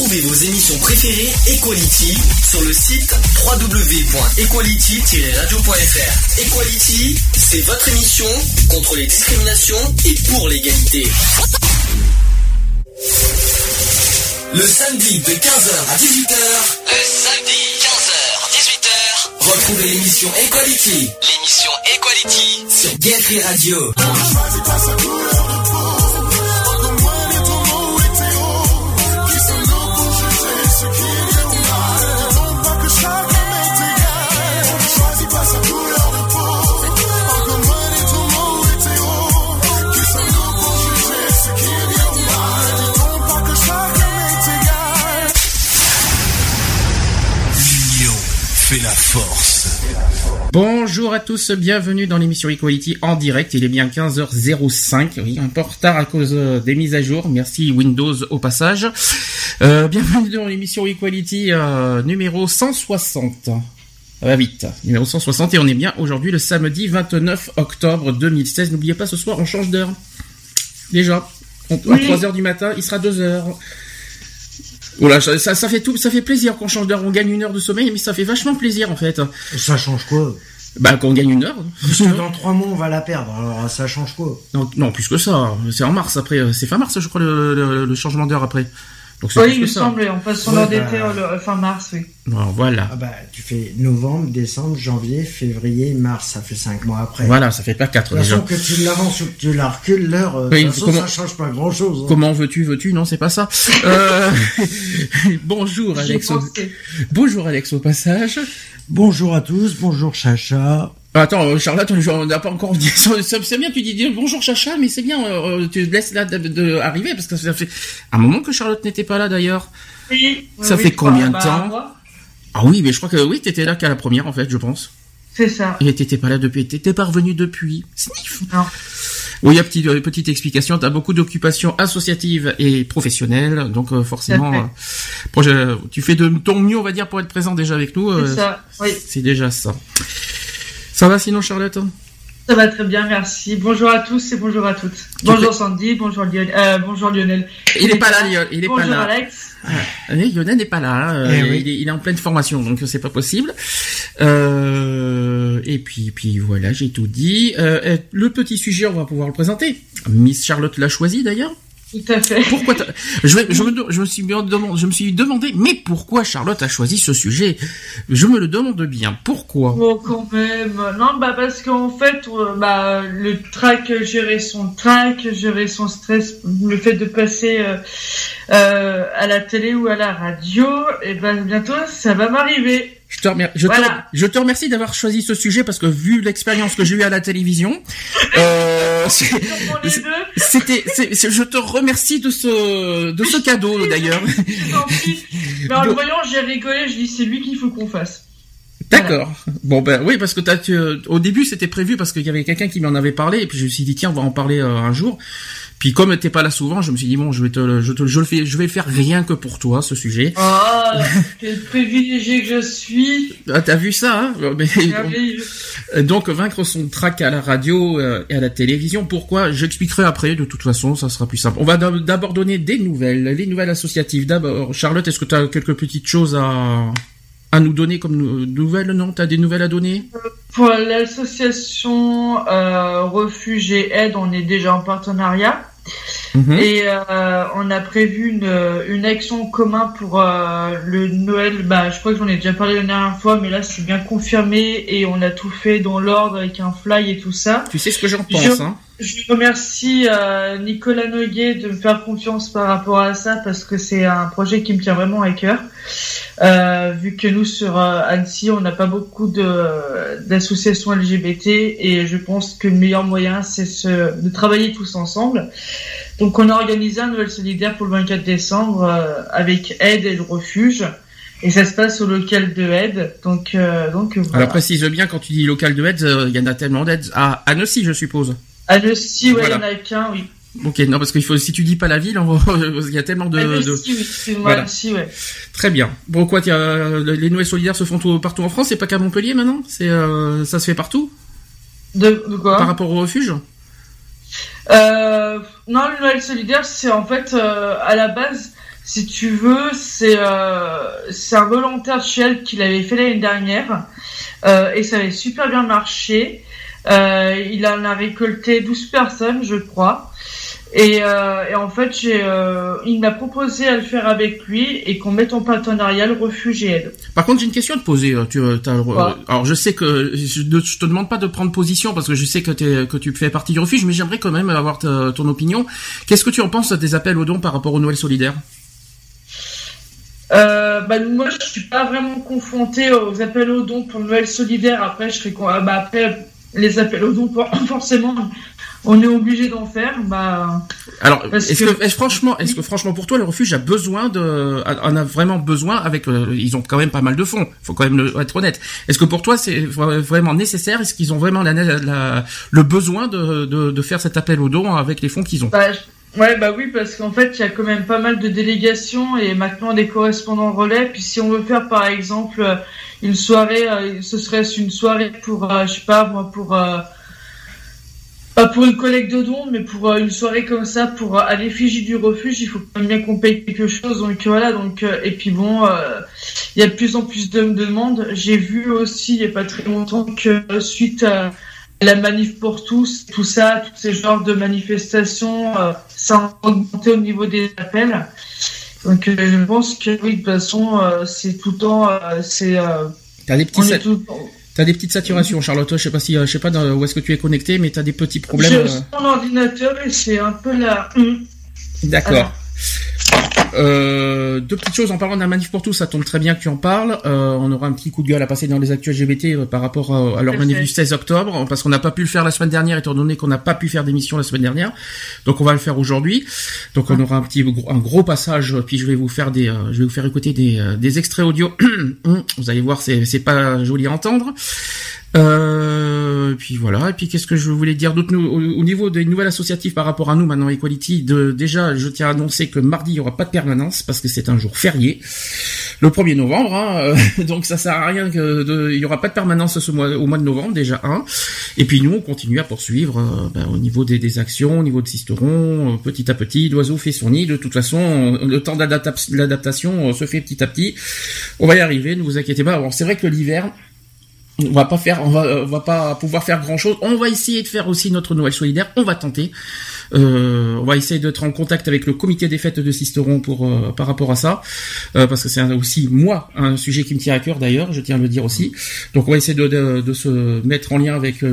Retrouvez vos émissions préférées Equality sur le site www.equality-radio.fr. Equality, c'est votre émission contre les discriminations et pour l'égalité. Le samedi de 15h à 18h. Le samedi 15h 18h. Retrouvez l'émission Equality. L'émission Equality sur Gay Free Radio. Bonjour à tous, bienvenue dans l'émission Equality en direct. Il est bien 15h05. Oui, un peu en retard à cause euh, des mises à jour. Merci Windows au passage. Euh, bienvenue dans l'émission Equality euh, numéro 160. Ça va vite. Numéro 160 et on est bien aujourd'hui le samedi 29 octobre 2016. N'oubliez pas ce soir on change d'heure. Déjà. On- À 3h du matin, il sera 2h. Voilà, ça, ça, ça fait tout, ça fait plaisir qu'on change d'heure. On gagne une heure de sommeil, mais ça fait vachement plaisir en fait. Ça change quoi? Bah, qu'on gagne une heure. Parce que dans trois mois, on va la perdre. Alors, ça change quoi? Non, non, plus que ça. C'est en mars après. C'est fin mars, je crois, le, le- le changement d'heure après. Donc Oui, il me semble, on passe sur Ouais, l'heure bah. fin mars, oui. Bon, voilà. Ah bah, tu fais novembre, décembre, janvier, février, mars. Ça fait cinq mois après. Voilà, ça fait pas De 4 toute déjà. façon, que tu l'avances ou que tu la recules, l'heure, euh, Oui, de toute façon, comment- ça change pas grand-chose. hein. Comment veux-tu, veux-tu? Non, c'est pas ça. Euh... bonjour Alex. Au... Bonjour Alex au passage. Bonjour à tous, bonjour Chacha. Ah, Attends, euh, Charlotte, on n'a pas encore dit. C'est bien, tu dis bonjour Chacha, mais c'est bien. euh, tu laisses là de, de- arriver parce que ça fait un moment que Charlotte n'était pas là d'ailleurs. Oui, Ça oui, fait combien de bah, temps Ah oui, mais je crois que oui, t'étais là qu'à la première en fait, je pense. C'est ça. Et t'étais pas là depuis. T'étais pas revenu depuis. Sniff. Non. Oui, a petite, euh, petite explication. Tu as beaucoup d'occupations associatives et professionnelles, donc euh, forcément, euh, projet- tu fais de ton mieux, on va dire, pour être présent déjà avec nous. euh, C'est ça. Oui, C'est déjà ça. Ça va sinon, Charlotte? Ça va très bien, merci. Bonjour à tous et bonjour à toutes. Bonjour Sandy, bonjour Lionel. Euh, bonjour Lionel. Il est pas là, Lionel. Il est bonjour pas là. Alex. Oui, Lionel n'est pas là. hein, euh, Eh oui. il, est, il est en pleine formation, donc c'est pas possible. Euh, et puis, puis voilà, j'ai tout dit. Euh, le petit sujet, on va pouvoir le présenter. Miss Charlotte l'a choisi d'ailleurs. Tout à fait. Pourquoi t'as- je, je, me, je me suis bien demandé, je me suis demandé, mais pourquoi Charlotte a choisi ce sujet? Je me le demande bien. Pourquoi? Bon, quand même. Non, bah parce qu'en fait, euh, bah le track, gérer son track, gérer son stress, le fait de passer euh, euh, à la télé ou à la radio, et ben bientôt ça va m'arriver. Je te, remer- je, te, Voilà. je te remercie d'avoir choisi ce sujet parce que vu l'expérience que j'ai eue à la télévision, euh, c'était, je te remercie de ce, de ce cadeau d'ailleurs. En le voyant, j'ai rigolé, je dis c'est lui qu'il faut qu'on fasse. D'accord. Bon ben oui parce que t'as, tu, euh, au début c'était prévu parce qu'il y avait quelqu'un qui m'en avait parlé et puis je me suis dit tiens on va en parler euh, un jour. Puis comme t'es pas là souvent, je me suis dit bon je vais te, le- je te, je le fais, je vais le faire rien que pour toi ce sujet. Oh, quel privilégié que je suis. Ah, t'as vu ça hein? Mais- Merveilleux. Euh, Donc vaincre son trac à la radio euh, et à la télévision. Pourquoi? J'expliquerai après. De toute façon, ça sera plus simple. On va d'ab- d'abord donner des nouvelles, les nouvelles associatives. D'abord, Charlotte, est-ce que tu as quelques petites choses à à nous donner comme nou- nouvelles? Non, t'as des nouvelles à donner? Pour l'association euh, Refuge et Aide, on est déjà en partenariat. Mhm. Et euh, on a prévu une, une action en commun pour euh, le Noël. Bah, je crois que j'en ai déjà parlé la dernière fois, mais là c'est bien confirmé et on a tout fait dans l'ordre avec un fly et tout ça. Tu sais ce que j'en pense, Je- hein Je remercie euh, Nicolas Noguet de me faire confiance par rapport à ça parce que c'est un projet qui me tient vraiment à cœur. Euh, vu que nous sur euh, Annecy, on n'a pas beaucoup d'associations LGBT et je pense que le meilleur moyen c'est ce, de travailler tous ensemble. Donc on a organisé un Noël solidaire pour le 24 décembre avec Aide et le refuge. Et ça se passe au local de Aide. Donc, donc voilà. Alors précise bien quand tu dis local de aide, il y en a tellement d'aides. À Annecy, je suppose. Annecy, ouais, il Voilà. y en a qu'un, oui. Ok, non parce qu'il faut si tu dis pas la ville, on il y a tellement de, Annecy, de... oui, Voilà. Annecy, ouais. très bien. Bon quoi, euh, les Noëls solidaires se font tout- partout en France, c'est pas qu'à Montpellier maintenant? C'est euh, ça se fait partout? De, de quoi? Par rapport au refuge? Euh, non, le Noël solidaire, c'est en fait, euh, à la base, si tu veux, c'est c'est un volontaire de Shell qui l'avait fait l'année dernière et ça avait super bien marché. Il en a récolté 12 personnes, je crois. Et, euh, et, en fait, j'ai, euh, il m'a proposé à le faire avec lui et qu'on mette en partenariat le refuge et aide. Par contre, j'ai une question à te poser. Tu, euh, alors, je sais que je, ne te demande pas de prendre position parce que je sais que, tu fais partie du refuge, mais j'aimerais quand même avoir ton opinion. Qu'est-ce que tu en penses des appels aux dons par rapport aux Noël solidaires? Euh, bah, moi, je suis pas vraiment confronté aux appels aux dons pour Noël solidaire. Après, je serais, bah, après, les appels aux dons, forcément, on est obligé d'en faire. Bah, alors, est-ce que, franchement, est-ce que franchement pour toi le refuge a besoin de, en a vraiment besoin avec, euh, ils ont quand même pas mal de fonds. Faut quand même être honnête. Est-ce que pour toi c'est vraiment nécessaire? Est-ce qu'ils ont vraiment la, le besoin de, de, faire cet appel aux dons avec les fonds qu'ils ont? Bah, Ouais, bah oui, parce qu'en fait, il y a quand même pas mal de délégations et maintenant des correspondants relais. Puis si on veut faire, par exemple, une soirée, euh, ce serait une soirée pour, euh, je sais pas, moi, pour pas pour une collecte de dons, mais pour euh, une soirée comme ça, pour à l'effigie du refuge, il faut quand même bien qu'on paye quelque chose. Donc voilà, donc euh, et puis bon, euh, il y a de plus en plus de demandes. J'ai vu aussi il y a pas très longtemps que suite à la manif pour tous, tout ça, tous ces genres de manifestations, ça a augmenté au niveau des appels. Donc je pense que oui, de toute façon, c'est tout le temps, c'est. T'as des petits. T'as des petites saturations, Charlotte. Je sais pas si, euh, je sais pas où est-ce que tu es connecté, mais t'as des petits problèmes. J'ai euh. mon ordinateur et c'est un peu là. D'accord. Euh, deux petites choses en parlant d'un manif pour tous, ça tombe très bien que tu en parles. Euh, on aura un petit coup de gueule à passer dans les actuels LGBT euh, par rapport à, leur manif du 16 octobre, parce qu'on n'a pas pu le faire la semaine dernière, étant donné qu'on n'a pas pu faire d'émission la semaine dernière. Donc on va le faire aujourd'hui. Donc on aura un petit un gros passage, puis je vais vous faire des, je vais vous faire écouter des, des extraits audio. vous allez voir, c'est c'est pas joli à entendre. Euh, puis voilà. Et puis qu'est-ce que je voulais dire d'autre? Au, niveau des nouvelles associatives par rapport à nous maintenant Equality. De, déjà, je tiens à annoncer que mardi il y aura pas de permanence parce que c'est un jour férié, le 1er novembre. Hein, donc ça sert à rien que de, il y aura pas de permanence ce mois au mois de novembre déjà. Et puis nous on continue à poursuivre euh, ben, au niveau des, actions, au niveau de Sisteron, euh, petit à petit. L'oiseau fait son nid. De toute façon, le temps d'adaptation euh, se fait petit à petit. On va y arriver. Ne vous inquiétez pas. Alors c'est vrai que l'hiver on va pas faire, on va, on va pas pouvoir faire grand chose. On va essayer de faire aussi notre Noël solidaire. On va tenter. Euh, on va essayer d'être en contact avec le comité des fêtes de Sisteron pour euh, par rapport à ça, euh, parce que c'est aussi moi un sujet qui me tient à cœur d'ailleurs. Je tiens à le dire aussi. Donc on va essayer de, de, de se mettre en lien avec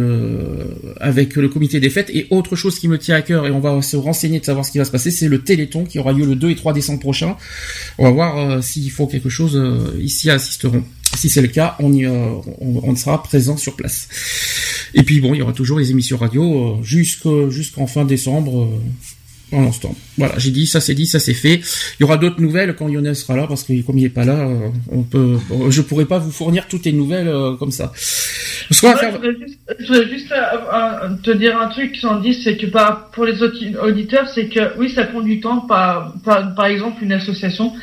avec le comité des fêtes. Et autre chose qui me tient à cœur et on va se renseigner de savoir ce qui va se passer, c'est le Téléthon qui aura lieu le 2 et 3 décembre prochain. On va voir s'il faut quelque chose ici à Sisteron. Si c'est le cas, euh, on, sera présent sur place. Et puis bon, il y aura toujours les émissions radio euh, jusqu'en fin décembre. Euh, en l'instant. Voilà, j'ai dit, ça c'est dit, ça c'est fait. Il y aura d'autres nouvelles quand Lionel sera là, parce que comme il est pas là, euh, on peut, je pourrais pas vous fournir toutes les nouvelles euh, comme ça. Je voudrais juste, euh, te dire un truc dit, c'est que par, pour les auditeurs, c'est que oui, ça prend du temps. Par, par, exemple, une association,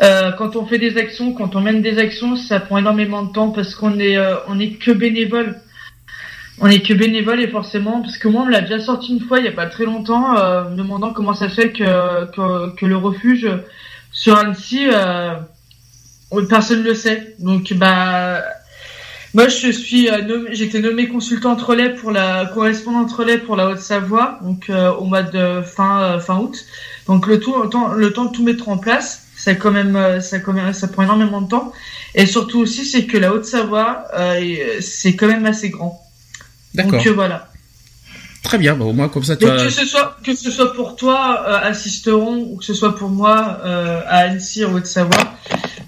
quand on fait des actions, quand on mène des actions, ça prend énormément de temps parce qu'on est, on est que bénévole on est que bénévole et forcément, parce que moi on me l'a déjà sorti une fois il y a pas très longtemps, euh, me demandant comment ça fait que, que, le refuge sur Annecy, euh, personne ne le sait. Donc bah moi je suis euh, nommé, j'ai été nommé consultante relais pour la correspondante relais pour la Haute-Savoie, donc euh, au mois de fin fin août. Donc le, le temps le temps de tout mettre en place, ça quand même ça quand même ça prend énormément de temps. Et surtout aussi c'est que la Haute-Savoie c'est quand même assez grand. D'accord. Donc voilà. Très bien, bah, au moins comme ça tu Donc, que ce soit que ce soit pour toi euh, assisteront ou que ce soit pour moi euh, à Annecy en Haute-Savoie,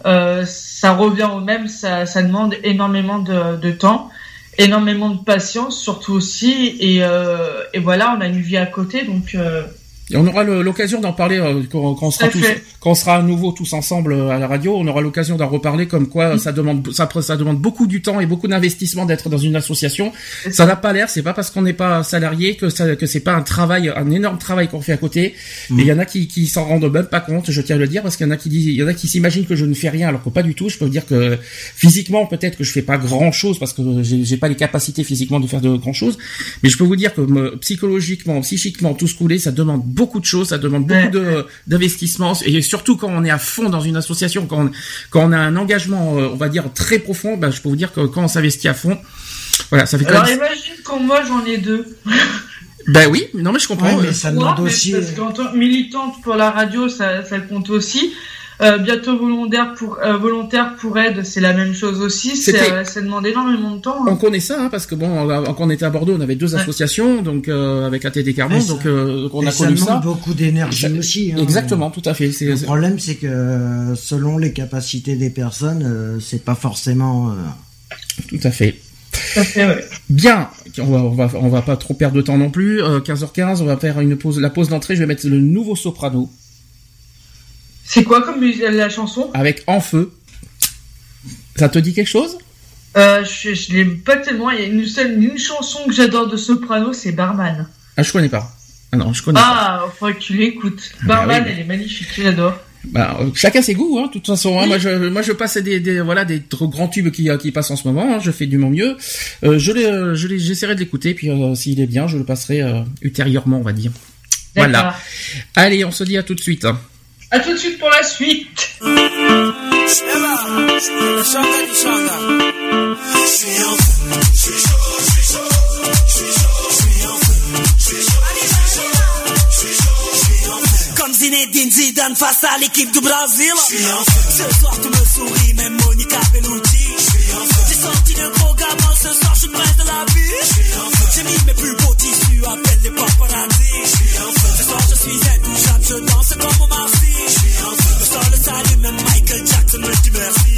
euh, ça revient au même, ça, ça demande énormément de, de temps, énormément de patience surtout aussi et, euh, et voilà, on a une vie à côté donc euh, et on aura l'occasion d'en parler euh, quand, on sera tous, quand on sera à nouveau tous ensemble euh, à la radio. On aura l'occasion d'en reparler comme quoi ça demande ça, ça demande beaucoup du temps et beaucoup d'investissement d'être dans une association. Ça n'a pas l'air. C'est pas parce qu'on n'est pas salarié que ça que c'est pas un travail, un énorme travail qu'on fait à côté. Mm. Et il y en a qui, qui s'en rendent même pas compte. Je tiens à le dire parce qu'il y en a qui disent, il y en a qui s'imaginent que je ne fais rien alors que pas du tout. Je peux vous dire que physiquement peut-être que je fais pas grand chose parce que j'ai pas les capacités physiquement de faire de grand chose. Mais je peux vous dire que psychologiquement, psychiquement, tout ce couler, ça demande beaucoup de choses, ça demande beaucoup de d'investissement et surtout quand on est à fond dans une association, quand on, quand on a un engagement, euh, on va dire très profond, ben, je peux vous dire que quand on s'investit à fond, voilà, ça fait. Alors imagine quand moi j'en ai deux. Ben oui, non mais je comprends. mais ça demande aussi. Parce qu'en tant que militante pour la radio, ça, ça compte aussi. Euh, bientôt volontaire pour euh, volontaire pour aide, c'est la même chose aussi. Euh, ça demande énormément de temps. Hein. On connaît ça hein, parce que bon, quand on était à Bordeaux, on avait deux associations, donc avec ATD Carbone, donc, on a connu ça. beaucoup d'énergie aussi. Hein. Exactement, tout à fait. Le problème, c'est que selon les capacités des personnes, c'est pas forcément. Tout à fait. Bien, on va, on va, on va pas trop perdre de temps non plus. 15h15, on va faire une pause, la pause d'entrée. Je vais mettre le nouveau soprano. C'est quoi comme la chanson? Avec En Feu. Ça te dit quelque chose? Euh, Je, je l'aime pas tellement. Il y a une, seule, une chanson que j'adore de Soprano, c'est Barman. Ah, je connais pas. Ah non, je connais ah, pas. Ah, faudrait que tu l'écoutes. Bah Barman, elle est magnifique, j'adore. Bah, euh, chacun ses goûts, hein, de toute façon. Hein. moi, je, moi, je passe des, des voilà, des grands tubes qui, qui passent en ce moment. Hein. je fais du mon mieux. Euh, je l'ai, euh, je j'essaierai de l'écouter. Puis, s'il est bien, je le passerai ultérieurement, on va dire. Voilà. Allez, on se dit à tout de suite. A tout de suite pour la suite. Comme Zinedine Zidane face à l'équipe du Brésil. Ce soir tu me souris, même Monica Bellucci. J'ai sorti de gros gamin, ce soir je suis près de la vie. J'ai mis mes plus beaux tissus, appelle les paparazzi. Soir je suis intouchable, je danse comme au Marseille. Salut, même Michael Jackson me dit merci.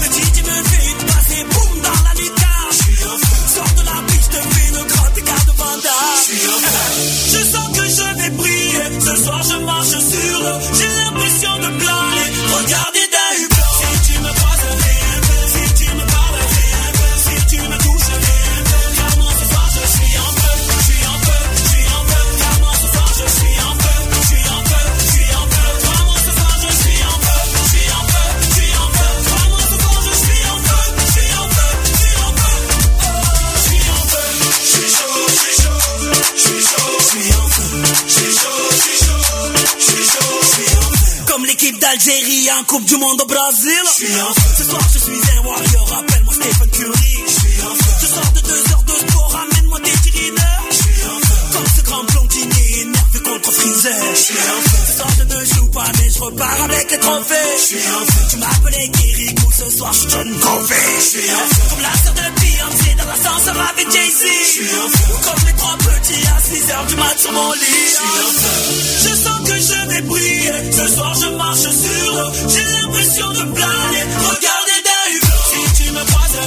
Le DJ me fait une passe et boum dans la lucarne. Sors de la biche, te fais une grotte et garde bandage. Je sens que je vais briller. Ce soir, je marche sur l'eau. d'Algérie en Coupe du Monde au Brésil. Ce soir, je suis un warrior, appelle-moi Stephen Curry. Contre Freezer. Ce soir, je ne joue pas, mais je repars avec les trophées. Tu m'appelais Kirikou, ce soir, je donne Covey. Comme la sœur de Beyoncé dans l'ascenseur avec Jay-Z. Comme les trois petits à 6 heures du mat sur mon lit. Je sens que je vais briller. Ce soir, je marche sur l'eau. J'ai l'impression de planer. Regardez d'un hublot. Si tu me croises,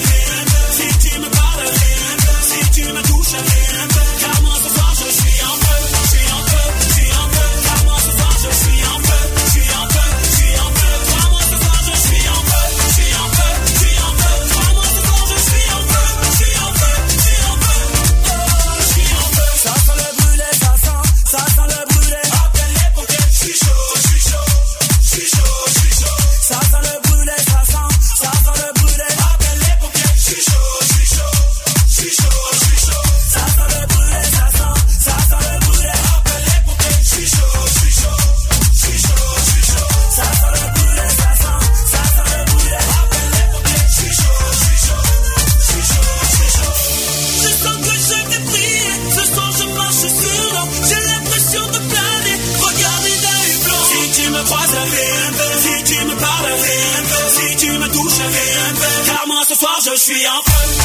si tu me parles, si tu me touches, je suis en feu,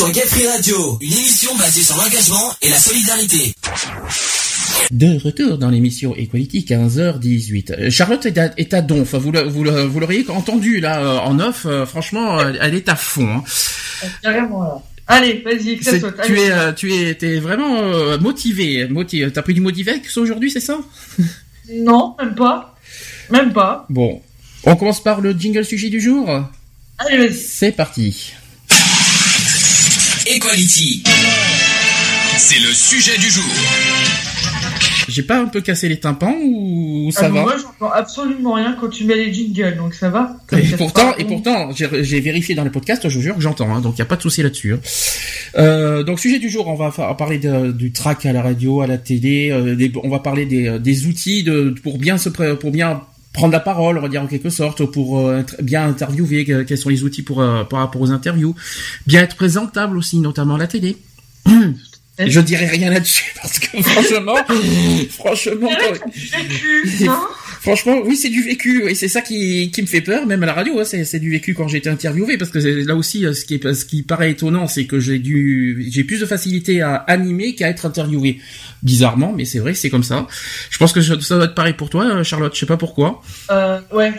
sur Gay Radio, une émission basée sur l'engagement et la solidarité. De retour dans l'émission Equality, 15h18. Euh, Charlotte est à, est à donf, vous, vous, vous l'auriez entendu là euh, en off, euh, franchement, elle est à fond. Hein. Carrément là. Allez, vas-y, que ça C'est- saute. tu es, euh, tu es, t'es vraiment euh, motivé, motivé. T'as pris du Modivex aujourd'hui, c'est ça? Non, même pas. Même pas. Bon, on commence par le jingle sujet du jour. Allez, vas-y. C'est parti. Equality. C'est le sujet du jour. J'ai pas un peu cassé les tympans ou ça Ah, va Moi, j'entends absolument rien quand tu mets les jingles, donc ça va. Et pourtant, et pourtant, j'ai vérifié dans les podcasts, je vous jure que j'entends, hein, donc il y a pas de souci là-dessus. hein. Euh, donc sujet du jour, on va parler de- du track à la radio, à la télé. euh, des- on va parler des, des outils de, pour bien se pour bien prendre la parole, on va dire en quelque sorte, pour euh, bien interviewer. que- Quels sont les outils pour euh, par rapport aux interviews, bien être présentable aussi, notamment à la télé. Je dirais rien là-dessus parce que franchement, franchement, non? Franchement, oui, c'est du vécu, et c'est ça qui, qui me fait peur, même à la radio, hein, c'est, du vécu quand j'ai été interviewé, parce que là aussi, euh, ce qui, est, ce qui paraît étonnant, c'est que j'ai dû, j'ai plus de facilité à animer qu'à être interviewé. Bizarrement, mais c'est vrai, c'est comme ça. Je pense que ça doit être pareil pour toi, euh, Charlotte, je sais pas pourquoi. euh, Ouais,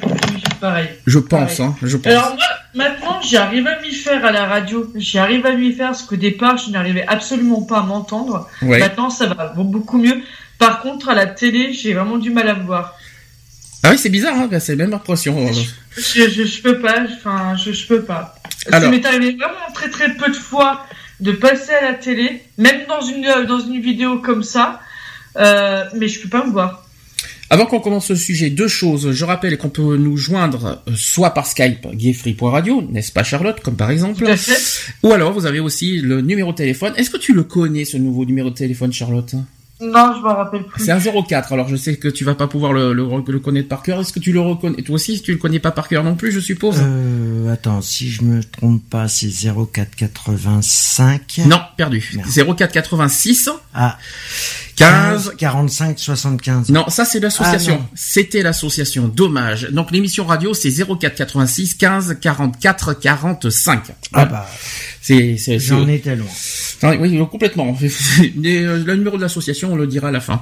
pareil. Je pense, hein, je pense. Alors moi, maintenant, j'arrive à m'y faire à la radio. J'arrive à m'y faire, parce qu'au départ, je n'arrivais absolument pas à m'entendre. ouais. Maintenant, ça va beaucoup mieux. Par contre, à la télé, j'ai vraiment du mal à me voir. Ah oui, c'est bizarre, hein, c'est la même euh. Je, je, je peux pas, enfin, je, je peux pas. Alors. Ça m'est arrivé vraiment très très peu de fois de passer à la télé, même dans une, euh, dans une vidéo comme ça, euh, mais je peux pas me voir. Avant qu'on commence le sujet, deux choses. Je rappelle qu'on peut nous joindre euh, soit par Skype, gayfree.radio, n'est-ce pas Charlotte, comme par exemple, Tout à fait. ou alors vous avez aussi le numéro de téléphone. Est-ce que tu le connais, ce nouveau numéro de téléphone, Charlotte? Non, je m'en rappelle plus. C'est un 04, alors je sais que tu vas pas pouvoir le, le, le connaître par cœur. Est-ce que tu le reconnais Toi aussi, tu le connais pas par cœur non plus, je suppose? Euh, attends, si je me trompe pas, c'est 0485. Non, perdu. Merde. 0486 Ah, 15 15 45 75. Non, ça c'est l'association. Ah. C'était l'association. Dommage. Donc l'émission radio c'est 04 86 15 44 45. Ah bah, C'est c'est j'en étais loin. Oui, complètement. Mais, euh, le numéro de l'association, on le dira à la fin.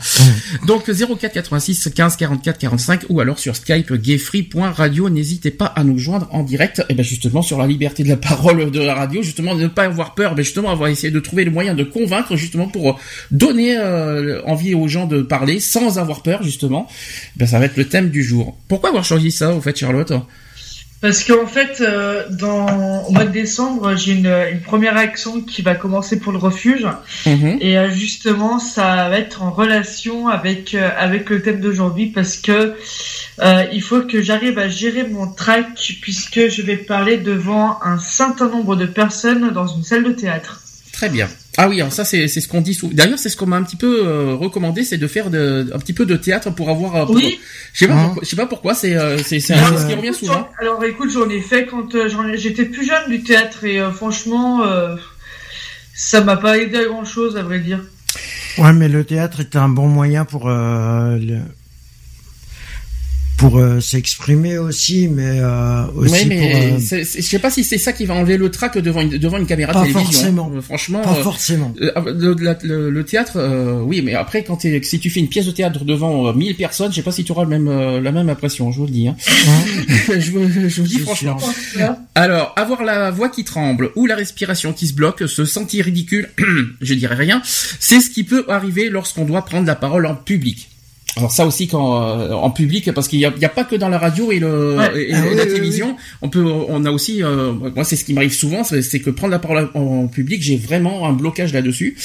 Donc 04 86 15 44 45 ou alors sur Skype gayfree.radio. N'hésitez pas à nous joindre en direct. Et ben justement sur la liberté de la parole de la radio, justement ne pas avoir peur, mais justement avoir essayé de trouver le moyen de convaincre justement pour donner euh, envie aux gens de parler sans avoir peur justement. Ben ça va être le thème du jour. Pourquoi avoir choisi ça au fait Charlotte? Parce qu'en fait, euh, dans, au mois de décembre, j'ai une, une première action qui va commencer pour le refuge. Mhm. Et euh, justement, ça va être en relation avec, euh, avec le thème d'aujourd'hui parce que euh, il faut que j'arrive à gérer mon track puisque je vais parler devant un certain nombre de personnes dans une salle de théâtre. Très bien. Ah oui, alors ça c'est c'est ce qu'on dit souvent. D'ailleurs, c'est ce qu'on m'a un petit peu euh, recommandé, c'est de faire de, un petit peu de théâtre pour avoir. euh, pour- Oui. Je sais pas, Hein. pourquoi, je sais pas pourquoi. C'est euh, c'est c'est chose qui revient souvent. Alors écoute, j'en ai fait quand euh, j'étais plus jeune du théâtre et euh, franchement, euh, ça m'a pas aidé à grand chose à vrai dire. Ouais, mais le théâtre est un bon moyen pour euh, le- pour euh, s'exprimer aussi, mais euh, aussi Oui, mais pour euh, je sais pas si c'est ça qui va enlever le trac devant une devant une caméra Pas télévision. forcément. Euh, franchement. pas euh, forcément. euh, le, la- le- le théâtre, euh, oui, mais après, quand si tu fais une pièce de théâtre devant euh, 1000 personnes, je sais pas si tu auras le même, euh, la même impression, je vous le dis. Hein. je, vous, je vous dis franchement. sûr. Alors, avoir la voix qui tremble ou la respiration qui se bloque, se sentir ridicule, je dirais rien, c'est ce qui peut arriver lorsqu'on doit prendre la parole en public. Alors ça aussi quand euh, en public parce qu'il y a, il y a pas que dans la radio et le Ouais. et, et Ah oui, la oui, télévision, on peut on a aussi euh, moi c'est ce qui m'arrive souvent c'est que prendre la parole en, public, j'ai vraiment un blocage là-dessus.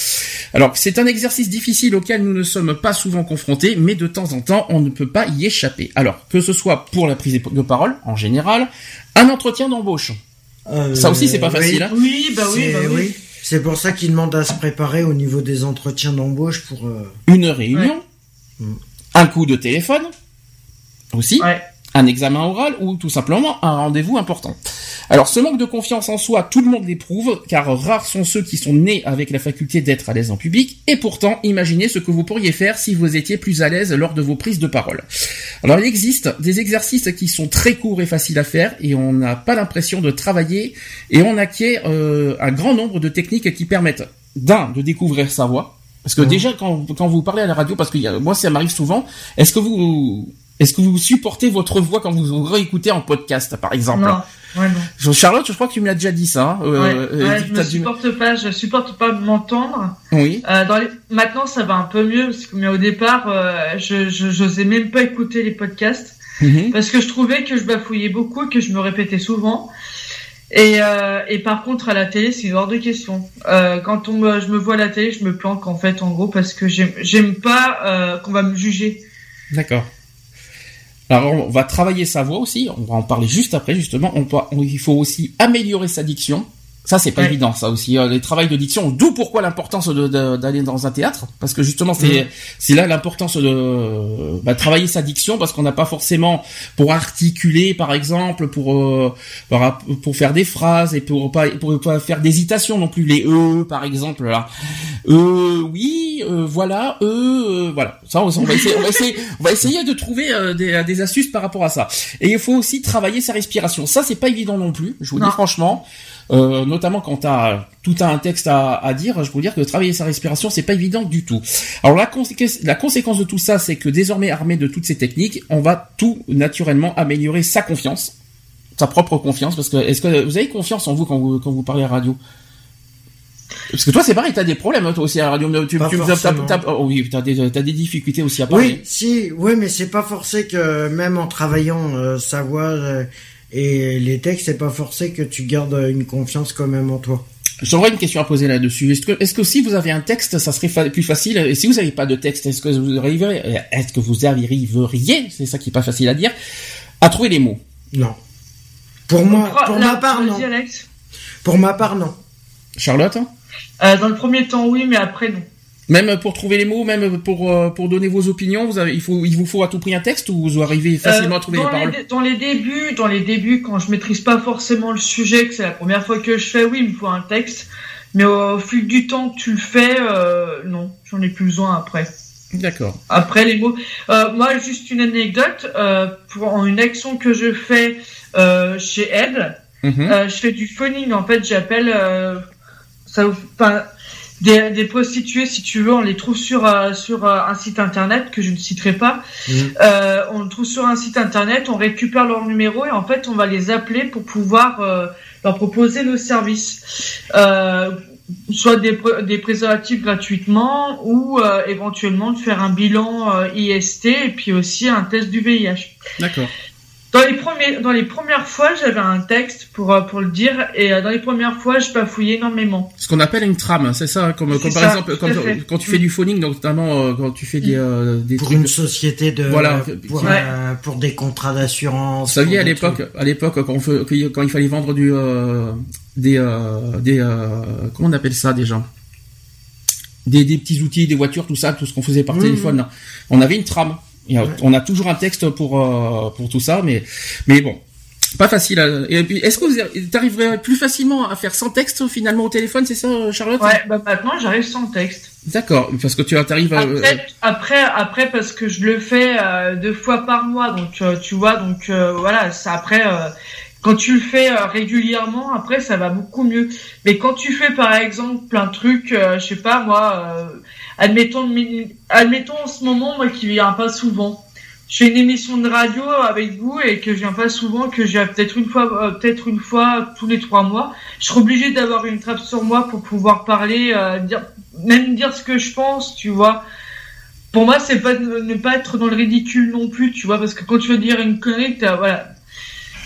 Alors, c'est un exercice difficile auquel nous ne sommes pas souvent confrontés, mais de temps en temps, on ne peut pas y échapper. Alors, que ce soit pour la prise de parole, en général, un entretien d'embauche. Euh, Ça aussi, c'est pas oui. facile, hein. Oui, bah oui, C'est- bah oui. C'est pour ça qu'ils demandent à se préparer au niveau des entretiens d'embauche pour. euh, Une réunion, Mm. Un coup de téléphone, aussi, Ouais. un examen oral ou tout simplement un rendez-vous important. Alors ce manque de confiance en soi, tout le monde l'éprouve, car rares sont ceux qui sont nés avec la faculté d'être à l'aise en public, et pourtant imaginez ce que vous pourriez faire si vous étiez plus à l'aise lors de vos prises de parole. Alors il existe des exercices qui sont très courts et faciles à faire, et on n'a pas l'impression de travailler, et on acquiert euh, un grand nombre de techniques qui permettent d'un, de découvrir sa voix, parce que déjà quand, quand vous parlez à la radio, parce que y a- moi ça m'arrive souvent, est-ce que vous est-ce que vous supportez votre voix quand vous vous réécoutez en podcast, par exemple? Non. Ouais, non. Charlotte, je crois que tu me l'as déjà dit ça. Hein. Euh, ouais, ouais, je me supporte pas, je supporte pas m'entendre. Oui. Euh, dans les... Maintenant, ça va un peu mieux, parce que, mais au départ, euh, je, j'osais même pas écouter les podcasts, Mhm. parce que je trouvais que je bafouillais beaucoup, que je me répétais souvent. Et, euh, et par contre, à la télé, c'est hors de question. Euh, quand on me, je me vois à la télé, je me planque en fait, en gros, parce que j'aime, pas euh, qu'on va me juger. D'accord. Alors on va travailler sa voix aussi, on va en parler juste après justement. On doit, on- il faut aussi améliorer sa diction. Ça c'est pas Ouais. évident, ça aussi. euh, les travails de diction, d'où pourquoi l'importance d'aller dans un théâtre, parce que justement c'est Mhm. c'est là l'importance de bah, travailler sa diction, parce qu'on n'a pas forcément pour articuler par exemple, pour euh, pour faire des phrases et pour pas pour pas faire d'hésitation non plus les e par exemple là. Euh, oui, euh, voilà, euh, euh, voilà. Ça, on, on va essayer, on va essayer, on va essayer de trouver euh, des, des astuces par rapport à ça. Et il faut aussi travailler sa respiration. Ça, c'est pas évident non plus. Je vous Non. dis franchement, euh, notamment quand t'as tout un texte à, à dire, je peux vous dire que travailler sa respiration, c'est pas évident du tout. Alors la, conséquence, la conséquence de tout ça, c'est que désormais armé de toutes ces techniques, on va tout naturellement améliorer sa confiance, sa propre confiance. Parce que est-ce que vous avez confiance en vous quand vous quand vous parlez à radio? Parce que toi, c'est pareil, t'as des problèmes, toi aussi, à la radio. Tu, Pas tu, forcément. t'as- oh oui, t'as des, t'as des difficultés aussi à parler. Oui, si, oui, mais c'est pas forcé que même en travaillant euh, sa voix euh, et les textes, c'est pas forcé que tu gardes une confiance quand même en toi. J'aurais une question à poser là-dessus. Est-ce que, est-ce que si vous avez un texte, ça serait fa- plus facile? Et si vous n'avez pas de texte, est-ce que vous arriveriez, est-ce que vous arriveriez, c'est ça qui est pas facile à dire, à trouver les mots? Non. Pour moi, pour là, ma part, non. Alex. Pour ma part, non. Charlotte? Euh, dans le premier temps, oui, mais après, non. Même pour trouver les mots, même pour euh, pour donner vos opinions, vous avez, il faut, il vous faut à tout prix un texte ou vous arrivez facilement Euh, à trouver les paroles? les, dé- dans les débuts, dans les débuts, quand je maîtrise pas forcément le sujet, que c'est la première fois que je fais, oui, il me faut un texte. Mais au, fil du temps que tu le fais, euh, non, j'en ai plus besoin après. D'accord. Après les mots. Euh, moi, juste une anecdote pour une action que je fais chez Ed. Mhm. Euh, je fais du phoning. En fait, j'appelle ça. Des, des prostituées, si tu veux, on les trouve sur euh, sur euh, un site internet que je ne citerai pas. Mhm. Euh, on le trouve sur un site internet, on récupère leur numéro et en fait, on va les appeler pour pouvoir euh, leur proposer nos services. Euh, soit des, des préservatifs gratuitement ou euh, éventuellement de faire un bilan euh, IST et puis aussi un test du VIH. D'accord. Dans les premiers, dans les premières fois, j'avais un texte pour euh, pour le dire et euh, dans les premières fois, je bafouillais énormément. Ce qu'on appelle une trame, c'est ça, comme, C'est comme par ça, exemple, tout quand, tu fais du phoning, notamment euh, quand tu fais des, euh, des Pour trucs- une société de, Voilà. pour, Ouais. euh, pour des contrats d'assurance. Vous saviez pour à l'époque, à l'époque quand, il fallait vendre du euh, des euh, des euh, comment on appelle ça déjà des, des petits outils, des voitures, tout ça, tout ce qu'on faisait par Mhm. téléphone. On avait une trame. Et, Ouais. On a toujours un texte pour euh, pour tout ça, mais mais bon, pas facile. à- Et puis, est-ce que vous arriverais plus facilement à faire sans texte finalement au téléphone, c'est ça, Charlotte? Ouais, bah maintenant j'arrive sans texte. D'accord, parce que tu arrives à euh, Après, après, après, parce que je le fais euh, deux fois par mois, donc euh, tu vois, donc euh, voilà, ça après, euh, quand tu le fais euh, régulièrement, après ça va beaucoup mieux. Mais quand tu fais par exemple plein de trucs, euh, je sais pas moi, euh, admettons, admettons en ce moment moi qui viens pas souvent. Je fais une émission de radio avec vous et que je viens pas souvent, que viens peut-être une fois, euh, peut-être une fois tous les trois mois. Je serai obligé d'avoir une trappe sur moi pour pouvoir parler, euh, dire, même dire ce que je pense, tu vois. Pour moi, c'est pas ne pas être dans le ridicule non plus, tu vois, parce que quand tu veux dire une connerie, voilà.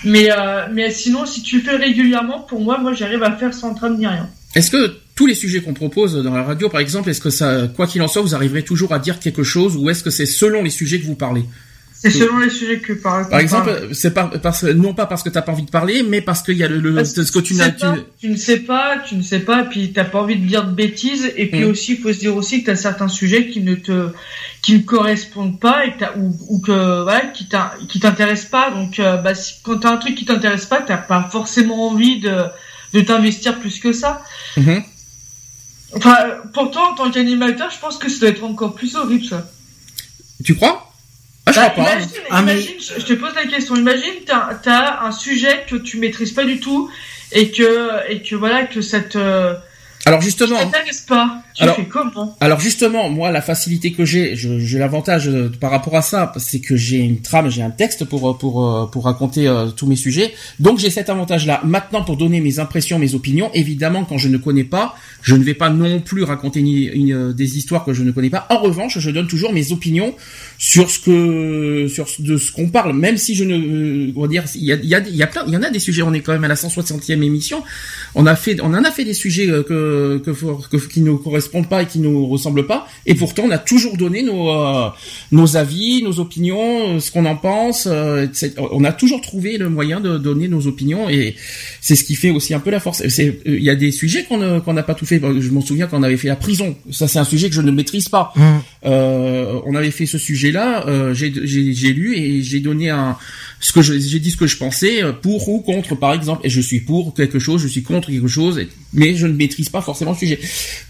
Mais euh, mais sinon, si tu fais régulièrement, pour moi, moi, j'arrive à faire sans trame ni rien. Est-ce que tous les sujets qu'on propose dans la radio, par exemple, est-ce que ça, quoi qu'il en soit, vous arriverez toujours à dire quelque chose, ou est-ce que c'est selon les sujets que vous parlez? C'est selon les sujets que par Par exemple, c'est pas parce non pas parce que t'as pas envie de parler, mais parce qu'il y a le, le ce que tu n'as. pas, tu- tu ne sais pas, tu ne sais pas, puis t'as pas envie de dire de bêtises, et puis Mm. aussi, il faut se dire aussi que t'as certains sujets qui ne te, qui ne correspondent pas, et ou, ou que, voilà, qui qui t'intéressent pas, donc, euh, bah, si, quand t'as un truc qui t'intéresse pas, t'as pas forcément envie de, de t'investir plus que ça. Mhm. Enfin, pourtant, en tant qu'animateur, je pense que ça doit être encore plus horrible, ça. Tu crois? Ah, je Bah, crois pas. imagine, Ah, mais- imagine, je je te pose la question. Imagine, t'as as un sujet que tu maîtrises pas du tout et que et que voilà que ça te Alors justement, pas. Alors, fais comment? Alors justement, moi, la facilité que j'ai, j'ai l'avantage euh, par rapport à ça, c'est que j'ai une trame, j'ai un texte pour euh, pour euh, pour raconter tous mes sujets. Donc j'ai cet avantage-là. Maintenant, pour donner mes impressions, mes opinions, évidemment, quand je ne connais pas, je ne vais pas non plus raconter une, des histoires que je ne connais pas. En revanche, je donne toujours mes opinions sur ce que sur de ce qu'on parle, même si je ne, on va dire, il y a il y a il y a plein, il y en a des sujets. On est quand même à la 160e émission. On a fait, on en a fait des sujets que, que, que qui ne correspondent pas et qui nous ressemblent pas. Et pourtant, on a toujours donné nos euh, nos avis, nos opinions, euh, ce qu'on en pense. Euh, on a toujours trouvé le moyen de donner nos opinions et c'est ce qui fait aussi un peu la force. Il y a des sujets qu'on qu'on n'a pas tout fait. Je m'en souviens quand on avait fait la prison. Ça, c'est un sujet que je ne maîtrise pas. Mmh. on avait fait ce sujet-là. j'ai lu et j'ai donné un ce que j'ai dit ce que je pensais euh, pour ou contre par exemple. Et je suis pour quelque chose je suis contre quelque chose mais je ne maîtrise pas forcément le sujet.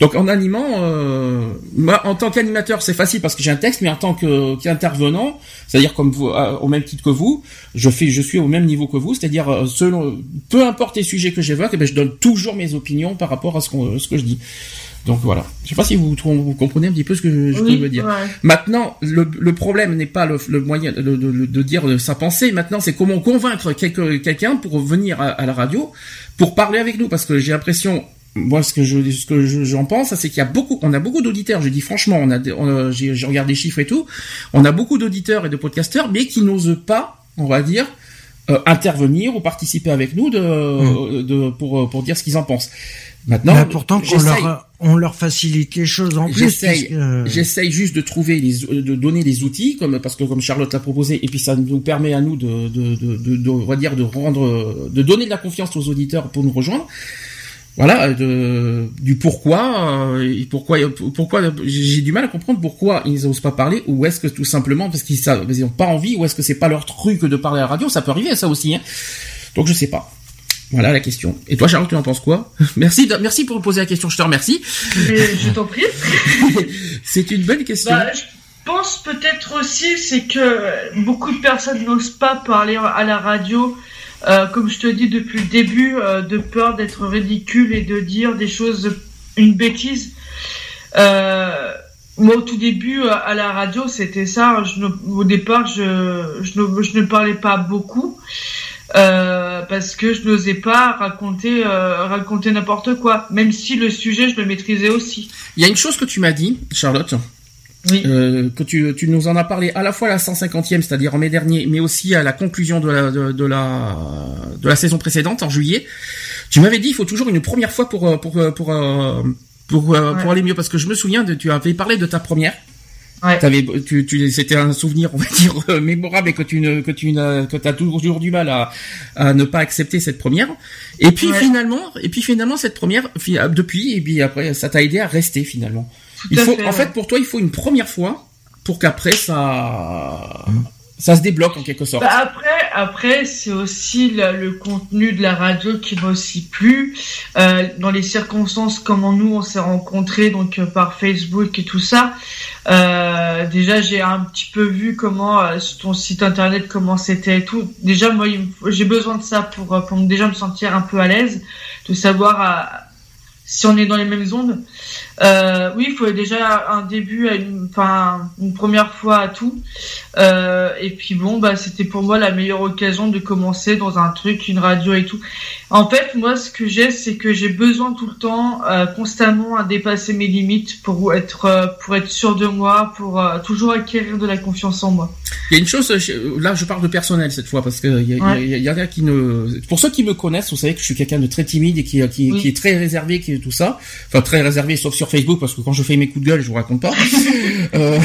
Donc en animant euh, moi en tant qu'animateur c'est facile parce que j'ai un texte mais en tant qu'intervenant c'est-à-dire comme vous euh, au même titre que vous je fais je suis au même niveau que vous c'est-à-dire euh, selon peu importe les sujets que j'évoque eh ben, je donne toujours mes opinions par rapport à ce, qu'on ce que je dis donc voilà. Je sais pas si vous, vous comprenez un petit peu ce que je, je veux dire. Maintenant, le, le problème n'est pas le, le moyen de, de, de, dire sa pensée. Maintenant, c'est comment convaincre quelqu'un pour venir à, la radio pour parler avec nous, parce que j'ai l'impression moi ce que je ce que j'en pense c'est qu'il y a beaucoup on a beaucoup d'auditeurs je dis franchement on a, j'ai regardé les chiffres et tout on a beaucoup d'auditeurs et de podcasteurs mais qui n'osent pas on va dire euh, intervenir ou participer avec nous de, mmh. de pour pour dire ce qu'ils en pensent Maintenant, pourtant qu'on leur, on leur facilite les choses en plus. J'essaye, juste de trouver les, de donner des outils, comme parce que comme Charlotte l'a proposé, et puis ça nous permet à nous de, de, de, de, on va dire de rendre, de donner de la confiance aux auditeurs pour nous rejoindre. Voilà, de, du pourquoi, euh, et pourquoi, pourquoi, j'ai du mal à comprendre pourquoi ils n'osent pas parler, ou est-ce que tout simplement parce qu'ils n'ont pas envie, ou est-ce que c'est pas leur truc de parler à la radio, ça peut arriver ça aussi. Hein. Donc je sais pas. Voilà la question. Et toi, Charles, tu en penses quoi? Merci, merci pour poser la question. Je te remercie. je t'en prie. c'est une bonne question. Bah, je pense peut-être aussi, c'est que beaucoup de personnes n'osent pas parler à la radio. Euh, comme je te dis depuis le début, euh, de peur d'être ridicule et de dire des choses, une bêtise. Euh, moi, au tout début, à la radio, c'était ça. Au départ, je, ne, je ne parlais pas beaucoup. Parce que je n'osais pas raconter raconter n'importe quoi, même si le sujet je le maîtrisais aussi. Il y a une chose que tu m'as dit, Charlotte. Oui. Euh, que tu, tu nous en as parlé à la fois à la 150e, c'est-à-dire en mai dernier, mais aussi à la conclusion de la, de, la, de la saison précédente, en juillet. Tu m'avais dit il faut toujours une première fois pour, pour, pour, pour, pour, pour aller mieux, parce que je me souviens, de, tu avais parlé de ta première. Ouais. tu, tu, c'était un souvenir, on va dire, euh, mémorable et que tu ne, que tu ne, que t'as toujours du mal à, à ne pas accepter cette première. Et puis finalement, et puis finalement cette première, depuis, et puis après, ça t'a aidé à rester finalement. Il faut, en fait, pour toi, il faut une première fois pour qu'après ça, ça se débloque en quelque sorte. Bah après, après c'est aussi le, contenu de la radio qui m'a aussi plu. Euh, dans les circonstances, comment nous on s'est rencontrés, donc euh, par Facebook et tout ça. Euh, déjà, j'ai un petit peu vu comment ton site internet comment c'était et tout. Déjà, moi, j'ai besoin de ça pour pour déjà me sentir un peu à l'aise, de savoir si on est dans les mêmes ondes. Euh, oui, il faut déjà un début, à une, enfin une première fois à tout. Euh, et puis bon, bah c'était pour moi la meilleure occasion de commencer dans un truc, une radio et tout. En fait, moi, ce que j'ai, c'est que j'ai besoin tout le temps, euh, constamment, à dépasser mes limites pour être, pour être sûr de moi, pour toujours acquérir de la confiance en moi. Il y a une chose, là, je parle de personnel cette fois parce que il y, a, y, a, qui ne, pour ceux qui me connaissent, vous savez que je suis quelqu'un de très timide et qui, qui, qui est très réservé, qui tout ça, enfin très réservé, sauf sur Facebook parce que quand je fais mes coups de gueule, je vous raconte pas. euh,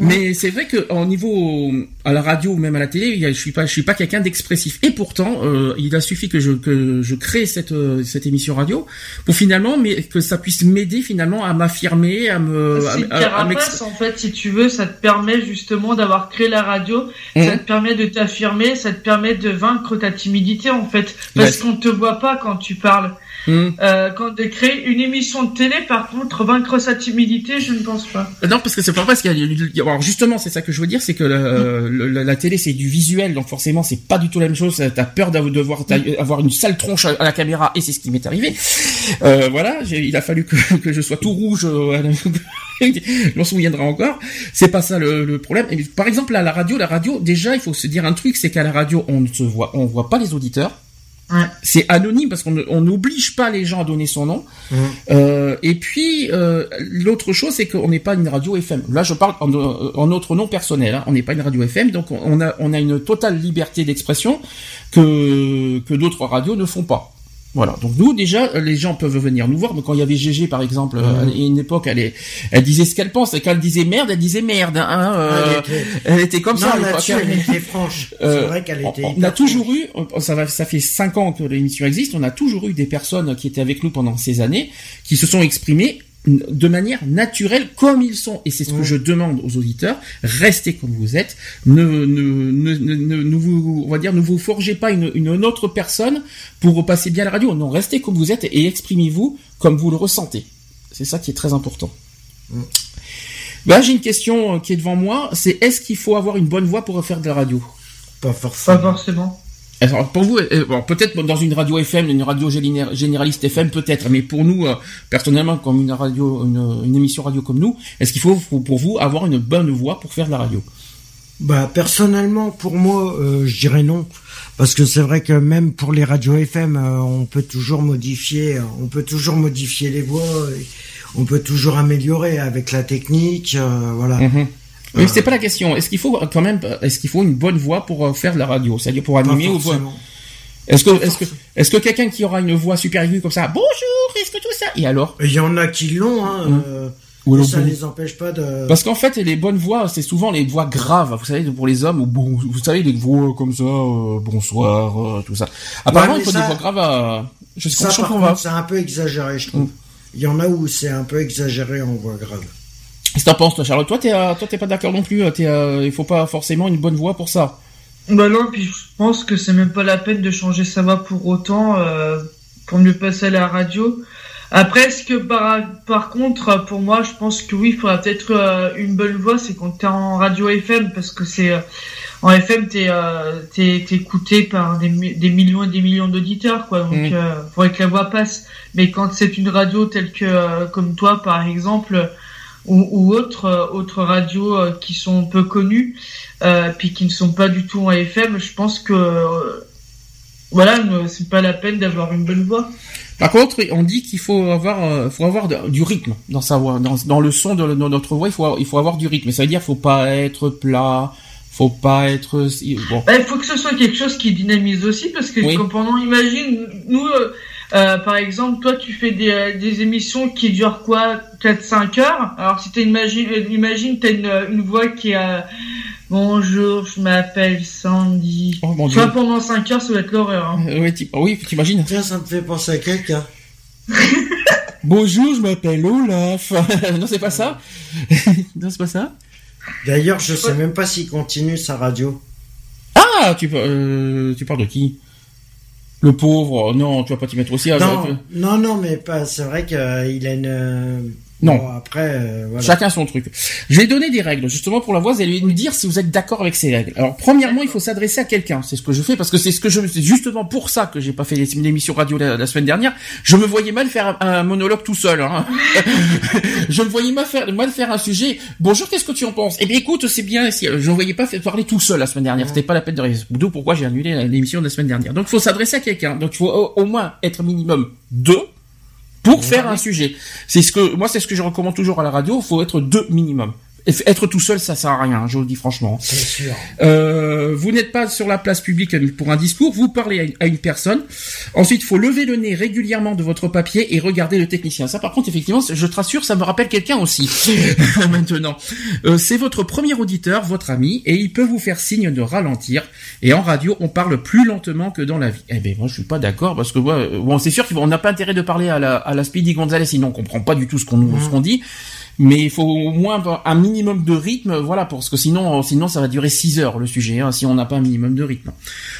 mais c'est vrai que au niveau à la radio ou même à la télé, je suis pas, je suis pas quelqu'un d'expressif. Et pourtant, euh, il a suffi que je que je crée cette euh, cette émission radio pour finalement, mais que ça puisse m'aider finalement à m'affirmer, à me. C'est à, en fait, si tu veux, ça te permet justement d'avoir créé la radio. Ça mmh. te permet de t'affirmer, ça te permet de vaincre ta timidité en fait, parce qu'on te voit pas quand tu parles. Hmm. Euh, quand de créer une émission de télé, par contre, vaincre sa timidité, je ne pense pas. Non, parce que c'est pas parce qu'il y a. Alors justement, c'est ça que je veux dire, c'est que la, la, télé c'est du visuel, donc forcément c'est pas du tout la même chose. T'as peur d'avoir avoir une sale tronche à la caméra, et c'est ce qui m'est arrivé. Euh, voilà, il a fallu que, que je sois tout rouge. Euh, on se souviendra encore. C'est pas ça le, le problème. Et, par exemple, à la radio, la radio, déjà, il faut se dire un truc, c'est qu'à la radio, on ne se voit, on voit pas les auditeurs. C'est anonyme parce qu'on n'oblige pas les gens à donner son nom. Euh, et puis euh, l'autre chose, c'est qu'on n'est pas une radio FM. Là, je parle en, en notre nom personnel. Hein. On n'est pas une radio FM, donc on a on a une totale liberté d'expression que que d'autres radios ne font pas. Voilà. Donc nous déjà, les gens peuvent venir nous voir. Mais quand il y avait GG par exemple, à euh, une époque, elle, elle disait ce qu'elle pense. Et quand elle disait merde, elle disait merde. Hein, euh, elle, était... comme ça. elle était franche. C'est euh, vrai qu'elle était. On, a toujours eu, ça va, ça fait cinq ans que l'émission existe. On a toujours eu des personnes qui étaient avec nous pendant ces années, qui se sont exprimées de manière naturelle comme ils sont. Et c'est ce que je demande aux auditeurs. Restez comme vous êtes. Ne ne ne ne, vous on va dire ne vous forgez pas une, une autre personne pour repasser bien la radio. Non restez comme vous êtes et exprimez-vous comme vous le ressentez. C'est ça qui est très important. Bah, j'ai une question qui est devant moi. C'est est-ce qu'il faut avoir une bonne voix pour faire de la radio? Pas forcément. Pas forcément alors pour vous, euh, peut-être dans une radio FM, une radio généraliste FM, peut-être, mais pour nous, euh, personnellement, comme une radio, une, émission radio comme nous, est-ce qu'il faut pour vous avoir une bonne voix pour faire de la radio? Bah personnellement, pour moi, euh, je dirais non, parce que c'est vrai que même pour les radios FM, on peut toujours modifier, on peut toujours modifier les voix, on peut toujours améliorer avec la technique, voilà. Mhm. Mais c'est pas la question. Est-ce qu'il faut quand même, est-ce qu'il faut une bonne voix pour euh, faire de la radio, c'est-à-dire pour animer ou voix Est-ce que, est-ce que, est-ce que quelqu'un qui aura une voix super aiguë comme ça, bonjour, est-ce que tout ça? Et alors? Il y en a qui l'ont, hein. Hum. Euh, ou ça ne les empêche pas de. Parce qu'en fait, les bonnes voix, c'est souvent les voix graves. Vous savez, pour les hommes, ou bon, vous savez, les voix comme ça, euh, bonsoir, tout ça. Apparemment, il faut des voix graves. Je sais c'est un peu exagéré, je trouve. Hum. Il y en a où c'est un peu exagéré en voix grave. Qu'est-ce que t'en penses, toi, Charlotte? Toi, t'es, euh, toi, t'es pas d'accord non plus. Euh, t'es, euh, il faut pas forcément une bonne voix pour ça. Bah non, puis je pense que c'est même pas la peine de changer sa voix pour autant pour mieux passer à la radio. Après, ce que par, par contre, pour moi, je pense que oui, il faudra peut-être une bonne voix, c'est quand t'es en radio FM, parce que c'est en FM, t'es t'es, t'es écouté par des, des millions et des millions d'auditeurs, quoi. Donc, il mm. faudrait que la voix passe. Mais quand c'est une radio telle que comme toi, par exemple ou, ou autres euh, autres radios euh, qui sont peu connues euh, puis qui ne sont pas du tout en FM je pense que voilà c'est pas la peine d'avoir une bonne voix par contre, on dit qu'il faut avoir, faut avoir du rythme dans sa voix, dans, dans le son de, notre voix. Il faut, il faut avoir du rythme. Ça veut dire, faut pas être plat, faut pas être. Bon. Bah, il faut que ce soit quelque chose qui dynamise aussi, parce que pendant, imagine, nous, euh, par exemple, toi, tu fais des, euh, des émissions qui durent quoi 4-5 heures? Alors, si tu imagine, euh, imagine, t'as une, une voix qui a Bonjour, je m'appelle Sandy. Oh, tu vois, pendant 5 heures, ça va être l'horreur. Hein. oui, t'imagines Tiens, ça me fait penser à quelqu'un. Bonjour, je m'appelle Olaf. non, c'est pas ça. non, c'est pas ça. D'ailleurs, je sais même pas s'il continue sa radio. Ah, tu, euh, tu parles de qui? Le pauvre, non, tu vas pas t'y mettre aussi. Non, non, non, mais pas. C'est vrai qu'il a une non. après, euh, voilà. Chacun son truc. Je vais donner des règles, justement, pour la voix, et lui nous dire si vous êtes d'accord avec ces règles. Alors, premièrement, il faut s'adresser à quelqu'un. C'est ce que je fais, parce que c'est ce que je, c'est justement pour ça que j'ai pas fait l'émission radio la, semaine dernière. Je me voyais mal faire un, monologue tout seul, hein. je me voyais mal faire, mal faire un sujet. Bonjour, qu'est-ce que tu en penses? Eh bien, écoute, c'est bien, si, je ne voyais pas parler tout seul la semaine dernière. C'était pas la peine de raison. D'où pourquoi j'ai annulé l'émission de la semaine dernière. Donc, il faut s'adresser à quelqu'un. Donc, il faut au moins être minimum deux pour faire un sujet. C'est ce que moi c'est ce que je recommande toujours à la radio. Il faut être deux minimum. Être tout seul, ça sert à rien, je vous le dis franchement. C'est sûr. Euh, vous n'êtes pas sur la place publique pour un discours, vous parlez à une personne. Ensuite, il faut lever le nez régulièrement de votre papier et regarder le technicien. Ça, par contre, effectivement, je te rassure, ça me rappelle quelqu'un aussi. Maintenant, euh, c'est votre premier auditeur, votre ami, et il peut vous faire signe de ralentir. Et en radio, on parle plus lentement que dans la vie. Eh ben, moi, je suis pas d'accord parce que euh, bon, c'est sûr qu'on n'a pas intérêt de parler à la, à la Speedy Gonzalez, sinon on comprend pas du tout ce qu'on nous ce qu'on dit mais il faut au moins un minimum de rythme, voilà, parce que sinon, sinon ça va durer 6 heures le sujet, hein, si on n'a pas un minimum de rythme.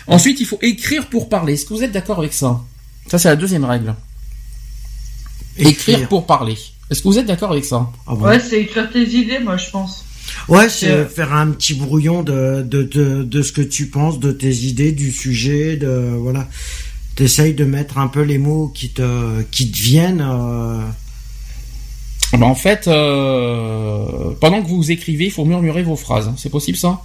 Ensuite, il faut écrire pour parler. Est-ce que vous êtes d'accord avec ça? Ça, c'est la deuxième règle. Écrire, pour parler. Est-ce que vous êtes d'accord avec ça? Ah Ouais, c'est écrire tes idées, moi, je pense. Ouais, c'est faire un petit brouillon de, de, de, de, ce que tu penses, de tes idées, du sujet, de voilà. T'essayes de mettre un peu les mots qui te qui te viennent. Euh... Ben en fait, euh, pendant que vous écrivez, il faut murmurer vos phrases. C'est possible ça?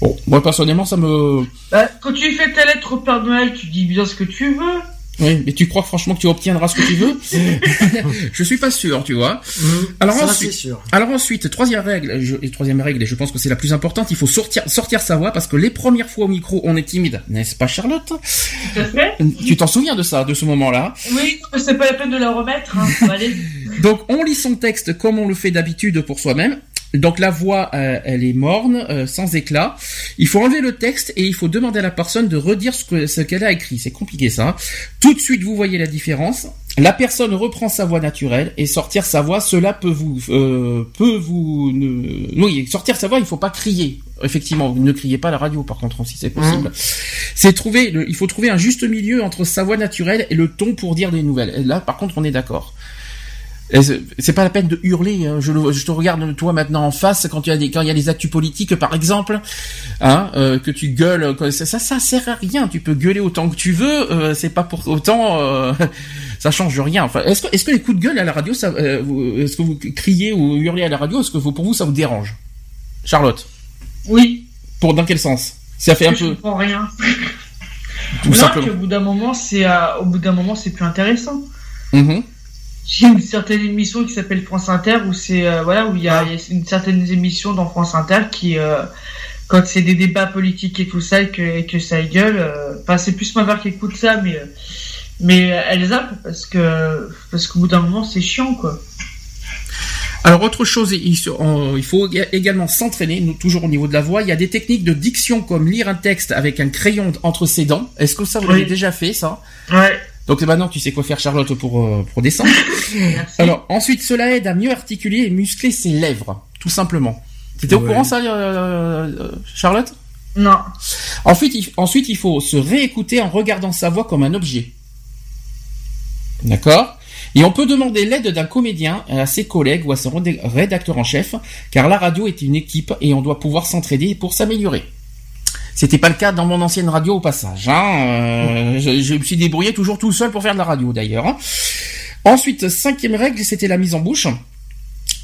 Bon, moi personnellement, ça me. Bah, quand tu fais ta lettre au Père Noël, tu dis bien ce que tu veux. Oui, mais tu crois franchement que tu obtiendras ce que tu veux? Je suis pas sûr, tu vois. Mmh, alors ensuite, sûr. alors ensuite, troisième règle, et troisième règle, et je pense que c'est la plus importante, il faut sortir, sortir sa voix parce que les premières fois au micro, on est timide, n'est-ce pas, Charlotte? Tout à fait. Tu t'en souviens de ça, de ce moment-là? Oui, c'est pas la peine de la remettre. Hein. Donc, on lit son texte comme on le fait d'habitude pour soi-même. Donc la voix, euh, elle est morne, euh, sans éclat. Il faut enlever le texte et il faut demander à la personne de redire ce qu'elle a écrit. C'est compliqué ça. Hein. Tout de suite, vous voyez la différence. La personne reprend sa voix naturelle et sortir sa voix, cela peut vous, euh, peut vous, oui, sortir sa voix, il faut pas crier. Effectivement, ne criez pas à la radio, par contre, si c'est possible. Mmh. C'est trouver, il faut trouver un juste milieu entre sa voix naturelle et le ton pour dire des nouvelles. Et là, par contre, on est d'accord. C'est pas la peine de hurler. Hein. Je, je, te regarde toi maintenant en face quand il y a des quand il y a des actus politiques par exemple, hein, euh, que tu gueules. Ça, ça, ça sert à rien. Tu peux gueuler autant que tu veux. Euh, c'est pas pour autant. Euh, ça change rien. Enfin, est-ce que est-ce que les coups de gueule à la radio, ça, euh, est-ce que vous criez ou hurlez à la radio, est-ce que vous, pour vous ça vous dérange, Charlotte? Oui. Pour dans quel sens? Ça fait un je peu. comprends rien. Tout simplement. Au bout d'un moment, c'est au bout d'un moment, c'est plus intéressant. Mm j'ai une certaine émission qui s'appelle France Inter où c'est euh, voilà où il y a, une certaine émission dans France Inter qui euh, quand c'est des débats politiques et tout ça et que, que ça gueule euh, enfin c'est plus ma mère qui écoute ça mais mais elle zappe parce que parce qu'au bout d'un moment c'est chiant quoi alors autre chose, il faut également s'entraîner, toujours au niveau de la voix. Il y a des techniques de diction comme lire un texte avec un crayon entre ses dents. Est-ce que ça vous l'avez déjà fait ça? Ouais. Donc maintenant, tu sais quoi faire, Charlotte, pour, euh, pour descendre. Alors ensuite, cela aide à mieux articuler et muscler ses lèvres, tout simplement. T'étais au courant ça, euh, euh, Charlotte? Non. Ensuite il, ensuite, il faut se réécouter en regardant sa voix comme un objet. D'accord? Et on peut demander l'aide d'un comédien à ses collègues ou à son rédacteur en chef, car la radio est une équipe et on doit pouvoir s'entraider pour s'améliorer. C'était pas le cas dans mon ancienne radio au passage. Hein. Euh, je, me suis débrouillé toujours tout seul pour faire de la radio d'ailleurs. Hein. Ensuite, cinquième règle, c'était la mise en bouche.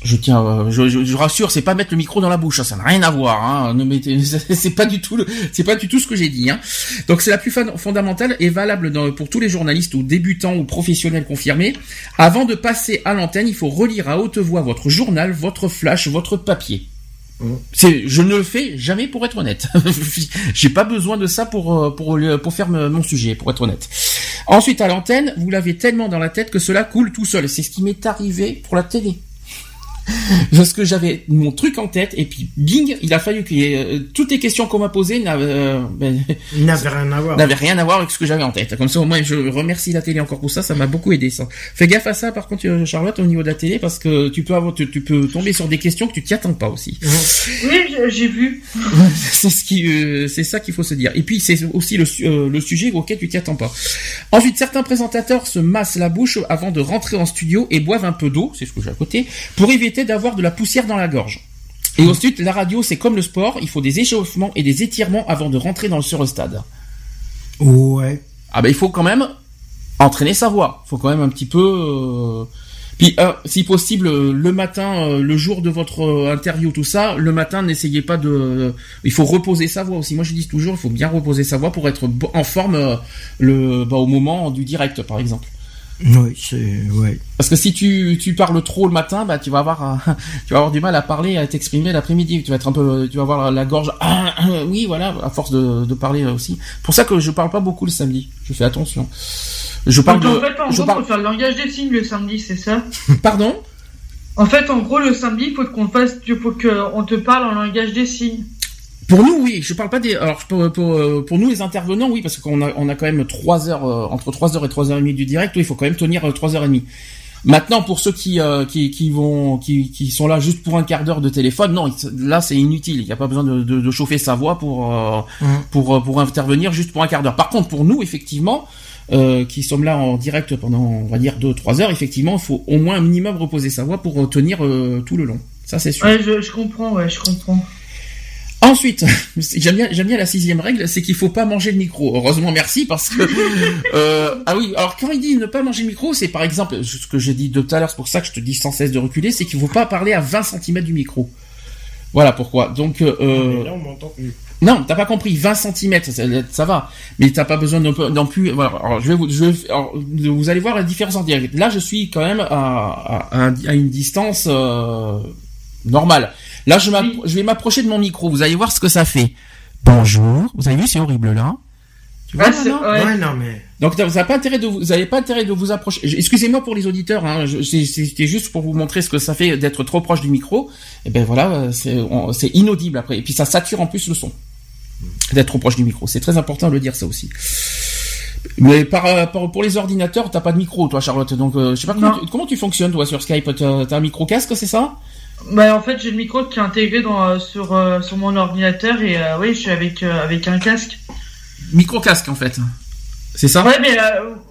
Je tiens, euh, je, je, rassure, c'est pas mettre le micro dans la bouche, hein, ça n'a rien à voir. Hein, ne mettez, c'est pas du tout, c'est pas du tout ce que j'ai dit. Donc c'est la plus fondamentale et valable pour tous les journalistes ou débutants ou professionnels confirmés. Avant de passer à l'antenne, il faut relire à haute voix votre journal, votre flash, votre papier. C'est, je ne le fais jamais pour être honnête. J'ai pas besoin de ça pour euh, pour pour faire mon sujet, pour être honnête. Ensuite, à l'antenne, vous l'avez tellement dans la tête que cela coule tout seul. C'est ce qui m'est arrivé pour la télé. parce que j'avais mon truc en tête et puis bing, il a fallu que euh, toutes les questions qu'on m'a posées euh, ben, n'avaient rien à voir. N'avaient rien à voir avec ce que j'avais en tête. Comme ça au moins je remercie la télé encore pour ça, ça m'a beaucoup aidé ça. Fais gaffe à ça par contre euh, Charlotte au niveau de la télé parce que tu peux avoir tu, peux tomber sur des questions que tu t'y attends pas aussi. Oui, j'ai vu. c'est ce qui c'est ça qu'il faut se dire. Et puis c'est aussi le, le sujet auquel tu t'y attends pas. Ensuite, certains présentateurs se massent la bouche avant de rentrer en studio et boivent un peu d'eau, c'est ce que j'ai à côté, pour éviter d'avoir de la poussière dans la gorge. Et ensuite, la radio, c'est comme le sport, il faut des échauffements et des étirements avant de rentrer dans le sur stade. Ouais. Ah ben il faut quand même entraîner sa voix. Il faut quand même un petit peu. Euh, puis, euh, si possible, le matin, euh, le jour de votre interview, tout ça, le matin, n'essayez pas de. Il faut reposer sa voix aussi. Moi, je dis toujours, il faut bien reposer sa voix pour être en forme le, bah, au moment du direct, par exemple. Oui, c'est ouais. Parce que si tu, tu parles trop le matin, bah tu vas avoir tu vas avoir du mal à parler, à t'exprimer l'après-midi. Tu vas être un peu, tu vas avoir la gorge. Ah, oui, voilà, à force de, de parler aussi. Pour ça que je parle pas beaucoup le samedi. Je fais attention. Je parle. Donc, en fait, en je gros, parle... faut faire le langage des signes le samedi, c'est ça? Pardon? En fait, en gros, le samedi, il faut qu'on fasse, il faut qu'on te parle en langage des signes. Pour nous, oui. Je parle pas des. Alors pour, pour, euh, pour nous les intervenants, oui, parce qu'on a on a quand même trois heures euh, entre trois heures et trois heures et demie du direct. Oui, il faut quand même tenir euh, trois heures et demie. Maintenant, pour ceux qui, qui, qui vont qui, qui sont là juste pour un quart d'heure de téléphone, non, là c'est inutile. Il n'y a pas besoin de, de, de, chauffer sa voix pour mmh. pour pour intervenir juste pour un quart d'heure. Par contre, pour nous, effectivement, euh, qui sommes là en direct pendant, on va dire, 2-3 heures, effectivement, il faut au moins un minimum reposer sa voix pour tenir tout le long. Ça, c'est sûr. Ouais, je, je comprends, ouais, je comprends. Ensuite, j'aime bien, j'aime bien la sixième règle, c'est qu'il faut pas manger le micro. Heureusement, merci parce que euh, ah oui. Alors quand il dit ne pas manger le micro, c'est par exemple ce que j'ai dit tout à l'heure, c'est pour ça que je te dis sans cesse de reculer, c'est qu'il faut pas parler à 20 cm du micro. Voilà pourquoi. Donc euh, non, là, on m'entend plus. Non, t'as pas compris. 20 cm, ça, ça va. Mais t'as pas besoin non plus. Voilà. Alors, je vais vous, je vais, alors, vous allez voir la différence en direct. Là, je suis quand même à, à, à une distance euh, normale. Là, je, je vais m'approcher de mon micro. Vous allez voir ce que ça fait. Bonjour. Vous avez vu, c'est horrible là. Tu vois, non, ouais. non, mais... Donc vous n'avez pas intérêt de vous, vous avez pas intérêt de vous approcher. Excusez-moi pour les auditeurs, hein, c'était juste pour vous montrer ce que ça fait d'être trop proche du micro. Et ben voilà, c'est inaudible après. Et puis ça sature en plus le son d'être trop proche du micro. C'est très important de le dire ça aussi. Mais par, pour les ordinateurs, t'as pas de micro, toi, Charlotte. Donc, euh, je sais pas comment tu, comment tu, fonctionnes, toi, sur Skype. T'as un micro casque, c'est ça? Bah, en fait, j'ai le micro qui est intégré dans, euh, sur, euh, sur mon ordinateur et euh, oui, je suis avec, avec un casque. Micro casque en fait. C'est ça? Ouais, mais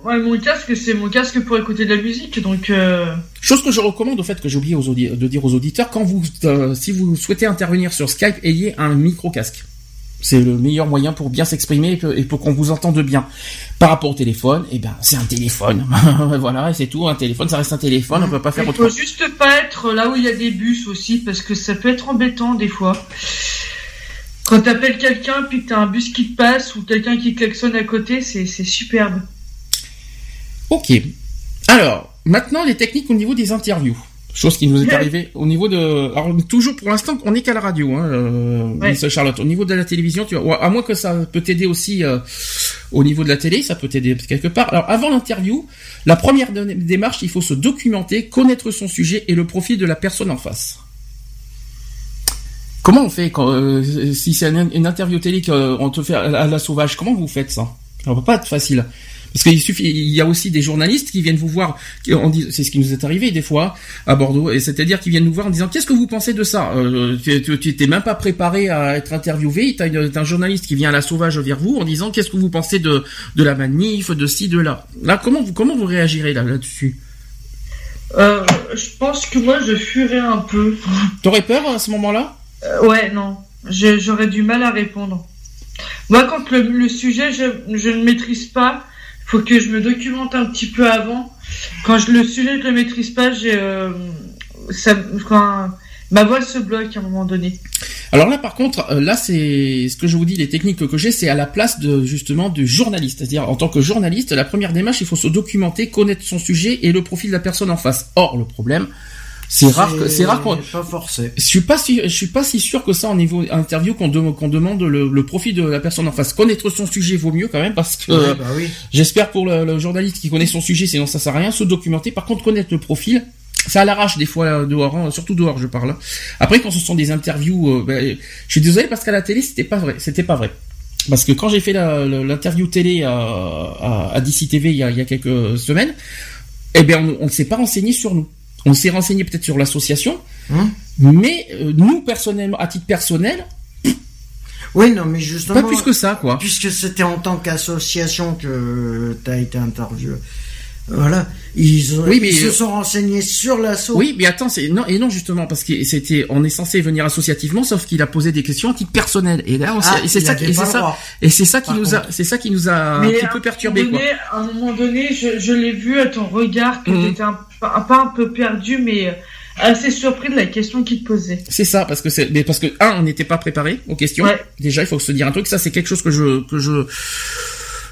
ouais, mon casque, c'est mon casque pour écouter de la musique, donc. Chose que je recommande au fait que j'ai oublié de dire aux auditeurs, quand vous, si vous souhaitez intervenir sur Skype, ayez un micro casque. C'est le meilleur moyen pour bien s'exprimer et pour qu'on vous entende bien. Par rapport au téléphone, eh ben c'est un téléphone. voilà, c'est tout. Un téléphone, ça reste un téléphone. On peut pas faire autre chose. Il faut juste pas être là où il y a des bus aussi, parce que ça peut être embêtant des fois. Quand t'appelles quelqu'un puis que t'as un bus qui te passe ou quelqu'un qui klaxonne à côté, c'est superbe. Ok. Alors, maintenant les techniques au niveau des interviews. Chose qui nous est arrivée au niveau de. Alors toujours pour l'instant, on n'est qu'à la radio, hein, euh, Charlotte. Au niveau de la télévision, tu vois, à moins que ça peut t'aider aussi euh, au niveau de la télé, ça peut t'aider quelque part. Alors avant l'interview, la première démarche, il faut se documenter, connaître son sujet et le profil de la personne en face. Comment on fait quand euh, si c'est une, interview télé qu'on te fait à la, sauvage Comment vous faites ça? Ça va pas être facile. Parce qu'il suffit, il y a aussi des journalistes qui viennent vous voir, c'est ce qui nous est arrivé des fois à Bordeaux, et c'est-à-dire qu'ils viennent nous voir en disant qu'est-ce que vous pensez de ça? Euh, Tu t'es même pas préparé à être interviewé, t'as un journaliste qui vient à la sauvage vers vous en disant qu'est-ce que vous pensez de de la manif, de ci, de là? Là, comment vous comment vous réagirez là là-dessus? Euh, Je pense que moi je fuirais un peu. T'aurais peur à ce moment-là? Euh, Ouais, non, j'aurais du mal à répondre. Moi, quand le, le sujet je, je ne maîtrise pas, faut que je me documente un petit peu avant. Quand je le sujet, je le maîtrise pas, j'ai, euh, ça, ma voix se bloque à un moment donné. Alors là, par contre, euh, là, c'est ce que je vous dis, les techniques que j'ai, c'est à la place de justement du journaliste. C'est-à-dire, en tant que journaliste, la première démarche, il faut se documenter, connaître son sujet et le profil de la personne en face. Or, le problème, c'est rare que c'est rare qu'on. Pas forcé. Je suis pas si je suis pas si sûr que ça en niveau interview qu'on demande le, le, profil de la personne en face. Connaître son sujet vaut mieux quand même parce que bah oui. j'espère pour le, journaliste qui connaît son sujet, sinon ça sert à rien. Se documenter. Par contre, connaître le profil, ça à l'arrache des fois euh, dehors, hein, surtout dehors, je parle. Après, quand ce sont des interviews, euh, ben, je suis désolé parce qu'à la télé, c'était pas vrai. C'était pas vrai. Parce que quand j'ai fait l'interview télé à, à, à DC TV il y a, il y a quelques semaines, eh bien, on ne s'est pas renseigné sur nous. On s'est renseigné peut-être sur l'association, hein mais euh, nous personnellement, à titre personnel, oui, non, mais justement. Pas plus que ça, quoi. Puisque c'était en tant qu'association que tu as été interviewé. Voilà, ils, oui, mais, se sont renseignés sur l'assaut. Oui, mais attends, c'est non et non justement parce que c'était, on est censé venir associativement, sauf qu'il a posé des questions à titre personnel et là, ah, c'est ça, et c'est ça, et c'est ça qui nous a, c'est ça qui nous a un petit peu perturbé quoi. À un moment donné, je, je l'ai vu à ton regard que mmh. tu un, pas un peu perdu, mais assez surpris de la question qu'il te posait. C'est ça, parce que c'est, mais parce que un, on n'était pas préparé aux questions. Ouais. Déjà, il faut se dire un truc. Ça, c'est quelque chose que je que je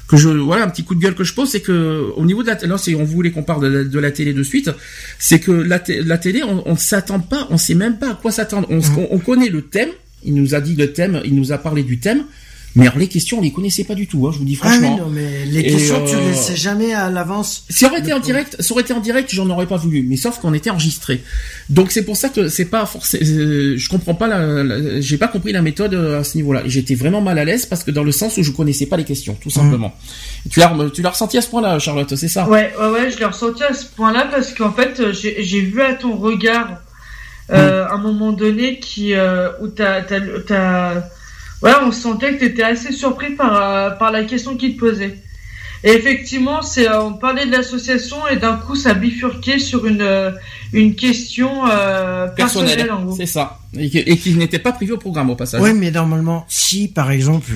que je voilà un petit coup de gueule que je pose c'est que au niveau de la là si on voulait qu'on parle de, la télé de suite c'est que la, la télé on, on s'attend pas on sait même pas à quoi s'attendre on, mmh. on, connaît le thème il nous a dit le thème il nous a parlé du thème mais alors les questions, on les connaissait pas du tout, hein, je vous dis ah franchement. Ah non, mais les questions, tu les euh, sais jamais à l'avance. Si ça aurait été en direct, ça aurait été en direct, j'en aurais pas voulu. Mais sauf qu'on était enregistré. Donc c'est pour ça que c'est pas forcément, euh, je comprends pas la, j'ai pas compris la méthode euh, à ce niveau-là. J'étais vraiment mal à l'aise parce que dans le sens où je connaissais pas les questions, tout simplement. Mmh. Tu l'as, tu l'as ressenti à ce point-là, Charlotte, c'est ça? Ouais, ouais, ouais, je l'ai ressenti à ce point-là parce qu'en fait, j'ai vu à ton regard, euh, mmh. à un moment donné qui, euh, où t'as, t'as, Ouais, on sentait que tu étais assez surpris par, euh, par la question qu'il te posait. Et effectivement, c'est on parlait de l'association et d'un coup ça bifurquait sur une une question personnelle. en C'est ça, et qui, et qui n'était pas prévu au programme au passage. Oui, mais normalement, si par exemple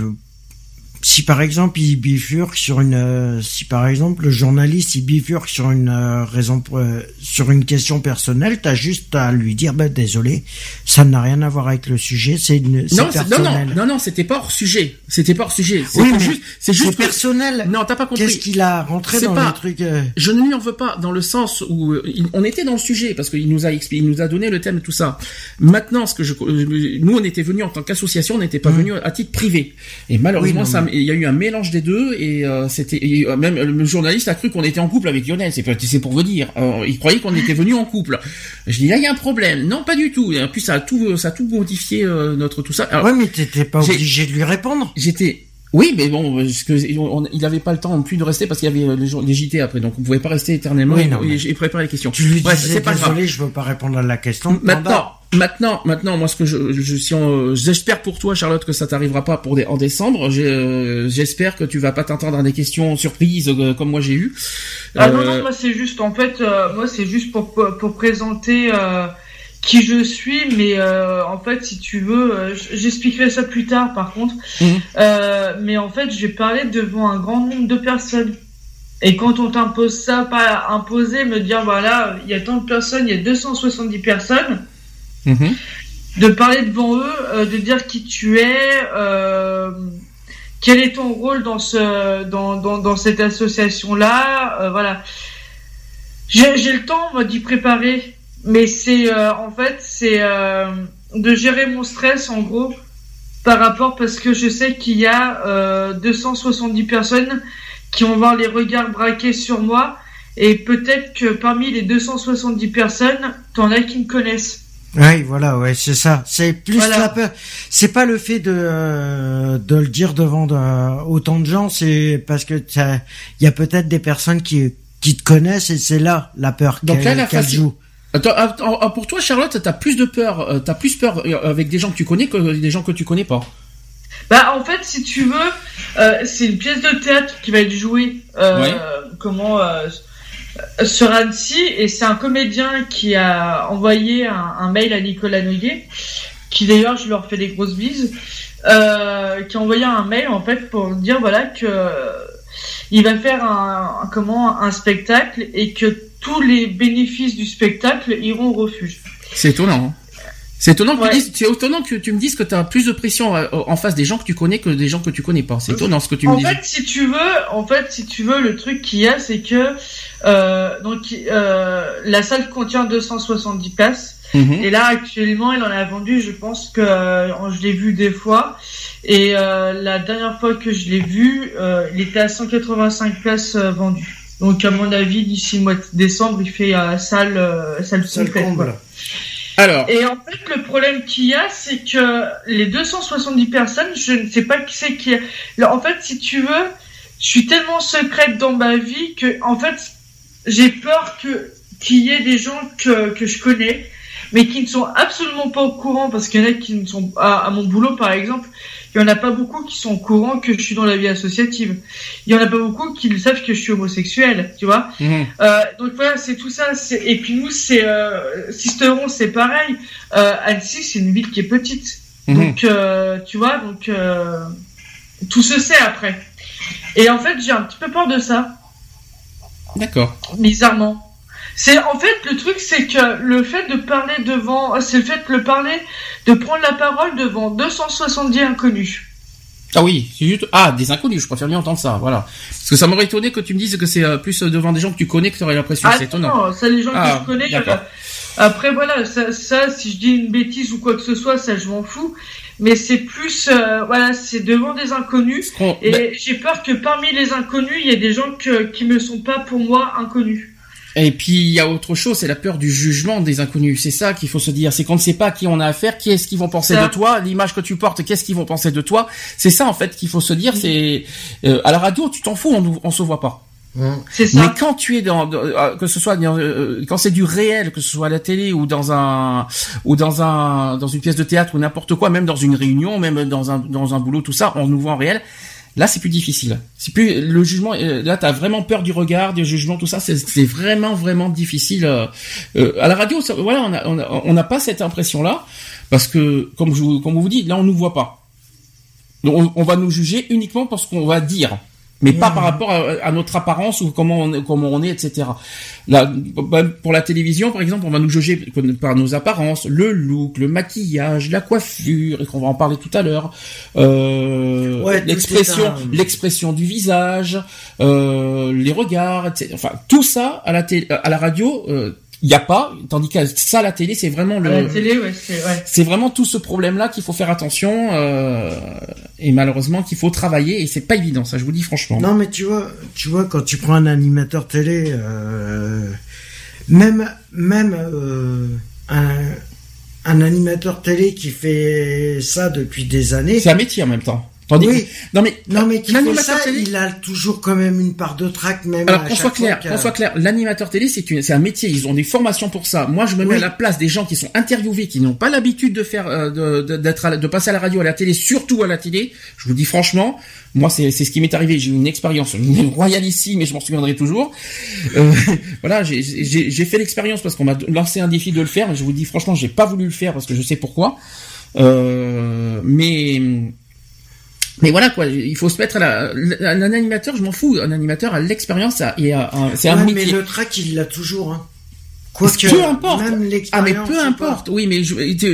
si par exemple il bifurque sur une euh, si par exemple le journaliste il bifurque sur une euh, raison euh, sur une question personnelle t'as juste à lui dire bah désolé ça n'a rien à voir avec le sujet c'est une non, personnel non non non c'était pas hors sujet c'était pas hors sujet oui, juste c'est juste personnel. Non t'as pas compris. Qu'est-ce qu'il a rentré dans le truc je ne lui en veux pas dans le sens où on était dans le sujet parce qu'il nous a expliqué il nous a donné le thème et tout ça. Maintenant ce que je nous on était venus en tant qu'association on n'était pas mmh. venus à titre privé. Et malheureusement ça il y a eu un mélange des deux et euh, c'était euh, même le journaliste a cru qu'on était en couple avec Lionel. C'est c'est pour vous dire. Euh, il croyait qu'on était venu en couple. Je dis là il y a un problème. Non pas du tout. Et en plus ça a tout ça a tout modifié notre tout ça. Alors, ouais mais t'étais pas obligé de lui répondre. J'étais oui, mais bon, parce que il avait pas le temps non plus de rester parce qu'il y avait les, JT après, donc on pouvait pas rester éternellement. Oui, non, et, préparé les questions. Tu lui Bref, c'est pas désolé, je veux pas répondre à la question. Maintenant, maintenant, maintenant, moi, ce que je, je si j'espère pour toi, Charlotte, que ça t'arrivera pas pour des, en décembre. Euh, j'espère que tu vas pas t'entendre dans des questions surprises euh, comme moi j'ai eu. Ah non, non, euh, moi c'est juste, en fait, moi c'est juste pour pour présenter qui je suis, mais euh, en fait, si tu veux, euh, j'expliquerai ça plus tard, par contre. Euh, mais en fait, je vais parler devant un grand nombre de personnes. Et quand on t'impose ça, pas imposer, me dire voilà, il y a tant de personnes, il y a 270 personnes. Mhm. De parler devant eux, de dire qui tu es, quel est ton rôle dans ce, dans, dans, dans cette association-là, voilà. J'ai le temps d'y préparer mais c'est euh, en fait c'est euh, de gérer mon stress en gros par rapport parce que je sais qu'il y a euh, 270 personnes qui vont voir les regards braqués sur moi et peut-être que parmi les 270 personnes, t'en as qui me connaissent. Oui, voilà, ouais, c'est ça. C'est plus la peur. C'est pas le fait de euh, de le dire devant autant de gens, c'est parce que il y a peut-être des personnes qui qui te connaissent et c'est là la peur qu'elle joue. Attends, ah, ah, pour toi, Charlotte, t'as plus de peur, euh, t'as plus peur euh, avec des gens que tu connais que des gens que tu connais pas. Bah, en fait, si tu veux, euh, c'est une pièce de théâtre qui va être jouée, comment, sur Annecy, et c'est un comédien qui a envoyé un, mail à Nicolas Noguet, qui d'ailleurs, je leur fais des grosses bises, qui a envoyé un mail en fait pour dire voilà que il va faire un comment un spectacle et que tous les bénéfices du spectacle iront au refuge. C'est étonnant. Hein. C'est étonnant, que tu étonnant que tu me dises que tu as plus de pression euh, en face des gens que tu connais que des gens que tu connais pas. C'est étonnant ce que tu me dis. En fait, si tu veux, en fait, si tu veux, le truc qu'il y a, c'est que euh, donc euh, la salle contient 270 places. Mhm. Et là, actuellement, il en a vendu, je pense que euh, je l'ai vu des fois. Et la dernière fois que je l'ai vu, il était à 185 places vendues. Donc à mon avis, d'ici le mois de décembre, il fait euh, salle euh, salle, salle Et en fait, le problème qu'il y a, c'est que les 270 personnes, je ne sais pas qui c'est qui. En fait, si tu veux, je suis tellement secrète dans ma vie que, en fait, j'ai peur que qu'il y ait des gens que je connais, mais qui ne sont absolument pas au courant parce qu'il y en a qui ne sont à mon boulot, par exemple il y en a pas beaucoup qui sont au courant que je suis dans la vie associative. Il y en a pas beaucoup qui savent que je suis homosexuel, tu vois. Mhm. Euh, donc voilà, c'est tout ça. Et puis nous, c'est euh, Sisteron, c'est pareil. Euh, Annecy, c'est une ville qui est petite. Mhm. Donc euh, tu vois, donc tout se sait après. Et en fait, j'ai un petit peu peur de ça. D'accord. Bizarrement. C'est en fait le truc, c'est que le fait de parler devant, c'est le fait de le parler, de prendre la parole devant 270 inconnus. Ah oui, c'est juste ah des inconnus. Je préfère mieux entendre ça, voilà. Parce que ça m'aurait étonné que tu me dises que c'est euh, plus devant des gens que tu connais que tu aurais l'impression. Ah c'est étonnant. Non, c'est les gens que ah, je connais. Après voilà, ça, ça, si je dis une bêtise ou quoi que ce soit, ça je m'en fous. Mais c'est plus, euh, voilà, c'est devant des inconnus. Et ben j'ai peur que parmi les inconnus, il y ait des gens que, qui me sont pas pour moi inconnus. Et puis il y a autre chose, c'est la peur du jugement des inconnus. C'est ça qu'il faut se dire. C'est qu'on ne sait pas à qui on a affaire, qui est-ce qu'ils vont penser de toi, l'image que tu portes, qu'est-ce qu'ils vont penser de toi. C'est ça en fait qu'il faut se dire. C'est euh, à la radio, tu t'en fous, on, on se voit pas. C'est ça. Mais quand tu es dans, euh, que ce soit euh, quand c'est du réel, que ce soit à la télé ou dans un ou dans un dans une pièce de théâtre ou n'importe quoi, même dans une réunion, même dans un dans un boulot, tout ça, on nous voit en réel Là, c'est plus difficile. C'est plus le jugement. Euh, là, t'as vraiment peur du regard, du jugement, tout ça. C'est vraiment, vraiment difficile. Euh, euh, à la radio, voilà, on n'a on pas cette impression-là parce que, comme je, comme vous dit, là, on nous voit pas. On, on va nous juger uniquement parce qu'on va dire mais pas par rapport à, notre apparence ou comment on, comment on est, etc. Là, bah, pour la télévision, par exemple, on va nous juger par nos apparences, le look, le maquillage, la coiffure, et qu'on va en parler tout à l'heure, euh, l'expression, l'expression du visage, euh, les regards, etc. Enfin, tout ça à la télé, à la radio. Euh, il n'y a pas, tandis que ça, la télé, c'est vraiment le. la télé, ouais, c'est vraiment tout ce problème-là qu'il faut faire attention euh, et malheureusement qu'il faut travailler et c'est pas évident, ça, je vous dis franchement. Non, mais tu vois, tu vois, quand tu prends un animateur télé, euh, même, même euh, un, un animateur télé qui fait ça depuis des années. C'est un métier en même temps oui. non mais non mais ça, télé, il a toujours quand même une part de trac même. Alors qu'on soit clair, qu'on soit clair, l'animateur télé c'est c'est un métier, ils ont des formations pour ça. Moi je me mets à la place des gens qui sont interviewés, qui n'ont pas l'habitude de faire euh, d'être de, passer à la radio, à la télé, surtout à la télé. Je vous dis franchement, moi c'est c'est ce qui m'est arrivé. J'ai eu une expérience royale ici, mais je m'en souviendrai toujours. Euh, voilà, j'ai j'ai fait l'expérience parce qu'on m'a lancé un défi de le faire. Mais je vous dis franchement, j'ai pas voulu le faire parce que je sais pourquoi. Euh, mais mais voilà quoi, il faut se mettre à la, un animateur, je m'en fous, un animateur a l'expérience et c'est un métier. Mais le track il l'a toujours. Hein. Quoi que, peu importe. ah mais peu importe. Oui, mais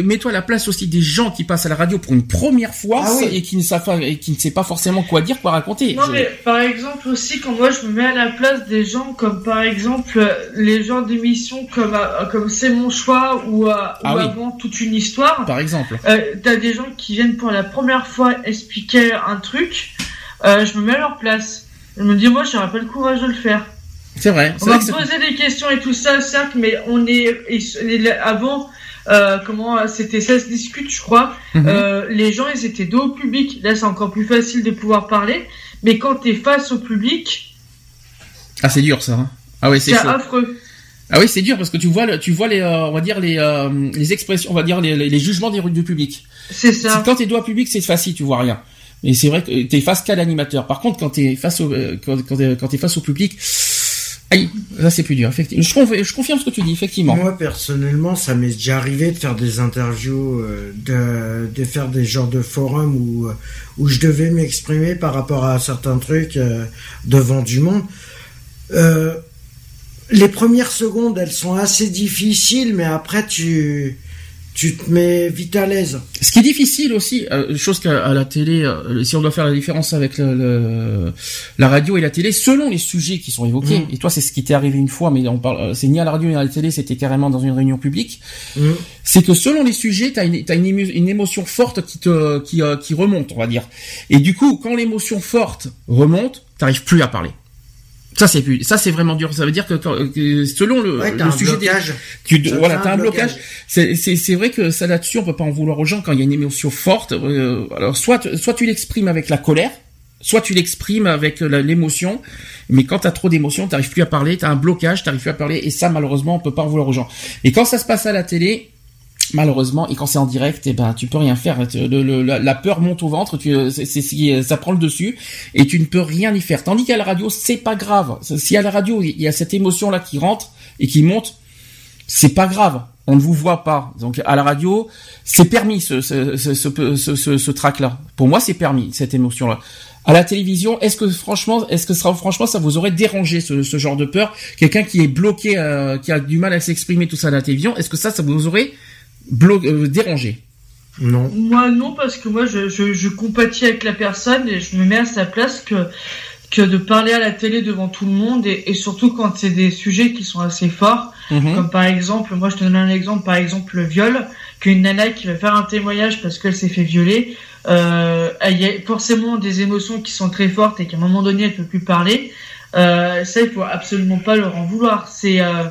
mets-toi à la place aussi des gens qui passent à la radio pour une première fois ah et qui ne savent et qui ne sait pas forcément quoi dire, quoi raconter. Non mais par exemple aussi quand moi je me mets à la place des gens comme par exemple les gens d'émissions comme euh, comme c'est mon choix ou, euh, ah avant toute une histoire. Par exemple. Euh, T'as des gens qui viennent pour la première fois expliquer un truc. Euh, je me mets à leur place. Je me dis moi j'aurais pas le courage de le faire. C'est vrai. On va poser des questions et tout ça, certes, mais on est avant. Euh, comment c'était ça se discute je crois mhm. euh, les gens ils étaient dos au public là c'est encore plus facile de pouvoir parler mais quand tu es face au public ah c'est dur ça hein. ah oui c'est affreux ah oui c'est dur parce que tu vois tu vois les euh, on va dire les les expressions on va dire les, les, jugements des du public c'est ça quand t'es dos au public c'est facile tu vois rien mais c'est vrai que t'es face qu'à l'animateur par contre quand t'es face au quand, quand t'es face au public Aïe, là c'est plus dur, effectivement. Je, confirme ce que tu dis, effectivement. Moi personnellement, ça m'est déjà arrivé de faire des interviews, euh, de, de faire des genres de forums où, euh, où je devais m'exprimer par rapport à certains trucs euh, devant du monde. les premières secondes, elles sont assez difficiles, mais après tu tu te mets vite à l'aise. Ce qui est difficile aussi, euh, chose qu'à la télé, euh, si on doit faire la différence avec le, la radio et la télé, selon les sujets qui sont évoqués, mm. et toi c'est ce qui t'est arrivé une fois, mais on parle, euh, c'est ni à la radio ni à la télé, c'était carrément dans une réunion publique, mm. c'est que selon les sujets, t'as une, as une, une, émotion forte qui te, qui, qui remonte, on va dire. Et du coup, quand l'émotion forte remonte, t'arrives plus à parler. Ça c'est plus, ça c'est vraiment dur. Ça veut dire que, selon le, le sujet blocage. tu, voilà, t'as un blocage. C'est c'est vrai que ça là-dessus on peut pas en vouloir aux gens quand il y a une émotion forte. Euh, alors soit soit tu l'exprimes avec la colère, soit tu l'exprimes avec l'émotion. Mais quand t'as trop d'émotions, t'arrives plus à parler, t'as un blocage, t'arrives plus à parler. Et ça malheureusement on peut pas en vouloir aux gens. Et quand ça se passe à la télé, malheureusement, et quand c'est en direct, eh ben tu peux rien faire. la, peur monte au ventre, tu, c'est, ça prend le dessus, et tu ne peux rien y faire. Tandis qu'à la radio, c'est pas grave. Si à la radio il y a cette émotion là qui rentre et qui monte, c'est pas grave. On ne vous voit pas. Donc à la radio, c'est permis ce ce ce, ce, ce, trac là. Pour moi, c'est permis cette émotion là. À la télévision, est-ce que franchement, est-ce que ça, franchement, ça vous aurait dérangé ce, ce genre de peur? Quelqu'un qui est bloqué, euh, qui a du mal à s'exprimer tout ça à la télévision, est-ce que ça, ça vous aurait euh, dérangé Non. Moi non parce que moi je, je, compatis avec la personne et je me mets à sa place que que de parler à la télé devant tout le monde et, surtout quand c'est des sujets qui sont assez forts mhm. comme par exemple moi je te donne un exemple par exemple le viol qu'une nana qui va faire un témoignage parce qu'elle s'est fait violer euh, il y a forcément des émotions qui sont très fortes et qu'à un moment donné elle peut plus parler euh, ça il faut absolument pas leur en vouloir c'est euh,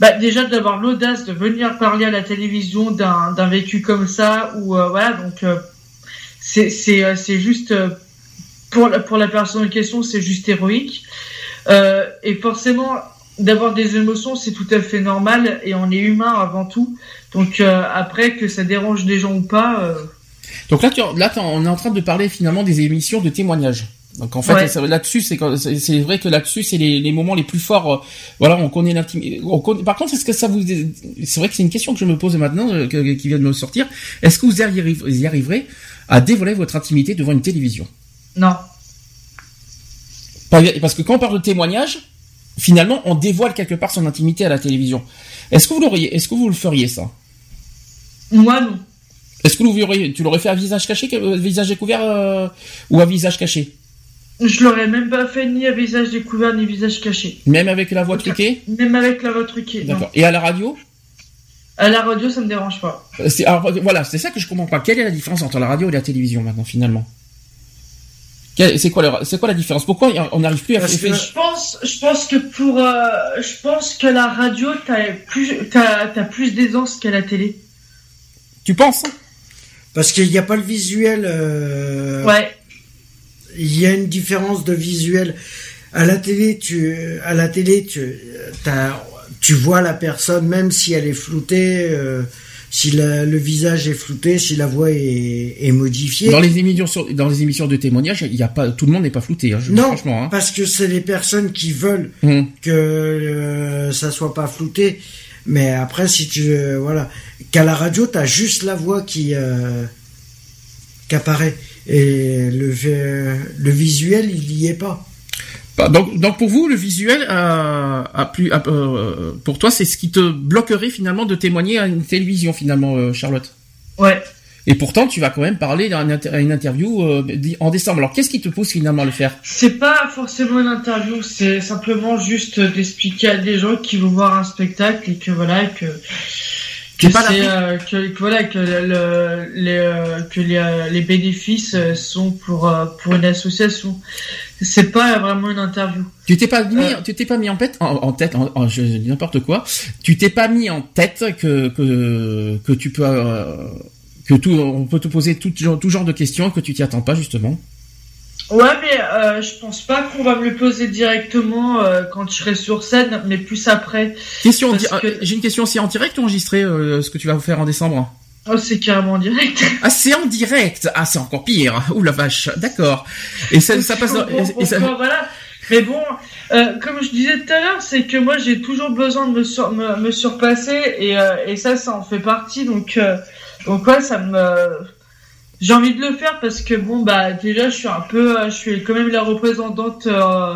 bah, déjà d'avoir l'audace de venir parler à la télévision d'un vécu comme ça ou euh, voilà donc euh, c'est c'est euh, juste pour la, pour la personne en question c'est juste héroïque et forcément d'avoir des émotions c'est tout à fait normal et on est humain avant tout donc après que ça dérange des gens ou pas Donc là, tu, là, on est en train de parler finalement des émissions de témoignages. Donc en fait, là-dessus, c'est c'est vrai que là-dessus, c'est les, les, moments les plus forts. Euh, voilà, on connaît l'intimité. Par contre, est-ce que ça vous, c'est vrai que c'est une question que je me pose maintenant, euh, qui vient de me sortir. Est-ce que vous y, arriverez à dévoiler votre intimité devant une télévision? Non. Parce que quand on parle de témoignage, finalement, on dévoile quelque part son intimité à la télévision. Est-ce que vous l'auriez, est-ce que vous le feriez ça? Moi non. Est-ce que vous tu l'aurais fait à visage caché, visage découvert euh, ou à visage caché? Je l'aurais même pas fait ni à visage découvert ni visage caché. Même avec la voix truquée Même avec la voix truquée. D'accord. Et à la radio À la radio, ça me dérange pas. Alors, voilà, c'est ça que je comprends pas. Quelle est la différence entre la radio et la télévision maintenant finalement? C'est quoi, la, c'est quoi la différence? Pourquoi on n'arrive plus à faire Je pense, je pense que pour, euh, je pense que la radio, t'as plus, t'as, as plus d'aisance qu'à la télé. Tu penses? Parce qu'il n'y a pas le visuel. Euh... Ouais. Il y a une différence de visuel. À la télé, tu, à la télé, tu, tu vois la personne, même si elle est floutée. Euh, si le visage est flouté, si la voix est, modifiée. Dans les émissions, dans les émissions de témoignage, il y a pas, tout le monde n'est pas flouté. Hein, non, franchement, hein. parce que c'est les personnes qui veulent mmh. que euh, ça soit pas flouté. Mais après, si tu euh, voilà, qu'à la radio, tu as juste la voix qui euh, qui apparaît et le le visuel, il y est pas. Bah, donc, donc pour vous, le visuel a, plus, euh, pour toi, c'est ce qui te bloquerait finalement de témoigner à une télévision finalement, euh, Charlotte? Ouais. Et pourtant, tu vas quand même parler à une interview euh, en décembre. Alors, qu'est-ce qui te pousse finalement à le faire? C'est pas forcément une interview, c'est simplement juste d'expliquer à des gens qui vont voir un spectacle et que voilà que que, euh, que, voilà que le, les euh, que les, euh, les, bénéfices sont pour pour une association. C'est pas vraiment une interview. Tu t'es pas mis tu t'es pas mis en tête en, tête en, n'importe quoi. Tu t'es pas mis en tête que que que tu peux que tout on peut te poser tout genre tout genre de questions que tu t'y attends pas justement. Ouais, mais euh, je pense pas qu'on va me le poser directement euh, quand je serai sur scène, mais plus après. Question, j'ai une question, c'est en direct ou enregistré euh, ce que tu vas faire en décembre? Oh, c'est carrément en direct. Ah, c'est en direct. Ah, c'est encore pire. Ouh la vache. D'accord. Et ça, ça passe. et ça... Voilà. Mais bon, euh, comme je disais tout à l'heure, c'est que moi j'ai toujours besoin de me, sur, me, me, surpasser et, euh, et ça, ça en fait partie. Donc, donc ouais, ça me j'ai envie de le faire parce que bon bah déjà je suis un peu, euh, je suis quand même la représentante, euh,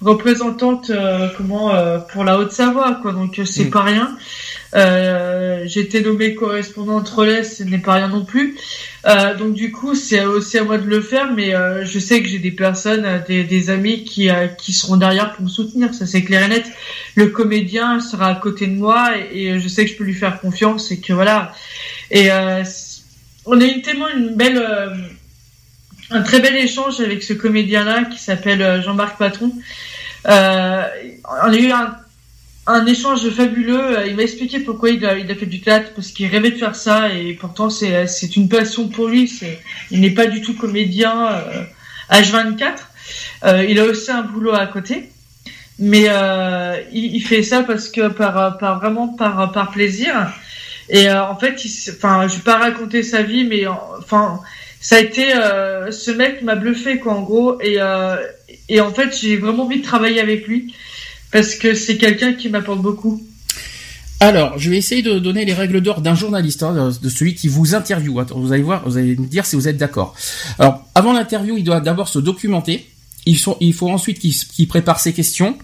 représentante euh, comment pour la Haute-Savoie quoi, donc c'est mm. pas rien. j'ai été nommée correspondante relais, ce n'est pas rien non plus. donc du coup c'est aussi à moi de le faire, mais je sais que j'ai des personnes, des, des amis qui qui seront derrière pour me soutenir, ça c'est clair et net. Le comédien sera à côté de moi et, et je sais que je peux lui faire confiance et que voilà. Et on a eu tellement une belle, euh, un très bel échange avec ce comédien-là qui s'appelle euh, Jean-Marc Patron. Euh, on a eu un, échange fabuleux. Il m'a expliqué pourquoi il a, fait du théâtre, parce qu'il rêvait de faire ça, et pourtant c'est, une passion pour lui. Il n'est pas du tout comédien euh, H24. Euh, il a aussi un boulot à côté, mais il, il, fait ça parce que par, par vraiment par, par plaisir. Et euh, en fait, enfin, je vais pas raconter sa vie, mais enfin, ça a été euh, ce mec m'a bluffé quoi en gros. Et euh, et en fait, j'ai vraiment envie de travailler avec lui parce que c'est quelqu'un qui m'apporte beaucoup. Alors, je vais essayer de donner les règles d'or d'un journaliste, hein, de celui qui vous interviewe. Vous allez voir, vous allez me dire si vous êtes d'accord. Alors, avant l'interview, il doit d'abord se documenter. Il faut ensuite qu'il prépare ses questions.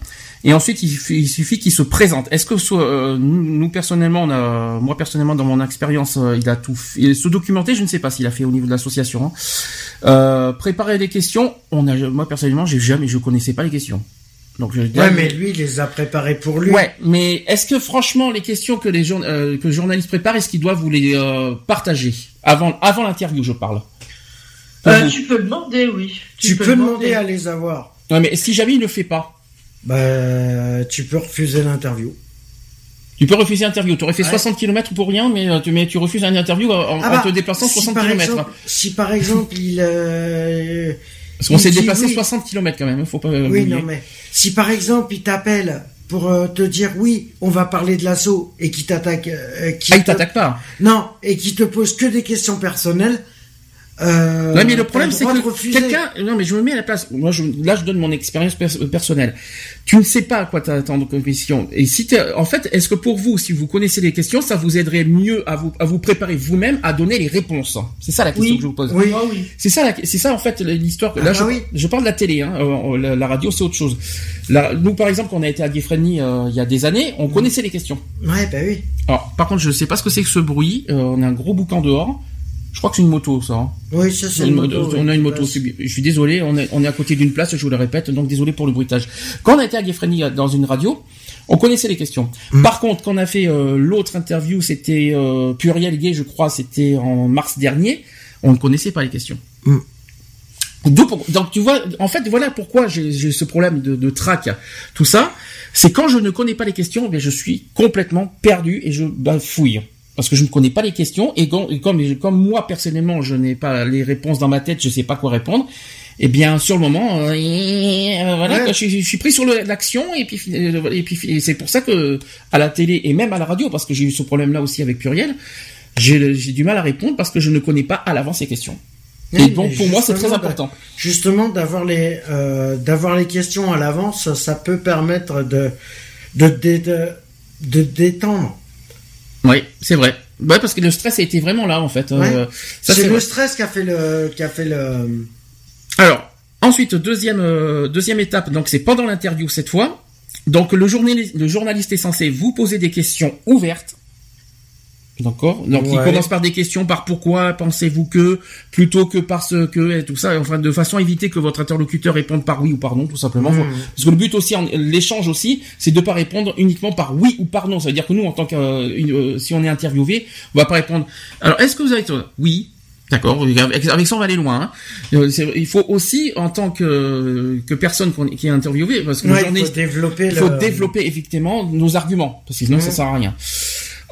Et ensuite, il, il suffit qu'il se présente. Est-ce que euh, nous, personnellement, on a, moi personnellement, dans mon expérience, euh, il a tout fait. Se documenter, je ne sais pas s'il a fait au niveau de l'association. Hein. Euh, préparer des questions, on a, moi personnellement, j'ai jamais, je connaissais pas les questions. Donc je ouais, mais lui, il les a préparées pour lui. Ouais, mais est-ce que franchement, les questions que les euh, que le journaliste prépare, est-ce qu'il doit vous les partager avant, avant l'interview, je parle? tu peux demander, oui. Tu, peux, demander à les avoir. Ouais, mais si jamais il ne le fait pas? Bah, tu peux refuser l'interview. Tu peux refuser l'interview. Tu aurais fait 60 km pour rien, mais euh, tu, mais tu refuses une interview en, ah bah, te déplaçant 60 km. si par exemple il. Euh, Parce qu'on s'est déplacé 60 km quand même, faut pas. Oui, non mais si par exemple il t'appelle pour euh, te dire oui, on va parler de l'assaut et qui t'attaque. ah, il t'attaque pas. Non, et qui te pose que des questions personnelles. Euh, non mais le problème c'est que quelqu'un, non mais je me mets à la place. Moi je, là je donne mon expérience pers- personnelle. Tu ne sais pas à quoi t'attendre comme question. Et si t'es- en fait, est-ce que pour vous, si vous connaissez les questions, ça vous aiderait mieux à vous à vous préparer vous-même à donner les réponses? C'est ça la question Oui. que je vous pose. Oui. Moi, oui. C'est ça, la- c'est ça en fait l'histoire. Là, Ah je, oui. je parle de la télé. Hein, euh, la, la radio, c'est autre chose. La- nous, par exemple, quand on a été à euh, il y a des années, on connaissait les questions. Ouais, bah oui. Alors, par contre, je sais pas ce que c'est que ce bruit. Euh, on a un gros boucan dehors. Je crois que c'est une moto, ça. hein. Oui, ça c'est Une moto, on a une moto. c'est- Je suis désolé, on est, on est à côté d'une place, je vous le répète, donc désolé pour le bruitage. Quand on a été à Friendly, euh, dans une radio, on connaissait les questions. Mm. Par contre, quand on a fait euh, l'autre interview, c'était euh, Pluriel Gay, je crois, c'était en mars dernier, on ne connaissait pas les questions. Mm. Donc tu vois, en fait, voilà pourquoi j'ai ce problème de, de trac, tout ça. C'est quand je ne connais pas les questions, ben je suis complètement perdu et je ben, fouille parce que je ne connais pas les questions et, et comme comme moi personnellement je n'ai pas les réponses dans ma tête, je sais pas quoi répondre. Eh bien, sur le moment, euh, euh, voilà, Ouais. je, suis- je suis pris sur l'action et puis euh, et puis et c'est pour ça que à la télé et même à la radio, parce que j'ai eu ce problème-là aussi avec Pluriel, j'ai du mal à répondre parce que je ne connais pas à l'avance les questions. Et donc pour moi, c'est très important. Justement, d'avoir les euh, d'avoir les questions à l'avance, ça peut permettre de de de, de, de détendre. Oui, c'est vrai. Ouais, parce que le stress a été vraiment là en fait. Ouais. ça C'est c'est le vrai. stress qui a fait le qui a fait le. Alors, ensuite deuxième euh, deuxième étape, donc c'est pendant l'interview cette fois. Donc le journaliste le journaliste est censé vous poser des questions ouvertes. D'accord. Donc il commence par des questions par pourquoi pensez-vous que plutôt que parce que et tout ça, enfin de façon à éviter que votre interlocuteur réponde par oui ou par non tout simplement. Faut- Parce que le but aussi, l'échange aussi, c'est de pas répondre uniquement par oui ou par non. Ça veut dire que nous, en tant que euh, si on est interviewé, on va pas répondre. Alors, est-ce que vous avez oui D'accord, avec, ça on va aller loin. hein. Euh, Il faut aussi, en tant que, que personne qui est interviewée, parce que Ouais, il faut développer il faut le. développer effectivement nos arguments, parce que sinon ça Mhm. sert à rien.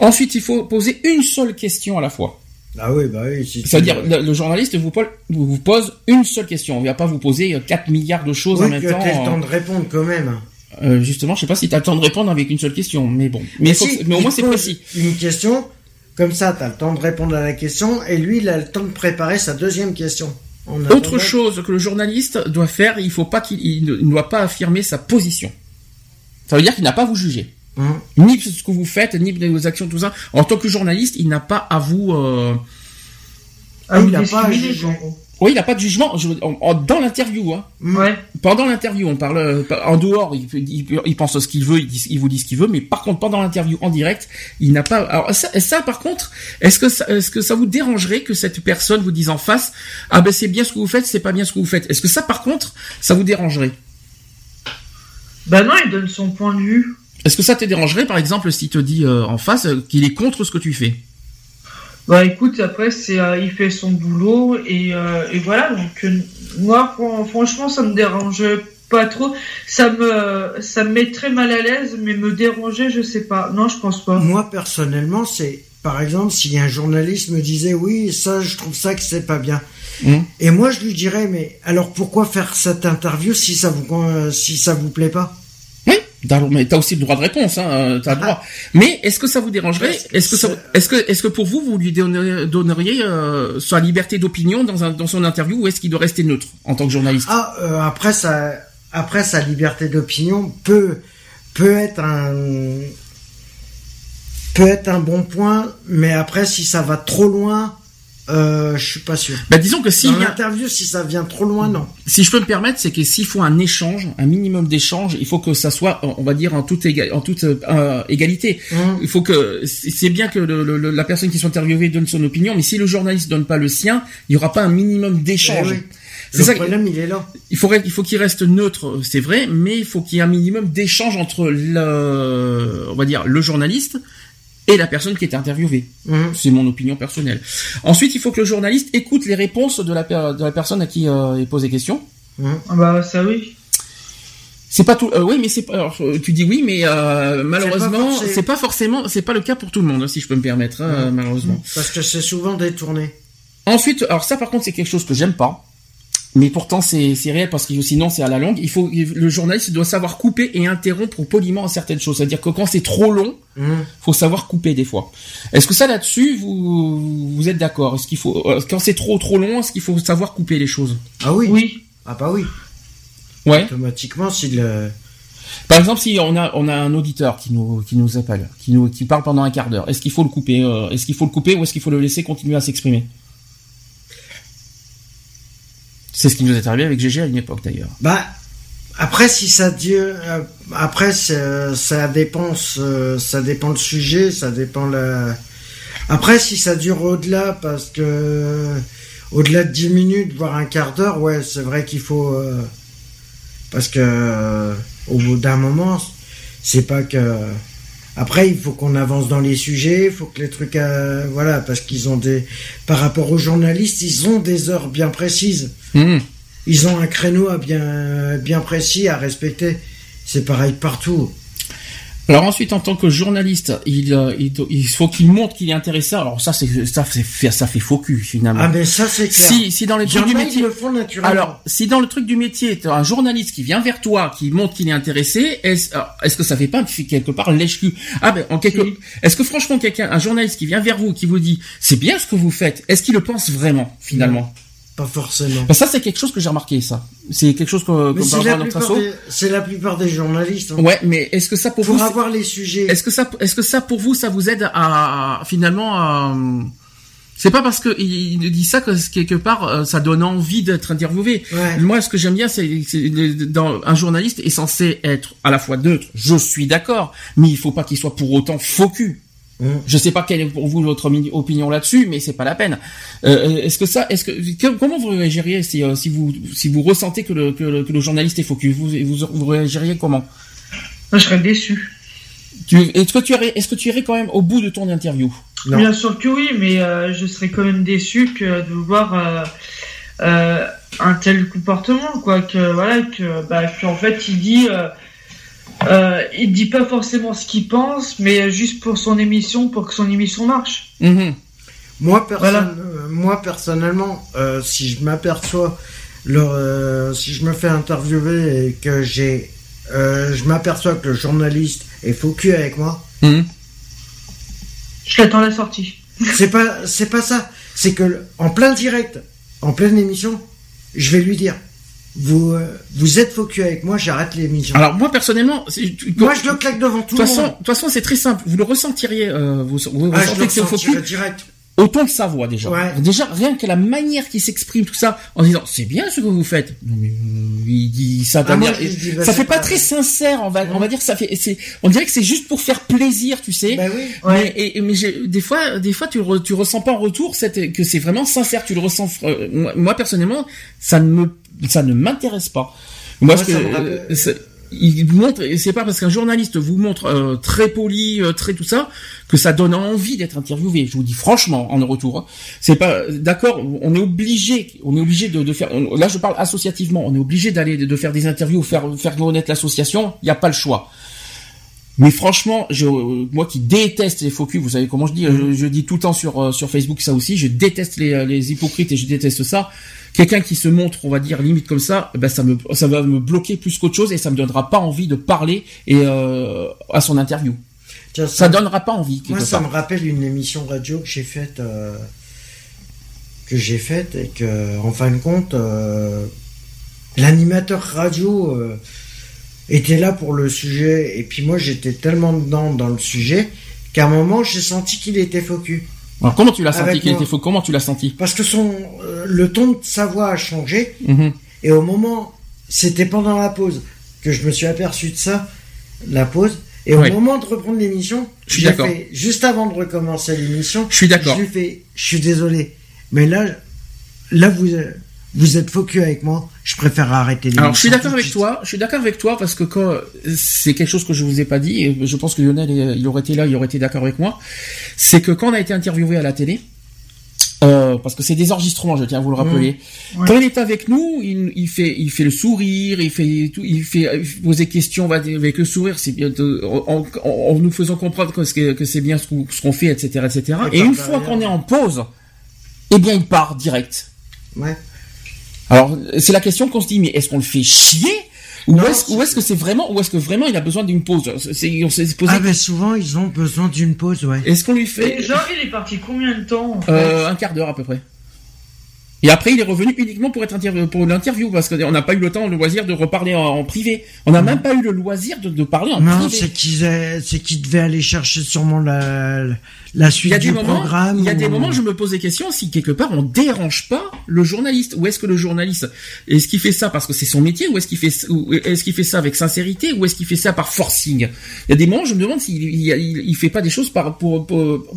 Ensuite, il faut poser une seule question à la fois. Ah oui, bah oui. si tu- C'est-à-dire, le, le journaliste vous, pose- vous vous pose une seule question. On ne va pas vous poser euh, 4 milliards de choses Oui, en même temps. t'aies le temps euh, de répondre quand même. euh, justement, je sais pas si tu as le temps de répondre avec une seule question, mais bon. Mais, faut- si, mais au moins c'est précis. Une question, comme ça, t'as le temps de répondre à la question, et lui, il a le temps de préparer sa deuxième question. Autre chose que le journaliste doit faire, il faut pas qu'il il ne il ne doit pas affirmer sa position. Ça veut dire qu'il n'a pas à vous juger. Ni ce que vous faites, ni vos actions, tout ça. En tant que journaliste, il n'a pas à vous... euh, À Il vous a pas à gros. Oui, il n'a pas de jugement. Je- en- en- dans l'interview, hein. Ouais. Pendant l'interview, on parle euh, en dehors, il, il- il pense ce qu'il veut, il, dit- il vous dit ce qu'il veut, mais par contre pendant l'interview en direct, il n'a pas. Alors ça, ça, par contre, est-ce que ça, est-ce que ça vous dérangerait que cette personne vous dise en face, ah ben c'est bien ce que vous faites, c'est pas bien ce que vous faites. Est-ce que ça, par contre, ça vous dérangerait? Bah non, il donne son point de vue. Est-ce que ça te dérangerait, par exemple, s'il te dit euh, en face euh, qu'il est contre ce que tu fais? Bah écoute, après c'est euh, il fait son boulot et, euh, et voilà donc euh, moi fran- franchement ça me dérange pas trop. Ça me ça me met très mal à l'aise mais me déranger je sais pas. Non je pense pas. Moi, personnellement, c'est, par exemple, si un journaliste me disait, oui, ça, je trouve ça que c'est pas bien. Hum. Et moi, je lui dirais, mais alors pourquoi faire cette interview si ça vous, si ça vous plaît pas? Mais t'as aussi le droit de réponse, hein, euh, t'as le droit. Mais est-ce que ça vous dérangerait Est-ce que ça, est-ce que, est-ce que pour vous, vous lui donneriez, donneriez euh, sa liberté d'opinion dans, un, dans son interview ou est-ce qu'il doit rester neutre en tant que journaliste? Ah, euh, après sa, après sa liberté d'opinion peut, peut être un, peut être un bon point, mais après, si ça va trop loin, euh, je suis pas sûr. Bah, disons que si, Dans l'interview, si ça vient trop loin, non. si je peux me permettre, c'est que s'il faut un échange, un minimum d'échange, il faut que ça soit, on va dire, en toute, éga- en toute euh, égalité. Hum. Il faut que c'est bien que le- le- le- la personne qui soit interviewée donne son opinion, mais si le journaliste donne pas le sien, il y aura pas un minimum d'échange. Eh oui. C'est Le ça. problème, il est là. Il faudrait, il faut qu'il reste neutre, c'est vrai, mais il faut qu'il y ait un minimum d'échange entre le, on va dire, le journaliste et la personne qui est interviewée. Hum. C'est mon opinion personnelle. Ensuite, il faut que le journaliste écoute les réponses de la, per- de la personne à qui euh, il pose des questions. Ah bah ça oui. C'est pas tout. euh, oui, mais c'est pas. alors, euh, tu dis oui, mais euh, malheureusement, c'est pas forcément, c'est pas le cas pour tout le monde, hein, si je peux me permettre, hein, Ouais. malheureusement. Parce que c'est souvent détourné. Ensuite, alors ça, par contre, c'est quelque chose que j'aime pas. Mais pourtant, c'est réel parce que sinon, c'est à la longue. Il faut, le journaliste doit savoir couper et interrompre poliment certaines choses. C'est-à-dire que quand c'est trop long, il mmh. faut savoir couper des fois. Est-ce que ça là-dessus, vous, vous êtes d'accord? Est-ce qu'il faut, euh, quand c'est trop trop long, est-ce qu'il faut savoir couper les choses? Ah oui. Oui. Ah bah oui. Ouais. Automatiquement, s'il. Par exemple, si on a on a un auditeur qui nous qui nous appelle, qui nous qui parle pendant un quart d'heure, est-ce qu'il faut le couper euh, Est-ce qu'il faut le couper ou est-ce qu'il faut le laisser continuer à s'exprimer? C'est ce qui nous est arrivé avec GG à une époque d'ailleurs. Bah après si ça dure, euh, après ça dépend, ça dépend le sujet, ça dépend la. Après si ça dure au-delà parce que au-delà de 10 minutes voire un quart d'heure, ouais c'est vrai qu'il faut euh, parce que euh, au bout d'un moment c'est pas que après, il faut qu'on avance dans les sujets, il faut que les trucs, euh, voilà, parce qu'ils ont des, par rapport aux journalistes, ils ont des heures bien précises. Hmm. Ils ont un créneau à bien, bien précis à respecter. C'est pareil partout. Alors ensuite, en tant que journaliste, il, euh, il, faut qu'il montre qu'il est intéressé. Alors ça, c'est ça, fait ça fait faux cul finalement. Ah mais ça c'est clair. Si si dans le truc du métier, alors si dans le truc du métier, tu as un journaliste qui vient vers toi, qui montre qu'il est intéressé, est-ce est que ça fait pas quelque part lèche cul Ah ben en quelque, est-ce que franchement quelqu'un, un journaliste qui vient vers vous, qui vous dit c'est bien ce que vous faites, est-ce qu'il le pense vraiment finalement? Pas forcément. Ben ça, c'est quelque chose que j'ai remarqué, ça. C'est quelque chose que, C'est la plupart des journalistes. Hein. Ouais, mais est-ce que ça pour, pour vous. avoir les sujets. Est-ce que ça, est-ce que ça pour vous, ça vous aide à, finalement, à, c'est pas parce que il dit ça que quelque part euh, ça donne envie d'être interviewé. Moi, ce que j'aime bien, c'est dans un journaliste est censé être à la fois neutre. Je suis d'accord, mais il faut pas qu'il soit pour autant faux cul. Je mmh. Je sais pas quelle est pour vous votre opinion là-dessus, mais c'est pas la peine. Euh, est-ce que ça, est-ce que comment vous réagiriez si, euh, si vous si vous ressentez que le, que le, journaliste est faux vous, vous, vous réagiriez comment? Je serais déçu. Est-ce que tu irais, est-ce que tu irais quand même au bout de ton interview? Bien sûr que oui, mais euh, je serais quand même déçu que de voir un tel comportement, quoi. Que voilà, que bah, qu'en fait il dit euh, il dit pas forcément ce qu'il pense, mais juste pour son émission, pour que son émission marche. Mhm. Moi, euh, moi, personnellement, euh, si je m'aperçois, euh, si je me fais interviewer et que j'ai, je m'aperçois que le journaliste est focus avec moi, mhm. je l'attends la sortie. c'est pas, c'est pas ça. C'est que en plein direct, en pleine émission, je vais lui dire vous euh, vous êtes focus avec moi, j'arrête l'émission. Alors moi personnellement, moi je le claque devant tout le monde. De toute façon, c'est très simple. Vous le ressentiriez, euh, vous, vous ah, que c'est focus direct. Autant de sa voix déjà. Déjà rien que la manière qu'il s'exprime tout ça en disant c'est bien ce que vous faites. Non mais euh, il dit ça. Ah, bah, ça fait pas, très sincère. On va on va dire ça fait c'est on dirait que c'est juste pour faire plaisir, tu sais. Bah oui. Mais et, mais des fois des fois tu tu ressens pas en retour cette que c'est vraiment sincère. Tu le ressens. moi personnellement ça ne me ça ne m'intéresse pas. Moi, ce que, il vous montre, et c'est pas parce qu'un journaliste vous montre euh, très poli, euh, très tout ça, que ça donne envie d'être interviewé. Je vous dis franchement en retour, hein. c'est pas d'accord. On est obligé, on est obligé de, de faire. là, je parle associativement. On est obligé d'aller de faire des interviews, faire faire connaître l'association. Il n'y a pas le choix. Mais franchement, je, moi qui déteste les faux culs, vous savez comment je dis, je, je, dis tout le temps sur euh, sur Facebook ça aussi, je déteste les, les hypocrites et je déteste ça quelqu'un qui se montre, on va dire limite comme ça, ben ça me ça va me bloquer plus qu'autre chose et ça me donnera pas envie de parler et euh, à son interview. ça, ça, donnera pas envie. Moi, ça me rappelle une émission radio que j'ai faite euh, que j'ai faite et que en fin de compte euh, l'animateur radio était là pour le sujet. Et puis moi j'étais tellement dedans dans le sujet qu'à un moment j'ai senti qu'il était focus comment tu l'as senti qu'il était faux Comment tu l'as senti? Parce que son euh, le ton de sa voix a changé. Mhm. et au moment, c'était pendant la pause que je me suis aperçu de ça, la pause. Et au moment de reprendre l'émission, je suis d'accord. Juste avant de recommencer l'émission, je suis d'accord. Je lui fais, je suis désolé, mais là, là vous, vous êtes focus avec moi, je préfère arrêter les Alors je suis d'accord avec toi, je suis d'accord avec toi parce que quand c'est quelque chose que je vous ai pas dit et je pense que Lionel il aurait été là, il aurait été d'accord avec moi, c'est que quand on a été interviewé à la télé euh, parce que c'est des enregistrements, je tiens à vous le rappeler. Mmh. Quand il est avec nous, il, il, fait, il fait le sourire, il fait tout, il fait poser questions avec le sourire, c'est bien, en, en, nous faisant comprendre que, que c'est bien ce qu'on fait, etc., etc. Et, et une fois qu'on est en pause, eh bien, il part direct. Ouais. Alors, c'est la question qu'on se dit, mais est-ce qu'on le fait chier ou est-ce que c'est vraiment ou est-ce que vraiment il a besoin d'une pause? On s'est posé Ah ben souvent ils ont besoin d'une pause ouais. Est-ce qu'on lui fait? Et genre il est parti combien de temps euh, Un quart d'heure à peu près. Et après, il est revenu uniquement pour être pour l'interview parce qu'on n'a pas eu le temps, le loisir de reparler en, privé. On n'a même pas eu le loisir de, parler en privé. Non, c'est qu'ils c'est qu'ils devaient aller chercher sûrement la la suite du programme. Il y a des moments, je me pose des questions si quelque part on dérange pas le journaliste. Ou est-ce que le journaliste est-ce qu'il fait ça parce que c'est son métier, ou est-ce qu'il fait est-ce qu'il fait ça avec sincérité, ou est-ce qu'il fait ça par forcing? Il y a des moments, je me demande s'il il, il, fait pas des choses par pour,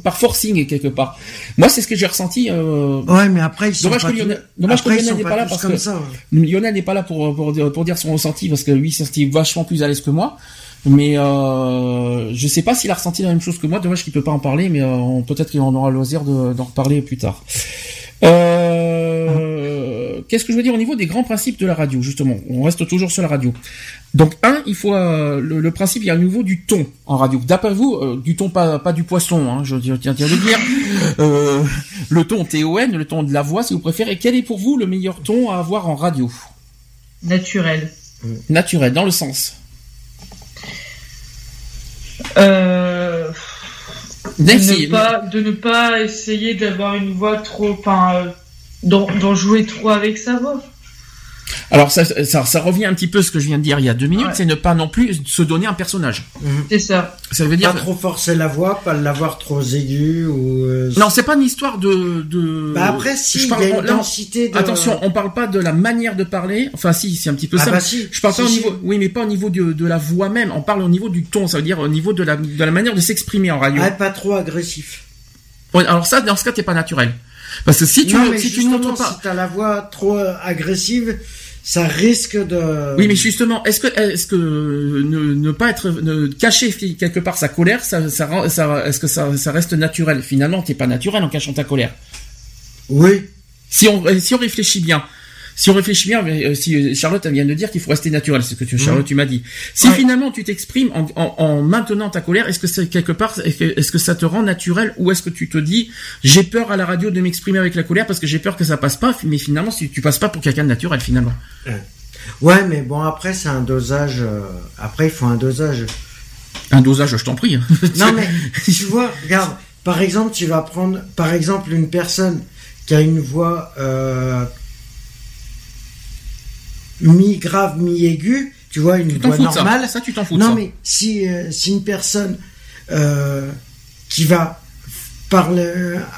par forcing quelque part. Moi, c'est ce que j'ai ressenti. Euh... Ouais, mais après ils sont dommage que Lionel n'est pas, là parce que ça, Lionel n'est pas là pour, pour, pour, dire son ressenti parce que lui c'est vachement plus à l'aise que moi. Mais euh, je sais pas s'il a ressenti la même chose que moi. Dommage qu'il peut pas en parler, mais euh, peut-être qu'il en aura le loisir d'en reparler plus tard. Euh, Qu'est-ce que je veux dire au niveau des grands principes de la radio Justement, on reste toujours sur la radio. Donc un, il faut euh, le, principe, il y a au niveau du ton en radio. D'après vous, du ton pas pas du poisson, hein, je tiens à le dire. Le ton T-O-N, le ton de la voix, si vous préférez. Quel est pour vous le meilleur ton à avoir en radio? Naturel. Naturel, dans le sens. Euh, de, ne pas, de ne pas essayer d'avoir une voix trop, enfin, d'en jouer trop avec sa voix. Alors ça, ça, revient un petit peu à ce que je viens de dire il y a deux minutes, c'est ne pas non plus se donner un personnage. Mhm. C'est ça. Ça veut dire pas trop forcer la voix, pas l'avoir trop aiguë ou. Euh, non, c'est pas une histoire de. de... Bah après, si je parle, y a une densité de... Attention, on parle pas de la manière de parler. Enfin, si, c'est un petit peu ah ça. Bah si, je parle pas au niveau. Oui, mais pas au niveau de, de la voix même. On parle au niveau du ton. Ça veut dire au niveau de la de la manière de s'exprimer en radio. Ah, pas trop agressif. Alors ça, dans ce cas, t'es pas naturel. Parce que si tu non, si tu n'entends pas, si t'as la voix trop agressive, ça risque de. Oui, mais justement, est-ce que est-ce que ne, ne pas être ne cacher quelque part sa colère, ça ça, ça est-ce que ça ça reste naturel? Finalement, t'es pas naturel en cachant ta colère. Oui. Si on si on réfléchit bien, si on réfléchit bien, euh, si euh, Charlotte vient de dire qu'il faut rester naturel, c'est ce que tu, Charlotte, tu m'as dit. Si finalement tu t'exprimes en, en, en, maintenant ta colère, est-ce que c'est quelque part, est-ce que ça te rend naturel ou est-ce que tu te dis, j'ai peur à la radio de m'exprimer avec la colère parce que j'ai peur que ça passe pas, mais finalement, si tu passes pas pour quelqu'un de naturel finalement? Ouais, mais bon après c'est un dosage. Euh, après il faut un dosage. Un dosage, je t'en prie. Hein. non mais tu vois, regarde, par exemple, tu vas prendre, par exemple, une personne qui a une voix euh, mi-grave, mi-aigu, tu vois, une voix normale. Ça. tu t'en fous. Non, mais si, euh, si une personne euh, qui va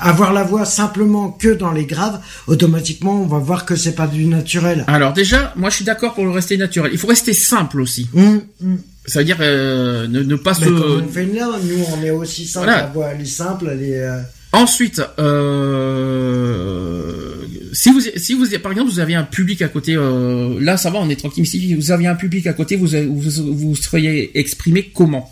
avoir la voix simplement que dans les graves, automatiquement, on va voir que c'est pas du naturel. Alors déjà, moi, je suis d'accord pour le rester naturel. Il faut rester simple aussi. Hum, hum. Ça veut dire euh, ne, pas se. Comme on fait là, nous, on est aussi simple. La voix, elle est simple, elle est. Ensuite, euh, si vous, si vous, par exemple, vous avez un public à côté, euh, là, ça va, on est tranquille. Si vous avez un public à côté, vous, vous, vous seriez exprimé comment?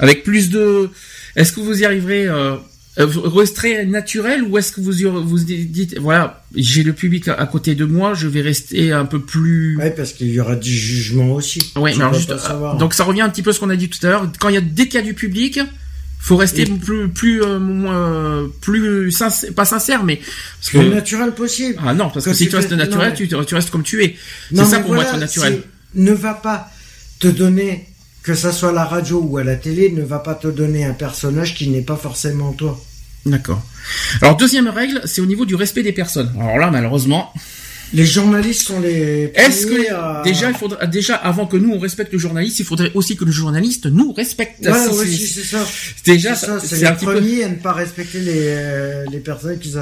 Avec plus de, est-ce que vous y arriverez euh, resterez naturel ou est-ce que vous vous dites voilà j'ai le public à, côté de moi je vais rester un peu plus Oui, parce qu'il y aura du jugement aussi. Oui mais juste, donc ça revient un petit peu à ce qu'on a dit tout à l'heure. Quand il y a des cas du public faut rester plus plus euh, moins, plus sincère, pas sincère mais parce le naturel possible. Ah non parce que si tu restes naturel tu, tu, restes comme tu es. C'est ça pour moi être naturel. Ne va pas te donner que ça soit à la radio ou à la télé ne va pas te donner un personnage qui n'est pas forcément toi. D'accord. Alors deuxième règle, c'est au niveau du respect des personnes. Alors là malheureusement, les journalistes sont les. Est-ce que déjà il faudrait déjà avant que nous on respecte le journaliste, il faudrait aussi que le journaliste nous respecte. Ouais, oui, c'est ça. Déjà, c'est les premiers à ne pas respecter les euh, les personnes qui.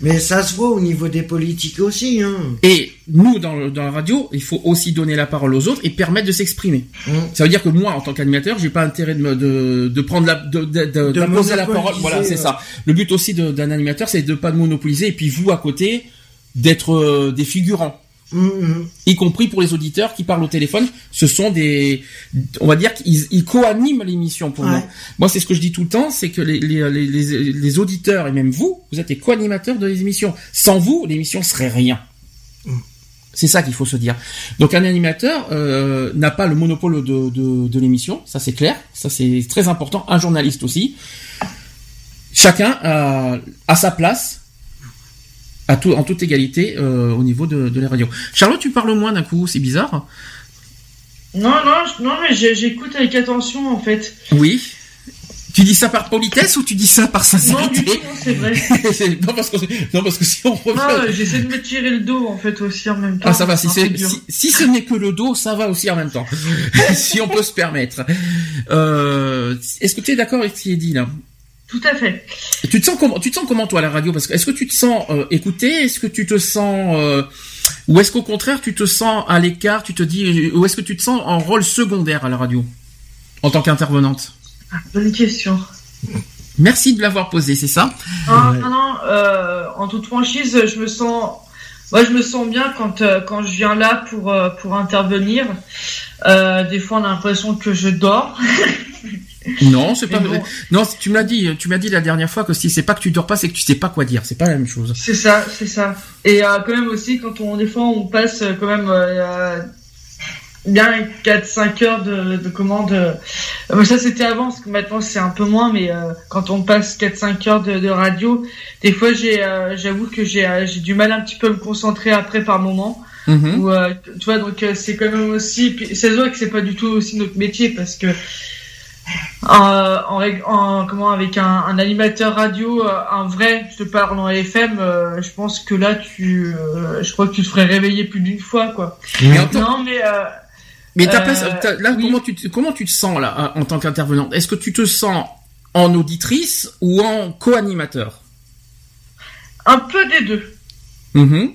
Mais ça se voit au niveau des politiques aussi. Hein. Et nous dans dans la radio, il faut aussi donner la parole aux autres et permettre de s'exprimer. Mmh. Ça veut dire que moi en tant qu'animateur, j'ai pas intérêt de de, de prendre la de de, de, la parole. Voilà, c'est ça. Le but aussi d'un animateur, c'est de pas monopoliser et puis vous à côté d'être euh, des figurants. Mm-hmm. Y compris pour les auditeurs qui parlent au téléphone, ce sont des, on va dire qu'ils ils co-animent l'émission pour moi. Moi, c'est ce que je dis tout le temps, c'est que les, les, les, les, auditeurs et même vous, vous êtes les co-animateurs de les émissions. Sans vous, l'émission serait rien. Mm. C'est ça qu'il faut se dire. Donc un animateur euh, n'a pas le monopole de, de, de l'émission, ça c'est clair, ça c'est très important. Un journaliste aussi. Chacun a, a sa place à tout, en toute égalité euh, au niveau de, de la radio. Charlotte, tu parles moins d'un coup, c'est bizarre. Non, non, non, mais j'écoute avec attention en fait. Oui. Tu dis ça par politesse ou tu dis ça par sincérité Non, c'est vrai. non, parce que, non, parce que si on refait... Non, j'essaie de me tirer le dos, en fait, aussi en même temps. Ah, ça va, si, si, ce n'est que le dos, ça va aussi en même temps. si on peut se permettre. Euh, est-ce que tu es d'accord avec ce qui est dit, là? Tout à fait. tu te sens comment Tu te sens comment toi à la radio? Parce que est-ce que tu te sens euh, écouté? Est-ce que tu te sens euh, ou est-ce qu'au contraire tu te sens à l'écart? Tu te dis ou est-ce que tu te sens en rôle secondaire à la radio? En tant qu'intervenante? Ah, Bonne question. Merci de l'avoir posé, c'est ça? Non, non, euh, en toute franchise, je me sens, moi, je me sens bien quand quand je viens là pour pour intervenir. des fois, on a l'impression que je dors. Non, c'est pas vrai. Non, tu m'as dit, tu m'as dit la dernière fois que si c'est pas que tu dors pas, c'est que tu sais pas quoi dire. C'est pas la même chose. C'est ça, c'est ça. Et euh, quand même aussi, quand on des fois on passe euh, quand même euh, bien 4-5 heures de, de commande. Euh, ça c'était avant, parce que maintenant c'est un peu moins, mais quand on passe 4-5 heures de, de, radio, des fois j'ai, j'avoue que j'ai, j'ai du mal un petit peu à me concentrer après par moment. Mm tu vois, donc c'est quand même aussi. C'est vrai que c'est pas du tout aussi notre métier parce que en, en, comment avec un, un, animateur radio, euh, un vrai, je te parle en FM, euh, je pense que là tu, euh, je crois que tu te ferais réveiller plus d'une fois quoi. non mais mais ta place, là comment tu te, comment tu te sens là en tant qu'intervenante? Est-ce que tu te sens en auditrice ou en co-animateur? Un peu des deux. Mm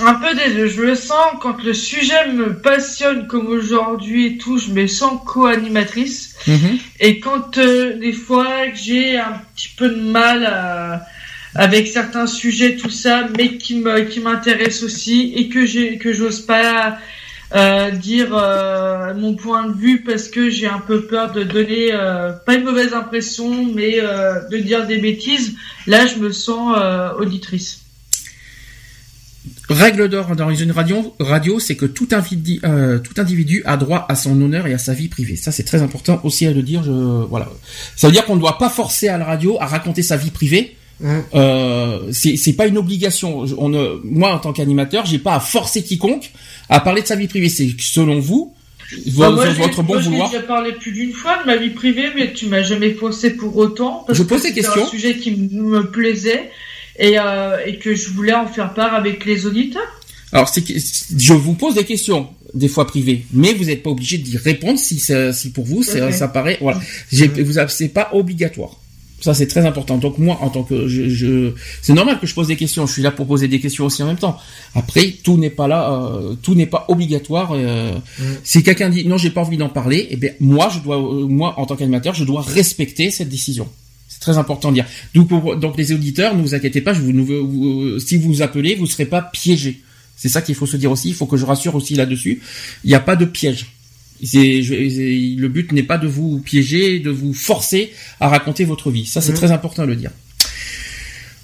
un peu des deux. Je le sens quand le sujet me passionne comme aujourd'hui et tout, je me sens co-animatrice. Mhm. Et quand euh, des fois j'ai un petit peu de mal avec certains sujets, tout ça, mais qui me qui m'intéresse aussi et que j'ai que j'ose pas euh, dire euh, mon point de vue parce que j'ai un peu peur de donner pas une mauvaise impression, mais de dire des bêtises. Là, je me sens auditrice. Règle d'or dans une radio, radio c'est que tout individu, euh, tout individu a droit à son honneur et à sa vie privée. Ça, c'est très important aussi à le dire. Je, voilà. Ça veut dire qu'on ne doit pas forcer à la radio à raconter sa vie privée. Mmh. Euh, c'est pas une obligation. On moi, en tant qu'animateur, j'ai pas à forcer quiconque à parler de sa vie privée. C'est selon vous, bah, votre bon vouloir. J'ai déjà parlé plus d'une fois de ma vie privée, mais tu m'as jamais forcé pour autant. Parce je pose des questions. C'est un sujet qui me plaisait et, euh, et que je voulais en faire part avec les auditeurs. Alors, c'est je vous pose des questions, des fois privées, mais vous n'êtes pas obligé d'y répondre si, si pour vous ça, ça paraît. Voilà, vous c'est pas obligatoire. Ça c'est très important. Donc moi, en tant que je, je c'est normal que je pose des questions. Je suis là pour poser des questions aussi en même temps. Après, tout n'est pas là, euh, tout n'est pas obligatoire. Euh, Si quelqu'un dit non, j'ai pas envie d'en parler, eh bien moi, je dois, euh, moi en tant qu'animateur, je dois respecter cette décision. C'est très important de dire. Donc, donc les auditeurs, ne vous inquiétez pas, je vous, si vous appelez, vous ne serez pas piégés. C'est ça qu'il faut se dire aussi. Il faut que je rassure aussi là-dessus. Il n'y a pas de piège. le but n'est pas de vous piéger, de vous forcer à raconter votre vie. Ça, c'est mmh. très important de le dire.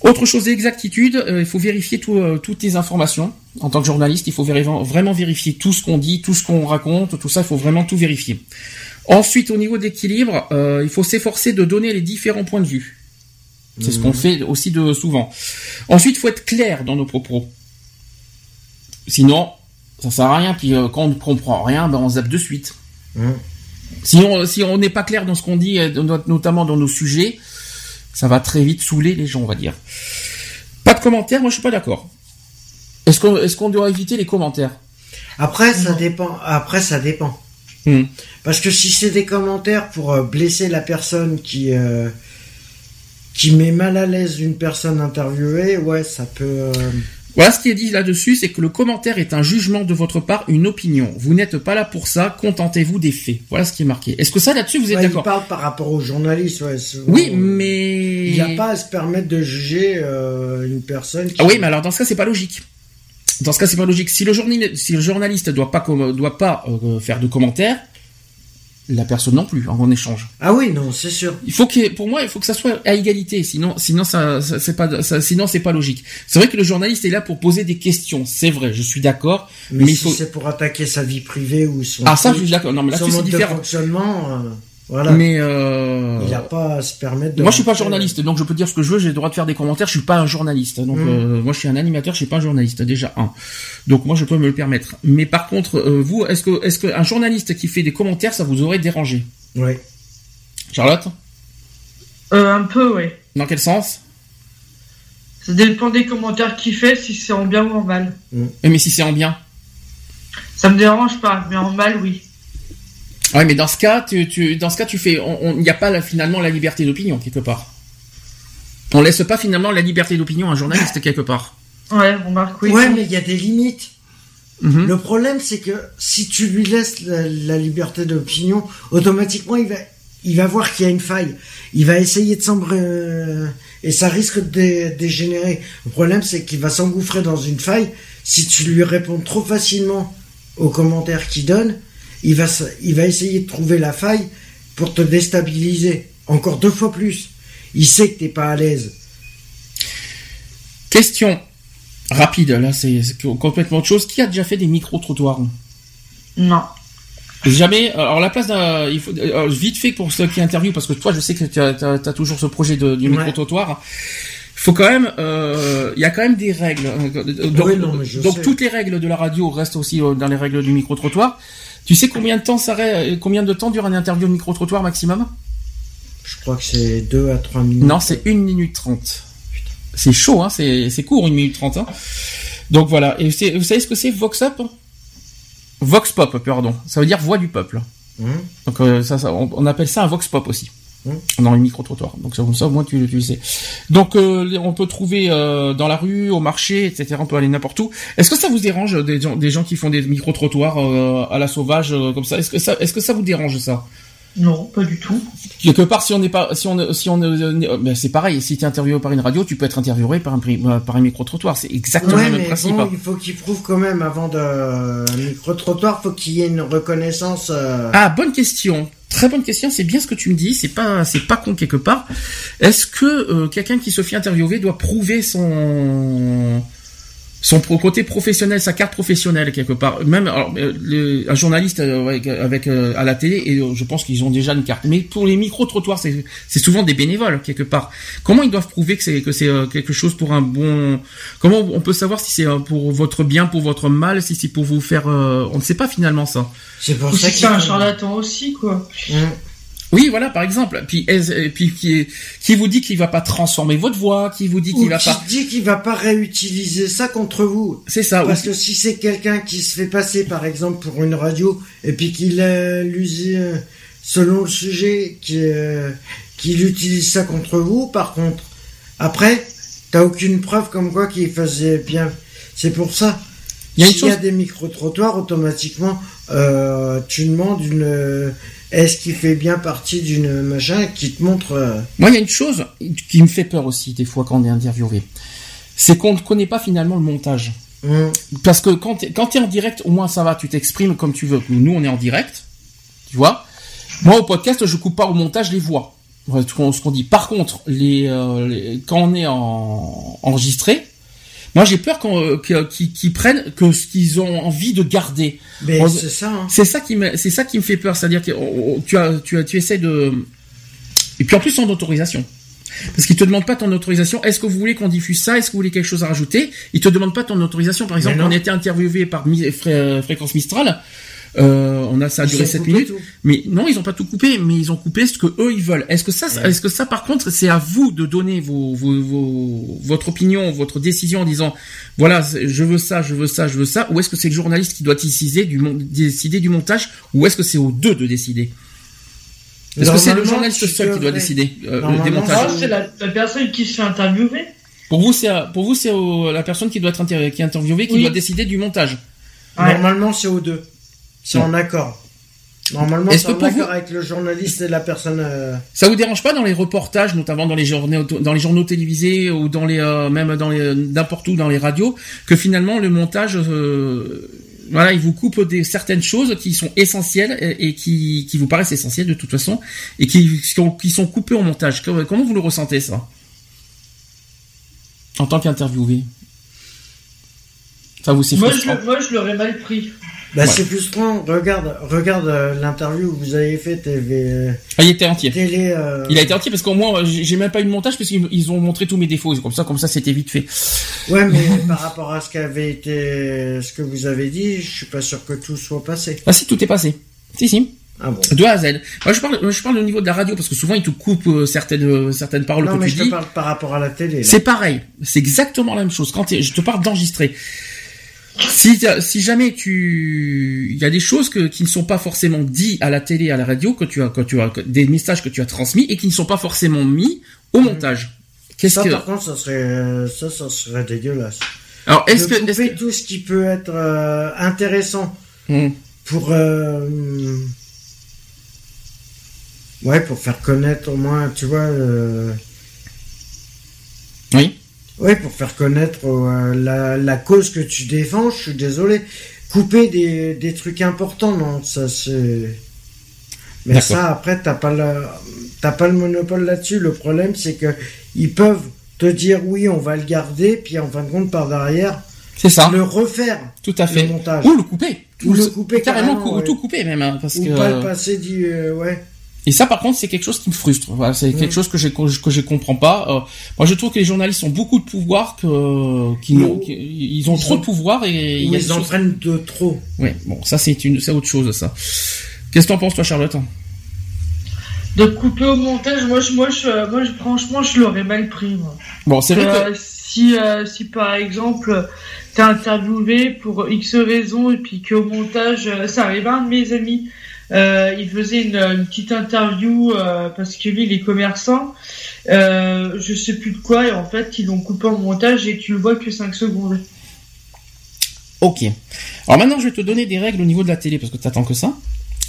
Autre chose, exactitude, euh, il faut vérifier euh, toutes les informations. En tant que journaliste, il faut vraiment vérifier tout ce qu'on dit, tout ce qu'on raconte, tout ça, il faut vraiment tout vérifier. Ensuite, au niveau d'équilibre, euh, il faut s'efforcer de donner les différents points de vue. C'est ce qu'on mhm. fait aussi de souvent. Ensuite, il faut être clair dans nos propos. Sinon, ça sert à rien. Puis euh, quand on ne comprend rien, ben on zappe de suite. Mhm. Si on si on n'est pas clair dans ce qu'on dit, euh, notamment dans nos sujets, ça va très vite saouler les gens, on va dire. Pas de commentaires, moi je suis pas d'accord. Est-ce qu'on est-ce qu'on doit éviter les commentaires? Après, ça dépend. Après, ça dépend. Hmm. Parce que si c'est des commentaires pour euh, blesser la personne qui euh, qui met mal à l'aise une personne interviewée, ouais, ça peut. Euh, voilà ce qui est dit là-dessus, c'est que le commentaire est un jugement de votre part, une opinion. Vous n'êtes pas là pour ça, contentez-vous des faits. Voilà ce qui est marqué. Est-ce que ça là-dessus vous êtes d'accord Il parle par rapport aux journalistes, ouais. Oui, mais il n'y a pas à se permettre de juger une personne. Qui... Ah oui, mais alors dans ce cas, c'est pas logique. Dans ce cas, c'est pas logique. Si le, journaliste, si le journaliste doit pas doit pas faire de commentaires, la personne non plus en échange. Ah oui, non, c'est sûr. Il faut que, pour moi, il faut que ça soit à égalité, sinon, sinon ça, c'est pas, sinon c'est pas logique. C'est vrai que le journaliste est là pour poser des questions, c'est vrai, je suis d'accord. Mais, si c'est pour attaquer sa vie privée ou son. Ah ça, je suis d'accord. Non, mais là, c'est différent. fonctionnement. Euh, Voilà. Mais euh... il n'a pas à se permettre de. Moi, je suis pas journaliste, donc je peux dire ce que je veux. J'ai le droit de faire des commentaires. Je suis pas un journaliste, donc Mm. euh, moi, je suis un animateur. Je suis pas un journaliste déjà un. Donc moi, je peux me le permettre. Mais par contre, euh, vous, est-ce que est-ce qu'un journaliste qui fait des commentaires, ça vous aurait dérangé? Oui. Charlotte? Euh, un peu, oui. Dans quel sens? Ça dépend des commentaires qu'il fait, si c'est en bien ou en mal. Eh, Mais si c'est en bien? Ça me dérange pas, mais en mal, oui. Ouais, mais dans ce cas, tu, tu dans ce cas, tu fais, il n'y a pas la- finalement la liberté d'opinion quelque part. On laisse pas finalement la liberté d'opinion à un journaliste quelque part. Ouais, remarque, oui. Ouais, mais il y a des limites. Mhm. Le problème, c'est que si tu lui laisses la, la liberté d'opinion, automatiquement, il va, il va voir qu'il y a une faille. Il va essayer de s'embr... euh, et ça risque de dé- dégénérer. Le problème, c'est qu'il va s'engouffrer dans une faille. Si tu lui réponds trop facilement aux commentaires qu'il donne, il va, il va essayer de trouver la faille pour te déstabiliser. Encore deux fois plus. Il sait que t'es pas à l'aise. Question rapide, là, c'est complètement autre chose. Qui a déjà fait des micro-trottoirs? Non. Jamais. Alors la place d'un, il faut euh, vite fait pour ceux qui interviewent parce que toi, je sais que tu as, toujours ce projet de, du Ouais. micro-trottoir. Il faut quand même, euh, il y a quand même des règles. Euh, Donc, Oui, non, mais je donc toutes les règles de la radio restent aussi dans les règles du micro-trottoir. Tu sais combien de temps ça reste- combien de temps dure un interview de micro-trottoir maximum? Je crois que c'est deux à trois minutes. Non, c'est 1 minute 30. C'est chaud, hein, c'est court, 1 minute 30. Hein. Donc voilà. Et vous savez ce que c'est Vox Up Vox Pop, pardon. Ça veut dire voix du peuple. Hum. Donc euh, ça, ça, on, on appelle ça un Vox Pop aussi. Mmh. Dans les micro-trottoirs. Donc ça, comme ça, au moins tu, tu sais. Donc euh, on peut trouver euh, dans la rue, au marché, etc. On peut aller n'importe où. Est-ce que ça vous dérange des gens, des gens qui font des micro-trottoirs euh, à la sauvage euh, comme ça? Est-ce que ça, est-ce que ça vous dérange ça? Non, pas du tout. quelque part si on n'est pas si on si on euh, ben, c'est pareil si tu es interviewé par une radio tu peux être interviewé par un euh, par un micro trottoir c'est exactement Ouais, le même mais principe bon, hein. il faut qu'il prouve quand même avant de un micro-trottoir, faut qu'il y ait une reconnaissance. euh, ah bonne question très bonne question c'est bien ce que tu me dis c'est pas c'est pas con quelque part est-ce que euh, quelqu'un qui se fait interviewer doit prouver son son pro- côté professionnel, sa carte professionnelle quelque part. Même alors, euh, le- un journaliste euh, avec, avec, euh, à la télé, et euh, je pense qu'ils ont déjà une carte. Mais pour les micro trottoirs, c'est c'est souvent des bénévoles quelque part. Comment ils doivent prouver que c'est que c'est euh, quelque chose pour un bon Comment on peut savoir si c'est euh, pour votre bien, pour votre mal, si c'est pour vous faire euh, On ne sait pas finalement ça. C'est pour Ou ça si qu'il c'est un charlatan aussi, quoi. Hum. Oui, voilà, par exemple. Puis, et puis qui, qui vous dit qu'il va pas transformer votre voix, qui vous dit qu'il va qui pas. dit qu'il va pas réutiliser ça contre vous. C'est ça. Parce que si c'est quelqu'un qui se fait passer, par exemple, pour une radio, et puis qu'il euh, l'use euh, selon le sujet, qui, euh, qu'il utilise ça contre vous, par contre, après, t'as aucune preuve comme quoi qu'il faisait bien. C'est pour ça. Il y a y a des micro-trottoirs, automatiquement, euh, tu demandes une... Est-ce qu'il fait bien partie d'une machin qui te montre... euh, Moi, il y a une chose qui me fait peur aussi des fois quand on est interviewé. C'est qu'on ne connaît pas finalement le montage. hum, Parce que quand t'es, quand t'es en direct, au moins ça va, tu t'exprimes comme tu veux. Nous, on est en direct, tu vois. Moi, au podcast, je coupe pas au montage les voix. Ce qu'on ce qu'on dit. Par contre, les, euh, les- quand on est en, enregistré, moi j'ai peur euh, qu'ils prennent que ce qu'ils ont envie de garder. C'est ça, hein. C'est ça qui me, c'est ça qui me fait peur, c'est-à-dire que oh, oh, tu as, tu as, tu essaies de, et puis en plus sans autorisation. Parce qu'ils te demandent pas ton autorisation. Est-ce que vous voulez qu'on diffuse ça? Est-ce que vous voulez quelque chose à rajouter? Ils te demandent pas ton autorisation. Par exemple, on était interviewé par Fré- Fréquence Mistral. Euh, on a ça a duré ont 7 coupé minutes. tout. Mais non, ils ont pas tout coupé, mais ils ont coupé ce que eux ils veulent. Est-ce que ça, Ouais. est-ce que ça, par contre, c'est à vous de donner vos, vos, vos- votre opinion, votre décision en disant, voilà, je veux ça, je veux ça, je veux ça, ou est-ce que c'est le journaliste qui doit décider du, mon- décider du montage, ou est-ce que c'est aux deux de décider? Est-ce que c'est le journaliste seul qui doit décider euh, montages Moi, c'est la, la personne qui se fait interviewer. Pour vous, c'est pour vous, c'est la personne qui doit être inter- qui est interviewée qui Oui. doit décider du montage. Ouais. Normalement, c'est aux deux. C'est en accord. Normalement, Est-ce c'est que en pour accord vous- avec le journaliste et la personne. euh, Ça vous dérange pas dans les reportages, notamment dans les journaux, dans les journaux télévisés ou dans les euh, même dans les n'importe où dans les radios, que finalement le montage, euh, voilà, il vous coupe des certaines choses qui sont essentielles et, et qui, qui vous paraissent essentielles de toute façon et qui, qui sont- qui sont coupées au montage. Comment comment vous le ressentez ça? En tant qu'interviewé? Ça vous c'est Moi moi, je l'aurais mal pris. Bah, c'est plus frustrant. Regarde, regarde euh, l'interview que vous avez fait TV. Ah, il était entier. Télé, euh, Il a été entier parce qu'au moins j'ai même pas eu de montage parce qu'ils ils ont montré tous mes défauts. Comme ça, comme ça, c'était vite fait. Ouais, mais par rapport à ce qu'avait été, ce que vous avez dit, je suis pas sûr que tout soit passé. Ah si, tout est passé. Si si. Ah bon. De A à Z. Moi, je parle, je parle au niveau de la radio parce que souvent ils te coupent euh, certaines euh, certaines paroles Non, que mais tu je te parle par rapport à la télé. C'est pareil. C'est exactement la même chose. Quand je te parle d'enregistrer. Si, jamais tu, il y a des choses que, qui ne sont pas forcément dites à la télé, à la radio, que tu as, que tu as, que- des messages que tu as transmis et qui ne sont pas forcément mis au montage. Qu'est-ce Ça, que, par contre, ça serait, ça, ça serait dégueulasse. alors, est-ce que, est-ce couper que, tout ce qui peut être euh, intéressant Hmm. pour, euh, ouais, pour faire connaître au moins, tu vois. euh, oui. Pour faire connaître euh, la, la cause que tu défends, je suis désolé. Couper des, des trucs importants, non, ça c'est. Mais ça, après, t'as pas le, t'as pas le monopole là-dessus. Le problème, c'est que ils peuvent te dire oui, on va le garder, puis en fin de compte, par derrière, C'est ça. le refaire, Tout à fait. le montage. Ou le couper. Ou le couper carrément, carrément, cou- ouais. tout couper même, hein, parce ou que. pas le passer du, euh, ouais. Et ça, par contre, c'est quelque chose qui me frustre. Voilà, c'est quelque chose que je que je comprends pas. Euh, moi, je trouve que les journalistes ont beaucoup de pouvoir, que qu'ils Ils n'ont- ont- ils ont ils trop ont- de pouvoir et ils des en choses- prennent de trop. Ouais, bon, ça c'est une, c'est autre chose ça. Qu'est-ce que t'en penses toi, Charlotte? De couper au montage, moi, je, moi, je, moi je- franchement, je l'aurais mal pris. Moi. Bon, c'est vrai que Euh, si, euh, si par exemple, t'es interviewé pour X raisons et puis qu'au montage, ça arrive à un de mes amis. Euh, il faisait une, une petite interview euh, parce que lui, il est commerçant. Euh, je sais plus de quoi et en fait, ils l'ont coupé en montage et tu le vois que 5 secondes. Ok. Alors maintenant, je vais te donner des règles au niveau de la télé parce que t'attends que ça.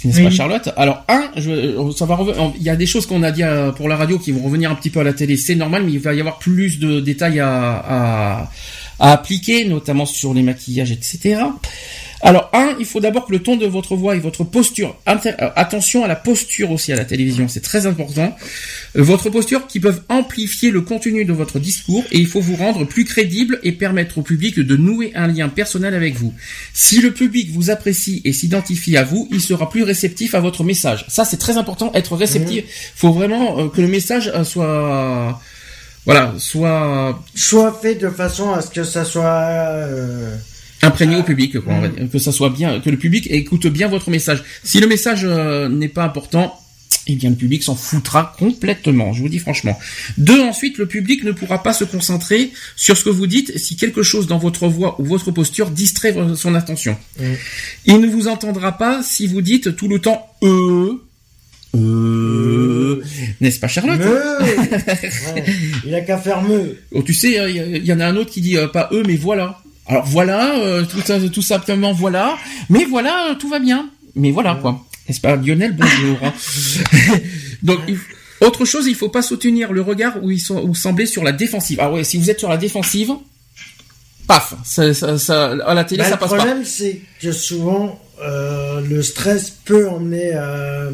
N'est-ce Oui. pas, Charlotte? Alors, un, je, ça va reven- Il y a des choses qu'on a dit pour la radio qui vont revenir un petit peu à la télé. C'est normal, mais il va y avoir plus de détails à, à, à appliquer, notamment sur les maquillages, etc. Alors, un, il faut d'abord que le ton de votre voix et votre posture. Euh, attention à la posture aussi à la télévision, c'est très important. Euh, Votre posture qui peuvent amplifier le contenu de votre discours et il faut vous rendre plus crédible et permettre au public de nouer un lien personnel avec vous. Si le public vous apprécie et s'identifie à vous, il sera plus réceptif à votre message. Ça, c'est très important, être réceptif. faut vraiment euh, que le message soit, voilà, soit Soit fait de façon à ce que ça soit, euh, imprégné au public, quoi, que ça soit bien, que le public écoute bien votre message. Si le message euh, n'est pas important, eh bien le public s'en foutra complètement, je vous dis franchement. Deux, ensuite, le public ne pourra pas se concentrer sur ce que vous dites si quelque chose dans votre voix ou votre posture distrait son attention. Mm. Il ne vous entendra pas si vous dites tout le temps euh, euh, n'est-ce pas Charlotte Meu Ouais, Il a qu'à faire meu. Oh, tu sais, il y, y en a un autre qui dit euh, pas eux, mais voilà. Alors voilà, euh, tout, ça- tout simplement voilà. Mais voilà, euh, tout va bien. Mais voilà quoi. N'est-ce pas Lionel, bonjour. Donc, autre chose, il faut pas soutenir le regard où ils sont où sembler sur la défensive. Ah ouais, si vous êtes sur la défensive, paf, ça, ça, ça- à la télé Bah, ça le passe pas. problème, c'est que souvent, euh, le stress peut emmener euh,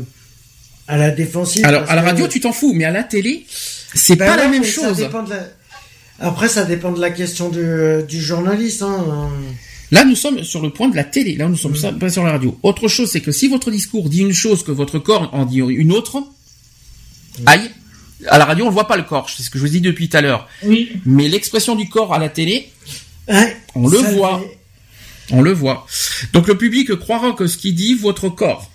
à la défensive. Alors à la que- radio, tu t'en fous, mais à la télé, c'est Ben pas la même ça chose. dépend de la- Après, ça dépend de la question du, du journaliste. Hein. Là, nous sommes sur le point de la télé. Là, nous sommes Mm. pas sur la radio. Autre chose, c'est que si votre discours dit une chose, que votre corps en dit une autre, Mm. aïe. À la radio, on ne voit pas le corps. C'est ce que je vous dis depuis tout à l'heure. Oui. Mais l'expression du corps à la télé, Ouais, On le voit. fait- on le voit. Donc le public croira que ce qu'il dit, votre corps,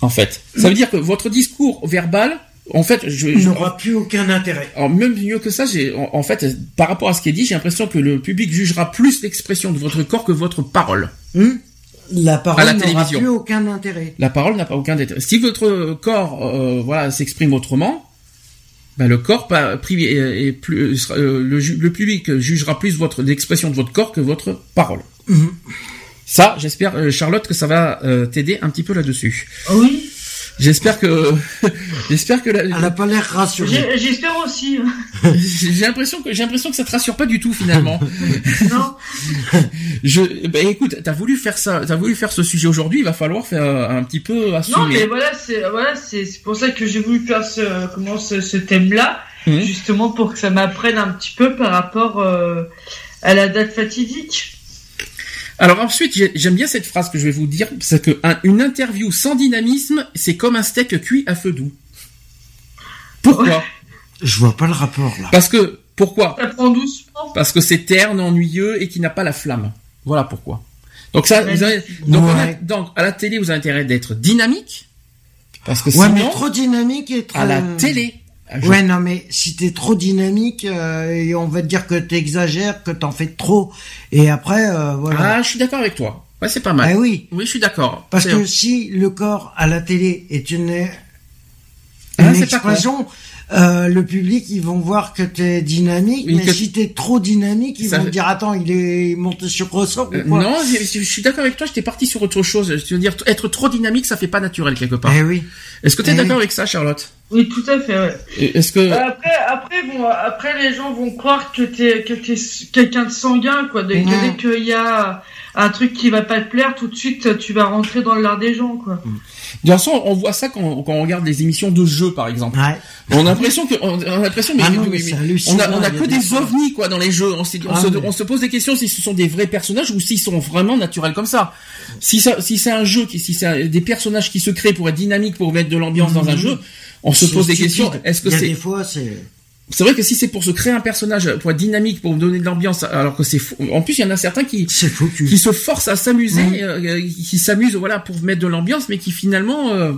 en fait. Ça veut dire que votre discours verbal, en fait, je, Il n'aura plus aucun intérêt. alors, même mieux que ça, j'ai, en, en fait, par rapport à ce qui est dit, j'ai l'impression que le public jugera plus l'expression de votre corps que votre parole. Hmm la parole n'aura plus aucun intérêt. La parole n'a pas aucun intérêt. Si votre corps, euh, voilà, s'exprime autrement, ben le corps pas, pri- est, plus, sera- euh, le, public jugera plus votre l'expression de votre corps que votre parole. Mhm. Ça, j'espère, euh, Charlotte, que ça va euh, t'aider un petit peu là-dessus. Oui. J'espère que, j'espère que la- Elle n'a pas l'air rassurée. J'espère aussi. j'ai l'impression que j'ai l'impression que ça te rassure pas du tout finalement. non. Je, ben écoute, t'as voulu faire ça, t'as voulu faire ce sujet aujourd'hui, il va falloir faire un petit peu assumer. Non, mais voilà, c'est voilà, c'est c'est pour ça que j'ai voulu faire ce comment ce, ce thème-là, Mhm. justement pour que ça m'apprenne un petit peu par rapport euh, à la date fatidique. Alors ensuite, j'aime bien cette phrase que je vais vous dire, c'est que une interview sans dynamisme, c'est comme un steak cuit à feu doux. Pourquoi? Je vois pas le rapport là. Parce que pourquoi? Ça prend doucement. Parce que c'est terne, ennuyeux et qui n'a pas la flamme. Voilà pourquoi. Donc ça, vous avez, donc, donc, à la télé, vous avez intérêt d'être dynamique. Parce que ouais, mais trop dynamique et trop... À la télé. Ouais, non, mais si t'es trop dynamique, euh, et on va te dire que t'exagères, que t'en fais trop, et après, euh, voilà. Ah, je suis d'accord avec toi. Ouais, c'est pas mal. Ah oui. Oui, je suis d'accord. Parce que si le corps à la télé est une, ah, une expression, euh, le public, ils vont voir que tu es dynamique, mais si si t'es trop dynamique, ils vont dire attends, il est monté sur ressort ou quoi Non, je, suis d'accord avec toi. J'étais parti sur autre chose. Je veux dire, être trop dynamique, ça fait pas naturel quelque part. Eh oui. Est-ce que tu es eh d'accord avec ça, Charlotte? Oui, tout à fait. Ouais. Est-ce que bah, après, après, bon, après les gens vont croire que t'es que es quelqu'un de sanguin, quoi. Dès, dès qu'il y a un truc qui va pas te plaire, tout de suite, tu vas rentrer dans l'art des gens, quoi. Mm. De toute façon, on voit ça quand, on regarde des émissions de jeux, par exemple. Ouais. On a l'impression que, on a l'impression, mais, ah on a, on a que des ovnis, quoi, dans les jeux. On, se, on, ah se, pose des questions si ce sont des vrais personnages ou s'ils sont vraiment naturels comme ça. Si ça, si c'est un jeu, si c'est des personnages qui se créent pour être dynamiques, pour mettre de l'ambiance dans un mmh. jeu, on se pose des questions. Est-ce que c'est, des fois, c'est, c'est vrai que si c'est pour se créer un personnage, pour être dynamique, pour donner de l'ambiance, alors que c'est en plus il y en a certains qui qui se forcent à s'amuser, mmh. euh, qui s'amusent voilà pour mettre de l'ambiance, mais qui finalement euh,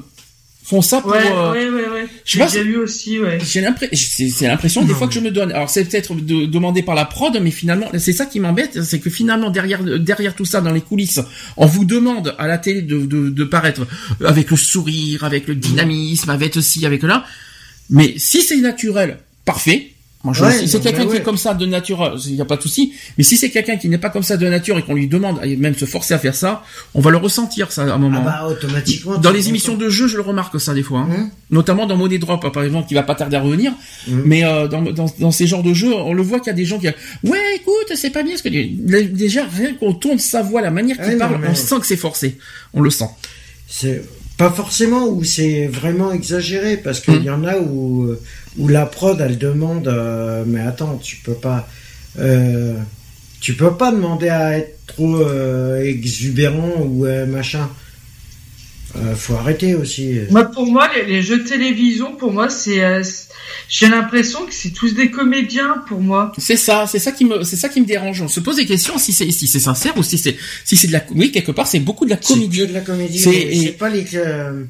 font ça pour. Ouais, euh, ouais, ouais, ouais. J'ai déjà vu aussi, ouais. J'ai l'impression, c'est l'impression des fois que je me donne. Alors c'est peut-être de, demandé par la prod, mais finalement c'est ça qui m'embête, c'est que finalement derrière derrière tout ça, dans les coulisses, on vous demande à la télé de de, de paraître avec le sourire, avec le dynamisme, avec aussi avec là. Mais si c'est naturel, parfait. Si c'est quelqu'un qui est comme ça de nature, il n'y a pas de souci. Mais si c'est quelqu'un qui n'est pas comme ça de nature et qu'on lui demande, et même se forcer à faire ça, on va le ressentir ça à un moment. Ah bah, automatiquement. Dans les émissions de jeu, je le remarque ça des fois, hein. Hum. notamment dans Money Drop par exemple, qui va pas tarder à revenir. Hum. Mais euh, dans, dans, dans, ces genres de jeux, on le voit qu'il y a des gens qui, ouais, écoute, c'est pas bien ce que déjà rien qu'on tourne sa voix, la manière qu'il parle, on sent que c'est forcé, on le sent. C'est pas forcément où c'est vraiment exagéré parce qu'il hum. y en a où euh, où la prod elle demande euh, mais attends tu peux pas euh, tu peux pas demander à être trop euh, exubérant ou machin faut arrêter aussi moi pour moi les, jeux de télévision pour moi c'est j'ai l'impression que c'est tous des comédiens pour moi. C'est ça, c'est ça qui me, c'est ça qui me dérange. On se pose des questions si c'est, si c'est sincère ou si c'est, si c'est de la, oui quelque part c'est beaucoup de la comédie. C'est de la comédie. C'est pas les.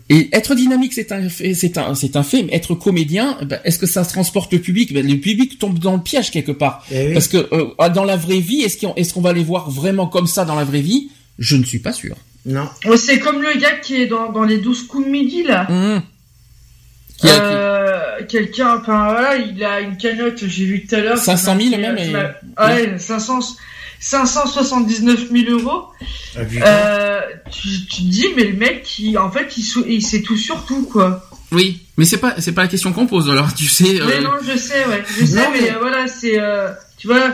Et être dynamique c'est un, c'est un, c'est un fait. Mais être comédien, ben, est-ce que ça se transporte le public? Ben, Le public tombe dans le piège quelque part. Eh Parce que euh, dans la vraie vie, est-ce qu'on, est-ce qu'on va les voir vraiment comme ça dans la vraie vie? Je ne suis pas sûr. Non. C'est comme le gars qui est dans, dans les 12 coups de midi là. Mmh. Euh, quelqu'un, enfin voilà, il a une cagnotte, j'ai vu tout à l'heure. 500 000 même. Et... Ouais, 500, 579 000 euros. Ah, euh, tu, tu, te dis, mais le mec, il, en fait, il, il sait tout sur tout, quoi. Oui, mais c'est pas, c'est pas la question qu'on pose, alors tu sais. Euh... Mais non, je sais, ouais, je sais, mais, euh, voilà, c'est, euh, tu vois.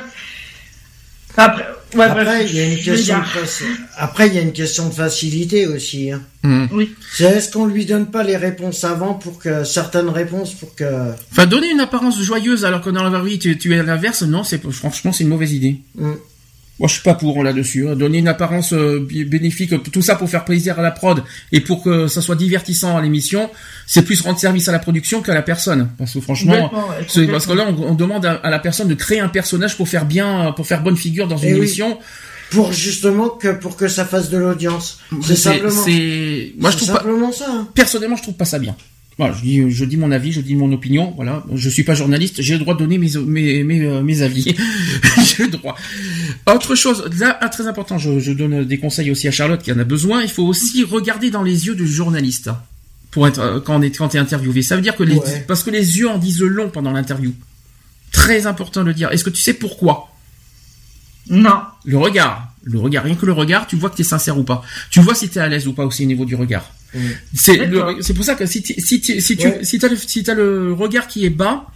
Après, après, il y a une question de Après, il y a une question de facilité aussi. Hein. Mmh. Oui. C'est est-ce qu'on lui donne pas les réponses avant pour que certaines réponses pour que. Enfin, donner une apparence joyeuse alors que dans la vraie vie tu, tu es à l'inverse, non, c'est franchement c'est une mauvaise idée. Mmh. Moi, je suis pas pour là-dessus. Hein. Donner une apparence euh, bénéfique, tout ça pour faire plaisir à la prod et pour que ça soit divertissant à l'émission, c'est plus rendre service à la production qu'à la personne. Parce que franchement, parce que là, on, demande à, la personne de créer un personnage pour faire bien, pour faire bonne figure dans une eh émission. Pour justement que pour que ça fasse de l'audience. C'est simplement. C'est moi je trouve simplement ça. Hein. Personnellement, je trouve pas ça bien. Voilà, je dis, je dis mon avis, je dis mon opinion. Voilà, je suis pas journaliste, j'ai le droit de donner mes mes mes, euh, mes avis. j'ai le droit. Autre chose, là, très important, je, je, donne des conseils aussi à Charlotte qui en a besoin. Il faut aussi regarder dans les yeux du journaliste pour être euh, quand on est quand t'es interviewé. Ça veut dire que les parce que les yeux en disent long pendant l'interview. Très important de le dire. Est-ce que tu sais pourquoi? Non. Le regard, le regard, rien que le regard, tu vois que tu es sincère ou pas. Tu vois si tu es à l'aise ou pas aussi au niveau du regard. C'est pour ça que si tu si si tu si as le si as le regard qui est bas,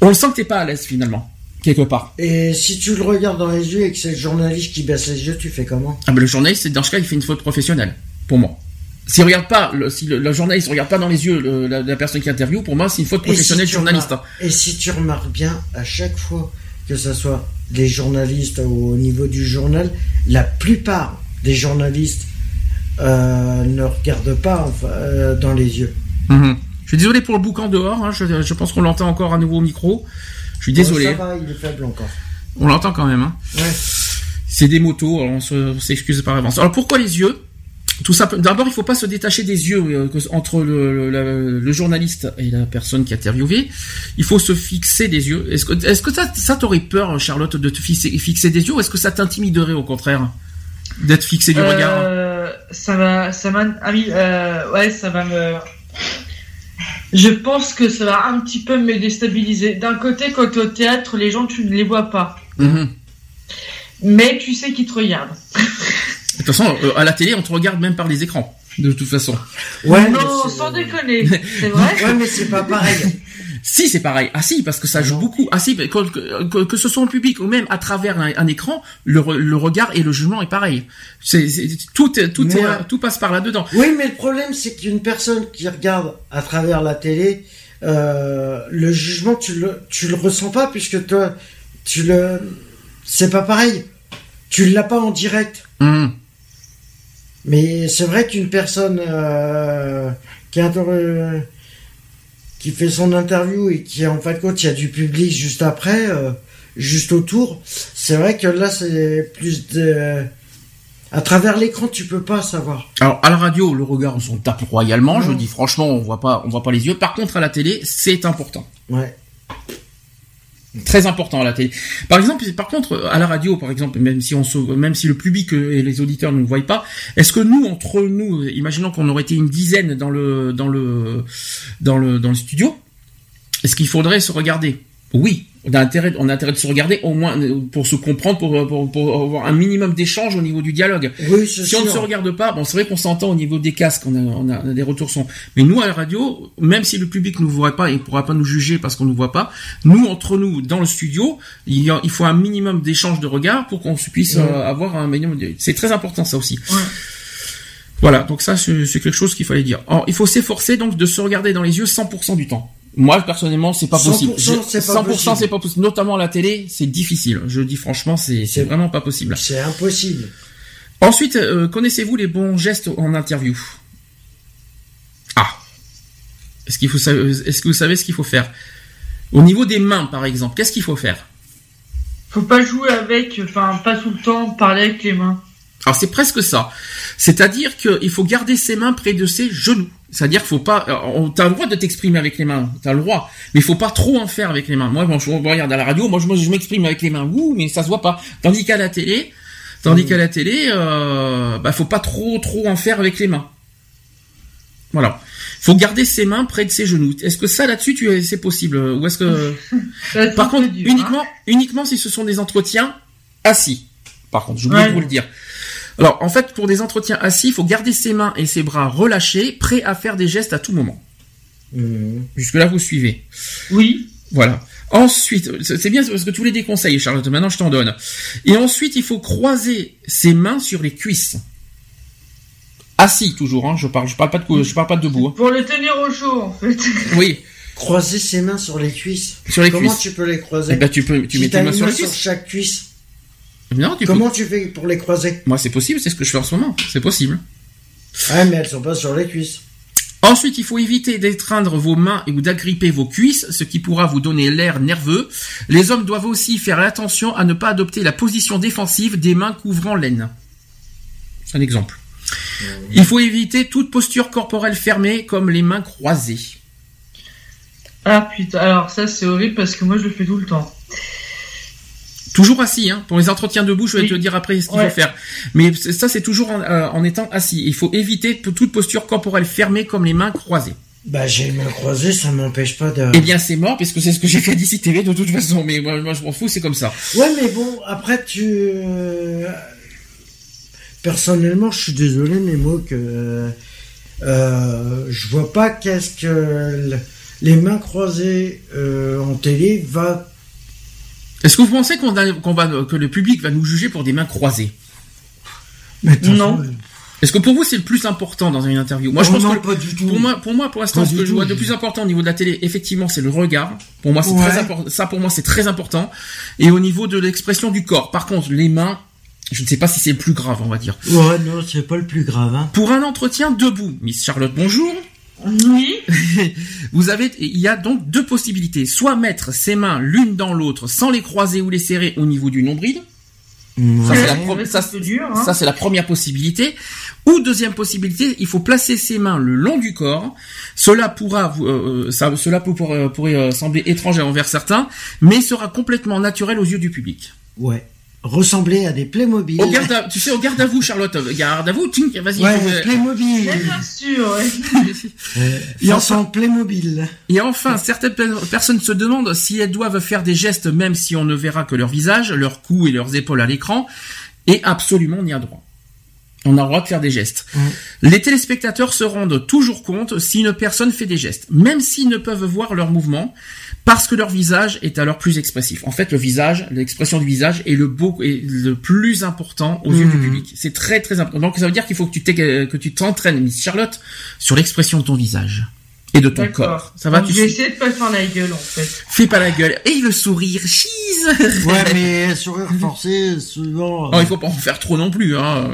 on sent que t'es pas à l'aise finalement quelque part. Et si tu le regardes dans les yeux et que c'est le journaliste qui baisse les yeux, tu fais comment? Ah ben le journaliste, dans ce cas, il fait une faute professionnelle pour moi. S'il regarde pas, le, si le, journaliste regarde pas dans les yeux la, personne qui interviewe, pour moi, c'est une faute professionnelle journaliste. et si tu remarques bien, à chaque fois que ce soit des journalistes au niveau du journal, la plupart des journalistes euh, ne regardent pas euh, dans les yeux. Mhm. Je suis désolé pour le boucan dehors. Hein. Je, pense qu'on l'entend encore à nouveau au micro. Je suis désolé. ça va, il est faible encore. On l'entend quand même. Hein. Ouais. C'est des motos, on s'excuse par avance. Alors pourquoi les yeux? Tout ça. D'abord, il faut pas se détacher des yeux euh, entre le, journaliste et la personne qui a interviewé. Il faut se fixer des yeux. Est-ce que, est-ce que ça, ça t'aurait peur, Charlotte, de te fixer, fixer des yeux, ou est-ce que ça t'intimiderait au contraire? D'être fixé du euh, regard Ça va, ça m'a, ah oui, euh, ouais, ça va me. Je pense que ça va un petit peu me déstabiliser. D'un côté, quand tu es au théâtre, les gens, tu ne les vois pas. Mhm. Mais tu sais qu'ils te regardent. De toute façon, euh, à la télé, on te regarde même par les écrans. De toute façon. Ouais, non, sans déconner. C'est vrai. ouais, mais c'est pas pareil. Si, c'est pareil. Ah si, parce que ça joue beaucoup. Ah si, que, que, ce soit en public ou même à travers un, écran, le, le, regard et le jugement est pareil. C'est tout, tout, tout passe par là-dedans. Oui, mais le problème, c'est qu'une personne qui regarde à travers la télé, euh, le jugement, tu le, tu le ressens pas puisque toi, tu le, c'est pas pareil. Tu l'as pas en direct. Mmh. Mais c'est vrai qu'une personne euh, qui, qui fait son interview et qui en fait il y a du public juste après, euh, juste autour, c'est vrai que là c'est plus de à travers l'écran, tu peux pas savoir. Alors à la radio, le regard on s'en tape royalement. Je dis franchement, on voit pas, on voit pas les yeux. Par contre, à la télé, c'est important. Ouais. Très important à la télé. Par exemple, par contre, à la radio, par exemple, même si on même si le public et les auditeurs ne nous voient pas, est-ce que nous, entre nous, imaginons qu'on aurait été une dizaine dans le dans le dans le dans le studio, est-ce qu'il faudrait se regarder? Oui on a intérêt, on a intérêt de se regarder au moins pour se comprendre, pour, pour, avoir un minimum d'échange au niveau du dialogue. Oui, si on ne se regarde pas, bon, c'est vrai qu'on s'entend au niveau des casques, on a, on a, des retours son. Mais nous à la radio, même si le public ne nous voit pas et ne pourra pas nous juger parce qu'on ne nous voit pas, nous entre nous dans le studio, il, il faut un minimum d'échange de regards pour qu'on puisse euh, avoir un minimum. C'est très important ça aussi. Ouais. Voilà, donc ça c'est quelque chose qu'il fallait dire. il faut s'efforcer donc de se regarder dans les yeux 100% du temps. Moi, personnellement, c'est pas possible. 100%, c'est pas, possible. Notamment la télé, c'est difficile. Je dis franchement, c'est vraiment pas possible. C'est impossible. Ensuite, euh, connaissez-vous les bons gestes en interview? Ah. Est-ce qu'il faut est-ce que vous savez ce qu'il faut faire? Au niveau des mains, par exemple, qu'est-ce qu'il faut faire? Faut pas jouer avec, enfin, pas tout le temps parler avec les mains. Alors c'est presque ça. C'est-à-dire qu'il faut garder ses mains près de ses genoux. C'est-à-dire qu'il faut pas, euh, t'as le droit de t'exprimer avec les mains, t'as le droit, mais il faut pas trop en faire avec les mains. Moi, quand je regarde à la radio, moi, je, m'exprime avec les mains, ouh, mais ça se voit pas. Tandis qu'à la télé, tandis qu'à la télé, euh, bah, faut pas trop, trop en faire avec les mains. Voilà. Faut garder ses mains près de ses genoux. Est-ce que ça là-dessus, tu c'est possible? Ou est-ce que Par contre, hein. uniquement, uniquement si ce sont des entretiens assis. Par contre, j'oublie de vous le dire. Alors, en fait, pour des entretiens assis, il faut garder ses mains et ses bras relâchés, prêts à faire des gestes à tout moment. Mmh. Jusque-là, vous suivez. Oui. Voilà. Ensuite, c'est bien parce que tous les déconseils, Charlotte. Maintenant, je t'en donne. Et ensuite, il faut croiser ses mains sur les cuisses. Assis toujours, hein. Je parle, je parle pas de, je parle pas de debout. Hein. Pour les tenir au chaud, en fait. Oui. Croiser ses mains sur les cuisses. Sur les Comment tu peux les croiser? Eh ben, tu peux, tu mets tes mains sur les cuisses. Sur chaque cuisse. Non, Comment tu fais pour les croiser Moi, c'est possible, c'est ce que je fais en ce moment. C'est possible. Ah, mais elles sont pas sur les cuisses. Ensuite, il faut éviter d'étreindre vos mains ou d'agripper vos cuisses, ce qui pourra vous donner l'air nerveux. Les hommes doivent aussi faire attention à ne pas adopter la position défensive des mains couvrant l'aine. C'est un exemple. Il faut éviter toute posture corporelle fermée, comme les mains croisées. Ah putain, alors ça c'est horrible parce que moi je le fais tout le temps. Toujours assis, hein. Pour les entretiens debout, je vais te dire après ce qu'il faut faire. Mais ça, c'est toujours euh, en, étant assis. Il faut éviter toute posture corporelle fermée comme les mains croisées. Bah, j'ai les mains croisées, ça m'empêche pas de... Eh bien, c'est mort, puisque c'est ce que j'ai fait d'ici TV de toute façon. Mais moi, moi je m'en fous, c'est comme ça. Ouais, mais bon, après, tu... Euh, personnellement, je suis désolé, mais moi, que... Euh, je vois pas qu'est-ce que les mains croisées en télé va est-ce que vous pensez qu'on va, que le public va nous juger pour des mains croisées? Non. Est-ce que pour vous c'est le plus important dans une interview? Moi, je pense non, que pas du tout. pour moi, pour moi, pour l'instant, ce que je tout. vois de plus important au niveau de la télé, effectivement, c'est le regard. Pour moi, c'est Ouais. très important. Ça, pour moi, c'est très important. Et au niveau de l'expression du corps, par contre, les mains, je ne sais pas si c'est le plus grave, on va dire. Ouais, non, c'est pas le plus grave. Hein. Pour un entretien debout, Miss Charlotte, bonjour. Oui. Vous avez, il y a donc deux possibilités. Soit mettre ses mains l'une dans l'autre sans les croiser ou les serrer au niveau du nombril. Ça, c'est la pro- ça, c'est dur, hein. ça, c'est la première possibilité. Ou deuxième possibilité, il faut placer ses mains le long du corps. Cela pourra, vous- euh, ça, cela peut- pourrait, pourrait, euh, sembler étrange envers certains, mais sera complètement naturel aux yeux du public. Ouais. Ressembler à des Playmobil. Au garde à, tu sais, au garde à vous, Charlotte. Garde à vous, tink, vas-y. Ouais, euh, Playmobil. Bien sûr, ouais. Et façon Playmobil. Et enfin, certaines pe- personnes se demandent si elles doivent faire des gestes même si on ne verra que leur visage, leur cou et leurs épaules à l'écran. Et absolument, on y a droit. On a le droit de faire des gestes. Les téléspectateurs se rendent toujours compte si une personne fait des gestes, même s'ils ne peuvent voir leurs mouvements, parce que leur visage est alors plus expressif. En fait, le visage, l'expression du visage est le beau, est le plus important aux yeux du public. C'est très très important. Donc ça veut dire qu'il faut que tu t'aies- que tu t'entraînes, Miss Charlotte, sur l'expression de ton visage et de ton D'accord. corps. Ça va, Donc, tu je vais essayer de pas faire la gueule, en fait. Fais pas la gueule. Et le sourire, cheese Ouais, mais sourire forcé, souvent. Non, il faut pas en faire trop non plus. Hein.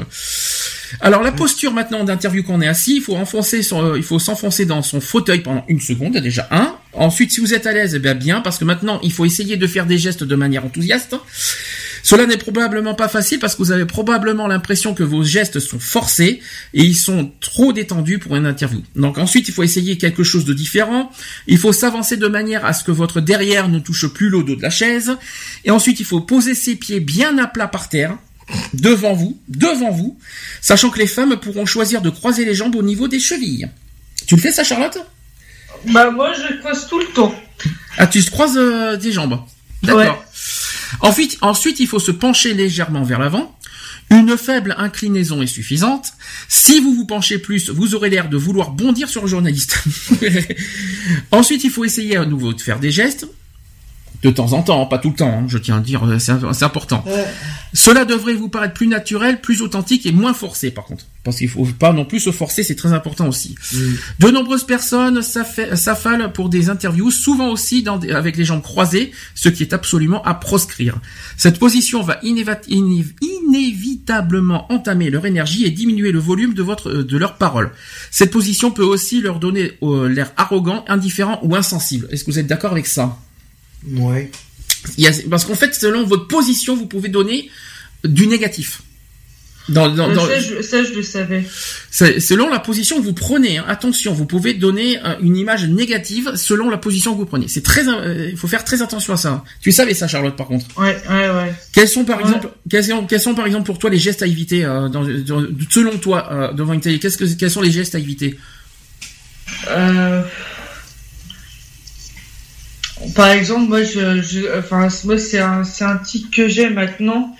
Alors la posture maintenant d'interview quand on est assis, il faut enfoncer son, euh, il faut s'enfoncer dans son fauteuil pendant une seconde déjà un. Ensuite, si vous êtes à l'aise, eh bien parce que maintenant il faut essayer de faire des gestes de manière enthousiaste. Cela n'est probablement pas facile parce que vous avez probablement l'impression que vos gestes sont forcés et ils sont trop détendus pour une interview. Donc ensuite, il faut essayer quelque chose de différent. Il faut s'avancer de manière à ce que votre derrière ne touche plus le dos de la chaise. Et ensuite, il faut poser ses pieds bien à plat par terre devant vous, devant vous, sachant que les femmes pourront choisir de croiser les jambes au niveau des chevilles. Tu le fais ça, Charlotte? Bah, moi, je croise tout le temps. Ah, tu te croises euh, des jambes. D'accord. Ouais. Ensuite, ensuite, il faut se pencher légèrement vers l'avant. Une faible inclinaison est suffisante. Si vous vous penchez plus, vous aurez l'air de vouloir bondir sur le journaliste. ensuite, il faut essayer à nouveau de faire des gestes. De temps en temps, pas tout le temps, hein, je tiens à dire, c'est important. Cela devrait vous paraître plus naturel, plus authentique et moins forcé par contre. Parce qu'il faut pas non plus se forcer, c'est très important aussi. De nombreuses personnes s'affa- s'affalent pour des interviews, souvent aussi dans des- avec les jambes croisées, ce qui est absolument à proscrire. Cette position va inévitablement entamer leur énergie et diminuer le volume de, votre, de leurs paroles. Cette position peut aussi leur donner euh, l'air arrogant, indifférent ou insensible. Est-ce que vous êtes d'accord avec ça? Ouais. il y a, parce qu'en fait, selon votre position, vous pouvez donner du négatif. Dans, dans, Euh, dans- ça, je, ça, je le savais. selon la position que vous prenez, hein, attention, vous pouvez donner euh, une image négative selon la position que vous prenez. C'est très, euh, il faut faire très attention à ça. hein. Tu savais ça, Charlotte, par contre. Ouais, ouais, ouais. Quels sont par Ouais. exemple, quels sont, quels sont par exemple pour toi les gestes à éviter euh, dans, dans- selon toi euh, devant une télé? Qu'est-ce que, quels sont les gestes à éviter? Euh... Par exemple, moi, je, je, enfin, moi, c'est un, c'est un tic que j'ai maintenant.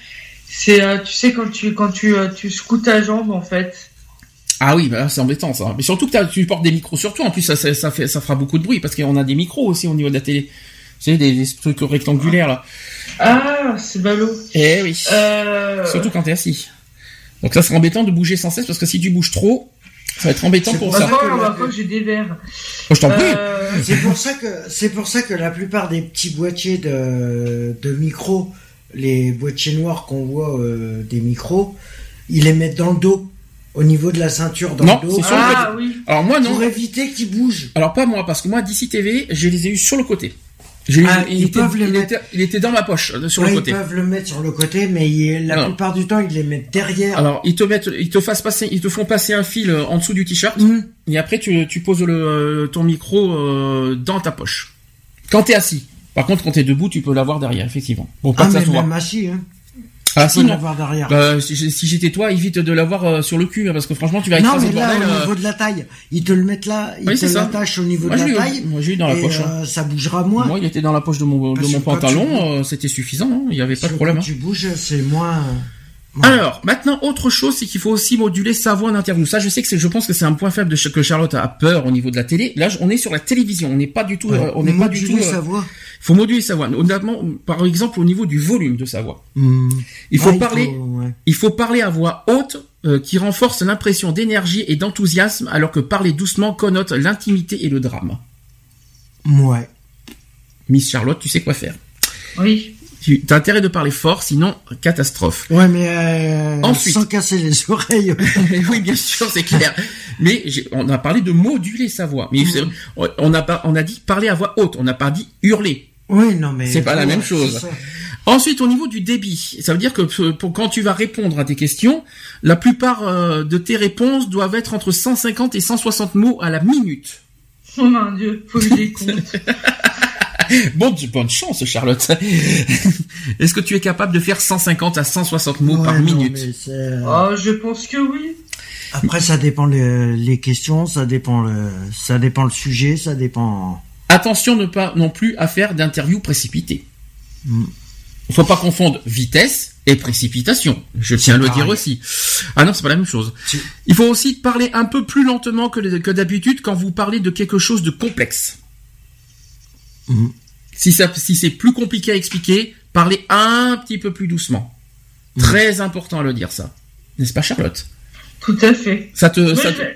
C'est, euh, tu sais, quand tu, quand tu, euh, tu secoues ta jambe, en fait. Ah oui, bah, c'est embêtant ça. Mais surtout que tu portes des micros sur toi. En plus, ça, ça, ça fait, ça fera beaucoup de bruit parce qu'on a des micros aussi au niveau de la télé. Tu sais, des, des trucs rectangulaires là. Ah, c'est ballot. Eh oui. Euh... Surtout quand t'es assis. Donc ça sera embêtant de bouger sans cesse parce que si tu bouges trop, ça va être embêtant C'est pour pour ça. que j'ai des verres. Oh, je t'en prie. Euh... C'est pour ça que c'est pour ça que la plupart des petits boîtiers de, de micros, les boîtiers noirs qu'on voit euh, des micros, ils les mettent dans le dos, au niveau de la ceinture dans Non, le dos, c'est sur le Ah oui. Alors moi non. pour éviter qu'ils bougent. Alors pas moi parce que moi d'ici TV, je les ai eu sur le côté. Ah, il, ils était, peuvent les il, mettre. était, il était dans ma poche euh, sur Ouais, le ils côté. peuvent le mettre sur le côté, mais ils- la plupart du temps ils les mettent derrière. Alors ils te mettent, ils te fassent passer, ils te font passer un fil euh, en dessous du t-shirt Hum. et après tu, tu poses le, euh, ton micro euh, dans ta poche. Quand t'es assis. Par contre quand t'es debout, tu peux l'avoir derrière effectivement. Bon pas Ah que ça mais soit. même assis, hein. Ah non. derrière. Bah, si, j'étais toi, évite de l'avoir euh, sur le cul, hein, parce que franchement, tu vas non écraser mais le là bordel. au euh. niveau de la taille, ils te le mettent là, ils Oui, te l'attachent au niveau Moi, de la taille. moi, j'ai eu dans la et, poche. hein. euh, ça bougera moins. Moi, il était dans la poche de mon, de mon pantalon, tu- euh, c'était suffisant, hein, il n'y avait pas de problème. Quand hein. tu bouges, c'est moins. Ouais. Alors, maintenant, autre chose, c'est qu'il faut aussi moduler sa voix en interview. Ça, je sais que c'est, je pense que c'est un point faible de ch- que Charlotte a peur au niveau de la télé. Là, on est sur la télévision, on n'est pas du tout, Ouais. euh, on n'est pas du tout. Moduler euh, sa voix. Il faut moduler sa voix. Notamment, par exemple, au niveau du volume de sa voix. Il faut Ouais, parler, faut- ouais. il faut parler à voix haute euh, qui renforcent l'impression d'énergie et d'enthousiasme, alors que parler doucement connote l'intimité et le drame. Ouais. Miss Charlotte, tu sais quoi faire. Oui. Tu as intérêt de parler fort, sinon catastrophe. Ouais, mais euh, Ensuite. sans casser les oreilles. oui, bien sûr, c'est clair. Mais j'ai- on a parlé de moduler sa voix. Mais on a pas, on a dit parler à voix haute. On n'a pas dit hurler. oui, non, mais C'est pas la même chose. Ensuite, au niveau du débit, ça veut dire que pour- pour quand tu vas répondre à tes questions, la plupart euh, de tes réponses doivent être entre 150 et 160 mots à la minute. Oh mon dieu, faut que je les compte. Bon, bonne chance, Charlotte. Est-ce que tu es capable de faire 150 à 160 mots Ouais, par non, minute Oh, je pense que oui. Après, ça dépend le- les questions, ça dépend le, ça dépend le sujet, ça dépend. Attention ne pas non plus à faire d'interviews précipitées. Mm. Il faut pas confondre vitesse et précipitation. Je tiens à le dire aussi. Ah non, c'est pas la même chose. Il faut aussi parler un peu plus lentement que, que d'habitude quand vous parlez de quelque chose de complexe. Mm. Si ça, si c'est plus compliqué à expliquer, parlez un petit peu plus doucement. Mm. Très important à le dire ça. N'est-ce pas Charlotte? Tout à fait. Ça te, ça te- mais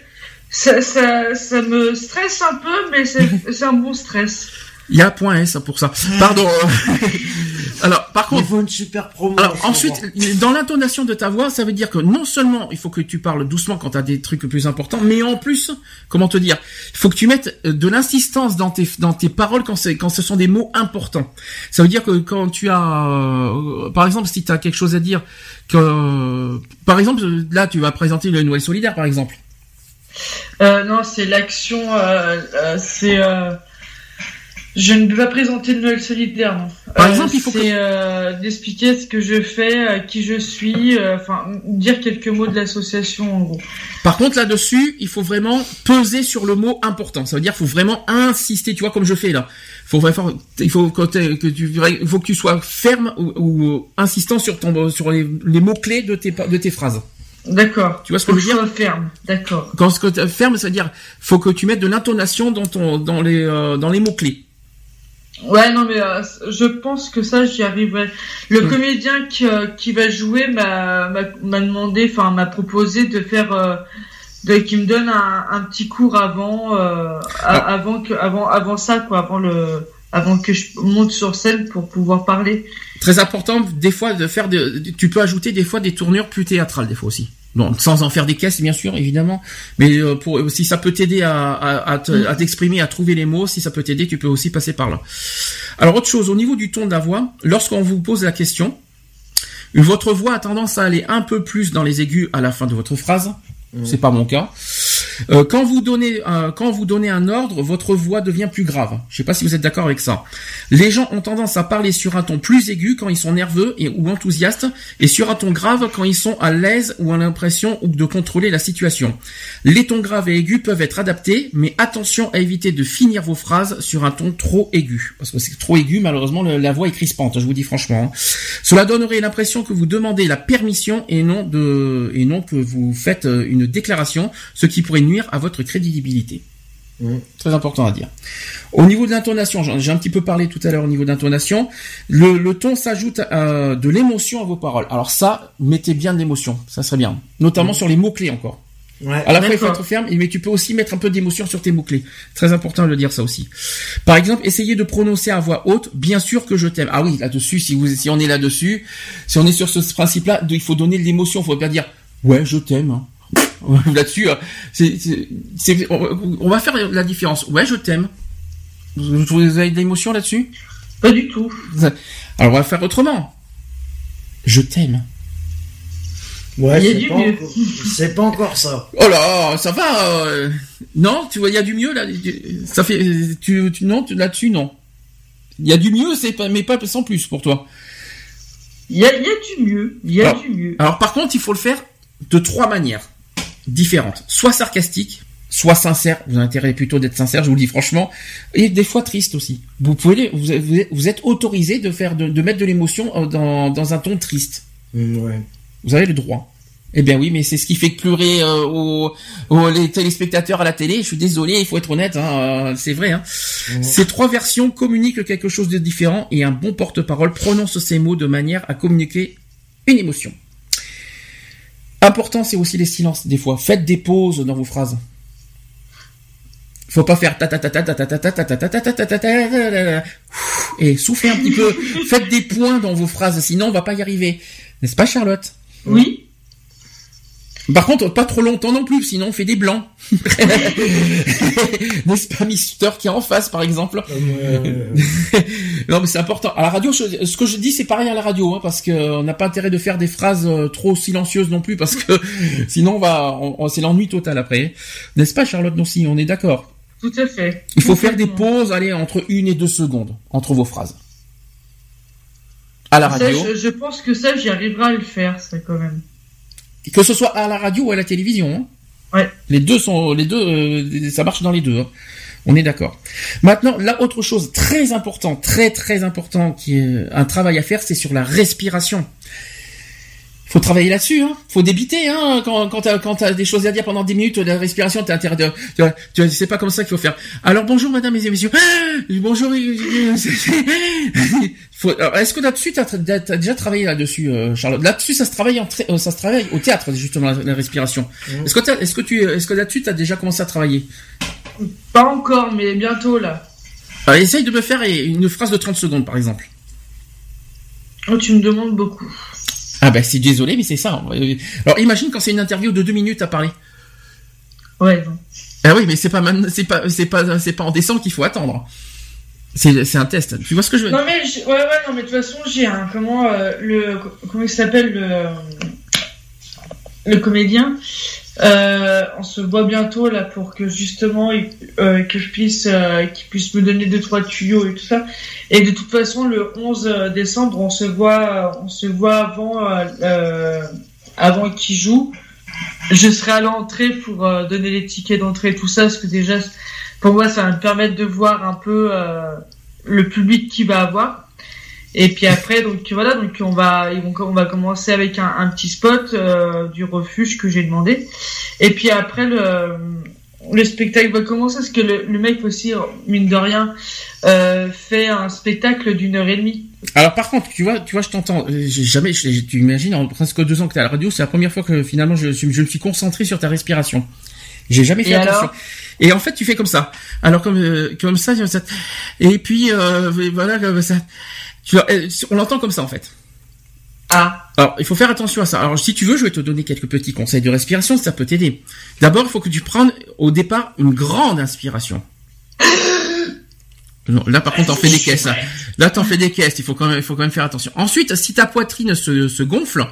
ça, ça, ça me stresse un peu, mais c'est c'est un bon stress. il y a un point S pour ça. Pardon. Alors, par Il contre, faut une super promo. Alors ensuite, moment. dans l'intonation de ta voix, ça veut dire que non seulement il faut que tu parles doucement quand tu as des trucs plus importants, mais en plus, comment te dire, il faut que tu mettes euh, de l'insistance dans tes dans tes paroles quand c'est quand ce sont des mots importants. Ça veut dire que quand tu as euh, par exemple si tu as quelque chose à dire que par exemple là tu vas présenter une Noël solidaire par exemple. Euh, non, c'est l'action, euh, euh, c'est... Je ne peux pas présenter le Noël solidaire, non. Par Euh, exemple, il faut c'est, euh, d'expliquer ce que je fais, euh, qui je suis, euh, enfin, dire quelques mots de l'association, en gros. Par contre, là-dessus, il faut vraiment peser sur le mot important. Ça veut dire, faut vraiment insister. Tu vois, comme je fais là. Faut vraiment, il faut que, que tu, il faut que tu sois ferme ou, ou insistant sur ton, sur les, les mots clés de tes, de tes phrases. D'accord. Tu vois ce que Faut je veux dire ferme, d'accord. Quand ce que ferme, ça veut dire, faut que tu mettes de l'intonation dans ton, dans les, euh, dans les mots clés. Ouais, non, mais euh, je pense que ça, j'y arriverai. Le Mm. comédien qui, euh, qui va jouer m'a m'a- m'a demandé, enfin, m'a proposé de faire, euh, de, qui me donne un, un petit cours avant, euh, Ah. avant que, avant, avant ça, quoi, avant le, avant que je monte sur scène pour pouvoir parler. Très important, des fois, de faire de, tu peux ajouter des fois des tournures plus théâtrales, des fois aussi. Non, sans en faire des caisses, bien sûr, évidemment. Mais euh, pour, si ça peut t'aider à, à, à te- à t'exprimer, à trouver les mots, si ça peut t'aider, tu peux aussi passer par là. Alors, autre chose, au niveau du ton de la voix, lorsqu'on vous pose la question, votre voix a tendance à aller un peu plus dans les aigus à la fin de votre phrase. C'est pas mon cas. Euh, quand vous donnez un, quand vous donnez un ordre, votre voix devient plus grave. Je sais pas si vous êtes d'accord avec ça. Les gens ont tendance à parler sur un ton plus aigu quand ils sont nerveux et ou enthousiastes, et sur un ton grave quand ils sont à l'aise ou ont l'impression de contrôler la situation. Les tons graves et aigus peuvent être adaptés, mais attention à éviter de finir vos phrases sur un ton trop aigu, parce que c'est trop aigu, malheureusement la voix est crispante. Je vous dis franchement. hein. Cela donnerait l'impression que vous demandez la permission et non de et non que vous faites euh, une déclaration, ce qui pourrait nuire à votre crédibilité. Très important à dire. Au niveau de l'intonation, j'en- j'ai un petit peu parlé tout à l'heure au niveau d'intonation, le, le ton s'ajoute euh, de l'émotion à vos paroles. Alors ça, mettez bien de l'émotion, ça serait bien. Notamment sur les mots-clés encore. Ouais. À la fois, il faut être ferme, mais tu peux aussi mettre un peu d'émotion sur tes mots-clés. Très important de le dire ça aussi. Par exemple, essayez de prononcer à voix haute, bien sûr que je t'aime. Ah oui, là-dessus, si vous, si on est là-dessus, si on est sur ce principe-là, il faut donner de l'émotion, il faut pas dire, ouais, je t'aime. hein. là-dessus, c'est, c'est- c'est- on, on va faire la différence. Ouais, je t'aime. Vous, vous avez de l'émotion là-dessus? Pas du tout. Alors, on va faire autrement. Je t'aime. Ouais, Il y a c'est du pas mieux. encore- C'est pas encore ça. Oh là, ça va. euh, Non, tu vois, il y a du mieux là. Ça fait, tu, tu non, tu- là-dessus non. Il y a du mieux, c'est pas, mais pas sans plus pour toi. Il y a, il y a du mieux. Il y a Alors- du mieux. Alors par contre, il faut le faire de trois manières différentes. Soit sarcastique, soit sincère. Vous avez intérêt plutôt d'être sincère, je vous le dis franchement. Et des fois triste aussi. Vous pouvez, vous, êtes- autorisé de faire, de, de mettre de l'émotion dans, dans un ton triste. Mm, Ouais. Vous avez le droit. Eh bien oui, mais c'est ce qui fait pleurer euh, aux, aux- les téléspectateurs à la télé. Je suis désolé, il faut être honnête, hein, euh, c'est vrai. Hein. Ces trois versions communiquent quelque chose de différent et un bon porte-parole prononce ces mots de manière à communiquer une émotion. Important, c'est aussi les silences des fois. Faites des pauses dans vos phrases. Faut pas faire ta ta ta ta ta ta ta ta ta ta ta ta ta ta ta et soufflez un petit peu. Faites des points dans vos phrases, sinon on va pas y arriver. N'est-ce pas, Charlotte Oui. Par contre, pas trop longtemps non plus, sinon on fait des blancs. N'est-ce pas Mister qui est en face, par exemple Non, mais c'est important. À la radio, ce que je dis, c'est pareil à la radio, hein, parce qu'on n'a pas intérêt de faire des phrases trop silencieuses non plus, parce que sinon on va, on, c'est l'ennui total après. N'est-ce pas, Charlotte Non, si, on est d'accord. Tout à fait. Il faut faire des pauses, allez, entre une et deux secondes entre vos phrases. À la radio. je, je, pense que ça, j'y arriverai à le faire, ça quand même. Que ce soit à la radio ou à la télévision. Hein. Ouais. Les deux sont, les deux, euh, ça marche dans les deux. Hein. On est d'accord. Maintenant, là, autre chose très important, très très important, qui est un travail à faire, c'est sur la respiration faut travailler là-dessus, hein. Faut débiter, hein. Quand, t'as, des choses à dire pendant 10 minutes, la respiration, t'as intérêt de, tu vois, tu c'est pas comme ça qu'il faut faire. Alors bonjour madame et messieurs. Ah, bonjour. est-ce que là-dessus t'as, as déjà travaillé là-dessus, euh, Charlotte Là-dessus, ça se travaille en, euh, ça se au théâtre justement la, respiration. Est-ce que est-ce que tu, est-ce que là-dessus t'as déjà commencé à travailler Pas encore, mais bientôt là. Essaye de me faire une phrase de 30 secondes par exemple. Oh, tu me demandes beaucoup. Ah ben c'est désolé, mais c'est ça. Alors imagine quand c'est une interview de deux minutes à parler. Ouais. Ah oui, mais c'est pas c'est pas, c'est pas, c'est pas en décembre qu'il faut attendre. C'est, un test. Tu vois ce que je veux dire? Non mais ouais ouais non mais de toute façon j'ai un comment euh, le comment il s'appelle le le comédien euh, on se voit bientôt là pour que justement euh, que je puisse euh, qu'il puisse me donner deux trois tuyaux et tout ça. Et de toute façon le 11 décembre on se voit on se voit avant euh, avant qu'il joue. Je serai à l'entrée pour donner les tickets d'entrée et tout ça parce que déjà pour moi ça va me permettre de voir un peu le public qui va avoir. Et puis après, donc voilà, donc on va, on va commencer avec un, un petit spot euh, du refuge que j'ai demandé. Et puis après le, le spectacle va commencer parce que le, le mec aussi, mine de rien, euh, fait un spectacle d'une heure et demie. Alors par contre, tu vois, tu vois, je t'entends. J'ai jamais, tu imagines, en presque deux ans que tu es à la radio, c'est la première fois que finalement je, je me suis concentré sur ta respiration. J'ai jamais fait et attention. et en fait, tu fais comme ça. Alors comme euh, comme ça, et puis euh, voilà comme ça. Euh, on l'entend comme ça en fait. Ah. Alors, il faut faire attention à ça. Alors, si tu veux, je vais te donner quelques petits conseils de respiration, ça peut t'aider. D'abord, il faut que tu prennes au départ une grande inspiration. Non, là, par contre, t'en fais des caisses. Hein. Là, t'en fais des caisses. Il faut quand même, il faut quand même faire attention. Ensuite, si ta poitrine se, se gonfle,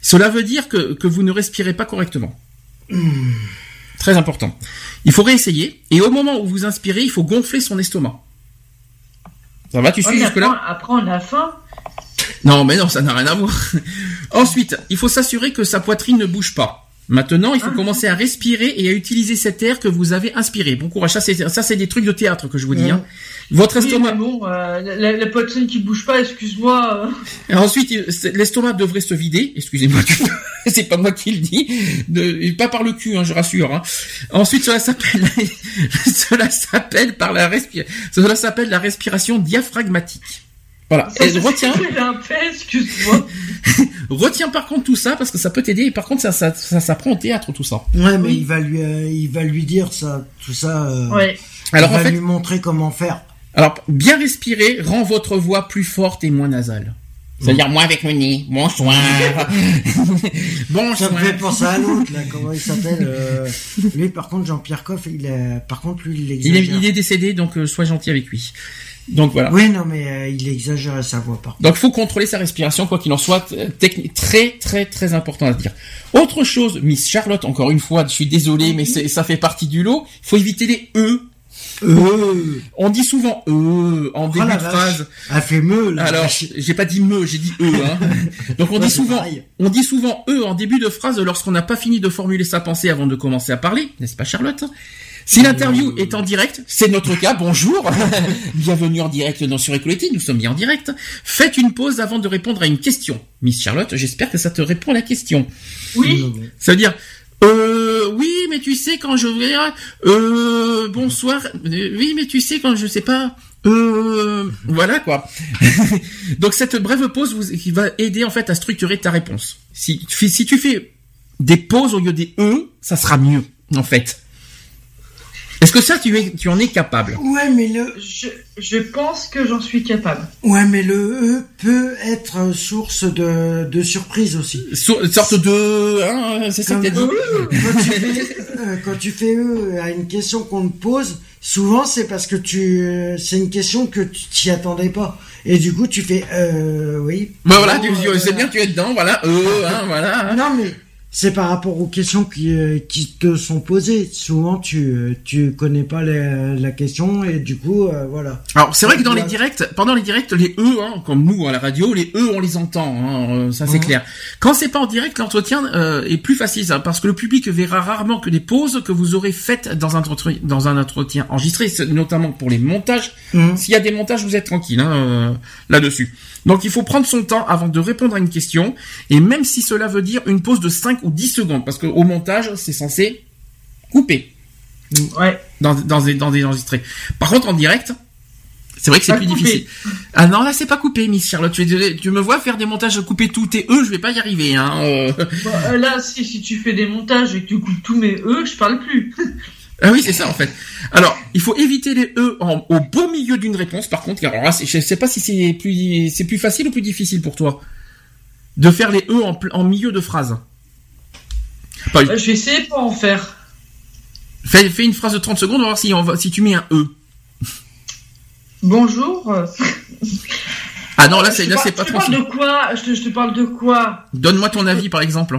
cela veut dire que, que vous ne respirez pas correctement. Très important. Il faut réessayer. Et au moment où vous inspirez, il faut gonfler son estomac. Ça va, tu suis jusque-là? Après, on a faim. Non, mais non, ça n'a rien à voir. Ensuite, il faut s'assurer que sa poitrine ne bouge pas. Maintenant, il faut ah. commencer à respirer et à utiliser cet air que vous avez inspiré. Bon courage. Ça, c'est, ça, c'est des trucs de théâtre que je vous dis. Hein. Votre estomac. bon, euh, la, poitrine qui bouge pas, excuse-moi. Et ensuite, l'estomac devrait se vider. Excusez-moi, c'est pas moi qui le dis. pas par le cul, hein, je rassure. Hein. Ensuite, cela s'appelle, cela s'appelle par la respiration. Cela s'appelle la respiration diaphragmatique. Voilà. et retiens. excuse-moi. retiens par contre tout ça parce que ça peut t'aider. Et par contre, ça, ça, ça s'apprend au théâtre tout ça. Ouais, mais il va lui, euh, il va lui dire ça, tout ça. Euh, ouais. Alors il va lui montrer comment faire. Alors, bien respirer rend votre voix plus forte et moins nasale. C'est-à-dire moi avec le nez. Bonsoir. Bonsoir. Ça me fait penser à l'autre là. Comment il s'appelle euh... Lui, par contre, Jean-Pierre Coff, il est... par contre, lui, il exagère. Il est, il est décédé, donc euh, sois gentil avec lui. Donc voilà. Oui, non, mais euh, il exagère sa voix par Donc il faut contrôler sa respiration, quoi qu'il en soit. Technique très, très, très important à dire. Autre chose, Miss Charlotte, encore une fois, je suis désolé, mais ça fait partie du lot. Il faut éviter les e. E. On dit souvent e en oh début de phrase. A fait me là. Alors, j'ai pas dit me, j'ai dit e. Hein. Donc on dit souvent, on dit souvent e en début de phrase lorsqu'on n'a pas fini de formuler sa pensée avant de commencer à parler, n'est-ce pas Charlotte? Si l'interview est en direct, c'est notre cas, bonjour, bienvenue en direct dans Sur Equality, nous sommes bien en direct. Faites une pause avant de répondre à une question. Miss Charlotte, j'espère que ça te répond à la question. Oui. Ça veut dire, euh, mais tu sais quand je vais, euh, bonsoir, oui, mais tu sais quand je sais pas, euh, voilà quoi. Donc cette brève pause qui va aider en fait à structurer ta réponse. Si, si tu fais des pauses au lieu des E, ça sera mieux, en fait. Est-ce que ça, tu, es, tu en es capable Ouais, mais le. Je, je pense que j'en suis capable. Ouais, mais le E peut être source de, de surprise aussi. Une sorte de... hein, c'est ça que t'as dit Quand tu fais, euh, quand tu fais E à une question qu'on te pose, souvent c'est parce que tu, euh, c'est une question que tu t'y attendais pas. Et du coup, tu fais, euh, oui. Bah voilà, tu, euh, c'est bien, tu es dedans, voilà, euh, hein, voilà. Non, mais c'est par rapport aux questions qui, euh, qui te sont posées. Souvent, tu, euh, tu connais pas la, la question et du coup, euh, voilà. Alors c'est vrai que dans les directs, pendant les directs, les E, hein, comme nous à la radio, les E on les entend, hein, euh, ça c'est clair. Quand c'est pas en direct, l'entretien euh, est plus facile, ça, parce que le public verra rarement que des pauses que vous aurez faites dans un entretien, dans un entretien enregistré, notamment pour les montages. Mhm. S'il y a des montages, vous êtes tranquille hein, là-dessus. Donc il faut prendre son temps avant de répondre à une question, et même si cela veut dire une pause de 5 ou 10 secondes, parce qu'au montage, c'est censé couper Ouais. dans, dans, des, dans des enregistrés. Par contre, en direct, c'est vrai que c'est plus coupé. difficile. Ah non, là, c'est pas coupé, Miss Charlotte. Tu, tu me vois faire des montages couper tous tes E, je vais pas y arriver. Hein. euh. Euh, là, si, si tu fais des montages et que tu coupes tous mes E, je parle plus. Ah oui, c'est ça, en fait. Alors, il faut éviter les E en- au beau milieu d'une réponse, par contre. Alors là, je sais pas si c'est plus, c'est plus facile ou plus difficile pour toi de faire les E en, milieu de phrase. Pas- Euh, je vais essayer pour en faire. fais, fais une phrase de 30 secondes, on va voir si, on va, si tu mets un E. Bonjour. Ah non, là, c'est, là, c'est pas je te parle tranquille. de quoi? Je te, je te parle de quoi? Donne-moi ton avis, par exemple.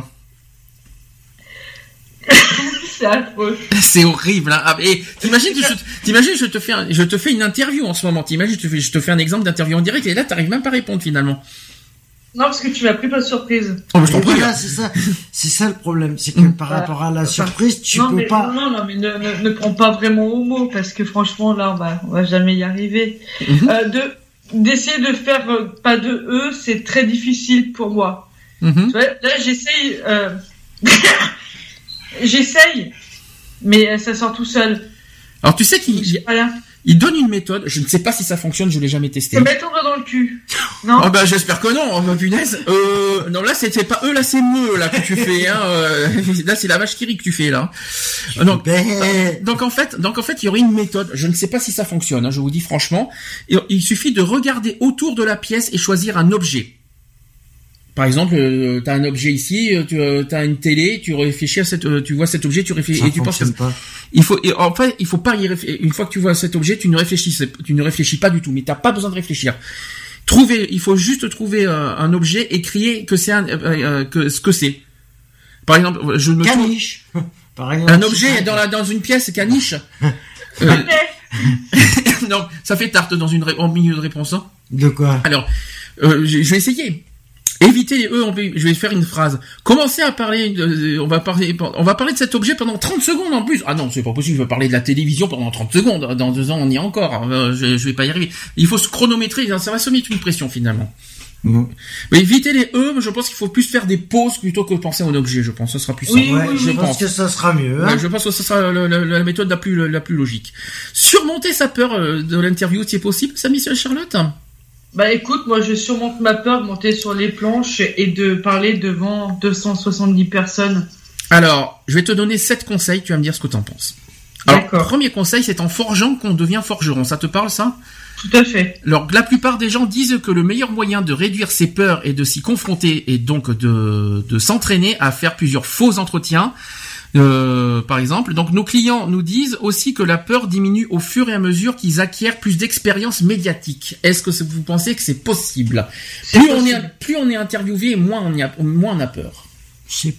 C'est affreux. C'est horrible. Hein. Ah, et t'imagines, je, t'imagines, je te fais, un- je te fais une interview en ce moment. T'imagines, je te fais, je te fais un exemple d'interview en direct et là, t'arrives même pas à répondre finalement. Non, parce que tu m'as pris pas de surprise. Oh, mais je t'en Et prie. voilà, c'est ça, c'est ça le problème, c'est que par Voilà. rapport à la surprise, tu non, peux mais, pas. Non, non, mais ne, ne, ne prends pas vraiment au mot, parce que franchement, là, on va, on va jamais y arriver. Mhm. Euh, de, d'essayer de faire euh, pas de E, c'est très difficile pour moi. Mhm. Tu vois, là, j'essaye, euh... j'essaye, mais ça sort tout seul. Alors tu sais qu'il il- Voilà. il donne une méthode. Je ne sais pas si ça fonctionne. Je l'ai jamais testé. Se mettre dans le cul. Non. Oh bah j'espère que non. Oh, bah, punaise. Euh, non là c'était pas eux là c'est me là que tu fais. Hein. euh, là c'est la vache qui rit que tu fais là. Donc Ben, Donc en fait, donc en fait, il y aurait une méthode. Je ne sais pas si ça fonctionne. hein, je vous dis franchement. Il suffit de regarder autour de la pièce et choisir un objet. Par exemple, tu as un objet ici, euh, tu as une télé, tu réfléchis à cette, euh, tu vois cet objet, tu réfléchis ça et tu penses. pas. Il faut, et en fait, il faut pas y réfléchir. Une fois que tu vois cet objet, tu ne réfléchis, tu ne réfléchis pas du tout. Mais t'as pas besoin de réfléchir. Trouver, il faut juste trouver euh, un objet et crier que c'est un, euh, euh, que ce que c'est. Par exemple, je me Caniche. Par exemple. un objet dans la dans une pièce caniche. Euh, non, ça fait tarte dans une en milieu de réponse. hein. De quoi? Alors, euh, je vais essayer. Éviter les E, en plus. je vais faire une phrase. Commencez à parler, de- on va parler, on va parler de cet objet pendant 30 secondes en plus. Ah non, c'est pas possible, je vais parler de la télévision pendant 30 secondes. Dans deux ans, on y est encore. Euh, Je, je vais pas y arriver. Il faut se chronométrer, ça va se mettre une pression finalement. Bon. Mais éviter les E, je pense qu'il faut plus faire des pauses plutôt que penser à un objet, je pense. Ce sera plus simple. Oui, Ouais, oui, je pense que ça sera mieux. Hein Ouais, je pense que ce sera la méthode la plus, la plus logique. Surmonter sa peur euh, de l'interview, c'est possible, ça, Miss Charlotte? Bah écoute, moi je surmonte ma peur de monter sur les planches et de parler devant 270 personnes. Alors, je vais te donner sept conseils, tu vas me dire ce que t'en penses. Alors, premier conseil, c'est en forgeant qu'on devient forgeron. Ça te parle, ça? Tout à fait. Alors, la plupart des gens disent que le meilleur moyen de réduire ses peurs et de s'y confronter et donc de, de s'entraîner à faire plusieurs faux entretiens. Euh, par exemple, donc nos clients nous disent aussi que la peur diminue au fur et à mesure qu'ils acquièrent plus d'expérience médiatique. Est-ce que vous pensez que c'est possible? Plus on est plus on est interviewé, moins on y a moins on a peur. C'est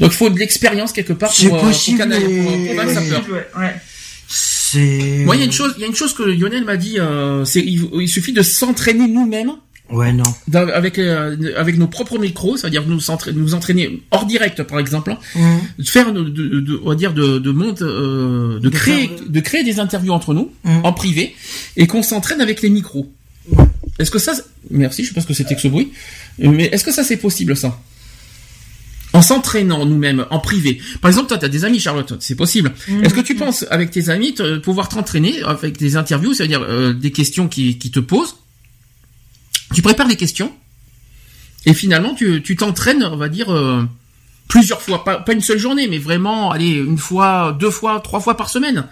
Donc il faut de l'expérience quelque part C'est pour, euh, pour possible, canaliser- pour- mais- pour sa peur. Ouais, ouais. c'est. Moi, il y a une chose, il y a une chose que Lionel m'a dit, euh, c'est il, il suffit de s'entraîner nous-mêmes Ouais non. avec euh, avec nos propres micros, c'est-à-dire nous nous entraîner hors direct par exemple, hein, de faire de, de, de- on va dire de de monte, euh, de, créer faire- de créer des interviews entre nous hum. en privé et qu'on s'entraîne avec les micros. Est-ce que ça, merci, je sais pas ce que c'était que ce bruit, mais est-ce que ça c'est possible ça? En s'entraînant nous-mêmes en privé. Par exemple, toi, tu as des amis, Charlotte, c'est possible. Est-ce que tu penses, avec tes amis, te- pouvoir t'entraîner avec des interviews, c'est-à-dire euh, des questions qui, qui te posent Tu prépares des questions et finalement, tu tu t'entraînes, on va dire, euh, plusieurs fois, pas, pas une seule journée, mais vraiment, allez, une fois, deux fois, trois fois par semaine,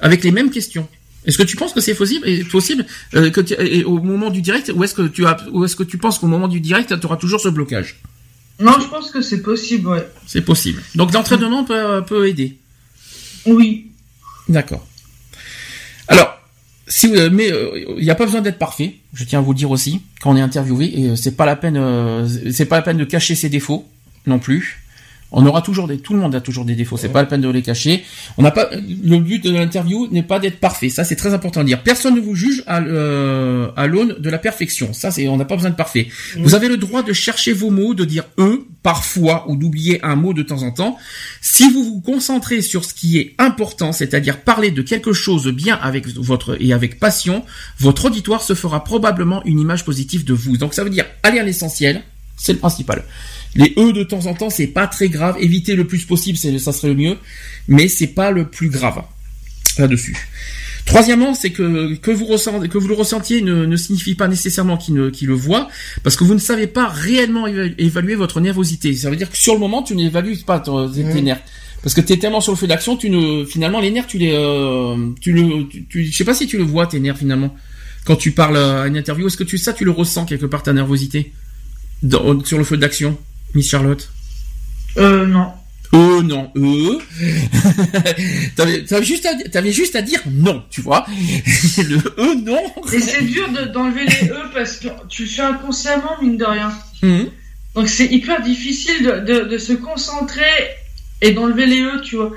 avec les mêmes questions. Est-ce que tu penses que c'est possible, possible euh, que tu, au moment du direct, ou est-ce que tu as, ou est-ce que tu penses qu'au moment du direct, tu auras toujours ce blocage? Non, je pense que c'est possible, ouais. C'est possible. Donc l'entraînement peut, peut aider? Oui. D'accord. Si vous, mais il n'y a pas besoin d'être parfait. Je tiens à vous le dire aussi quand on est interviewé et c'est pas la peine, c'est pas la peine de cacher ses défauts non plus. On aura toujours des, tout le monde a toujours des défauts. C'est pas la peine de les cacher. On n'a pas, le but de l'interview n'est pas d'être parfait. Ça, c'est très important à dire. Personne ne vous juge à, euh, à l'aune de la perfection. Ça, c'est, on n'a pas besoin de parfait. Vous avez le droit de chercher vos mots, de dire eux, parfois, ou d'oublier un mot de temps en temps. Si vous vous concentrez sur ce qui est important, c'est-à-dire parler de quelque chose bien avec votre, et avec passion, votre auditoire se fera probablement une image positive de vous. Donc, ça veut dire aller à l'essentiel. C'est le principal. Les E de temps en temps, c'est pas très grave. Éviter le plus possible, ça serait le mieux, mais c'est pas le plus grave là-dessus. Troisièmement, c'est que que vous ressentez, que vous le ressentiez ne, ne signifie pas nécessairement qu'il ne le voit, parce que vous ne savez pas réellement évaluer votre nervosité. Ça veut dire que sur le moment, tu n'évalues pas tes mmh. nerfs. Parce que tu es tellement sur le feu d'action, tu ne finalement les nerfs, tu les, euh, tu le, tu, je sais pas si tu le vois tes nerfs finalement quand tu parles à une interview. Est-ce que tu ça, tu le ressens quelque part ta nervosité? Sur le feu d'action? Miss Charlotte? Euh, non. Euh, non, euh. t'avais, juste à, avais juste à dire non, tu vois. le euh, non. Et c'est dur d'enlever les e parce que tu le fais inconsciemment, mine de rien. Mhm. Donc c'est hyper difficile de, de, se concentrer et d'enlever les e, tu vois.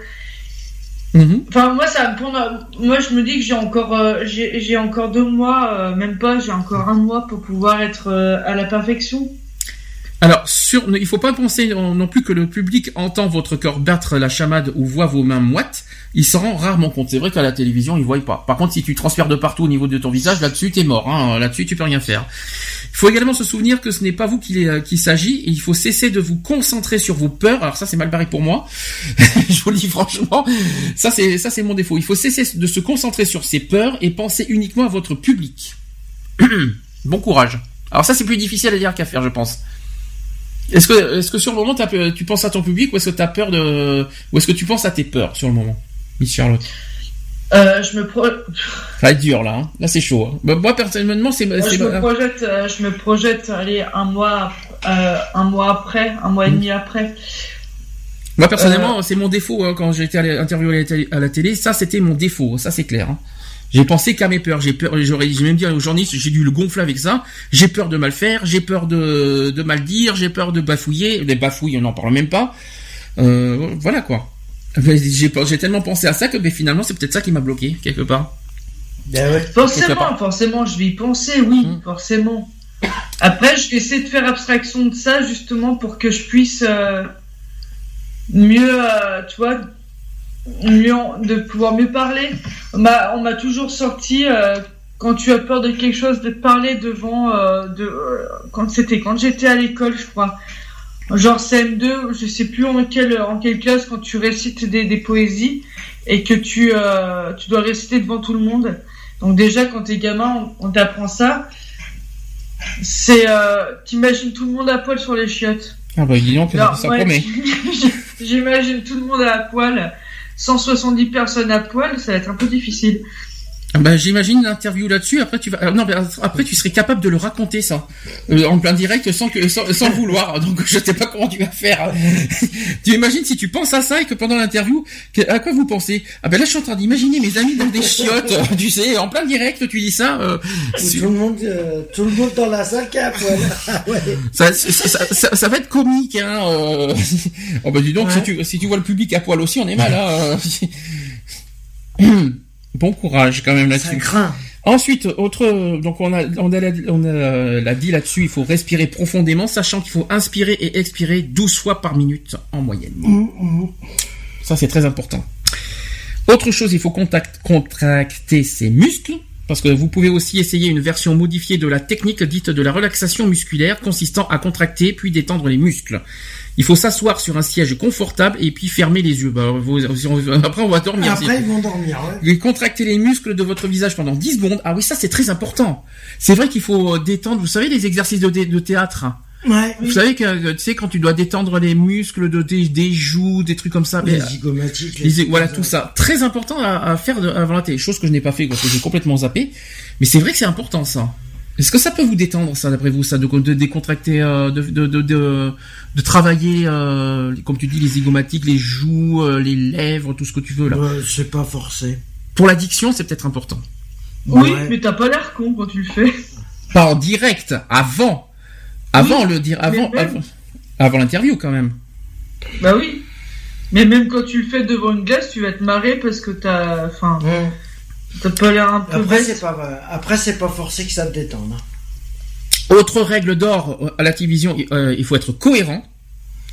Mhm. Enfin, moi, ça, pour moi, je me dis que j'ai encore, euh, j'ai encore deux mois, euh, même pas, j'ai encore un mois pour pouvoir être euh, à la perfection. Alors, sur, il faut pas penser non plus que le public entend votre cœur battre la chamade ou voit vos mains moites. Il s'en rend rarement compte. C'est vrai qu'à la télévision, il voit pas. Par contre, si tu transfères de partout au niveau de ton visage, là-dessus, t'es mort. Hein. Là-dessus, tu peux rien faire. Il faut également se souvenir que ce n'est pas vous qui, euh, qui s'agit. il faut cesser de vous concentrer sur vos peurs. Alors ça, c'est mal barré pour moi. Je vous le dis franchement. Ça, c'est mon défaut. Il faut cesser de se concentrer sur ses peurs et penser uniquement à votre public. bon courage. Alors ça, c'est plus difficile à dire qu'à faire, je pense. Est-ce que, est-ce que sur le moment, tu penses à ton public ou est-ce que tu as peur de, ou est-ce que tu penses à tes peurs sur le moment, Miss Charlotte? Euh, je me pro... Ça va être dur là, hein. là c'est chaud. Hein. Bah, moi personnellement c'est. Moi, je, me projette, euh, je me projette un mois, euh, un mois après, un mois et demi après. Moi personnellement c'est mon défaut hein, quand j'ai été interviewé à la télé, ça c'était mon défaut, ça c'est clair. J'ai pensé qu'à mes peurs. J'ai peur. J'aurais, j'ai même dit aux journalistes, j'ai dû le gonfler avec ça. J'ai peur de mal faire. J'ai peur de, de mal dire. J'ai peur de bafouiller. Les bafouilles, on n'en parle même pas. Euh, voilà quoi. J'ai, j'ai tellement pensé à ça que finalement c'est peut-être ça qui m'a bloqué quelque part. Ben forcément, forcément, je vais y penser, oui, hum. forcément. Après, je vais essayer de faire abstraction de ça justement pour que je puisse euh, mieux, euh, tu vois, de pouvoir mieux parler. On m'a toujours sorti euh, quand tu as peur de quelque chose de parler devant euh, de euh, quand c'était quand j'étais à l'école, je crois. Genre CM2, je sais plus en quelle en quelle classe quand tu récites des, des poésies et que tu tu dois réciter devant tout le monde. Donc déjà quand t'es gamin, on, t'apprend ça. C'est t'imagines tout le monde à poil sur les chiottes. Ah bah dis donc, ça promet. J'imagine tout le monde à poil 170 personnes à poil, ça va être un peu difficile. Ah bah, j'imagine l'interview là-dessus. Après, tu vas, euh, non, après, tu serais capable de le raconter ça euh, en plein direct sans que, sans, sans vouloir. Donc, je sais pas comment tu vas faire. tu imagines si tu penses à ça et que pendant l'interview, à quoi vous pensez? Ah ben là, je suis en train d'imaginer mes amis dans des chiottes. tu sais, en plein direct, tu dis ça. Euh, tout le monde, tout le monde dans la salle qui ah ça, ça, ça, ça, va être comique, hein. oh bah dis donc, si tu, si tu vois le public à poil aussi, on est mal, hein. Bon courage quand même là-dessus. Ensuite, autre, donc on a, on a, on a l'a dit là-dessus, il faut respirer profondément, sachant qu'il faut inspirer et expirer 12 fois par minute en moyenne. Mmh, mmh. Ça, c'est très important. Autre chose, il faut contracter ses muscles, parce que vous pouvez aussi essayer une version modifiée de la technique dite de la relaxation musculaire, consistant à contracter puis détendre les muscles. Il faut s'asseoir sur un siège confortable et puis fermer les yeux. Bah, après, on va dormir. Après, ils vont dormir. Ouais. Et contracter les muscles de votre visage pendant 10 secondes. Ah oui, ça c'est très important. C'est vrai qu'il faut détendre. Vous savez les exercices de, de théâtre. Ouais. Vous savez que tu sais quand tu dois détendre les muscles de des, des joues, des trucs comme ça. Les mais- zygomatiques. les- voilà tout ça. Très important à, à faire de, avant la télé. Chose que je n'ai pas fait parce que j'ai complètement zappé. Mais c'est vrai que c'est important ça. Est-ce que ça peut vous détendre ça d'après vous ça de, de décontracter, euh, de, de, de, de, de travailler euh, comme tu dis les zygomatiques, les joues, euh, les lèvres, tout ce que tu veux là? Ouais, c'est pas forcé. Pour l'addiction c'est peut-être important. Oui, Ouais. mais t'as pas l'air con quand tu le fais. Pas en direct, avant, avant le dire, avant, mais même- avant, avant l'interview quand même. Bah oui. Mais même quand tu le fais devant une glace, tu vas te marrer parce que t'as, enfin, T'as pas l'air un peu Après, c'est pas, après, c'est pas forcé que ça te détende. hein. Autre règle d'or euh, à la télévision, euh, il faut être cohérent.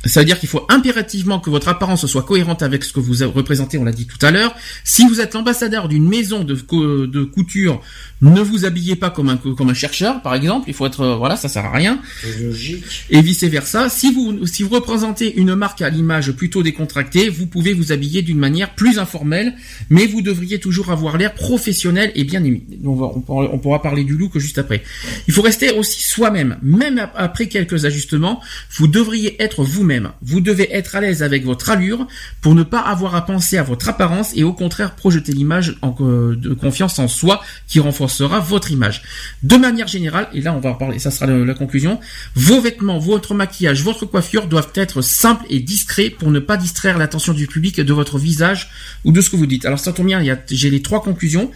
Ça veut dire qu'il faut impérativement que votre apparence soit cohérente avec ce que vous représentez, on l'a dit tout à l'heure. Si vous êtes l'ambassadeur d'une maison de, co- de couture, ne vous habillez pas comme un, comme un chercheur, par exemple. Il faut être, euh, voilà, ça sert à rien. Logique. Et vice versa. Si vous, si vous représentez une marque à l'image plutôt décontractée, vous pouvez vous habiller d'une manière plus informelle, mais vous devriez toujours avoir l'air professionnel et bien aimé. On, va- on pourra, on pourra parler du look juste après. Il faut rester aussi soi-même. Même ap- après quelques ajustements, vous devriez être vous-même. Vous devez être à l'aise avec votre allure pour ne pas avoir à penser à votre apparence et au contraire projeter l'image euh, de confiance en soi qui renforcera votre image. De manière générale, et là on va en parler, ça sera la conclusion, vos vêtements, votre maquillage, votre coiffure doivent être simples et discrets pour ne pas distraire l'attention du public de votre visage ou de ce que vous dites. Alors ça tombe bien, j'ai les trois conclusions.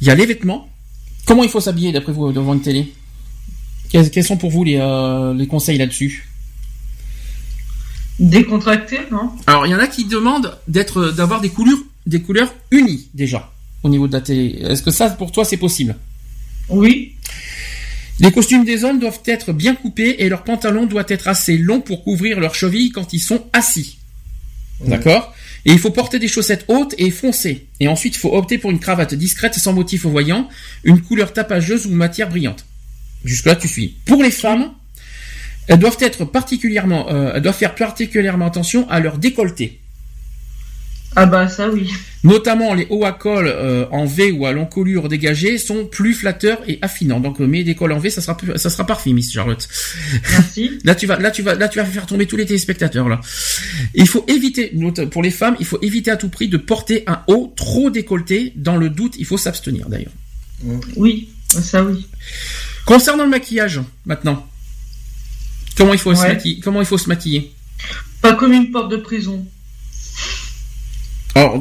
Il y a les vêtements. Comment il faut s'habiller d'après vous devant une télé? Quels, sont pour vous les, euh, les conseils là-dessus? Décontracté, non? Alors il y en a qui demandent d'être, d'avoir des couleurs, des couleurs unies déjà au niveau de la télé. Est-ce que ça pour toi c'est possible? Oui. Les costumes des hommes doivent être bien coupés et leur pantalon doit être assez long pour couvrir leurs chevilles quand ils sont assis. D'accord? Et il faut porter des chaussettes hautes et foncées. Et ensuite, il faut opter pour une cravate discrète sans motif voyant, une couleur tapageuse ou matière brillante. Jusque-là, tu suis. Pour les femmes, elles doivent être particulièrement, euh, elles doivent faire particulièrement attention à leur décolleté. Ah bah ça oui. Notamment les hauts à col euh, en V ou à l'encolure dégagée sont plus flatteurs et affinants. Donc, euh, mets des cols en V, ça sera, plus- ça sera parfait, Miss Charlotte. Merci. Là tu vas, là tu vas, là tu vas faire tomber tous les téléspectateurs là. Il faut éviter, pour les femmes, il faut éviter à tout prix de porter un haut trop décolleté. Dans le doute, il faut s'abstenir d'ailleurs. Oui. Ça oui. Concernant le maquillage, maintenant, comment il faut se maquiller Comment il faut se maquiller? Pas comme une porte de prison. Alors,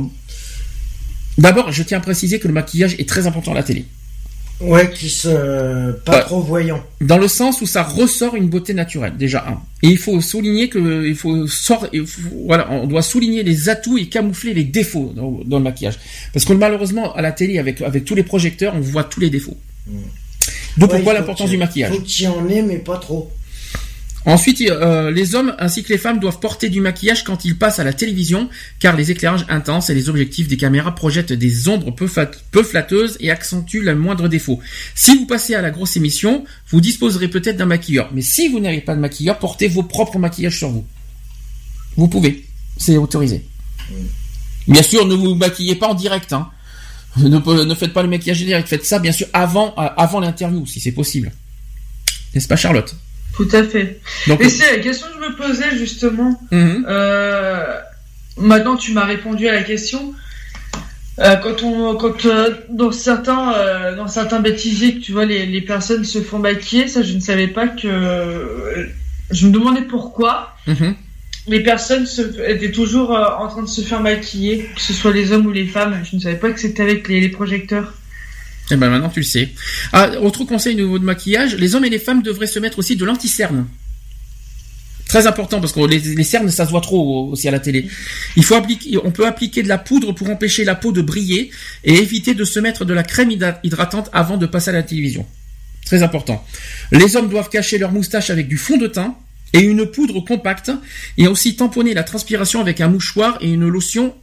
d'abord, je tiens à préciser que le maquillage est très important à la télé, Ouais, qui se, pas Ouais. trop voyant. dans le sens où ça ressort une beauté naturelle déjà un. Et il faut souligner que il faut sort, il faut- voilà, on doit souligner les atouts et camoufler les défauts dans, dans le maquillage, parce que malheureusement à la télé avec avec tous les projecteurs, on voit tous les défauts. D'où Ouais, pourquoi l'importance du maquillage? Faut que tu en aies, mais pas trop. Ensuite, euh, les hommes ainsi que les femmes doivent porter du maquillage quand ils passent à la télévision, car les éclairages intenses et les objectifs des caméras projettent des ombres peu, flatteuses et accentuent le moindre défaut. Si vous passez à la grosse émission, vous disposerez peut-être d'un maquilleur, mais si vous n'avez pas de maquilleur, portez vos propres maquillages sur vous. Vous pouvez, c'est autorisé. Bien sûr, ne vous maquillez pas en direct. Hein. Ne, faites pas le maquillage direct, faites ça bien sûr euh, avant l'interview, si c'est possible. N'est-ce pas Charlotte? Tout à fait. Donc, Et c'est la question que je me posais justement. Mhm. Euh, maintenant, tu m'as répondu à la question. Euh, quand on, quand euh, dans certains, dans certains bêtisiers, tu vois, les, les personnes se font maquiller, ça, je ne savais pas que. je me demandais pourquoi Mhm. les personnes se, étaient toujours en train de se faire maquiller, que ce soit les hommes ou les femmes. Je ne savais pas que c'était avec les, les projecteurs. Eh ben maintenant tu le sais. Ah, autre conseil au niveau de maquillage, les hommes et les femmes devraient se mettre aussi de l'anti-cerne. Très important parce que les, cernes ça se voit trop aussi à la télé. Il faut on peut appliquer de la poudre pour empêcher la peau de briller et éviter de se mettre de la crème hydra- hydratante avant de passer à la télévision. Très important. Les hommes doivent cacher leur moustache avec du fond de teint et une poudre compacte et aussi tamponner la transpiration avec un mouchoir et une lotion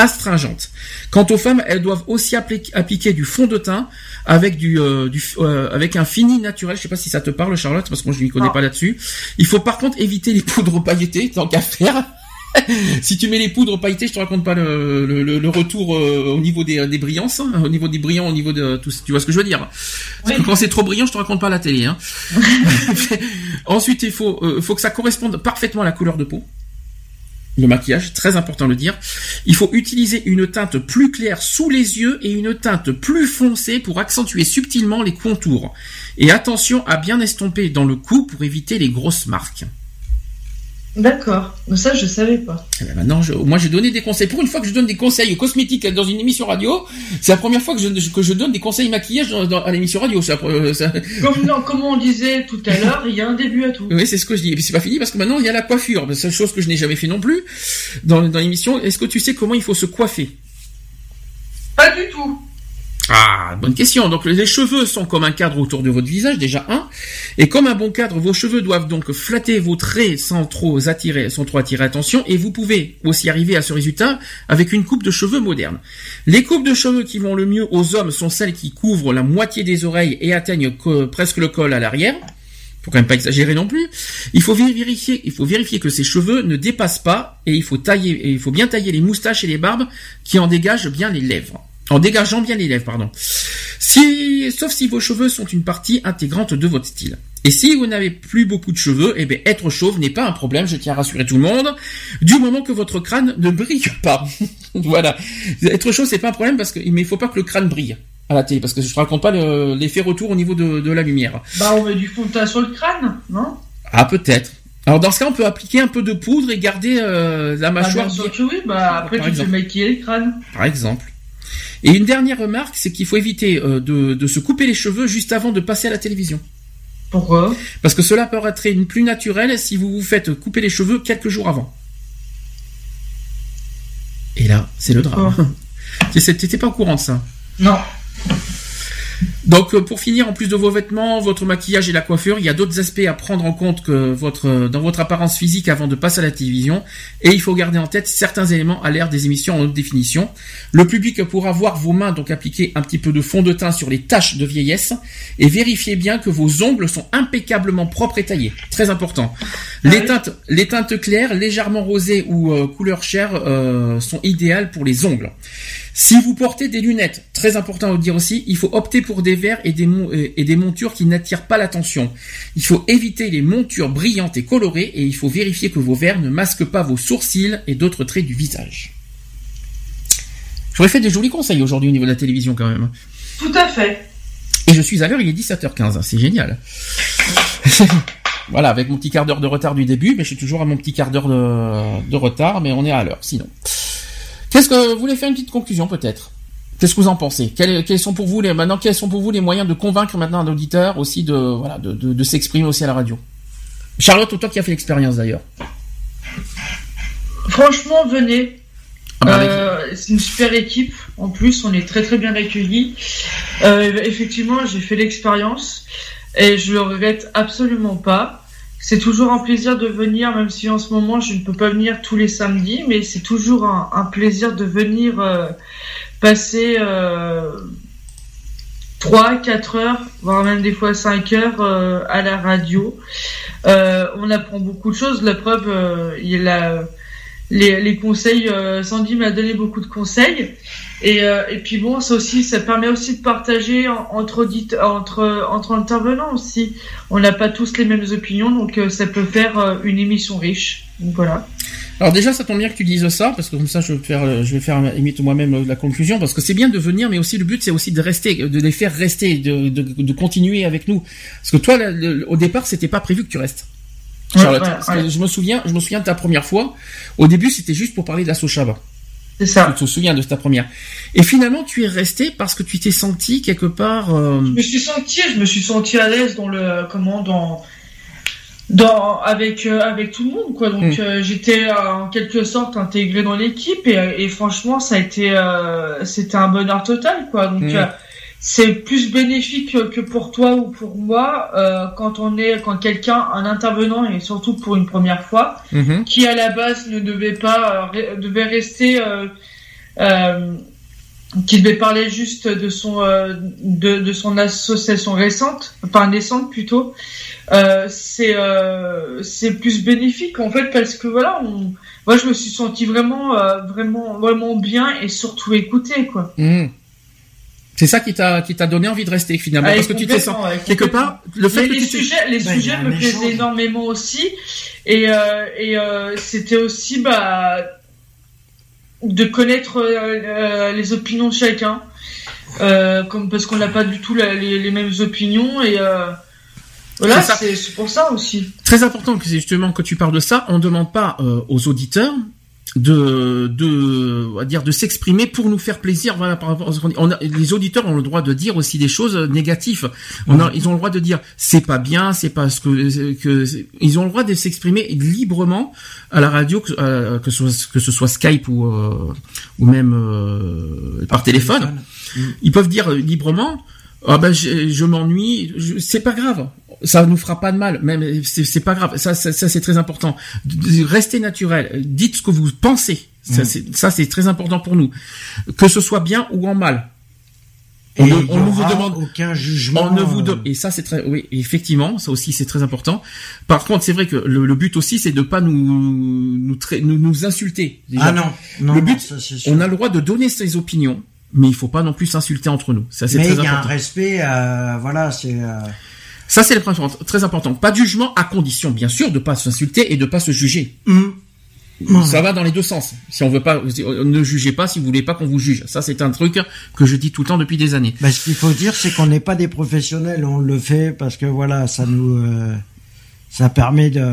astringente. Quant aux femmes, elles doivent aussi appli- appliquer du fond de teint avec du, euh, du euh, avec un fini naturel. Je sais pas si ça te parle, Charlotte, parce que moi je m'y connais pas là-dessus. Il faut par contre éviter les poudres pailletées, tant qu'à faire. si tu mets les poudres pailletées, je te raconte pas le, le, retour euh, au niveau des, des brillances, hein, au niveau des brillants, au niveau de tout. Tu vois ce que je veux dire? Quand c'est trop brillant, je te raconte pas la télé. Hein. Ensuite, il faut, euh, faut que ça corresponde parfaitement à la couleur de peau. Le maquillage, très important de le dire. Il faut utiliser une teinte plus claire sous les yeux et une teinte plus foncée pour accentuer subtilement les contours. Et attention à bien estomper dans le cou pour éviter les grosses marques. D'accord, ça je savais pas. Eh ben, maintenant, moi j'ai donné des conseils. Pour une fois que je donne des conseils cosmétiques dans une émission radio, c'est la première fois que je, que je donne des conseils maquillage à l'émission radio. Ça, euh, Comme, non, comme on disait tout à l'heure, il y a un début à tout. Oui, c'est ce que je dis. Et puis c'est pas fini parce que maintenant il y a la coiffure. La seule chose que je n'ai jamais fait non plus dans, dans l'émission. Est-ce que tu sais comment il faut se coiffer? Pas du tout. Ah, bonne question. Donc les cheveux sont comme un cadre autour de votre visage, déjà un. Et comme un bon cadre, vos cheveux doivent donc flatter vos traits sans trop attirer, sans trop attirer attention. Et vous pouvez aussi arriver à ce résultat avec une coupe de cheveux moderne. Les coupes de cheveux qui vont le mieux aux hommes sont celles qui couvrent la moitié des oreilles et atteignent presque le col à l'arrière faut quand même pas exagérer non plus. Il faut vérifier, il faut vérifier que ces cheveux ne dépassent pas et il faut tailler, et il faut bien tailler les moustaches et les barbes qui en dégagent bien les lèvres en dégageant bien les lèvres, pardon. Si, sauf si vos cheveux sont une partie intégrante de votre style. Et si vous n'avez plus beaucoup de cheveux, eh bien, être chauve n'est pas un problème, je tiens à rassurer tout le monde, du moment que votre crâne ne brille pas. voilà. Être chauve, c'est pas un problème parce que, mais il faut pas que le crâne brille à la télé, parce que je te raconte pas l'effet retour au niveau de, la lumière. Bah, on met du fond de teint sur le crâne, non? Ah, peut-être. Alors dans ce cas, on peut appliquer un peu de poudre et garder euh, la mâchoire. Ah, bien sûr oui, bah après tu peux maquiller le crâne. Par exemple. Et une dernière remarque, c'est qu'il faut éviter euh, de, se couper les cheveux juste avant de passer à la télévision. Pourquoi? Parce que cela paraîtrait une plus naturelle si vous vous faites couper les cheveux quelques jours avant. Et là, c'est le drame. T'étais pas au courant de ça Non. Donc euh, pour finir, en plus de vos vêtements, votre maquillage et la coiffure, il y a d'autres aspects à prendre en compte que votre, euh, dans votre apparence physique avant de passer à la télévision. Et il faut garder en tête certains éléments à l'ère des émissions en haute définition. Le public pourra voir vos mains, donc appliquer un petit peu de fond de teint sur les taches de vieillesse. Et vérifiez bien que vos ongles sont impeccablement propres et taillés. Très important. Les, ah teintes, les teintes claires, légèrement rosées ou euh, couleur chair sont idéales pour les ongles. Si vous portez des lunettes, très important à vous dire aussi, il faut opter pour des verres et des, euh, et des montures qui n'attirent pas l'attention. Il faut éviter les montures brillantes et colorées et il faut vérifier que vos verres ne masquent pas vos sourcils et d'autres traits du visage. J'aurais fait des jolis conseils aujourd'hui au niveau de la télévision quand même. Tout à fait. Et je suis à l'heure, il est 17h15, c'est génial. voilà, avec mon petit quart d'heure de retard du début, mais je suis toujours à mon petit quart d'heure de, de retard, mais on est à l'heure sinon. Qu'est-ce que vous voulez faire une petite conclusion peut-être? Qu'est-ce que vous en pensez? Quels, sont pour vous les maintenant quels sont pour vous les moyens de convaincre maintenant un auditeur aussi de voilà de, s'exprimer aussi à la radio? Charlotte, toi qui as fait l'expérience d'ailleurs. Franchement, venez. Ah bah, euh, c'est une super équipe. En plus, on est très très bien accueillis. Euh, effectivement, j'ai fait l'expérience et je le regrette absolument pas. C'est toujours un plaisir de venir, même si en ce moment je ne peux pas venir tous les samedis, mais c'est toujours un, plaisir de venir euh, passer euh, 3, 4 heures, voire même des fois 5 heures euh, à la radio. Euh, on apprend beaucoup de choses. La preuve, il a les, conseils, Sandy m'a donné beaucoup de conseils. Et, euh, et puis bon, ça aussi, ça permet aussi de partager entre entre entre intervenants aussi. On n'a pas tous les mêmes opinions, donc euh, ça peut faire euh, une émission riche. Donc voilà. Alors déjà, ça tombe bien que tu dises ça, parce que comme ça, je vais faire, je moi-même la conclusion, parce que c'est bien de venir, mais aussi le but, c'est aussi de rester, de les faire rester, de, de, de continuer avec nous. Parce que toi, au départ, c'était pas prévu que tu restes. Charlotte, je me souviens, je me souviens de ta première fois. Au début, c'était juste pour parler de la Sochaba. C'est ça. Tu te souviens de ta première. Et finalement, tu es resté parce que tu t'es senti quelque part. Euh, je me suis senti, je me suis senti à l'aise dans le comment dans dans avec euh, avec tout le monde quoi. Donc mm. euh, j'étais en quelque sorte intégré dans l'équipe et, et, franchement ça a été c'était un bonheur total quoi. Donc mm c'est plus bénéfique que pour toi ou pour moi euh, quand on est quand quelqu'un un intervenant et surtout pour une première fois mhm. qui à la base ne devait pas euh, devait rester euh, qui devait parler juste de son euh, de, de, son association récente, enfin naissante plutôt, euh, c'est euh, c'est plus bénéfique en fait parce que voilà, on, moi je me suis senti vraiment euh, vraiment vraiment bien et surtout écouté quoi. Mmh. C'est ça qui t'a qui t'a donné envie de rester finalement Ah, parce que tu te sens quelque part le fait Mais que les tu t'es- sujets, les Bah, sujets me plaisaient énormément aussi, et euh, et euh, c'était aussi bah de connaître euh, les opinions de chacun, euh, comme parce qu'on n'a pas du tout la- les, les mêmes opinions et euh, voilà, C'est pour ça aussi. très important que justement que tu parles de ça. On ne demande pas euh, aux auditeurs de de on va dire de s'exprimer pour nous faire plaisir. Voilà par rapport à ce qu'on dit. on a, les auditeurs ont le droit de dire aussi des choses euh, négatives. On a, ils ont le droit de dire c'est pas bien c'est pas ce que que ils ont le droit de s'exprimer librement à la radio que, euh, que ce soit que ce soit Skype ou euh, ou même euh, par téléphone. Ils peuvent dire librement ah ben je, je m'ennuie je- c'est pas grave. Ça nous fera pas de mal même c'est c'est pas grave. Ça ça, ça, c'est très important. Restez naturel. Dites ce que vous pensez. Ça c'est ça c'est très important pour nous. Que ce soit bien ou en mal. On, Et on ne vous demande aucun jugement. on ne vous euh, donne et ça c'est très oui effectivement ça aussi c'est très important. Par contre c'est vrai que le, le but aussi c'est de pas nous nous nous, nous insulter déjà. Ah non, non, le non, but ça, c'est sûr. on a le droit de donner ses opinions mais il faut pas non plus s'insulter entre nous ça c'est Mais très il y a un important respect, euh, voilà, c'est. euh, ça c'est le point très important pas de jugement à condition bien sûr de pas s'insulter et de pas se juger. Ouais. ça va dans les deux sens si on veut pas ne jugez pas si vous voulez pas qu'on vous juge ça c'est un truc que je dis tout le temps depuis des années Bah, ce qu'il faut dire, c'est qu'on n'est pas des professionnels, on le fait parce que voilà, ça nous, euh, ça permet de,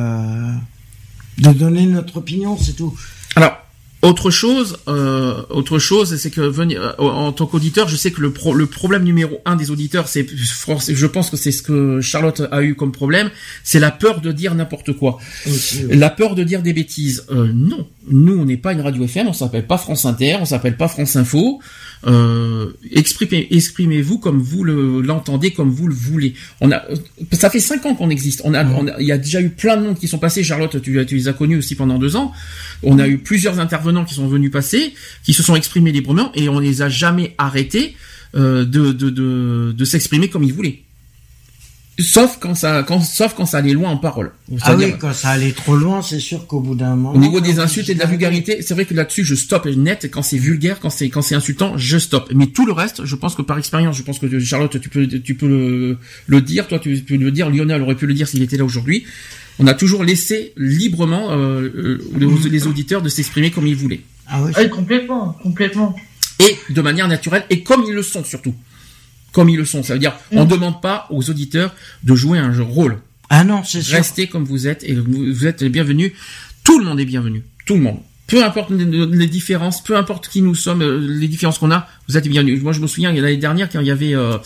de donner notre opinion, c'est tout. Alors, autre chose, euh, autre chose, c'est que venir euh, en tant qu'auditeur, je sais que le, pro- le problème numéro un des auditeurs, c'est, je pense que c'est ce que Charlotte a eu comme problème, c'est la peur de dire n'importe quoi, oui. la peur de dire des bêtises. Euh, non, nous on n'est pas une radio FM, on s'appelle pas France Inter, on s'appelle pas France Info. Euh, exprimez, exprimez-vous comme vous le, l'entendez, comme vous le voulez. On a, ça fait cinq ans qu'on existe. On a, on a- il y a déjà eu plein de monde qui sont passés. Charlotte, tu, tu les as connus aussi pendant deux ans. On a eu plusieurs intervenants qui sont venus passer, qui se sont exprimés librement, et on les a jamais arrêtés euh, de, de, de, de s'exprimer comme ils voulaient. Sauf quand ça, quand, sauf quand ça allait loin en parole. Ah oui, quand ça allait trop loin, c'est sûr qu'au bout d'un moment. au niveau des on insultes et de la vulgarité, c'est vrai que là-dessus, je stoppe net. Quand c'est vulgaire, quand c'est quand c'est insultant, je stoppe. Mais tout le reste, je pense que par expérience, je pense que Charlotte, tu peux tu peux le, le dire. Toi, tu peux le dire. Lionel aurait pu le dire s'il était là aujourd'hui. On a toujours laissé librement euh, euh, les, les auditeurs de s'exprimer comme ils voulaient Ah oui. Ouais, complètement, complètement. et de manière naturelle et comme ils le sont surtout. Comme ils le sont, ça veut dire on Mm. demande pas aux auditeurs de jouer un rôle. Ah non, c'est sûr. Restez comme vous êtes et vous, vous êtes les bienvenus. Tout le monde est bienvenu. Tout le monde. Peu importe les, différences, peu importe qui nous sommes, euh, les différences qu'on a, vous êtes bienvenus. Moi, je me souviens l'année dernière quand il y avait euh,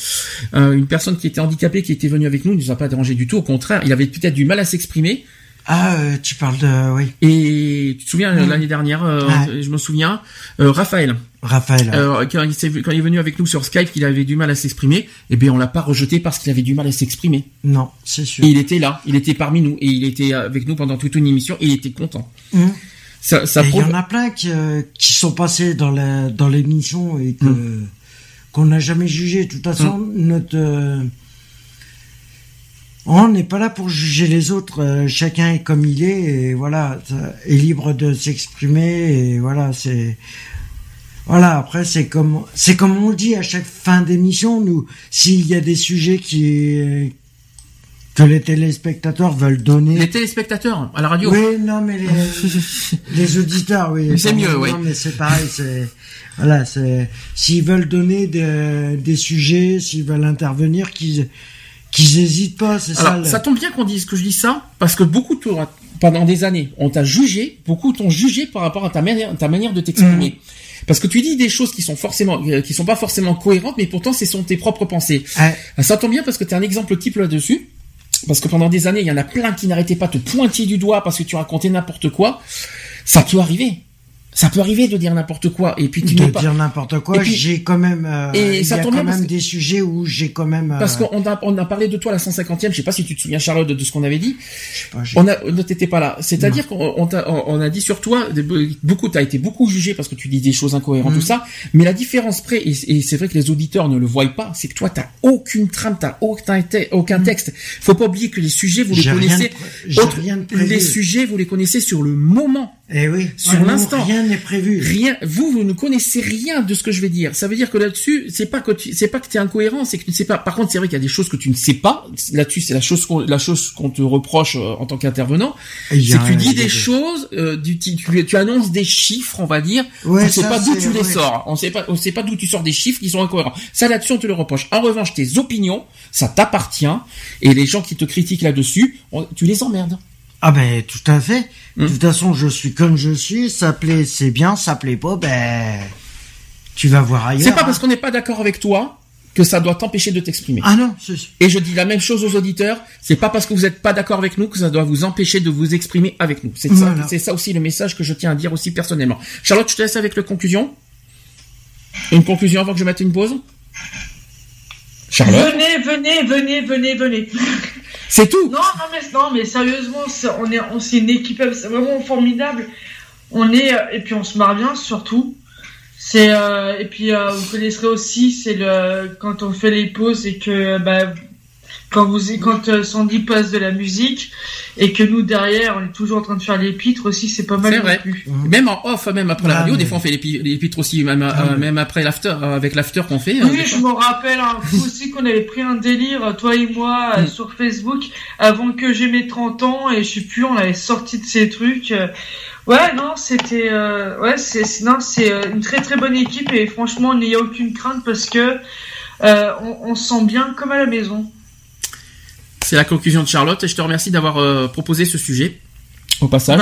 euh, une personne qui était handicapée qui était venue avec nous, il nous a pas dérangé du tout. Au contraire, il avait peut-être du mal à s'exprimer. Ah, euh, tu parles de, oui, Et tu te souviens Mm. l'année dernière, euh, je me souviens, euh, Raphaël. Raphaël. Euh, quand, il quand il est venu avec nous sur Skype, qu'il avait du mal à s'exprimer, eh bien on l'a pas rejeté parce qu'il avait du mal à s'exprimer. non, c'est sûr. Et il était là, il était parmi nous et il était avec nous pendant toute une émission et il était content. Hum. Ça, ça il y en a plein qui, euh, qui sont passés dans la dans l'émission et que Mm. qu'on n'a jamais jugé. De toute façon, notre euh, on n'est pas là pour juger les autres. euh, chacun est comme il est et voilà, est libre de s'exprimer et voilà, c'est voilà. Après, c'est comme c'est comme on le dit à chaque fin d'émission. Nous, s'il y a des sujets qui que les téléspectateurs veulent donner. Les téléspectateurs à la radio. Oui, non, mais les, les auditeurs, oui. C'est mieux, oui. Non, mais c'est pareil, c'est, voilà, c'est, s'ils veulent donner des, des sujets, s'ils veulent intervenir, qu'ils, qu'ils hésitent pas, c'est ça. Le- ça tombe bien qu'on dise que je dis ça parce que beaucoup t'ont- pendant des années, on t'a jugé, beaucoup t'ont jugé par rapport à ta manière, ta manière de t'exprimer. Parce que tu dis des choses qui sont forcément, euh, qui sont pas forcément cohérentes, mais pourtant ce sont tes propres pensées. Ouais. Ah, Ça tombe bien parce que tu es un exemple type là-dessus. Parce que pendant des années, il y en a plein qui n'arrêtaient pas de te pointer du doigt parce que tu racontais n'importe quoi. Ça peut arriver. Ça peut arriver de dire n'importe quoi et puis tu de pas. dire n'importe quoi. J'ai quand même, euh, Et ça y a quand même que- des sujets où j'ai quand même. euh, Parce qu'on a, on a parlé de toi à la 150e, je sais pas si tu te souviens Charlotte de, ce qu'on avait dit. je sais pas, On a, ne t'étais pas là. C'est-à-dire qu'on on a dit sur toi, beaucoup, t'as été beaucoup jugé parce que tu dis des choses incohérentes, tout ça. Mais la différence près, et, et c'est vrai que les auditeurs ne le voient pas, c'est que toi, t'as aucune trame, t'as aucun, aucun texte. Faut pas oublier que les sujets, vous les connaissez. de autre- rien de prévu. les sujets, vous les connaissez sur le moment. Eh oui. sur l'instant. Rien n'est prévu. Rien, vous, vous ne connaissez rien de ce que je vais dire. Ça veut dire que là-dessus, c'est pas que tu, c'est pas que t'es incohérent, c'est que tu ne sais pas. Par contre, c'est vrai qu'il y a des choses que tu ne sais pas. Là-dessus, c'est la chose qu'on, la chose qu'on te reproche euh, en tant qu'intervenant. Y C'est que tu dis des choses, euh, du, tu, tu, tu annonces des chiffres, on va dire. Ouais, on sait ça, pas d'où tu les sors. On sait pas, on sait pas d'où tu sors des chiffres qui sont incohérents. Ça, là-dessus, on te le reproche. En revanche, tes opinions, ça t'appartient. Et les gens qui te critiquent là-dessus, on- tu les emmerdes. Ah ben tout à fait. De toute façon, je suis comme je suis. Ça plaît, c'est bien. Ça plaît pas, ben tu vas voir ailleurs. C'est pas hein. parce qu'on n'est pas d'accord avec toi que ça doit t'empêcher de t'exprimer. Ah non, c'est Et je dis la même chose aux auditeurs, c'est pas parce que vous n'êtes pas d'accord avec nous que ça doit vous empêcher de vous exprimer avec nous. C'est ça, c'est ça aussi le message que je tiens à dire aussi personnellement. Charlotte, je te laisse avec la conclusion. Une conclusion avant que je mette une pause? Charlotte, Venez, venez, venez, venez, venez. C'est tout. Non, non, mais, non, mais sérieusement, c'est- on est, on, c'est une équipe vraiment formidable. On est, euh, et puis on se marre bien, surtout. C'est, euh, et puis, euh, vous connaisserez aussi, c'est le, quand on fait les pauses et que, bah, quand vous, quand euh, Sandy passe de la musique et que nous derrière, on est toujours en train de faire les pitres aussi, c'est pas mal vrai. plus. Même en off, même après la Ah, radio, des fois on fait les, pi- les pitres aussi, même, Ah, euh, même après l'after, euh, avec l'after qu'on fait. euh, Oui, je me rappelle un coup aussi qu'on avait pris un délire, toi et moi, euh, Mm. sur Facebook, avant que j'ai mes 30 ans, et je sais plus, on avait sorti de ces trucs. Ouais, non, c'était, euh, ouais, c'est, c'est- non, c'est euh, une très très bonne équipe, et franchement, il n'y a aucune crainte parce que euh, on, on se sent bien comme à la maison. C'est la conclusion de Charlotte et je te remercie d'avoir euh, proposé ce sujet. Au passage,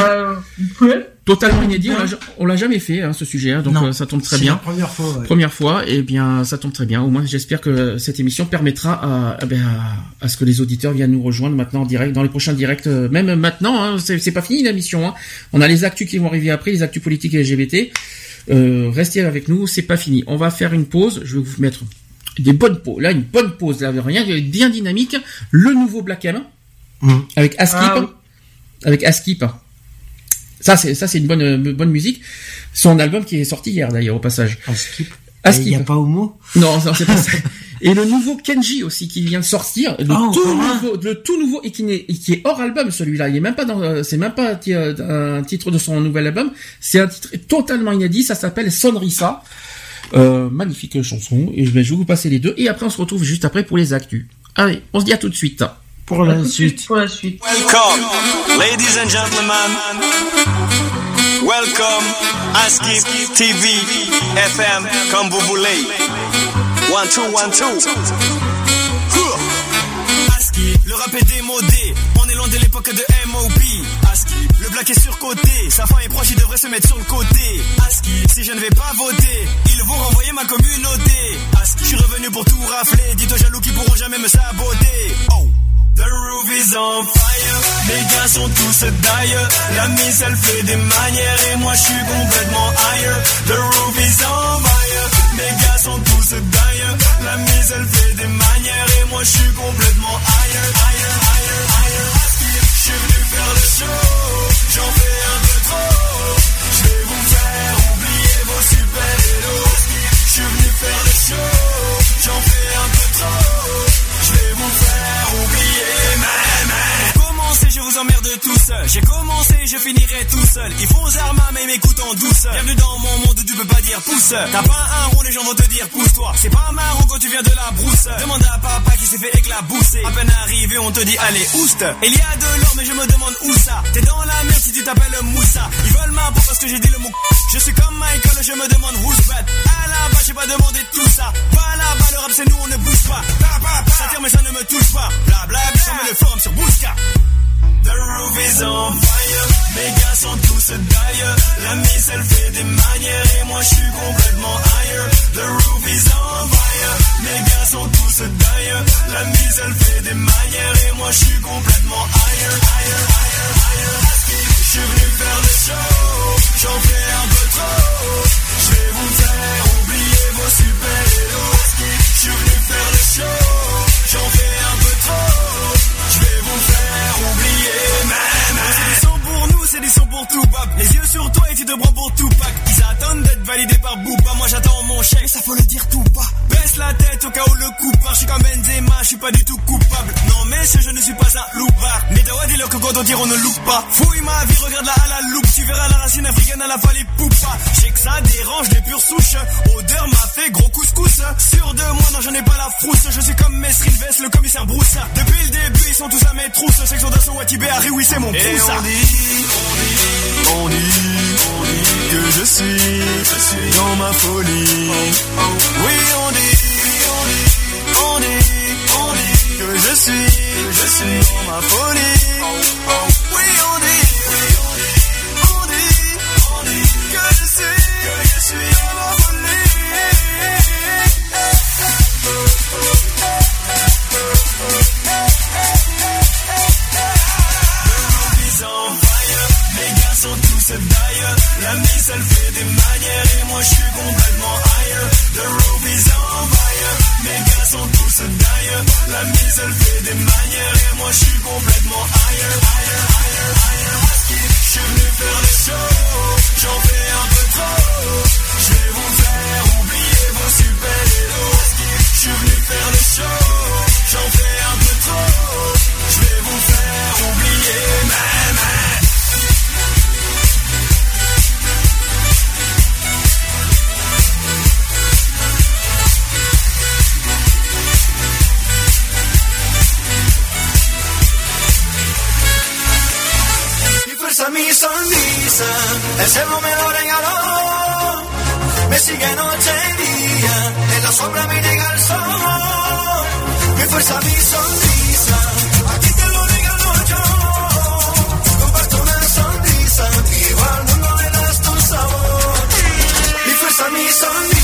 ouais. totalement inédit, on l'a, on l'a jamais fait hein, ce sujet, hein, donc Non. euh, ça tombe très C'est bien. la première fois. ouais. Première fois, et bien ça tombe très bien. Au moins, j'espère que cette émission permettra à, à, à, à ce que les auditeurs viennent nous rejoindre maintenant en direct, dans les prochains directs, euh, même maintenant. Hein, c'est, pas fini la mission. Hein. On a les actus qui vont arriver après, les actus politiques et LGBT. Euh, restez avec nous, c'est pas fini. On va faire une pause. Je vais vous mettre des bonnes pauses. Là, une bonne pause. Là, rien, bien dynamique. Le nouveau Black M Mhm. avec Askip, Ah oui. avec Askip. Ça, c'est ça, c'est une bonne euh, bonne musique. Son album qui est sorti hier d'ailleurs au passage. On skip. Askip. Il n'y a pas homo? Non, non, c'est pas ça. Et le nouveau Kenji aussi qui vient de sortir, le Oh, tout un. nouveau, le tout nouveau et qui, n'est- et qui est hors album celui-là. Il est même pas dans, euh, c'est même pas euh, un titre de son nouvel album. C'est un titre totalement inédit. Ça s'appelle Sonrisa. Euh, magnifique chanson. Et je vais je vais vous passer les deux. Et après on se retrouve juste après pour les actus. Allez, on se dit à tout de suite. Pour la suite. suite pour la suite. Welcome, ladies and gentlemen. Welcome, Askip TV, FM, comme vous voulez. One, two, one, two. Askip, le rap est démodé. On est loin de l'époque de MOB. Le black est surcoté. Sa fin est proche, il devrait se mettre sur le côté. Askip, si je ne vais pas voter, ils vont renvoyer ma communauté. Askip, je suis revenu pour tout rafler. Dites aux jaloux qui pourront jamais me saboter. Oh. The roof is on fire, les gars sont tous d'ailleurs. La mise elle fait des manières et moi je suis complètement ailleurs. The roof is on fire, les gars sont tous d'ailleurs. La mise elle fait des manières et moi je suis complètement ailleurs, ailleurs, ailleurs, ailleurs. Je suis venu faire le show, tout seul. J'ai commencé, je finirai tout seul. Ils font zarma, mais m'écoutent en douceur. Bienvenue dans mon monde où tu peux pas dire pouce. T'as pas un rond, les gens vont te dire pousse-toi. C'est pas marrant quand tu viens de la brousse. Demande à papa qui s'est fait éclabousser. À peine arrivé, on te dit allez, ouste. Il y a de l'or, mais je me demande où ça. T'es dans la merde si tu t'appelles Moussa. Ils veulent ma peau parce que j'ai dit le mot. Je suis comme Michael, je me demande who's bad. À la base, j'ai pas demandé tout ça. Pas là-bas, le rap c'est nous, on ne bouge pas. Pa, pa, pa. Ça tire, mais ça ne me touche pas. Bla bla bla, le forum sur Bouska. The roof is on. Mes gars sont tous d'ailleurs. La miss elle fait des manières et moi je suis complètement ailleurs. The roof is on fire. Mes gars sont tous d'ailleurs. La miss elle fait des manières et moi je suis complètement ailleurs. Ailleurs, ailleurs, ailleurs. Je suis venu faire le show. J'en fais un peu trop. Je vais vous faire oublier vos super héros. Je suis venu faire le show. J'en fais ils sont pour tout, bab. Les yeux sur toi et tu te prends pour tout, pack attendent d'être validés par Booba. Moi j'attends mon chèque, ça faut le dire tout bas. Baisse la tête au cas où le coup. Je suis comme Benzema, je suis pas du tout coupable. Non mais ce je ne suis pas un loupard. Mais d'avoir dit que quand on tire on ne loupe pas. Fouille ma vie, regarde-la à la loupe. Tu verras la racine africaine à la fallait poupa. Je sais que ça dérange les pures souches. Odeur m'a fait gros couscous. Sûr de moi, non j'en ai pas la frousse. Je suis comme Mestre le commissaire Brousse. Depuis le début, ils sont tous à mes trousses. Section d'assaut Watibé, Harry, oui c'est mon pouce. on dit, on dit, on dit que je suis je suis dans ma folie. Oui, on dit, on dit, on dit, on dit que je suis, je suis dans ma folie. Elle fait des manières et moi je suis complètement ailleurs. Ailleurs, ailleurs, ailleurs. Je suis venu faire les shows. J'en fais cielo me lo regaló. Me sigue noche y día, en la sombra me llega el sol. Mi fuerza, mi sonrisa, a ti te lo regalo yo. Comparto una sonrisa, vivo al mundo das tu sabor. Mi fuerza, mi sonrisa,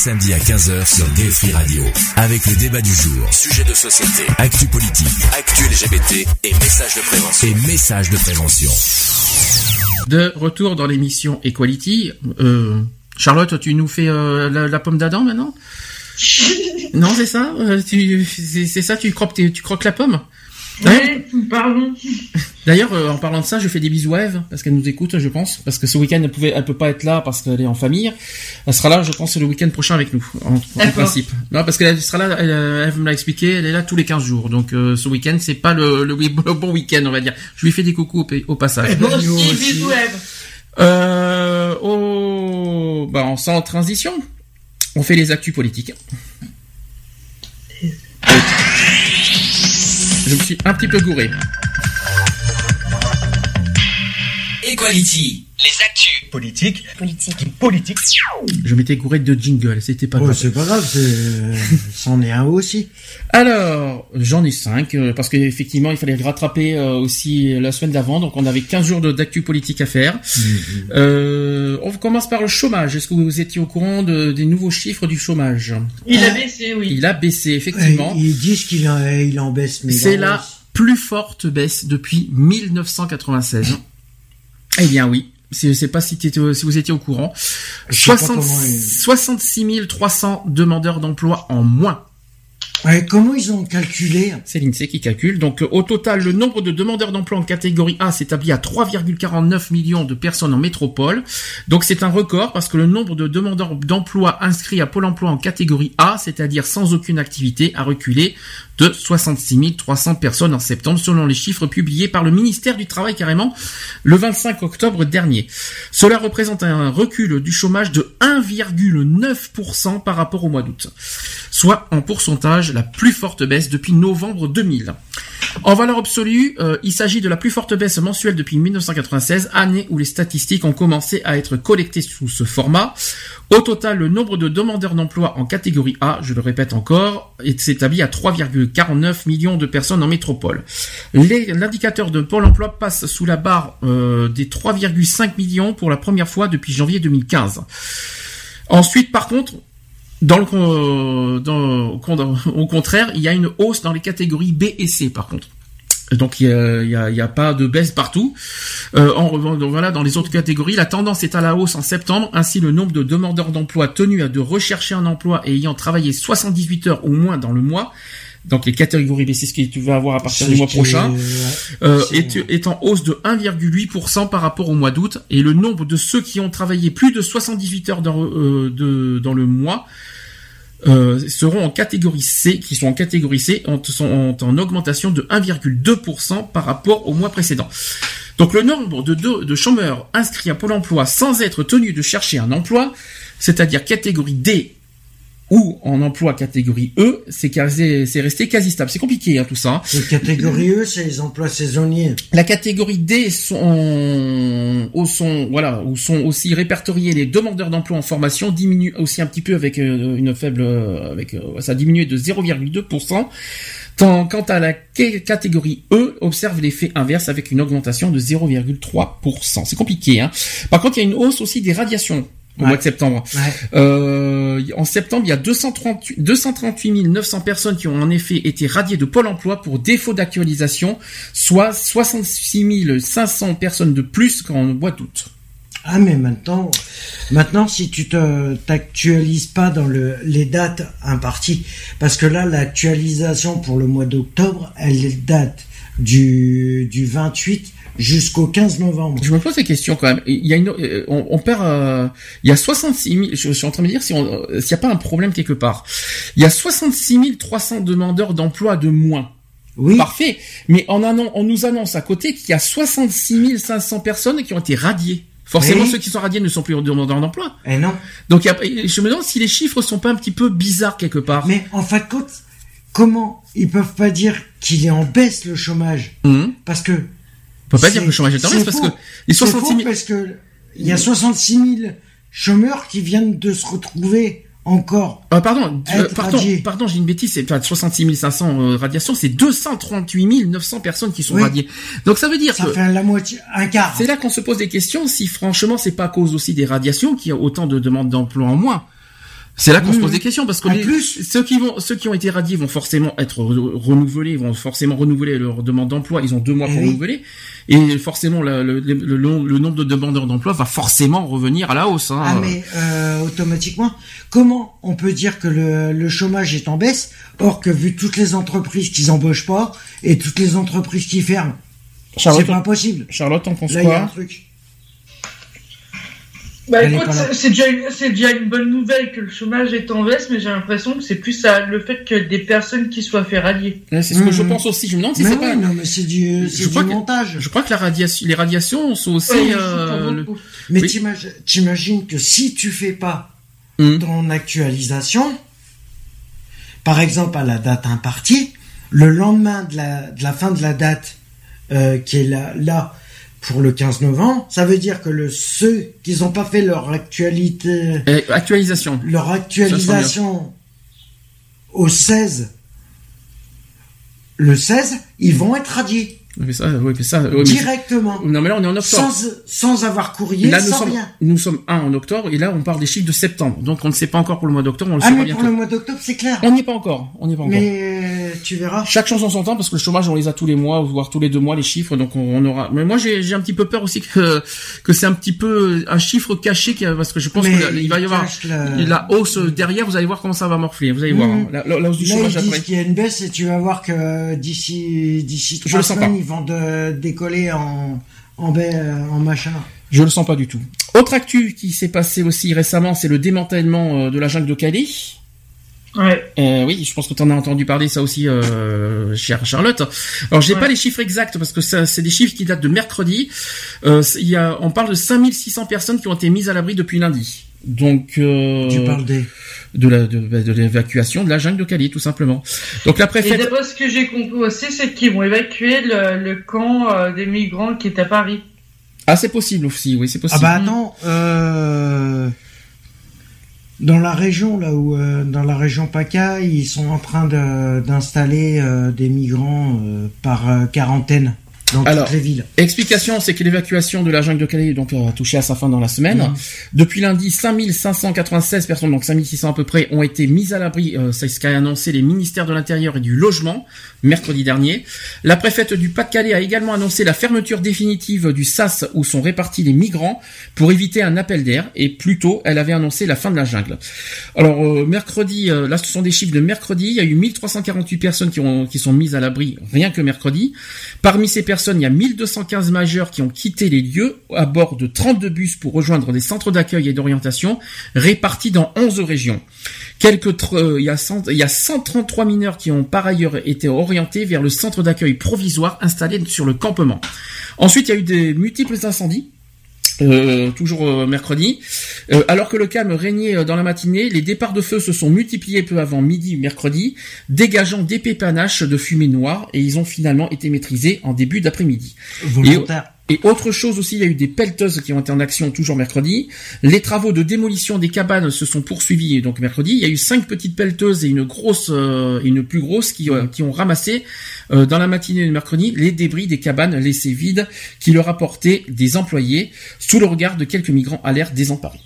samedis à 15h sur Gay Free Radio. Avec le débat du jour, sujet de société, actu politique, actu LGBT et messages de prévention. Et messages de prévention. De retour dans l'émission Equality. Euh, Charlotte, tu nous fais euh, la, pomme d'Adam maintenant? Non, c'est ça? Euh, C'est ça, tu croques, tu croques la pomme? Ouais, pardon. D'ailleurs, euh, en parlant de ça, je fais des bisous à Eve, parce qu'elle nous écoute, je pense, parce que ce week-end, elle pouvait, elle peut pas être là parce qu'elle est en famille. Elle sera là, je pense, le week-end prochain avec nous, en, principe. Non, parce qu'elle sera là, elle, euh, me l'a expliqué, elle est là tous les 15 jours. Donc, euh, ce week-end, c'est pas le, le, bon week-end, on va dire. Je lui fais des coucous au, passage. Bon aussi, bisous Eve. Euh, oh, bah, en sans transition, on fait les actus politiques. Je me suis un petit peu gouré. Equality. Les actus. Politique. Politique. Politique. Je m'étais gouré de jingle, c'était pas grave. C'est pas grave, c'en est un aussi. Alors, j'en ai cinq, euh, parce qu'effectivement, il fallait rattraper euh, aussi la semaine d'avant, donc on avait 15 jours d'actu politique à faire. Mhm. Euh, on commence par le chômage. Est-ce que vous étiez au courant des nouveaux chiffres du chômage? Il a baissé, oui. Il a baissé, effectivement. Ils disent qu'il il en baisse, mais... C'est la plus forte baisse depuis 1996. Eh bien oui, je sais pas si, si vous étiez au courant. 66 300 demandeurs d'emploi en moins comment ils ont calculé C'est l'INSEE qui calcule. Donc au total, le nombre de demandeurs d'emploi en catégorie A s'établit à 3,49 millions de personnes en métropole. Donc c'est un record parce que le nombre de demandeurs d'emploi inscrits à Pôle emploi en catégorie A, c'est-à-dire sans aucune activité, a reculé de 66 300 personnes en septembre selon les chiffres publiés par le ministère du Travail carrément le 25 octobre dernier. Cela représente un recul du chômage de 1,9% par rapport au mois d'août, soit en pourcentage la plus forte baisse depuis novembre 2000. En valeur absolue, euh, il s'agit de la plus forte baisse mensuelle depuis 1996, année où les statistiques ont commencé à être collectées sous ce format. Au total, le nombre de demandeurs d'emploi en catégorie A, je le répète encore, s'établit à 3,49 millions de personnes en métropole. L'indicateur de Pôle emploi passe sous la barre euh, des 3,5 millions pour la première fois depuis janvier 2015. Ensuite, par contre, dans le, dans, au contraire, il y a une hausse dans les catégories B et C par contre. Donc il n'y a, pas de baisse partout. Euh, en donc voilà, dans les autres catégories, la tendance est à la hausse en septembre. Ainsi, le nombre de demandeurs d'emploi tenus à de rechercher un emploi et ayant travaillé 78 heures ou moins dans le mois, donc les catégories B, c'est ce que tu vas avoir à partir du mois prochain, euh, est, est, en hausse de 1,8% par rapport au mois d'août. Et le nombre de ceux qui ont travaillé plus de 78 heures dans, euh, de, dans le mois euh, seront en catégorie C, qui sont en catégorie C, sont en augmentation de 1,2% par rapport au mois précédent. Donc le nombre de, de, de chômeurs inscrits à Pôle emploi sans être tenus de chercher un emploi, c'est-à-dire catégorie D ou en emploi catégorie E, c'est c'est resté quasi stable. C'est compliqué hein, tout ça. La catégorie E, c'est les emplois saisonniers. La catégorie D sont, sont voilà, où sont aussi répertoriés les demandeurs d'emploi en formation, diminue aussi un petit peu avec euh, une faible, euh, avec euh, ça a diminué de 0,2%. Quant à la catégorie E, observe l'effet inverse avec une augmentation de 0,3%. C'est compliqué. Hein. Par contre, il y a une hausse aussi des radiations au mois de septembre. Euh, en septembre, il y a 238, 238 900 personnes qui ont en effet été radiées de Pôle Emploi pour défaut d'actualisation, soit 66 500 personnes de plus qu'en mois d'août. Ah mais maintenant, maintenant si tu te t'actualises pas dans le, les dates imparties, parce que là l'actualisation pour le mois d'octobre, elle date du, du 28 jusqu'au 15 novembre. Je me pose des questions quand même. Il y a une, euh, on, perd, euh, il y a 66 000, je, suis en train de me dire si on, s'il n'y a pas un problème quelque part. Il y a 66 300 demandeurs d'emploi de moins. Oui. Parfait. Mais on, on nous annonce à côté qu'il y a 66 500 personnes qui ont été radiées. Forcément, ceux qui sont radiés ne sont plus demandeurs d'emploi. Eh non. Donc, je me demande si les chiffres sont pas un petit peu bizarres quelque part. Mais en fait, comment ils peuvent pas dire qu'il est en baisse le chômage? Hum. Parce que on peut pas dire que le chômage est en baisse parce que les 66 000... parce que il y a 66 000 chômeurs qui viennent de se retrouver encore. Euh, pardon, pardon, pardon, j'ai une bêtise. C'est 66 500 radiations, c'est 238 900 personnes qui sont radiées. Donc ça veut dire ça que fait la moitié, un quart. C'est là qu'on se pose des questions. Si franchement, c'est pas à cause aussi des radiations qu'il y a autant de demandes d'emploi en moins. C'est là qu'on se pose des questions parce que plus, ceux qui vont, ceux qui ont été radiés vont forcément être renouvelés, vont forcément renouveler leur demande d'emploi. Ils ont deux mois pour renouveler et forcément le, le, le, nombre de demandeurs d'emploi va forcément revenir à la hausse. Hein. Ah mais euh, automatiquement, comment on peut dire que le, chômage est en baisse or que vu toutes les entreprises qui embauchent pas et toutes les entreprises qui ferment, c'est pas possible. Charlotte, on pense quoi? Bah écoute, c'est déjà, c'est déjà une bonne nouvelle que le chômage est en baisse, mais j'ai l'impression que c'est plus ça, le fait que des personnes qui soient fait radier. c'est ce que je mmh. pense aussi. Je me demande si c'est pas. Non, mais c'est du, c'est du montage. je crois que la radiation, les radiations sont aussi. euh, Mais t'imagines que si tu fais pas mmh. ton actualisation, par exemple à la date impartie, le lendemain de la, de la fin de la date euh, qui est là, là pour le 15 novembre, ça veut dire que le ceux qui n'ont pas fait leur actualité, actualisation, leur actualisation au 16, le 16, ils vont être radiés. Mais ça, oui, mais ça, directement. Non, mais là on est en octobre. Sans, sans avoir courrier, là, nous sans sommes, rien. Nous sommes un en octobre et là on parle des chiffres de septembre. Donc on ne sait pas encore pour le mois d'octobre. On le ah mais pour le mois d'octobre c'est clair. On n'y est pas encore. On n'y est pas encore. Mais tu verras. Chaque chanson son temps parce que le chômage on les a tous les mois voire tous les deux mois les chiffres. Donc on, aura. Mais moi j'ai un petit peu peur aussi que que c'est un petit peu un chiffre caché parce que je pense qu'il va y avoir la... hausse derrière. Vous allez voir comment ça va morfler. Vous allez voir mmh. hein. la, hausse du chômage ils disent qu'il y a une baisse et tu vas voir que d'ici d'ici trois semaines ils vont de décoller en, en, euh, en machin. Je le sens pas du tout. Autre actu qui s'est passé aussi récemment, c'est le démantèlement euh, de la jungle de Calais. Ouais. Euh, oui, je pense que tu en as entendu parler ça aussi, euh, chère Charlotte. Alors, j'ai pas les chiffres exacts parce que c'est des chiffres qui datent de mercredi. Euh, il y a, on parle de 5600 personnes qui ont été mises à l'abri depuis lundi. Donc, euh, tu parles des de la de, de l'évacuation de la jungle de Cali tout simplement. Donc la préfète. Et d'après ce que j'ai compris aussi, c'est qu'ils vont évacuer le, le camp euh, des migrants qui est à Paris. Ah c'est possible aussi, oui c'est possible. Ah bah attends, euh, dans la région là où euh, dans la région PACA, ils sont en train d'installer des migrants par quarantaine dans Alors, toutes les villes. Explication, c'est que l'évacuation de la jungle de Calais donc a touché à sa fin dans la semaine. Mhm. Depuis lundi, 5596 personnes, donc 5600 à peu près, ont été mises à l'abri. Euh, c'est ce qu'a annoncé les ministères de l'Intérieur et du Logement mercredi dernier. La préfète du Pas-de-Calais a également annoncé la fermeture définitive du SAS où sont répartis les migrants pour éviter un appel d'air. Et plus tôt, elle avait annoncé la fin de la jungle. Alors euh, mercredi, euh, là ce sont des chiffres de mercredi. Il y a eu 1348 personnes qui ont qui sont mises à l'abri rien que mercredi. Parmi ces personnes il y a 1215 majeurs qui ont quitté les lieux à bord de 32 bus pour rejoindre des centres d'accueil et d'orientation répartis dans 11 régions. Quelques euh, il, y a il y a 133 mineurs qui ont par ailleurs été orientés vers le centre d'accueil provisoire installé sur le campement. Ensuite, il y a eu des multiples incendies euh, toujours euh, mercredi. Alors que le calme régnait dans la matinée, les départs de feu se sont multipliés peu avant midi mercredi, dégageant d'épais panaches de fumée noire et ils ont finalement été maîtrisés en début d'après-midi. Autre chose aussi, il y a eu des pelleteuses qui ont été en action toujours mercredi. Les travaux de démolition des cabanes se sont poursuivis donc mercredi. Il y a eu cinq petites pelleteuses et une grosse, euh, une plus grosse qui, euh, qui ont ramassé euh, dans la matinée de mercredi les débris des cabanes laissées vides qui leur apportaient des employés sous le regard de quelques migrants à l'air désemparés.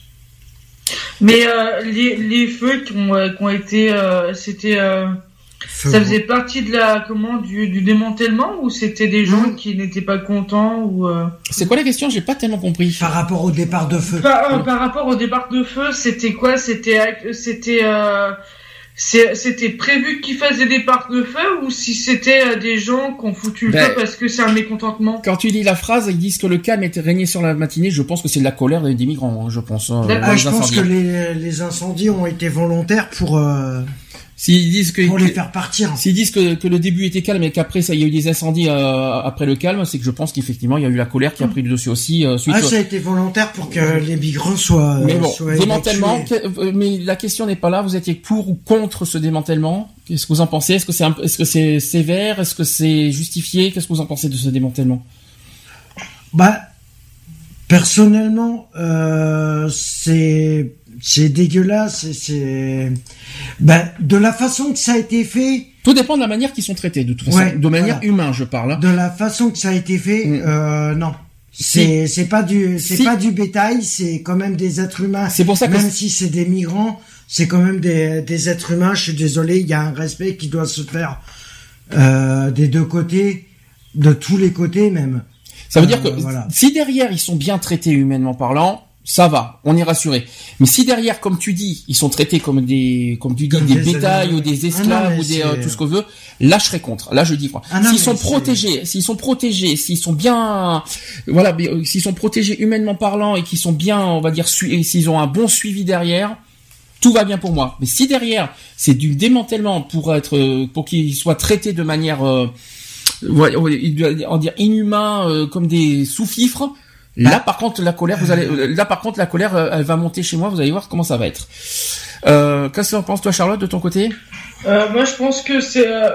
Mais les, les, feux qui ont, qui ont été, c'était ça faisait partie de la comment du, du démantèlement ou c'était des gens hmm. qui n'étaient pas contents ou euh... C'est quoi la question? J'ai pas tellement compris. Par rapport au départ de feu. Par, euh, par rapport au départ de feu, c'était quoi? C'était c'était euh, c'était prévu qu'ils fassent des départs de feu ou si c'était euh, des gens qui ont foutu le ben, feu parce que c'est un mécontentement? Quand tu lis la phrase, ils disent que le calme était régné sur la matinée. Je pense que c'est de la colère des migrants, hein, je pense. Hein, ah, je pense que les, les, incendies ont été volontaires pour. S'ils disent que pour les faire partir. S'ils disent que, que, le début était calme et qu'après ça il y a eu des incendies euh, après le calme, c'est que je pense qu'effectivement il y a eu la colère qui a pris le dossier aussi. Euh, suite ah, ça a été volontaire pour que les migrants soient. Mais bon, démantèlement. Euh, mais la question n'est pas là. Vous étiez pour ou contre ce démantèlement? Qu'est-ce que vous en pensez? Est-ce que c'est est-ce que c'est sévère? Est-ce que c'est justifié? Qu'est-ce que vous en pensez de ce démantèlement? Bah personnellement, euh, c'est c'est dégueulasse. C'est ben de la façon que ça a été fait. Tout dépend de la manière qu'ils sont traités, de toute façon, de manière humaine, je parle. Hein. De la façon que ça a été fait, mm. euh, non. C'est c'est pas du c'est pas du bétail, c'est quand même des êtres humains. C'est pour ça que même si c'est des migrants, c'est quand même des des êtres humains. Je suis désolé, il y a un respect qui doit se faire euh, des deux côtés, de tous les côtés même. Ça veut dire que euh, si derrière ils sont bien traités humainement parlant, ça va, on est rassuré. Mais si derrière, comme tu dis, ils sont traités comme des, comme tu dis, des, bétails ou des ah esclaves ou des euh, tout ce qu'on veut, là je serais contre. Là je dis quoi. Ah s'ils sont protégés, s'ils sont protégés, s'ils sont bien, voilà, euh, s'ils sont protégés humainement parlant et qu'ils sont bien, on va dire, s'ils ont un bon suivi derrière, tout va bien pour moi. Mais si derrière c'est du démantèlement pour être, euh, pour qu'ils soient traités de manière, on va dire inhumain, comme des sous-fifres Là, par contre, la colère, vous allez, euh, là, par contre, la colère, euh, elle va monter chez moi. Vous allez voir comment ça va être. Euh, Qu'est-ce que tu en penses, toi, Charlotte, de ton côté? Euh, Moi, je pense que c'est, euh,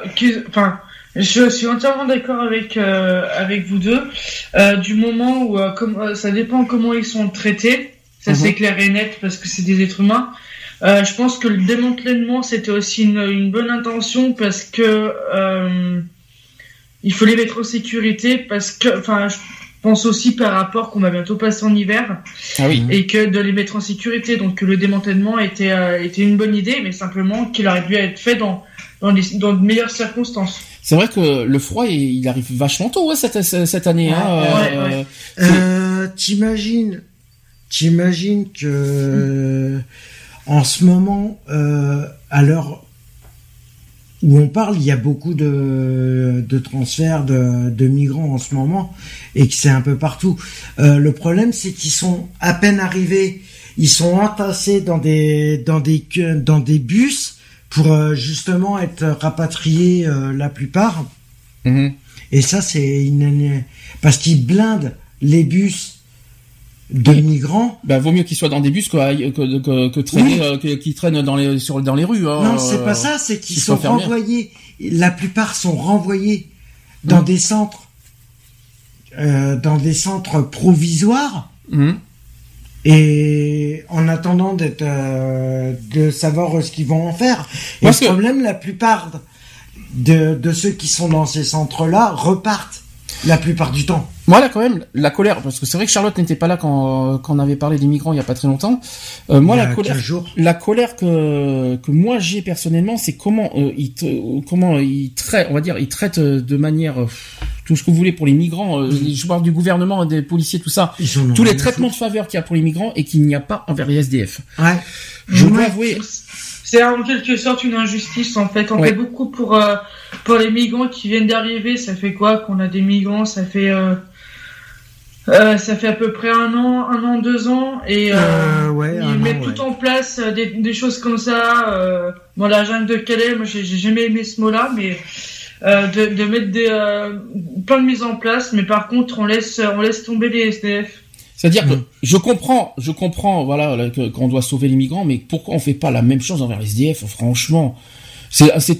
enfin, je suis entièrement d'accord avec avec vous deux. du moment où, comme, ça dépend comment ils sont traités. Ça, c'est mhm. clair et net parce que c'est des êtres humains. je pense que le démantèlement, c'était aussi une, une, bonne intention parce que il faut les mettre en sécurité parce que, enfin, pense aussi par rapport qu'on va bientôt passer en hiver ah oui. et que de les mettre en sécurité. Donc le démantèlement était, euh, était une bonne idée, mais simplement qu'il aurait dû être fait dans, dans, dans de meilleures circonstances. C'est vrai que le froid, il arrive vachement tôt cette, cette année. hein, ouais, euh, euh, t'imagines, t'imagines que en ce moment, à l'heure où on parle, il y a beaucoup de, de transferts de, de, migrants en ce moment et que c'est un peu partout. Euh, le problème, c'est qu'ils sont à peine arrivés, ils sont entassés dans des dans des dans des bus pour euh, justement être rapatriés euh, la plupart. Mhm. Et ça, c'est une parce qu'ils blindent les bus de migrants. Bah, vaut mieux qu'ils soient dans des bus que que, que, que traîner, euh, qui traînent dans les sur dans les rues. Hein, non, c'est pas ça, c'est qu'ils sont renvoyés. La plupart sont renvoyés dans des centres, euh, dans des centres provisoires. Mmh. Et en attendant d'être, euh, de savoir ce qu'ils vont en faire. Et le problème, la plupart de, de ceux qui sont dans ces centres-là repartent la plupart du temps. Moi, là, quand même, la colère, parce que c'est vrai que Charlotte n'était pas là quand, quand on avait parlé des migrants il y a pas très longtemps. Euh, moi, la colère, la colère que, que moi j'ai personnellement, c'est comment euh, ils, comment ils traitent, on va dire, ils traitent de manière euh, tout ce que vous voulez pour les migrants. Euh, Je parle du gouvernement, des policiers, tout ça. Tous les traitements de faveur qu'il y a pour les migrants et qu'il n'y a pas envers les SDF. Ouais. Je dois avouer c'est en quelque sorte une injustice en fait. On fait beaucoup pour euh, pour les migrants qui viennent d'arriver. Ça fait quoi qu'on a des migrants? Ça fait euh, euh, ça fait à peu près un an, un an, deux ans, et ils mettent tout en place des, des, choses comme ça. Euh, bon, la jungle de Calais, moi j'ai jamais aimé ce mot-là, mais de, de mettre des plein de mises en place, mais par contre on laisse on laisse tomber les SDF. C'est-à-dire que mm. je comprends, je comprends, voilà, qu'on doit sauver les migrants, mais pourquoi on fait pas la même chose envers les SDF, franchement? C'est c'est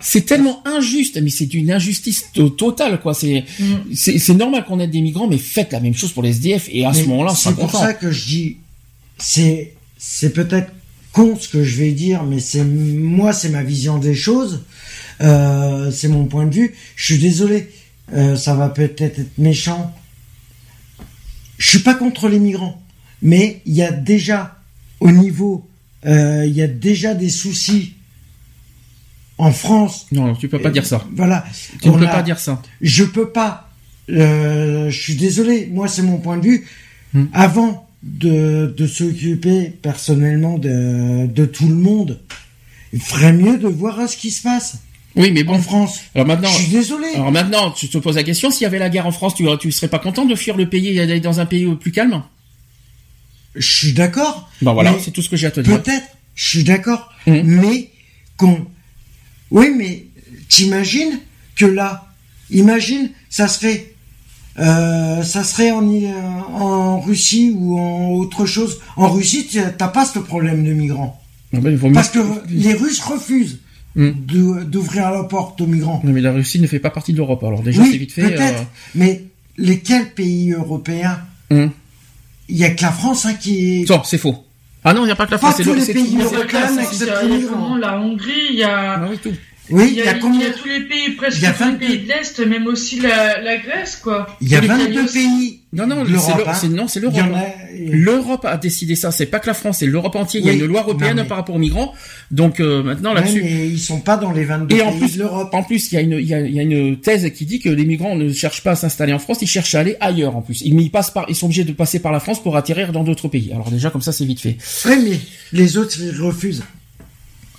c'est tellement injuste mais c'est d'une injustice totale quoi. C'est mm. c'est normal qu'on ait des migrants mais faites la même chose pour les SDF et à ce moment-là c'est pour ça que je dis c'est c'est peut-être con ce que je vais dire mais c'est moi c'est ma vision des choses. Euh, c'est mon point de vue. Je suis désolé. Euh, ça va peut-être être méchant. Je suis pas contre les migrants, mais il y a déjà au niveau, euh, il y a déjà des soucis en France. Non, tu peux pas dire ça. Voilà. Tu ne peux pas dire ça. Je peux pas. Euh, je suis désolé. Moi, c'est mon point de vue. Hmm. Avant de, de s'occuper personnellement de, de tout le monde, il ferait mieux de voir ce qui se passe. Oui, mais bon. En France. Alors maintenant. Je suis désolé. Alors maintenant, tu te poses la question, s'il y avait la guerre en France, tu, tu serais pas content de fuir le pays et d'aller dans un pays plus calme? Je suis d'accord. Ben voilà, c'est tout ce que j'ai à te dire. Peut-être, je suis d'accord. Mmh. Mais, qu'on, oui, mais, t'imagines que là, imagine, ça serait, euh, ça serait en, en Russie ou en autre chose. En Russie, t'as pas ce problème de migrants. Ah ben, Parce que les Russes refusent. Hmm. d'ouvrir la porte aux migrants. mais la Russie ne fait pas partie de l'Europe. Alors déjà, c'est vite fait. Peut-être. Euh, mais lesquels pays européens hmm. Il y a que la France hein, qui est. Non, c'est faux. Ah non, il n'y a pas que la France. Pas c'est tous le- les c'est pays tout- européens Il y a acceptent les comment, migrants. la Hongrie, il y a. Ah oui, tout. Oui, il y a, combien tous les pays, presque Il y a tous les 22. pays de l'Est, même aussi la, la Grèce, quoi. Il y a Tous les 22 aussi. pays. Non, non, c'est l'Europe, le- hein. Il y l'Europe. a- L'Europe a décidé ça. C'est pas que la France, c'est l'Europe entière. Il y a une loi européenne Non, mais- par rapport aux migrants. Donc euh, maintenant là-dessus. mais ils sont pas dans les 22 Et en pays plus, de l'Europe. en plus, il y a une, il y a, il y a une thèse qui dit que les migrants ne cherchent pas à s'installer en France, ils cherchent à aller ailleurs en plus. Ils, mais ils passent par, ils sont obligés de passer par la France pour atterrir dans d'autres pays. Alors déjà comme ça, c'est vite fait. Oui, mais les autres, ils refusent.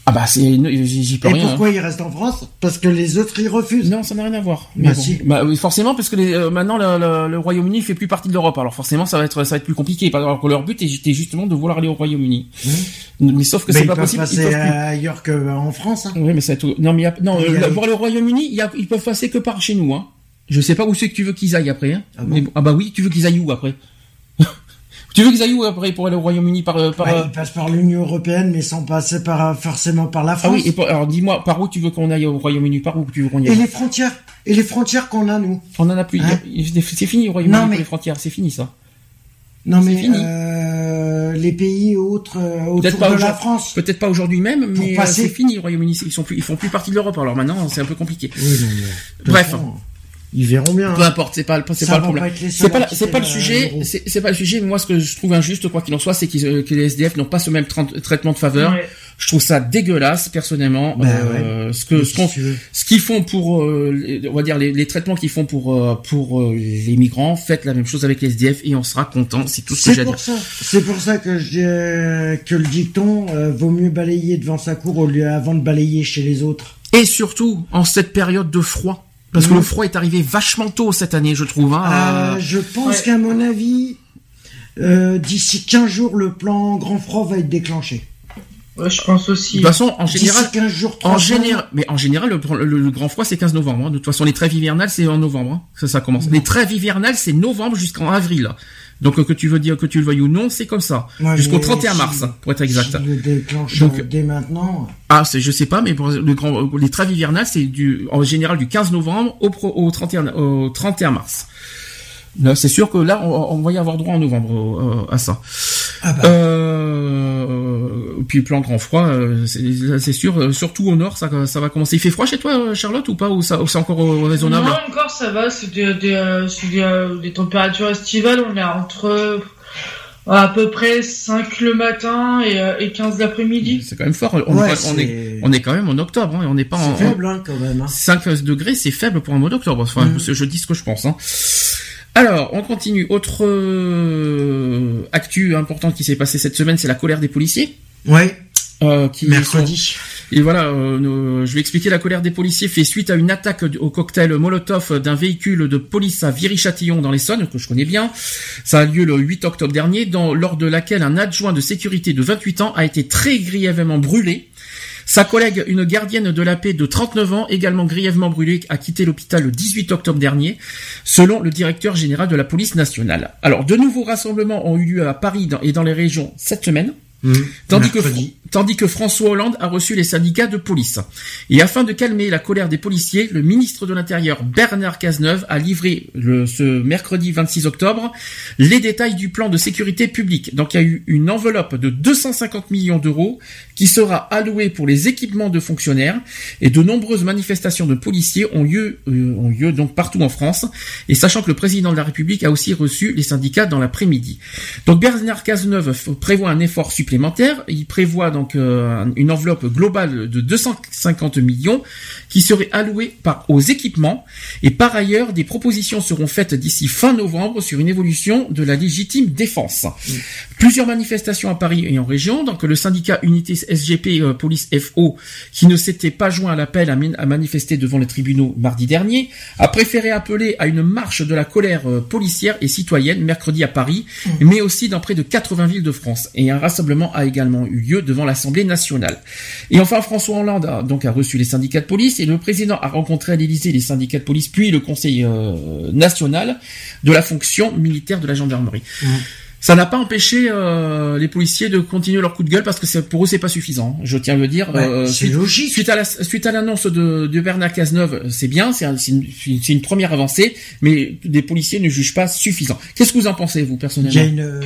Ah bah c'est, j'y peux Et rien. pourquoi ils restent en France? Parce que les autres, ils hein. refusent. Non, ça n'a rien à voir. Bah Mais bon. si. Bah oui, forcément, parce que les, euh, maintenant le, le- le Royaume-Uni fait plus partie de l'Europe. Alors forcément, ça va être, ça va être plus compliqué. Alors que leur but était justement de vouloir aller au Royaume-Uni. Mais sauf que c'est pas possible. passer Ils peuvent plus. ailleurs qu'en France. Hein. Oui, mais c'est tout. Non, mais y a- non, y a- pour le Royaume-Uni, ils peuvent passer que par chez nous. Hein. Je sais pas où c'est que tu veux qu'ils aillent après. Hein. Ah bon? Mais bon, ah bah oui, tu veux qu'ils aillent où après? Tu veux qu'ils aillent où après pour aller au Royaume-Uni par, euh, par Ouais, euh, ils passent par l'Union Européenne, mais sans passer par, forcément par la France. Ah oui, et pour- alors dis-moi, par où tu veux qu'on aille au Royaume-Uni? Par où tu veux qu'on y Et aille? les frontières Et les frontières qu'on a, nous On en a plus. Hein? C'est fini au Royaume-Uni mais- les frontières, c'est fini ça. Non, mais fini. euh, les pays autres euh, Peut-être autour pas de la France. Peut-être pas aujourd'hui même, mais euh, passer. c'est fini au Royaume-Uni. Ils sont plus, ils font plus partie de l'Europe. Alors maintenant, c'est un peu compliqué. Oui, non, mais, Bref. façon, Ils verront bien. Peu hein. importe, c'est pas, c'est pas le problème. les C'est pas, c'est le sujet. C'est pas le sujet. Moi, ce que je trouve injuste, quoi qu'il en soit, c'est qu'ils, euh, que les SDF n'ont pas ce même tra- traitement de faveur. Ouais. Je trouve ça dégueulasse, personnellement. Ben Euh, Ce que, qu'ils font pour, euh, les- on va dire les, les traitements qu'ils font pour euh, pour euh, les migrants, faites la même chose avec les SDF et on sera content. C'est tout ce que j'ai C'est à dire. pour ça. C'est pour ça que je euh, que le dicton euh, vaut mieux balayer devant sa cour au lieu avant de balayer chez les autres. Et surtout en cette période de froid, parce que le froid est arrivé vachement tôt cette année, je trouve. Hein, Euh, Euh, je pense ouais. qu'à mon avis, euh, d'ici 15 jours, le plan grand froid va être déclenché. Ouais, je pense aussi. de toute façon, en général, D'ici 15 jours, En général, mais en général, le, le- le grand froid c'est 15 novembre. hein. De toute façon, les trêves hivernales c'est en novembre. hein. Ça, ça commence. Les trêves hivernales c'est novembre jusqu'en avril. Donc que tu veux dire que tu le veuilles ou non, c'est comme ça. Jusqu'au mais 31 si- mars, pour être exact. le déclenche Donc- dès maintenant. Ah, c'est je sais pas, mais pour le grand, les trêves hivernales c'est du en général du 15 novembre au, pro- au 31 au 31 mars. Là, c'est sûr que là, on, on va y avoir droit en novembre euh, à ça. Ah bah. Euh, puis plan grand froid, euh, c'est sûr. euh, surtout au nord, ça, ça va commencer. Il fait froid chez toi, euh, Charlotte, ou pas Ou ça, ou c'est encore raisonnable Non, encore ça va, c'est des, des, euh, c'est des, euh, des températures estivales, on est entre euh, à peu près 5 le matin et, euh, et 15 l'après-midi. C'est quand même fort. On, Ouais, on est, on est quand même en octobre. Hein, on n'est pas en, C'est faible, hein, quand même. hein. 5 degrés, c'est faible pour un mois d'octobre. Enfin, Mm. je, je dis ce que je pense. Hein. Alors, on continue. Autre euh, actu important qui s'est passé cette semaine, c'est la colère des policiers. Ouais, Euh, qui mercredi. sont- Et voilà, euh, nous- je vais expliquer. La colère des policiers fait suite à une attaque au cocktail Molotov d'un véhicule de police à Viry-Châtillon dans l'Essonne, que je connais bien. Ça a lieu le 8 octobre dernier, dans, lors de laquelle un adjoint de sécurité de 28 ans a été très grièvement brûlé. Sa collègue, une gardienne de la paix de 39 ans, également grièvement brûlée, a quitté l'hôpital le 18 octobre dernier, selon le directeur général de la police nationale. Alors, de nouveaux rassemblements ont eu lieu à Paris et dans les régions cette semaine. Mmh. Tandis que. Tandis que François Hollande a reçu les syndicats de police. Et afin de calmer la colère des policiers, le ministre de l'Intérieur Bernard Cazeneuve a livré ce mercredi 26 octobre les détails du plan de sécurité publique. Donc il y a eu une enveloppe de 250 millions d'euros qui sera allouée pour les équipements de fonctionnaires et de nombreuses manifestations de policiers ont lieu, euh, ont lieu donc partout en France. Et sachant que le président de la République a aussi reçu les syndicats dans l'après-midi. Donc Bernard Cazeneuve prévoit un effort supplémentaire. Il prévoit donc euh, une enveloppe globale de 250 millions qui serait allouée par aux équipements. Et par ailleurs, des propositions seront faites d'ici fin novembre sur une évolution de la légitime défense. Plusieurs manifestations à Paris et en région. Donc le syndicat Unité SGP euh, Police FO, qui ne s'était pas joint à l'appel à, manifester devant les tribunaux mardi dernier, a préféré appeler à une marche de la colère euh, policière et citoyenne mercredi à Paris, mais aussi dans près de 80 villes de France. Et un rassemblement a également eu lieu devant l'Assemblée nationale. Et enfin, François Hollande a donc a reçu les syndicats de police et le président a rencontré à l'Élysée les syndicats de police, puis le Conseil euh, national de la fonction militaire de la gendarmerie. Ça n'a pas empêché euh, les policiers de continuer leur coup de gueule parce que pour eux c'est pas suffisant. Je tiens à le dire. Ouais, Euh, c'est suite, logique. suite à la suite à l'annonce de, de Bernard Cazeneuve, c'est bien, c'est un- une, première avancée, mais des policiers ne jugent pas suffisant. Qu'est-ce que vous en pensez vous Il y a personnellement une,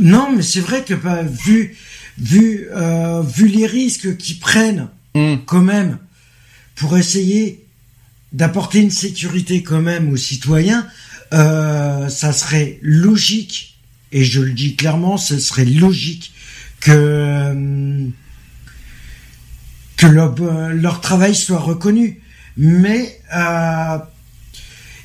Non, mais c'est vrai que bah, vu vu euh, vu les risques qu'ils prennent Hum. quand même pour essayer d'apporter une sécurité quand même aux citoyens, euh, ça serait logique et je le dis clairement, ce serait logique que euh, que leur, leur travail soit reconnu. Mais euh,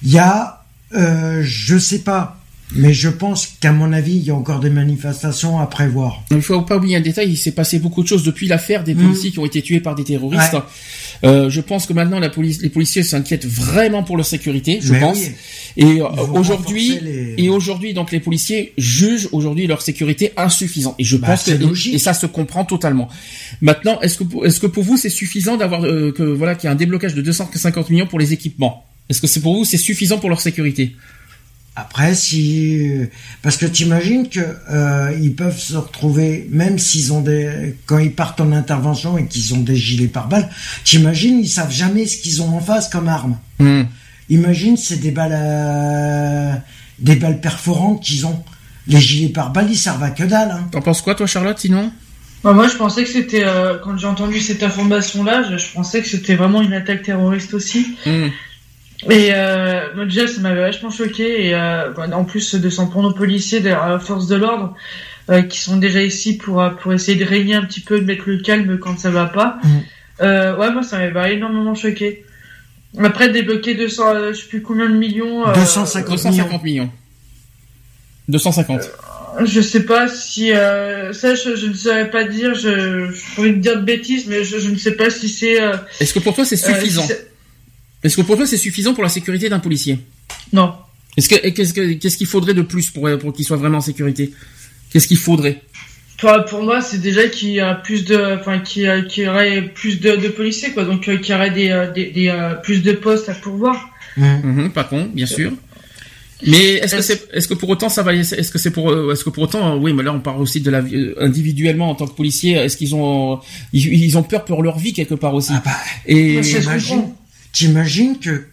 il y a, euh, je sais pas, mais je pense qu'à mon avis, il y a encore des manifestations à prévoir. Il faut pas oublier un détail, il s'est passé beaucoup de choses depuis l'affaire des policiers qui ont été tués par des terroristes. Ouais. Euh, je pense que maintenant la police, les policiers s'inquiètent vraiment pour leur sécurité, je Mais pense. oui. Et euh, aujourd'hui, les- et aujourd'hui, donc les policiers jugent aujourd'hui leur sécurité insuffisante. Et je Bah, pense que c'est logique. et ça se comprend totalement. Maintenant, est-ce que pour- est-ce que pour vous c'est suffisant d'avoir euh, que voilà qu'il y a un déblocage de 250 millions pour les équipements? Est-ce que c'est pour vous c'est suffisant pour leur sécurité? Après, si parce que t'imagines que euh, ils peuvent se retrouver, même s'ils ont des, quand ils partent en intervention et qu'ils ont des gilets pare-balles, t'imagines ils savent jamais ce qu'ils ont en face comme arme. Hmm. Imagine c'est des balles, euh, des balles perforantes qu'ils ont. Les gilets pare-balles ils servent à que dalle. Hein. T'en penses quoi toi Charlotte sinon? Bah, moi, je pensais que c'était, euh, quand j'ai entendu cette information-là, je, je pensais que c'était vraiment une attaque terroriste aussi. Hmm. Et euh, moi, déjà, ça m'avait vachement choqué. Et euh, bah, en plus de s'en prendre aux policiers, de la force de l'ordre, euh, qui sont déjà ici pour euh, pour essayer de régner un petit peu, de mettre le calme quand ça va pas. Mhm. Euh, ouais, moi, ça m'avait énormément choqué. Après, débloquer 200, euh, je sais plus combien de millions. euh, 250 250 millions. 250. Je sais pas si euh, ça, je, je ne saurais pas dire. Je, je pourrais te dire de bêtises, mais je, je ne sais pas si c'est. euh, Est-ce que pour toi c'est euh, suffisant si Est-ce que pour toi c'est suffisant pour la sécurité d'un policier non. Est-ce que qu'est-ce que qu'est-ce qu'il faudrait de plus pour pour qu'il soit vraiment en sécurité? Qu'est-ce qu'il faudrait? Pour, pour moi, c'est déjà qu'il y a plus de, enfin, qu'il y, a- qu'il y aurait plus de, de policiers, quoi. Donc, euh, qu'il y aurait des, euh, des, des, euh, plus de postes à pourvoir. Mhm, Pas con, bien sûr. Mais est-ce que c'est est-ce que pour autant ça va est-ce que c'est pour est-ce que pour autant oui mais là on parle aussi de la vie- individuellement en tant que policier est-ce qu'ils ont ils, ils ont peur pour leur vie quelque part aussi? Ah bah, et je t'imagines, que,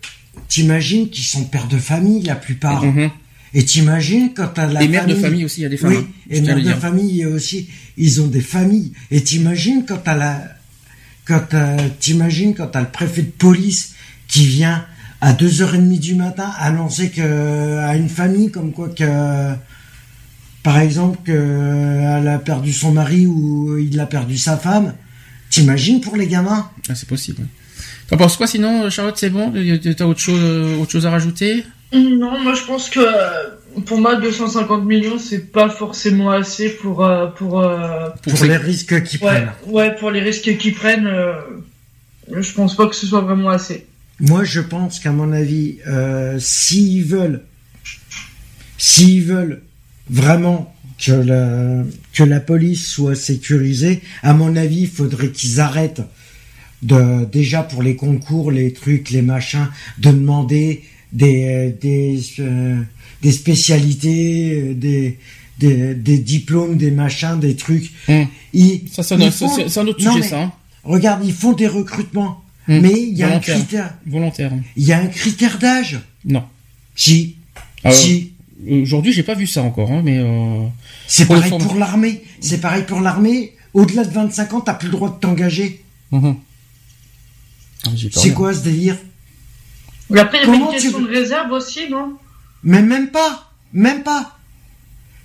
qu'ils sont pères de famille la plupart. Mhm. Et t'imagines quand t'as la les mères de famille aussi il y a des femmes Oui, hein, et mères de dire. famille aussi, ils ont des familles. Et t'imagines quand t'as la, quand t'as- t'imagines quand t'as le préfet de police qui vient à 2h30 du matin annoncer que, à une famille comme quoi que, par exemple, qu'elle a perdu son mari ou il a perdu sa femme. T'imagines pour les gamins? Ah, c'est possible. T'en penses quoi sinon Charlotte c'est bon? T'as autre chose euh, autre chose à rajouter? Non, moi, je pense que, euh, pour moi, 250 millions, c'est pas forcément assez pour, euh, pour, Pour, les risques qu'ils ouais, prennent. ouais, pour les risques qu'ils prennent, je pense pas que ce soit vraiment assez. Moi, je pense qu'à mon avis, euh, s'ils veulent, s'ils veulent vraiment que la, que la police soit sécurisée, à mon avis, il faudrait qu'ils arrêtent de, déjà pour les concours, les trucs, les machins, de demander des, des, euh, des spécialités, euh, des, des, des diplômes, des machins, des trucs. Ils- ça c'est ils un, font- c'est- c'est un autre Non, sujet mais ça hein. Regarde, ils font des recrutements, Hum. mais il y a un critère. volontaire Il y a un critère d'âge. non Si. Ah, si. aujourd'hui j'ai pas vu ça encore hein, mais euh... C'est pareil pour l'armée. C'est pareil pour l'armée. Au-delà de 25 ans, t'as plus le droit de t'engager. mhm. Ah. C'est quoi ce délire? Mais après, il y a une question de réserve aussi, non? Mais même pas. Même pas.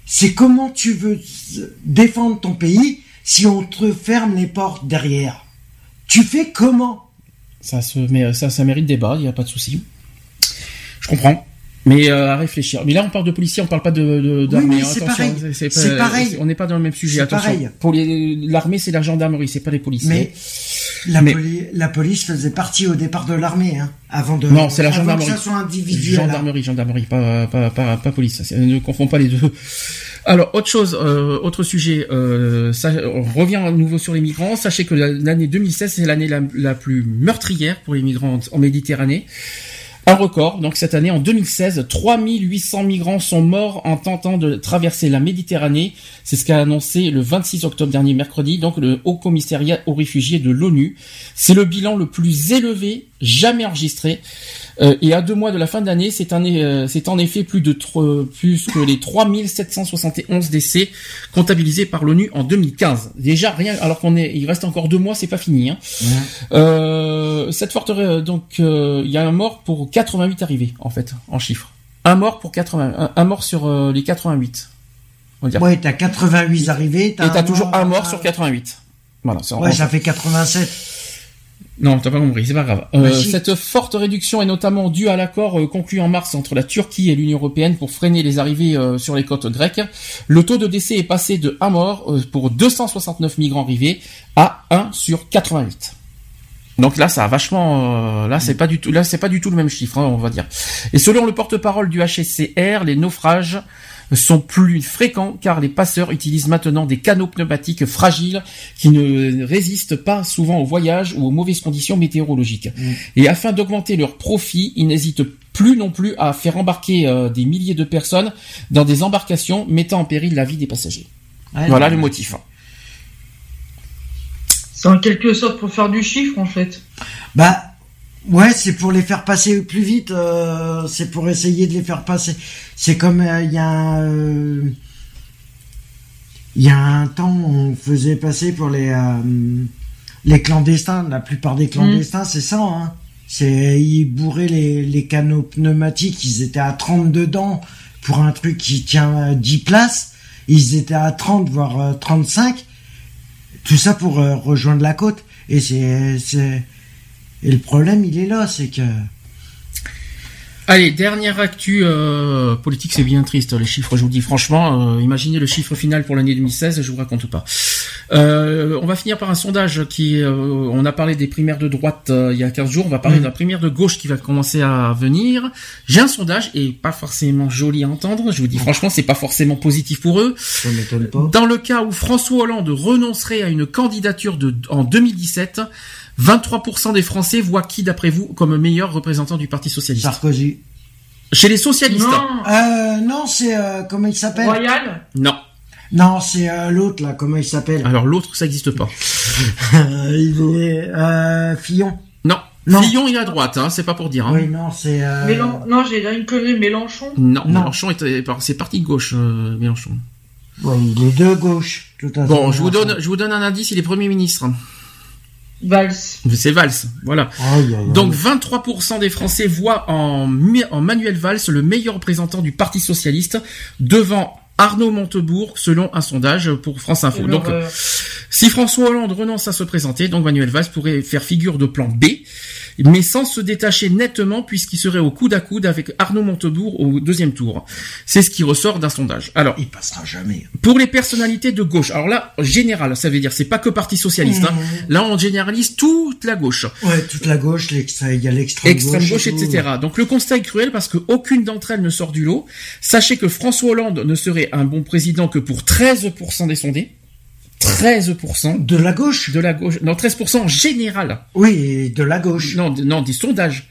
C'est comment tu veux défendre ton pays si on te ferme les portes derrière? Tu fais comment? Ça se, mais ça, ça mérite débat, il n'y a pas de souci. Je comprends. Mais euh, à réfléchir. Mais là, on parle de policiers, on parle pas de de- c'est attention, pareil. c'est pareil. On n'est pas dans le même sujet. Attention. pareil. Pour les- l'armée, c'est la gendarmerie, c'est pas les policiers. Mais la, Mais- poli- la police faisait partie au départ de l'armée, hein, avant de. Non, c'est la avant gendarmerie. Que ça soit individuel. gendarmerie, gendarmerie, pas pas pas, pas police. Ne confond pas les deux. Alors, autre chose, euh, autre sujet. Euh, ça, on revient à nouveau sur les migrants. Sachez que la- l'année 2016 c'est l'année la, la plus meurtrière pour les migrants en Méditerranée. Un record. Donc cette année, en 2016, 3800 migrants sont morts en tentant de traverser la Méditerranée. C'est ce qu'a annoncé le 26 octobre dernier, mercredi, donc le Haut Commissariat aux réfugiés de l'ONU. C'est le bilan le plus élevé jamais enregistré. Euh, et à deux mois de la fin de l'année, c'est euh, en effet plus de plus que les 3771 décès comptabilisés par l'ONU en 2015. Déjà rien, alors qu'on est, il reste encore deux mois, c'est pas fini. Hein. Euh, cette forte donc il y a un mort pour 88 arrivés en fait en chiffres. Un mort pour 80, un, mort sur les 88. On va dire. Ouais, t'as 88 arrivés. et t'as toujours un mort sur 88. Voilà. Ouais, ça fait 87. Non, t'as pas compris, c'est pas grave. Euh, cette forte réduction est notamment due à l'accord euh, conclu en mars entre la Turquie et l'Union européenne pour freiner les arrivées euh, sur les côtes grecques. Le taux de décès est passé de 1 mort pour 269 migrants arrivés à 1 sur 88. Donc là, ça a vachement, là c'est pas du tout, là c'est pas du tout le même chiffre, hein, on va dire. Et selon le porte-parole du HCR, les naufrages sont plus fréquents car les passeurs utilisent maintenant des canaux pneumatiques fragiles qui ne résistent pas souvent au voyage ou aux mauvaises conditions météorologiques. Mm. Et afin d'augmenter leurs profits, ils n'hésitent plus non plus à faire embarquer euh, des milliers de personnes dans des embarcations mettant en péril la vie des passagers. voilà le motif. C'est en quelque sorte pour faire du chiffre en fait. Bah Ouais, c'est pour les faire passer plus vite. Euh, c'est pour essayer de les faire passer. C'est comme euh, il y a euh, il y a un temps on faisait passer pour les les clandestins. La plupart des clandestins, c'est ça. Hein. C'est ils bourraient les, les canaux pneumatiques. Ils étaient à 30 dedans pour un truc qui tient 10 places. Ils étaient à 30 voire 35. Tout ça pour rejoindre la côte. Et c'est et le problème, il est là, c'est que... Allez, dernière actu euh, politique, c'est bien triste les chiffres. Je vous dis franchement, euh, imaginez le chiffre final pour l'année 2016, je vous raconte pas. Euh, on va finir par un sondage qui, on a parlé des primaires de droite il y a 15 jours, on va parler mm. de la primaire de gauche qui va commencer à venir. J'ai un sondage et pas forcément joli à entendre. Je vous dis mm. franchement, c'est pas forcément positif pour eux. Dans le cas où François Hollande renoncerait à une candidature de en 2017 23% des Français voient qui, d'après vous, comme meilleur représentant du Parti Socialiste Sarkozy. Chez les socialistes Non, euh, non c'est... Euh, comment il s'appelle? Royal? Non. Non, c'est euh, l'autre, là. Comment il s'appelle? Alors, l'autre, ça n'existe pas. il est... Euh, Fillon. Non. non. Fillon, il est à droite, hein, c'est pas pour dire. Hein. Oui, non, c'est... Non, j'ai une connu Mélenchon. Non, non. Mélenchon, c'est parti de gauche, Mélenchon. Oui, il est de gauche, tout à fait. Bon, je vous, donne, je vous donne un indice, il est Premier ministre. Valls. C'est Valls, voilà. Donc 23% des Français voient en, en Manuel Valls le meilleur représentant du Parti socialiste devant Arnaud Montebourg, selon un sondage pour France Info. Donc, euh, si François Hollande renonce à se présenter, donc Manuel Valls pourrait faire figure de plan B mais sans se détacher nettement puisqu'il serait au coude à coude avec Arnaud Montebourg au deuxième tour. C'est ce qui ressort d'un sondage. Alors, il passera jamais. Pour les personnalités de gauche, alors là, général, ça veut dire c'est pas que Parti socialiste. Hein. Mmh. Là, on généralise toute la gauche. Ouais, toute la gauche, il y a l'extrême gauche, extrême gauche etc. Donc le constat est cruel parce qu'aucune d'entre elles ne sort du lot. Sachez que François Hollande ne serait un bon président que pour 13% des sondés. 13%. De la gauche De la gauche. Non, 13% en général. Oui, de la gauche. Non, non, des sondages.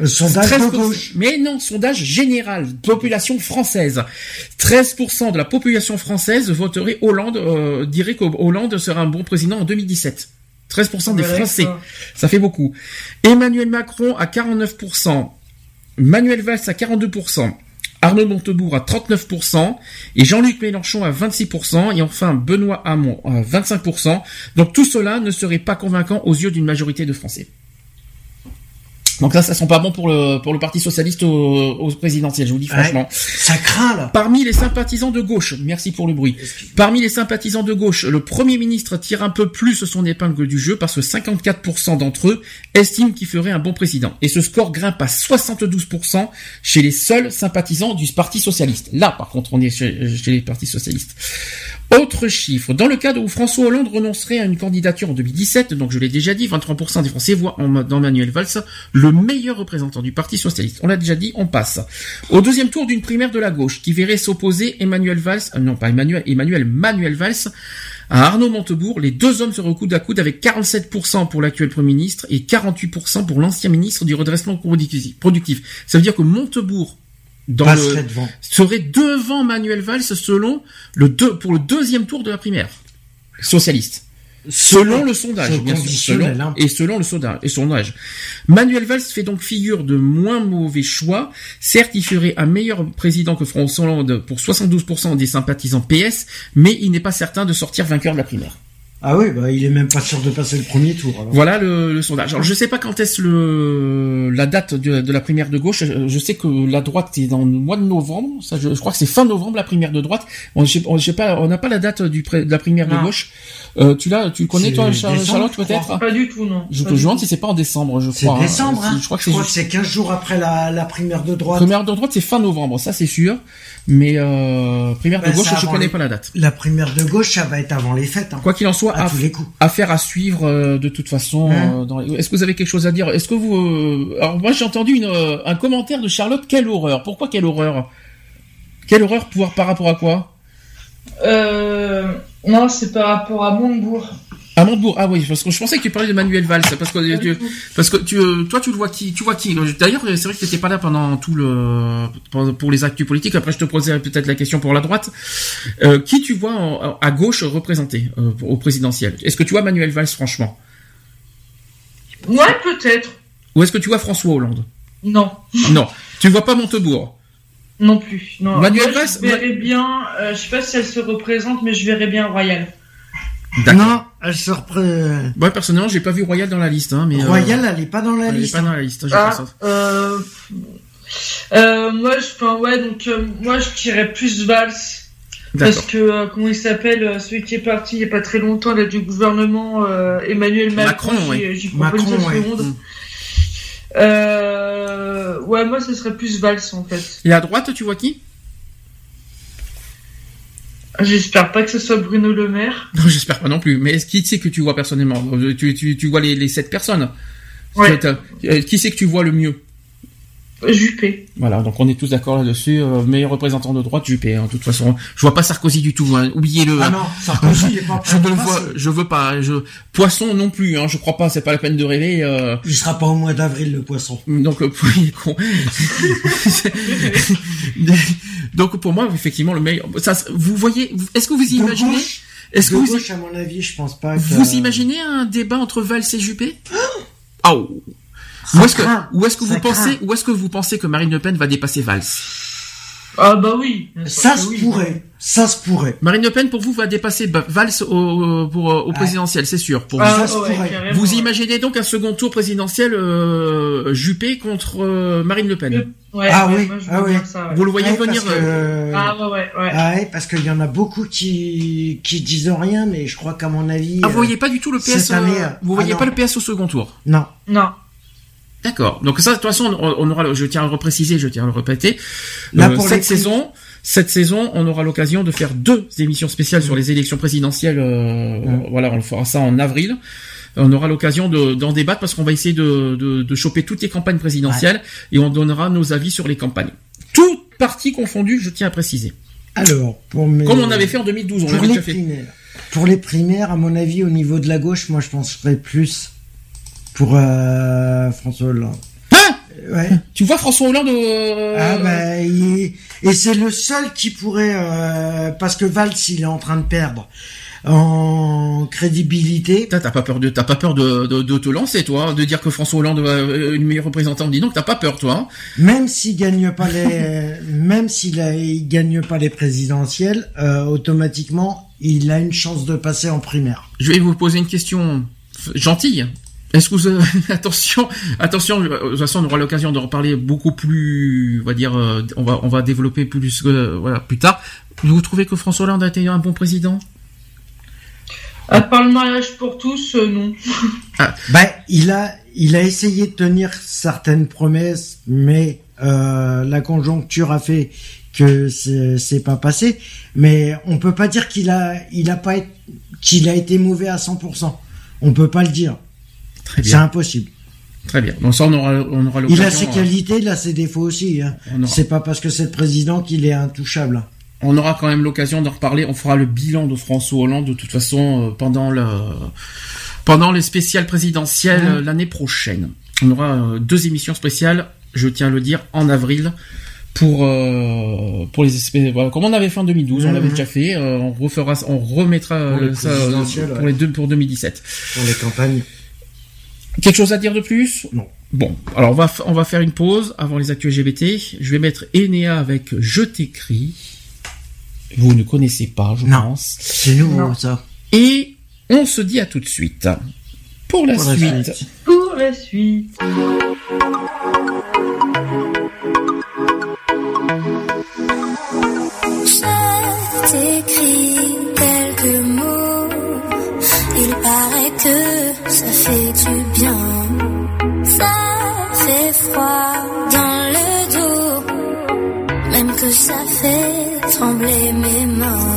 Euh, sondage de gauche. Mais non, sondage général, population française. 13% de la population française voterait Hollande, euh, dirait qu'Hollande sera un bon président en 2017. 13% des Français. Ça fait beaucoup. Emmanuel Macron à 49%. Manuel Valls à 42%. Arnaud Montebourg à 39% et Jean-Luc Mélenchon à 26% et enfin Benoît Hamon à 25%. Donc tout cela ne serait pas convaincant aux yeux d'une majorité de Français. Donc là, ça sent pas bon pour le pour le Parti socialiste au, au présidentiel, je vous dis franchement. ça craint là. Parmi les sympathisants de gauche, merci pour le bruit. Parmi les sympathisants de gauche, le Premier ministre tire un peu plus son épingle du jeu parce que 54% d'entre eux estiment qu'il ferait un bon président. Et ce score grimpe à 72% chez les seuls sympathisants du Parti socialiste. Là, par contre, on est chez, chez les partis socialistes. Autre chiffre, dans le cas où François Hollande renoncerait à une candidature en 2017, donc je l'ai déjà dit, 23% des Français voient dans Manuel Valls le meilleur représentant du Parti Socialiste. On l'a déjà dit, on passe. Au deuxième tour d'une primaire de la gauche, qui verrait s'opposer Emmanuel Valls, euh, non pas Emmanuel, Emmanuel Manuel Valls, à Arnaud Montebourg, les deux hommes se recoudent à coude avec 47% pour l'actuel Premier ministre et 48% pour l'ancien ministre du redressement productif. Ça veut dire que Montebourg dans le, serait devant Manuel Valls selon le deux, pour le deuxième tour de la primaire socialiste. Selon le sondage, bien sûr. Selon, hein. et selon le sondage, et sondage. Manuel Valls fait donc figure de moins mauvais choix. Certes, il ferait un meilleur président que François Hollande pour 72% des sympathisants PS, mais il n'est pas certain de sortir vainqueur de la primaire. Ah oui, bah il est même pas sûr de passer le premier tour. Alors. Voilà le, le sondage. Alors je sais pas quand est-ce le la date de, de, la primaire de gauche. Je sais que la droite est dans le mois de novembre. Ça, je, je crois que c'est fin novembre la primaire de droite. On on, pas, on n'a pas la date du de la primaire de gauche. Euh, tu l'as, tu le connais toi, Charlotte, Charlotte peut-être Pas du tout, non. Je te demande si c'est pas en décembre, je crois. C'est décembre. Hein. Je crois que c'est. c'est 15 jours après la, la primaire de droite. Primaire de droite, c'est fin novembre, ça c'est sûr. Mais euh, primaire Ben, de gauche, c'est je connais les- pas la date. La primaire de gauche, ça va être avant les fêtes. Hein. Quoi qu'il en soit, à aff- tous les coups. affaire à suivre euh, de toute façon. Hein euh, dans Est-ce que vous avez quelque chose à dire? Est-ce que vous euh, Alors moi j'ai entendu une, euh, un commentaire de Charlotte. Quelle horreur Pourquoi quelle horreur? Quelle horreur pouvoir par rapport à quoi? Euh, non, c'est par rapport à Montebourg. À Montebourg. Ah oui, parce que je pensais que tu parlais de Manuel Valls, parce que tu, parce que tu, euh, toi tu le vois qui, tu vois qui? D'ailleurs, c'est vrai que tu n'étais pas là pendant tout le pour, les actus politiques. Après, je te poserai peut-être la question pour la droite. Euh, qui tu vois en- à gauche représenté euh, au présidentiel? Est-ce que tu vois Manuel Valls franchement? Ouais, peut-être. Ou est-ce que tu vois François Hollande? Non, Non, tu vois pas Montebourg? Non plus. Non. Manuel Moi, Valls- Je verrais bien, euh, je sais pas si elle se représente, mais je verrais bien Royal. Non, elle se repré... Moi personnellement, j'ai pas vu Royal dans la liste, hein, mais euh, Royal, elle est pas dans la elle est liste. pas dans la liste. j'ai Ah, euh, euh, moi, je, enfin, ouais, donc, euh, moi, je dirais plus Valls. Parce que, euh, comment il s'appelle, euh, celui qui est parti il y a pas très longtemps, là, du gouvernement, euh, Emmanuel Macron, Macron, j'y- ouais. une Macron, ouais. seconde. Euh, ouais, moi, ce serait plus Valls, en fait. Et à droite, tu vois qui? J'espère pas que ce soit Bruno Le Maire. Non, j'espère pas non plus. Mais qui c'est que tu vois personnellement? Euh, tu, tu, tu vois les, les sept personnes? Ouais. Euh, Qui c'est que tu vois le mieux? Juppé. Voilà, donc on est tous d'accord là-dessus. Euh, meilleur représentant de droite, Juppé. hein, de toute façon, je vois pas Sarkozy du tout. Hein, Oubliez-le. Ah hein. non, Sarkozy, il est pas Je ne de le vois, je veux pas. Je... Poisson non plus. Hein, je crois pas. C'est pas la peine de rêver. Euh... Il sera pas au mois d'avril, le poisson. Donc, euh, con. donc pour moi, effectivement, le meilleur. Ça, vous voyez Est-ce que vous imaginez Est-ce que vous gauche, à mon avis, je pense pas que... Vous imaginez un débat entre Valls et Juppé? Ah oh. Ou est-ce que, est-ce vous pensez, ou est-ce que vous pensez que Marine Le Pen va dépasser Valls Ah, bah oui. Ça se oui. pourrait. Ça se pourrait. Marine Le Pen pour vous va dépasser Valls au, pour, euh, au Ouais. présidentiel, c'est sûr. Pour Ah, Ça se ouais, pourrait. carrément, vous. Ouais. imaginez donc un second tour présidentiel euh, Juppé contre euh, Marine Le Pen Ouais, Ah oui, moi, ah oui. ça. Vous le voyez Ouais, venir que- euh, Ah, ouais. Ah ouais, parce qu'il y en a beaucoup qui qui disent rien, mais je crois qu'à mon avis. Ah, vous voyez pas du tout le PS année, Vous ah voyez non. pas le PS au second tour Non. Non. D'accord. Donc ça, de toute façon, on, on aura, je tiens à le repréciser, je tiens à le répéter. Là, Euh, pour cette saison, cette saison, on aura l'occasion de faire deux émissions spéciales sur les élections présidentielles. euh. Voilà, on le fera ça en avril. On aura l'occasion de- d'en débattre parce qu'on va essayer de, de, de choper toutes les campagnes présidentielles et on donnera nos avis sur les campagnes. Toutes parties confondues, je tiens à préciser. Alors, pour mes... Comme on avait fait en 2012, on pour les fait. primaires. Pour les primaires, à mon avis, au niveau de la gauche, moi, je penserais plus pour euh, François Hollande. Hein? Ouais. Tu vois François Hollande euh, Ah bah, il- et c'est le seul qui pourrait, euh, parce que Valls, il est en train de perdre en crédibilité. T'as pas peur de t'as pas peur de, de, de te lancer toi, de dire que François Hollande est une meilleure représentante. Dis donc t'as pas peur toi. hein? Même s'il gagne pas les, même s'il il gagne pas les présidentielles, euh, automatiquement, il a une chance de passer en primaire. Je vais vous poser une question gentille. Est-ce que vous euh, attention attention euh, de toute façon on aura l'occasion de reparler beaucoup plus on va dire euh, on va on va développer plus euh, voilà plus tard. Vous trouvez que François Hollande a été un bon président? À part le mariage pour tous, euh, non. Ben, il a, il a essayé de tenir certaines promesses, mais euh, la conjoncture a fait que c'est c'est pas passé. Mais on peut pas dire qu'il a, il a pas, été- qu'il a été mauvais à 100%. On peut pas le dire. Très C'est impossible. Très bien. Donc ça on aura on aura Il l'occasion. a ses euh, qualités, il a ses défauts aussi. Hein. C'est pas parce que c'est le président qu'il est intouchable. on aura quand même l'occasion d'en reparler. On fera le bilan de François Hollande de toute façon euh, pendant le pendant les spéciales présidentielles l'année prochaine. On aura euh, deux émissions spéciales, je tiens à le dire, en avril pour euh, pour les espèces voilà, comme on avait fait en 2012 on l'avait Mhm. déjà fait euh, on refera on remettra Pour les ça pour les deux pour 2017 Pour les campagnes. Quelque chose à dire de plus? Non. bon alors on va on va faire une pause avant les actus LGBT je vais mettre Enea avec je t'écris vous ne connaissez pas je Non. pense C'est nouveau, ça. et on se dit à tout de suite pour la Pour la suite suite. Pour la suite. Je t'écris paraît ça fait du bien. Ça fait froid dans le dos. Même que ça fait trembler mes mains.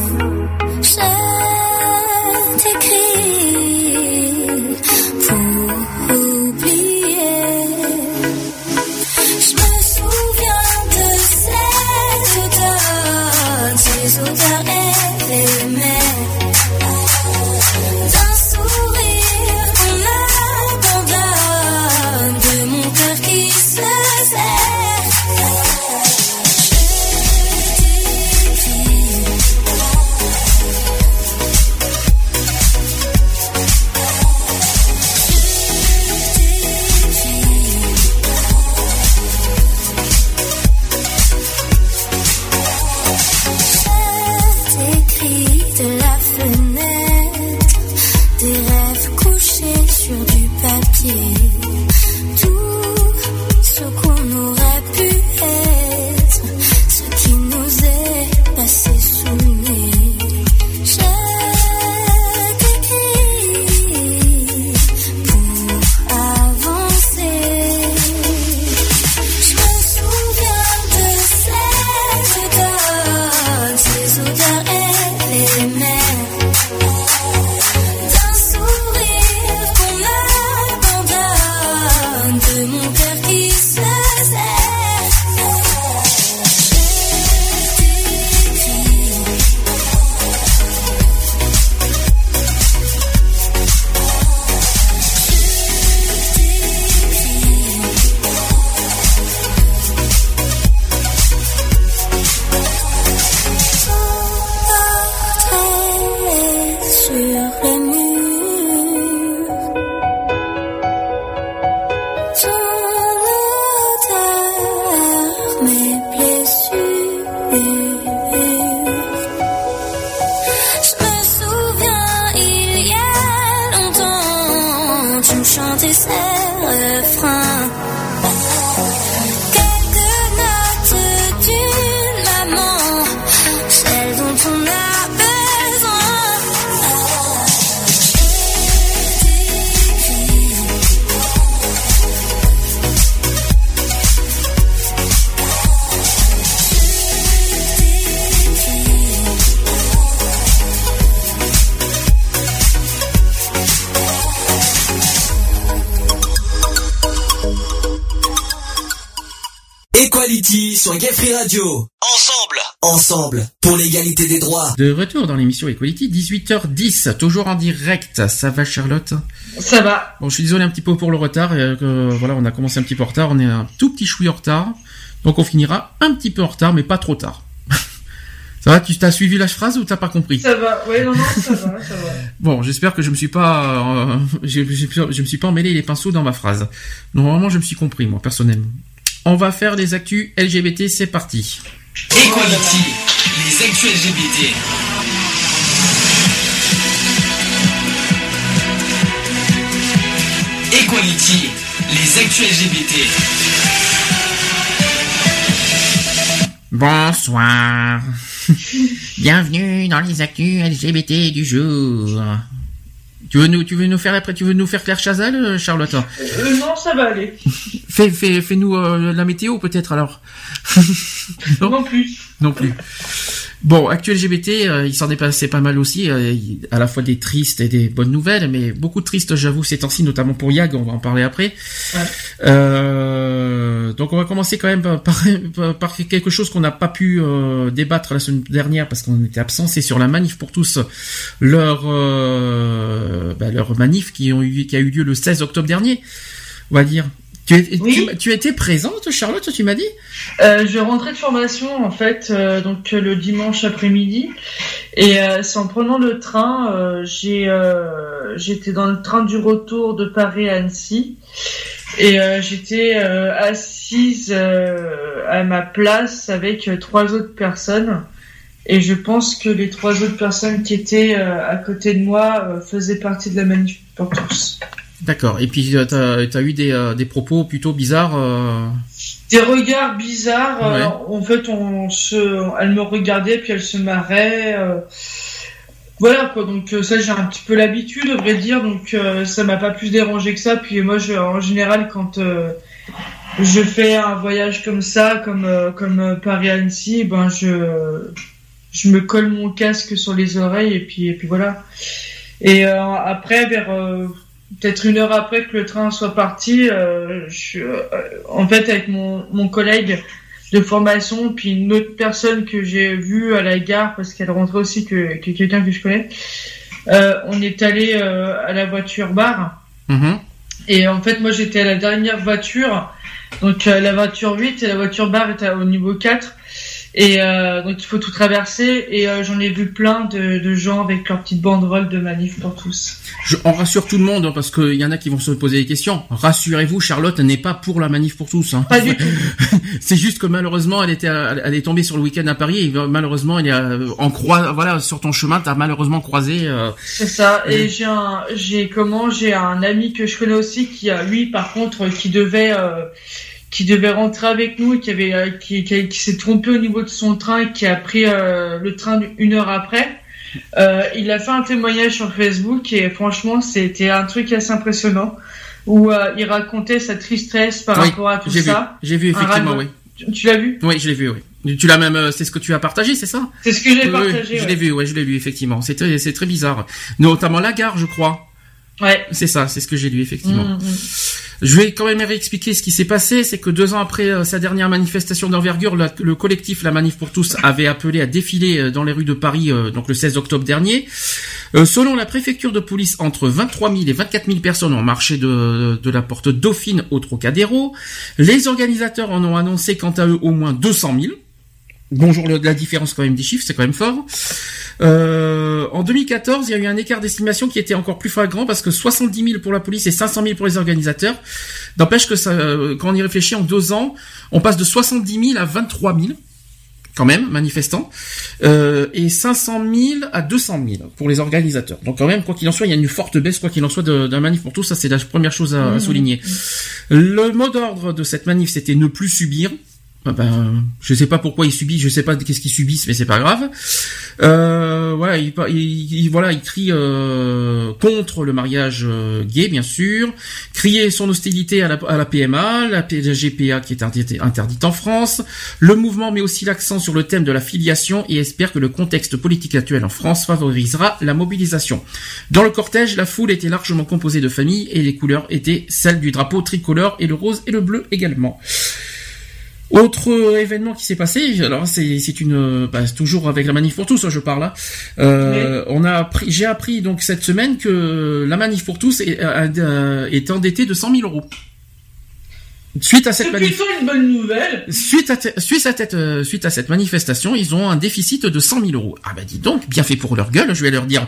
Sur Gay Free Radio. Ensemble. Ensemble. Pour l'égalité des droits. de retour dans l'émission Equality 18h10 toujours en direct ça va Charlotte? Ça va. Bon, je suis désolé un petit peu pour le retard. euh, voilà, on a commencé un petit peu en retard. On est un tout petit chouï en retard. Donc on finira un petit peu en retard, mais pas trop tard. ça va Tu t'as suivi la phrase ou t'as pas compris? Ça va. Ouais, non, non, ça va, ça va. Bon, j'espère que je me suis pas, euh, j'ai- je me suis pas emmêlé les pinceaux dans ma phrase. Normalement, je me suis compris moi personnellement. On va faire les actus LGBT. C'est parti. Equality. Les actus LGBT. Equality. Les actus LGBT. Bonsoir. Bienvenue dans les actus LGBT du jour. Tu veux nous, tu veux nous faire après, tu veux nous faire Claire Chazal, euh, Charlotte Euh, non, ça va aller. Fais, fais, fais-nous euh, la météo peut-être alors. non, Non plus. non plus. Bon, actuel LGBT, euh, il s'en est passé pas mal aussi, euh, à la fois des tristes et des bonnes nouvelles, mais beaucoup de tristes, j'avoue, ces temps-ci, notamment pour Yag, on va en parler après. Ouais. Euh, donc on va commencer quand même par, par- par quelque chose qu'on n'a pas pu débattre la semaine dernière parce qu'on était absent, c'est sur la manif pour tous, leur bah, leur manif qui ont eu qui a eu lieu le 16 octobre dernier, on va dire. Tu, tu, étais présente, Charlotte, tu m'as dit euh, Je rentrais de formation, en fait, euh, donc le dimanche après-midi. Et euh, c'est en prenant le train, j'ai, j'étais dans le train du retour de Paris à Annecy. Et j'étais assise à ma place avec trois autres personnes. Et je pense que les trois autres personnes qui étaient à côté de moi faisaient partie de la manif pour tous. D'accord. Et puis, euh, tu as, eu des, euh, des, propos plutôt bizarres euh... Des regards bizarres. Euh, en fait, on se, elle me regardait, puis elle se marrait. Voilà, quoi. Donc, ça, j'ai un petit peu l'habitude, à vrai dire. Donc, ça m'a pas plus dérangé que ça. Puis, moi, je, en général, quand je fais un voyage comme ça, comme, comme Paris-Annecy, ben, je, je me colle mon casque sur les oreilles, et puis, et puis voilà. Et après, vers peut-être une heure après que le train soit parti, euh, je, euh, en fait, avec mon, mon collègue de formation, puis une autre personne que j'ai vue à la gare, parce qu'elle rentrait aussi que, que quelqu'un que je connais, euh, on est allé euh, à la voiture bar. Mm-hmm. Et en fait, moi, j'étais à la dernière voiture. Donc, euh, la voiture 8 et la voiture bar était au niveau 4. Et euh, donc il faut tout traverser et euh, j'en ai vu plein de, de, gens avec leur petite banderole de manif pour tous. Je, on rassure tout le monde hein, parce qu'il y en a qui vont se poser des questions. Rassurez-vous, Charlotte n'est pas pour la manif pour tous. Hein. Pas du tout. C'est juste que malheureusement elle était, elle est tombée sur le week-end à Paris et malheureusement elle est euh, en croix, voilà sur ton chemin t'as malheureusement croisé. Euh... C'est ça. Et j'ai un, j'ai comment, j'ai un ami que je connais aussi qui a lui par contre qui devait euh, qui devait rentrer avec nous, qui avait euh, qui, qui, s'est trompé au niveau de son train et qui a pris euh, le train une heure après. Euh, il a fait un témoignage sur Facebook et franchement c'était un truc assez impressionnant où euh, il racontait sa tristesse par rapport à tout ça. J'ai vu effectivement, oui. Tu, l'as vu? Oui, je l'ai vu, oui. Tu l'as même, c'est ce que tu as partagé, c'est ça? C'est ce que j'ai partagé. je l'ai vu, ouais, je l'ai vu effectivement. C'est très, c'est très bizarre. Notamment la gare, je crois. Ouais. C'est ça, c'est ce que j'ai lu effectivement. Mm, mm. Je vais quand même réexpliquer ce qui s'est passé. C'est que deux ans après euh, sa dernière manifestation d'envergure, le collectif La Manif pour tous avait appelé à défiler euh, dans les rues de Paris, euh, donc le 16 octobre dernier. selon la préfecture de police, entre 23 000 et 24 000 personnes ont marché de, de la porte Dauphine au Trocadéro. Les organisateurs en ont annoncé quant à eux au moins 200 000. Bonjour, la différence quand même des chiffres, c'est quand même fort. Euh, en 2014, il y a eu un écart d'estimation qui était encore plus flagrant parce que 70 000 pour la police et 500 000 pour les organisateurs. N'empêche que ça, euh, quand on y réfléchit, en deux ans, on passe de 70 000 à 23 000 quand même, manifestants, euh, et 500 000 à 200 000 pour les organisateurs. Donc quand même, quoi qu'il en soit, il y a une forte baisse, quoi qu'il en soit, d'un manif pour tous. Ça, c'est la première chose à, à mmh. souligner. Le mot d'ordre de cette manif, c'était ne plus subir. Ah ben, je sais pas pourquoi il subit, je sais pas qu'est-ce qu'ils subissent, mais c'est pas grave. Euh, voilà, il, il, voilà, il crie euh, contre le mariage euh, gay, bien sûr, crier son hostilité à la, à la PMA, la, GPA qui est interdite, en France. Le mouvement met aussi l'accent sur le thème de la filiation et espère que le contexte politique actuel en France favorisera la mobilisation. Dans le cortège, la foule était largement composée de familles et les couleurs étaient celles du drapeau tricolore et le rose et le bleu également. Autre événement qui s'est passé, alors c'est une bah, toujours avec la manif pour tous, hein, je parle. Hein. Euh, on a appris, j'ai appris donc cette semaine que la manif pour tous est, euh, est endettée de 100 000 euros. Suite à cette nouvelle. Suite à, suite, à cette, euh, suite à cette manifestation, ils ont un déficit de 100 000 euros. Ah bah dis donc, bien fait pour leur gueule. Je vais leur dire,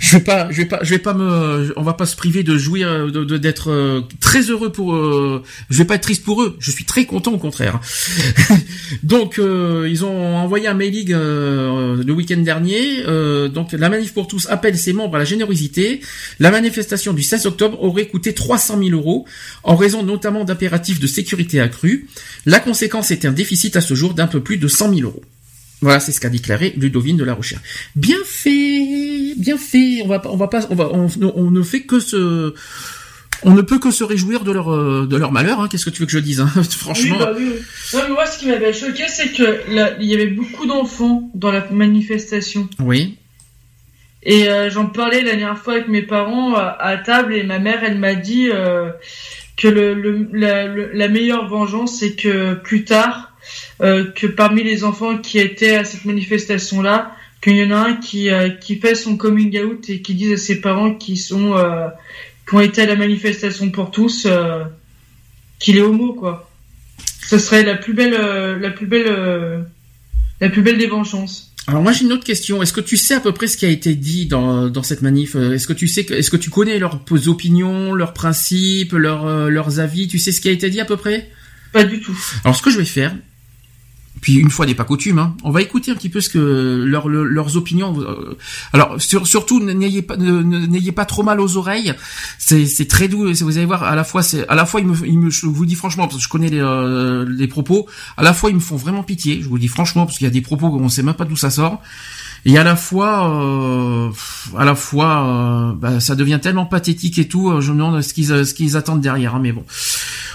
je vais pas, je vais pas, je vais pas me, on va pas se priver de jouir, de d'être euh, très heureux pour. Euh, je vais pas être triste pour eux. Je suis très content au contraire. donc ils ont envoyé un mailing le week-end dernier. donc la manif pour tous appelle ses membres à la générosité. La manifestation du 16 octobre aurait coûté 300 000 euros en raison notamment d'impératifs de sécurité accrue. La conséquence est un déficit à ce jour d'un peu plus de 100 000 euros. Voilà, c'est ce qu'a déclaré Ludovine de la Rochère. Bien fait, bien fait. On va, on va pas, on va, on, ne fait que se, on ne peut que se réjouir de leur, euh, de leur malheur. Hein. Qu'est-ce que tu veux que je dise hein Franchement? Oui, bah oui, Non, mais moi, ce qui m'avait choqué, c'est que il y avait beaucoup d'enfants dans la manifestation. Oui. Et euh, j'en parlais la dernière fois avec mes parents à, table et ma mère, elle m'a dit. Euh, que le, le la, la, meilleure vengeance, c'est que plus tard, euh, que parmi les enfants qui étaient à cette manifestation-là, qu'il y en a un qui, euh, qui fait son coming out et qui dit à ses parents qui sont euh, qui ont été à la manifestation pour tous, euh, qu'il est homo, quoi. Ce serait la plus belle, euh, la plus belle, euh, la plus belle des vengeances. Alors moi j'ai une autre question. Est-ce que tu sais à peu près ce qui a été dit dans, dans cette manif? Est-ce que tu sais, est-ce que tu connais leurs opinions, leurs principes, leurs leurs avis? Tu sais ce qui a été dit à peu près? Pas du tout. Alors ce que je vais faire, puis une fois n'est pas coutume, hein, on va écouter un petit peu ce que leur, leurs opinions. Euh, alors surtout n'ayez pas n'ayez pas trop mal aux oreilles. C'est très doux. Vous allez voir à la fois c'est à la fois il me, il me je vous dis franchement parce que je connais les, euh, les propos. À la fois ils me font vraiment pitié. Je vous dis franchement parce qu'il y a des propos on sait même pas d'où ça sort. Et à la fois, euh, à la fois, euh, bah, ça devient tellement pathétique et tout. Je me demande ce qu'ils ce qu'ils attendent derrière. Hein, mais bon.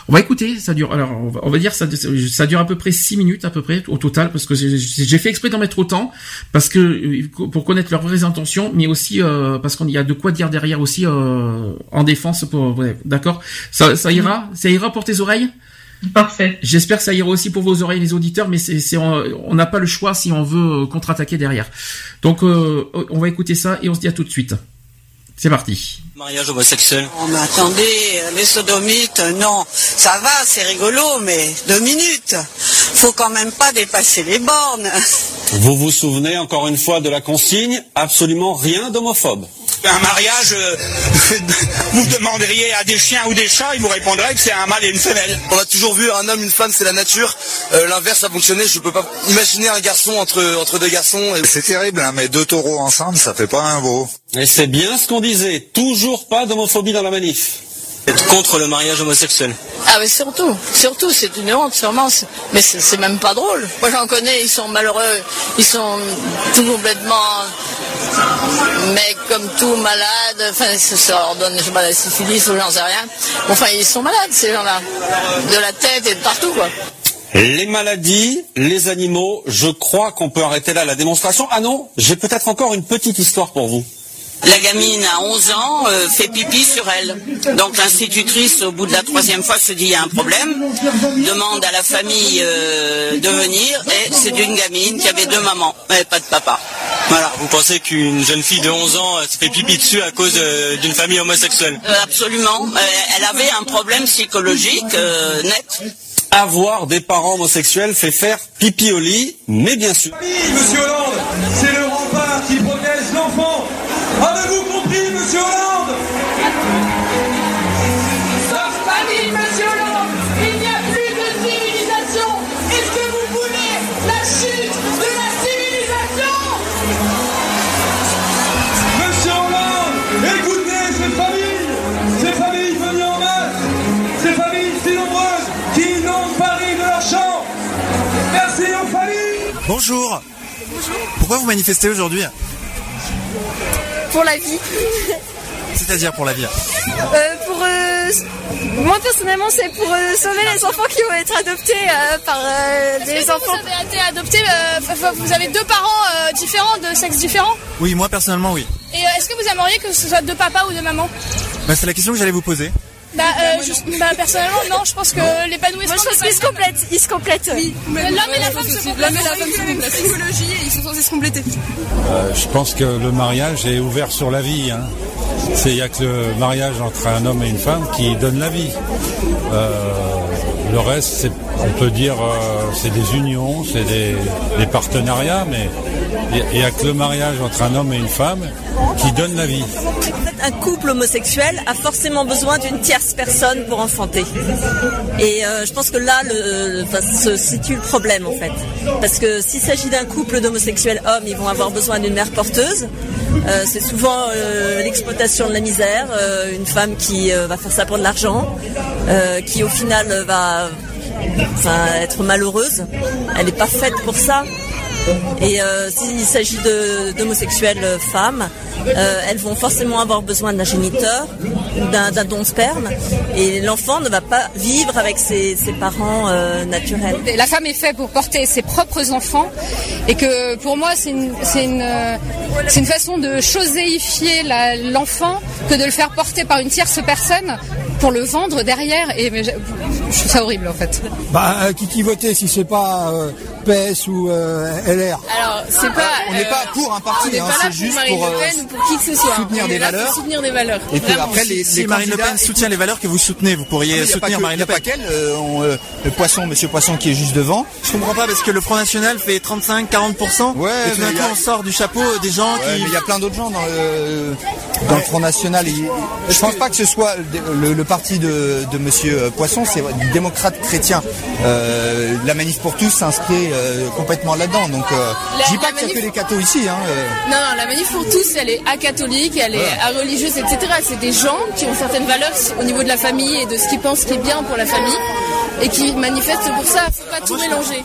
On va écouter, ça dure. Alors, on va, dire ça, ça dure à peu près 6 minutes à peu près au total, parce que j'ai fait exprès d'en mettre autant, parce que euh, pour connaître leurs vraies intentions, mais aussi euh, parce qu'il y a de quoi dire derrière aussi euh, en défense. Pour, d'accord. Ça, ça ira, ça ira pour tes oreilles? Parfait. J'espère que ça ira aussi pour vos oreilles, les auditeurs, mais c'est, on n'a pas le choix si on veut contre-attaquer derrière. Donc, on va écouter ça et on se dit à tout de suite. C'est parti. Mariage homosexuel. Oh, mais attendez, les sodomites, non. Ça va, c'est rigolo, mais deux minutes. Faut quand même pas dépasser les bornes. Vous vous souvenez encore une fois de la consigne Absolument rien d'homophobe. Un mariage, euh, vous demanderiez à des chiens ou des chats, ils vous répondraient que c'est un mâle et une femelle. On a toujours vu un homme, une femme, c'est la nature. Euh, l'inverse a fonctionné. Je peux pas imaginer un garçon entre, entre deux garçons. C'est terrible, hein, mais deux taureaux ensemble, ça fait pas un veau. Et c'est bien ce qu'on disait. Toujours pas d'homophobie dans la manif. Être contre le mariage homosexuel. Ah mais surtout, surtout c'est une honte sûrement, mais c'est même pas drôle. Moi j'en connais, ils sont malheureux, ils sont tout complètement mais comme tout malade, enfin ça leur donne je sais pas la syphilis ou j'en sais rien. Enfin ils sont malades ces gens-là, de la tête et de partout quoi. Les maladies, les animaux, je crois qu'on peut arrêter là la démonstration. Ah non, j'ai peut-être encore une petite histoire pour vous. La gamine à 11 ans euh, fait pipi sur elle. Donc l'institutrice, au bout de la troisième fois, se dit il y a un problème, demande à la famille euh, de venir, et c'est d'une gamine qui avait deux mamans, mais pas de papa. Voilà. Vous pensez qu'une jeune fille de 11 ans se fait pipi dessus à cause euh, d'une famille homosexuelle? Absolument. elle avait un problème psychologique net. Avoir des parents homosexuels fait faire pipi au lit, mais bien sûr. Monsieur Hollande, c'est le Avez-vous compris, monsieur Hollande? Sauf famille, monsieur Hollande Il n'y a plus de civilisation. Est-ce que vous voulez la chute de la civilisation? Monsieur Hollande, écoutez ces familles Ces familles venues en masse Ces familles si nombreuses qui inondent Paris de leur chant. Merci aux familles Bonjour. Bonjour. Pourquoi vous manifestez aujourd'hui? Pour la vie. C'est-à-dire pour la vie euh, Pour euh, moi personnellement, c'est pour euh, sauver les enfants qui vont être adoptés par des enfants. vous avez été adopté, vous avez deux parents différents, de sexe différents? Oui, moi personnellement, oui. Et est-ce que vous aimeriez que ce soit deux papas ou deux mamans? Bah, C'est la question que j'allais vous poser. Bah, bah, personnellement non, je pense que l'épanouissement. Moi je pense qu'ils se complètent, ils se complètent. Oui. L'homme et la femme se complètent. L'homme et la femme se complètent. psychologie et ils sont censés se compléter. je pense que le mariage est ouvert sur la vie. Hein. C'est il y a que le mariage entre un homme et une femme qui donne la vie. Euh, le reste, on peut dire, euh, c'est des unions, c'est des, partenariats, mais il n'y a que le mariage entre un homme et une femme qui donne la vie. Un couple homosexuel a forcément besoin d'une tierce personne pour enfanter. Et euh, je pense que là se situe le problème en fait. Parce que s'il s'agit d'un couple d'homosexuels hommes, ils vont avoir besoin d'une mère porteuse. Euh, c'est souvent l'exploitation de la misère, une femme qui va faire ça pour de l'argent, qui au final va enfin, être malheureuse. Elle n'est pas faite pour ça. Et euh, s'il s'agit d'homosexuelles femmes, euh, elles vont forcément avoir besoin d'un géniteur, d'un don de sperme, et l'enfant ne va pas vivre avec ses, ses parents euh, naturels. La femme est faite pour porter ses propres enfants, et que pour moi c'est une, une, une façon de choséifier l'enfant que de le faire porter par une tierce personne pour le vendre derrière. Et mais je, je trouve ça horrible en fait. Bah, euh, qui qui voter si c'est pas euh, PS ou euh, LR Alors c'est pas. On n'est euh, pas pour un parti, hein, c'est pour juste Marine pour, Le euh, Pen ou pour qui que ce soit. soutenir On des est là pour valeurs. soutenir des valeurs. Et puis après, les, Si les Marine Le Pen soutient les valeurs que vous soutenez, vous pourriez Ah, soutenir que- Marine Le Pen. pas qu'elle, euh, euh, le poisson, Monsieur Poisson qui est juste devant. Je comprends pas parce que le Front National fait 35-40%. Ouais, et tout d'un mais coup y a- on sort du chapeau des gens Ouais, qui. mais il y a plein d'autres gens dans le, dans le Front National. Et je pense pas que ce soit le, le- le parti de, de Monsieur Poisson, c'est démocrate chrétien. Euh, la manif pour tous s'inscrit euh, complètement là-dedans. Donc, euh, je dis pas qu'il y a que les cathos ici. Hein, euh. Non, non, la manif pour tous, elle est acatholique, elle est religieuse, etc. C'est des gens qui ont certaines valeurs au niveau de la famille et de ce qu'ils pensent qui est bien pour la famille et qui manifestent pour ça. Faut pas tout mélanger.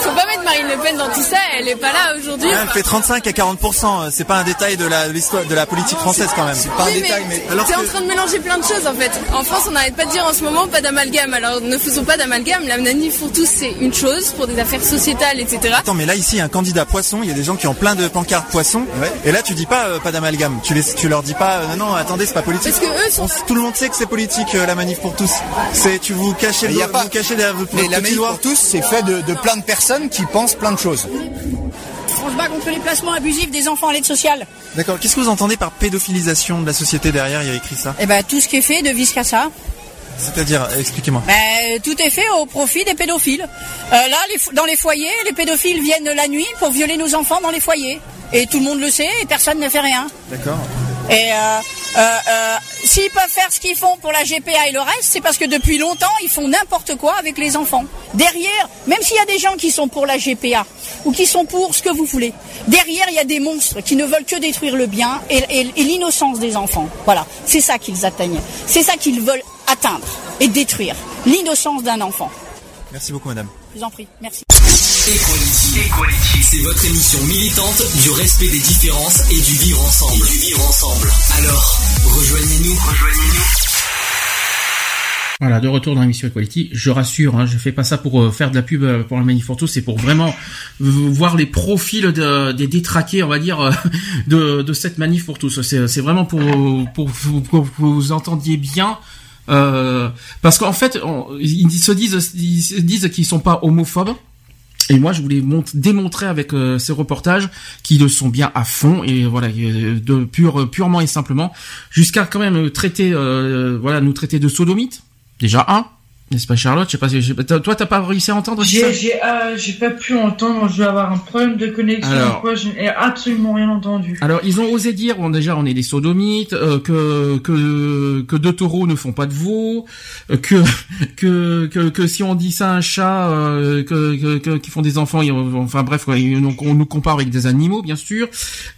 Faut pas mettre Marine Le Pen dans tout ça, elle est pas là aujourd'hui. Elle fait 35 à 40%. C'est pas un détail de la- de la politique française quand même. C'est Oui, mais Alors t'es que- en train de mélanger plein de choses en fait. En France, on n'arrête pas de dire en ce moment pas d'amalgame. Alors ne faisons pas d'amalgame. La manif pour tous, c'est une chose pour des affaires sociétales, etc. Attends, mais là ici, il y a un candidat poisson, il y a des gens qui ont plein de pancartes poisson, et là tu dis pas euh, pas d'amalgame, tu, les, tu leur dis pas euh, non non attendez c'est pas politique. Parce que eux sont- On- tout le monde sait que c'est politique euh, la manif pour tous. C'est tu vous cachez Mais y a vous pas- cachez derrière votre Mais la manif doigt. pour tous, c'est fait de, de plein de personnes qui pensent plein de choses. On se bat contre les placements abusifs des enfants à l'aide sociale. D'accord. Qu'est-ce que vous entendez par pédophilisation de la société derrière? Il y a écrit ça. Eh ben, tout ce qui est fait de vice ça. C'est-à-dire, expliquez-moi. Ben, tout est fait au profit des pédophiles. Euh, là, les dans les foyers, les pédophiles viennent la nuit pour violer nos enfants dans les foyers. Et tout le monde le sait et personne ne fait rien. D'accord. Et euh, euh, euh, s'ils peuvent faire ce qu'ils font pour la GPA et le reste, c'est parce que depuis longtemps, ils font n'importe quoi avec les enfants. Derrière, même s'il y a des gens qui sont pour la GPA ou qui sont pour ce que vous voulez, derrière, il y a des monstres qui ne veulent que détruire le bien et, et- et l'innocence des enfants. Voilà, c'est ça qu'ils atteignent. C'est ça qu'ils veulent atteindre et détruire. L'innocence d'un enfant. Merci beaucoup madame. Je vous en prie, merci. Equality. Equality. C'est votre émission militante du respect des différences et du vivre ensemble. Alors, rejoignez-nous. Rejoignez-nous. Voilà, de retour dans l'émission Equality. Je rassure, hein, je fais pas ça pour euh, faire de la pub euh, pour la manif pour tous, c'est pour vraiment voir les profils de- des détraqués, on va dire, euh, de, cette manif pour tous. C'est vraiment pour, que vous entendiez bien. parce qu'en fait, ils se disent, ils se disent qu'ils sont pas homophobes. Et moi, je voulais mont- démontrer avec euh, ces reportages qu'ils le sont bien à fond et voilà, euh, de pure, purement et simplement, jusqu'à quand même traiter, euh, voilà, nous traiter de sodomites. Déjà un, n'est-ce pas Charlotte? Je sais pas si je sais pas- toi t'as pas réussi à entendre J'ai j'ai j'ai pas pu entendre, je vais avoir un problème de connexion Alors. quoi, je n'ai absolument rien entendu. Alors ils ont osé dire bon déjà on est des sodomites euh, que que que deux taureaux ne font pas de veau euh, que que que, que si on dit ça à un chat euh, que, que, que- qui font des enfants ils- enfin bref quoi, ils- donc on nous compare avec des animaux bien sûr.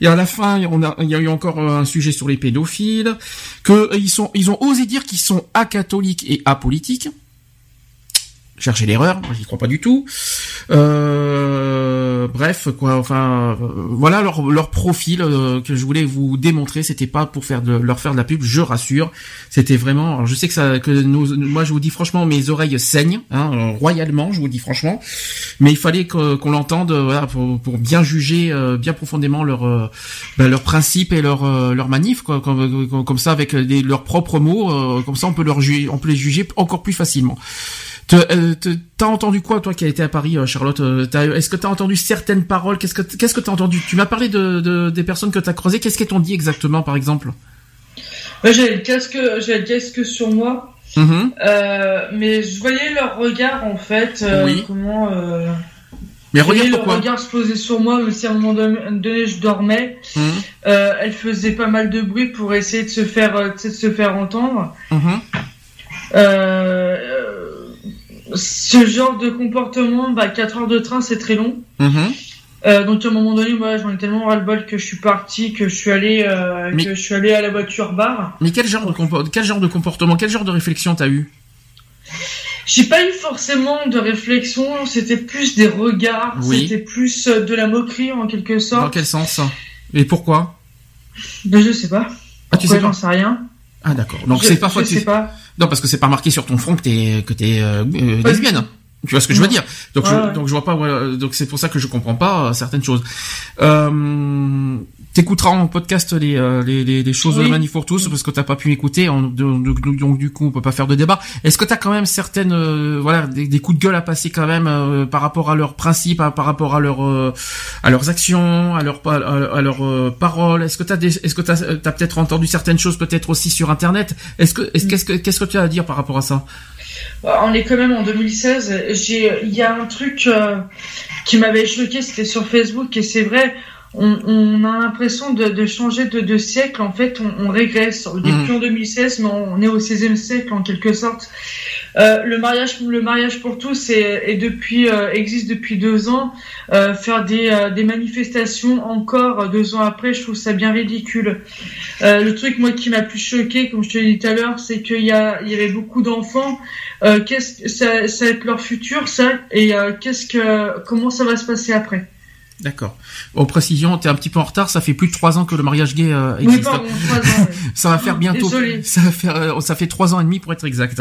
Et à la fin on a il y a eu encore un sujet sur les pédophiles que euh, ils sont ils ont osé dire qu'ils sont acatholiques et apolitiques chercher l'erreur, j'y crois pas du tout. Euh, bref, quoi, enfin, euh, voilà leur, leur profil euh, que je voulais vous démontrer. C'était pas pour faire de leur faire de la pub, je rassure. C'était vraiment. alors, je sais que ça, que nos- moi je vous dis franchement, mes oreilles saignent, hein, royalement, je vous dis franchement. Mais il fallait qu'on l'entende, pour, bien juger, bien profondément leur ben, leurs principes et leur leur manif, comme, ça avec leurs propres mots, comme ça on peut leur on peut les juger encore plus facilement. Euh, T'as entendu quoi, toi, qui a été à Paris, euh, Charlotte Euh, Est-ce que t'as entendu certaines paroles? Qu'est-ce que qu'est-ce que t'as entendu? Tu m'as parlé de, de- des personnes que t'as croisées. Qu'est-ce qu'elles t'ont dit exactement, par exemple? Ouais, j'avais le casque, j'avais le casque sur moi, Mhm. euh, mais je voyais leur regard en fait, euh, Oui. comment. Euh, Mais regarde pourquoi. regard se poser sur moi, même si à un moment donné je dormais. Mhm. Euh, elle faisait pas mal de bruit pour essayer de se faire, de se faire entendre. Mhm. Euh, euh, ce genre de comportement, bah, 4 heures de train, c'est très long. Mhm. Euh, donc à un moment donné, moi, j'en ai tellement ras le bol que je suis parti, que je suis allé, euh, Mais- que je suis allé à la voiture bar. Mais quel genre de compo- quel genre de comportement, quel genre de réflexion t'as eu? J'ai pas eu forcément de réflexion, c'était plus des regards, Oui. c'était plus euh, de la moquerie en quelque sorte. Dans quel sens? Et pourquoi? Ben, je sais pas. Ah, tu sais pas J'en sais rien. Ah d'accord. Donc c'est parfois je sais pas. Non, parce que c'est pas marqué sur ton front que t'es que t'es euh, euh, lesbienne. Tu vois ce que je veux dire Donc Ouais, je, ouais. donc je vois pas. voilà, donc c'est pour ça que je comprends pas euh, certaines choses. Euh, T'écouteras en podcast les, euh, les, les, les choses de. Manif pour tous parce que t'as pas pu écouter, on- donc, du coup on peut pas faire de débat. Est-ce que t'as quand même certaines euh, voilà des, des coups de gueule à passer quand même euh, par rapport à leurs principes, par rapport à leurs euh, à leurs actions, à leurs à, leurs euh, paroles? Est-ce que t'as des est-ce que t'as as, peut-être entendu certaines choses peut-être aussi sur internet? Est-ce que est-ce qu'est-ce que qu'est-ce que tu as à dire par rapport à ça? On est quand même en 2016. J'ai, il y a un truc euh, qui m'avait choqué, c'était sur Facebook et c'est vrai. On, on a l'impression de, de changer de, de siècle. En fait, on, on régresse. Depuis en 16 mais on est au 16e siècle en quelque sorte. Euh, le mariage, le mariage pour tous est, est depuis euh, existe depuis deux ans. Euh, faire des, euh, des manifestations encore deux ans après, je trouve ça bien ridicule. Euh, le truc moi qui m'a plus choqué, comme je te l'ai dit tout à l'heure, c'est qu'il y a il y avait beaucoup d'enfants. Euh, qu'est-ce que ça, ça va être leur futur, ça, et euh, qu'est-ce que comment ça va se passer après? D'accord. En précision, t'es un petit peu en retard. Ça fait plus de trois ans que le mariage gay euh, Oui, existe. pardon, trois ans, ça va faire bientôt. Désolé. Ça va faire. euh, ça fait trois ans et demi pour être exact.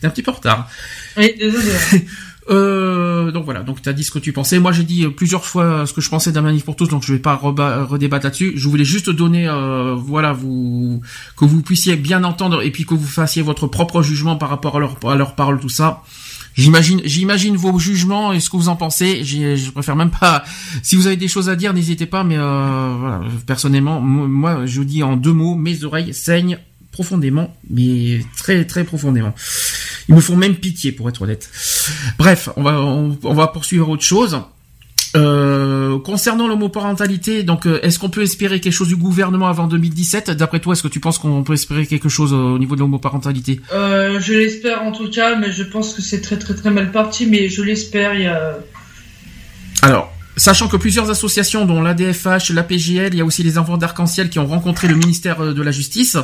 T'es un petit peu en retard. Oui, désolé. Euh, donc voilà, donc tu as dit ce que tu pensais. Moi j'ai dit euh, plusieurs fois ce que je pensais d'un manif pour tous, donc je vais pas redébattre là-dessus. Je voulais juste donner, euh, voilà, vous que vous puissiez bien entendre et puis que vous fassiez votre propre jugement par rapport à leurs à leurs paroles, tout ça. J'imagine, j'imagine vos jugements et ce que vous en pensez. Je préfère même pas. Si vous avez des choses à dire, n'hésitez pas. Mais euh, voilà, personnellement, mo- moi, je vous dis en deux mots, mes oreilles saignent profondément, mais très très profondément. Ils me font même pitié, pour être honnête. Bref, on va on va poursuivre autre chose. Euh, concernant l'homoparentalité, donc euh, est-ce qu'on peut espérer quelque chose du gouvernement avant 2017 D'après toi, est-ce que tu penses qu'on peut espérer quelque chose euh, au niveau de l'homoparentalité? Euh, je l'espère en tout cas, mais je pense que c'est très très très mal parti, mais je l'espère. Il y a Alors, sachant que plusieurs associations, dont l'ADFH, l'APGL, il y a aussi les enfants d'arc-en-ciel qui ont rencontré le ministère euh, de la Justice,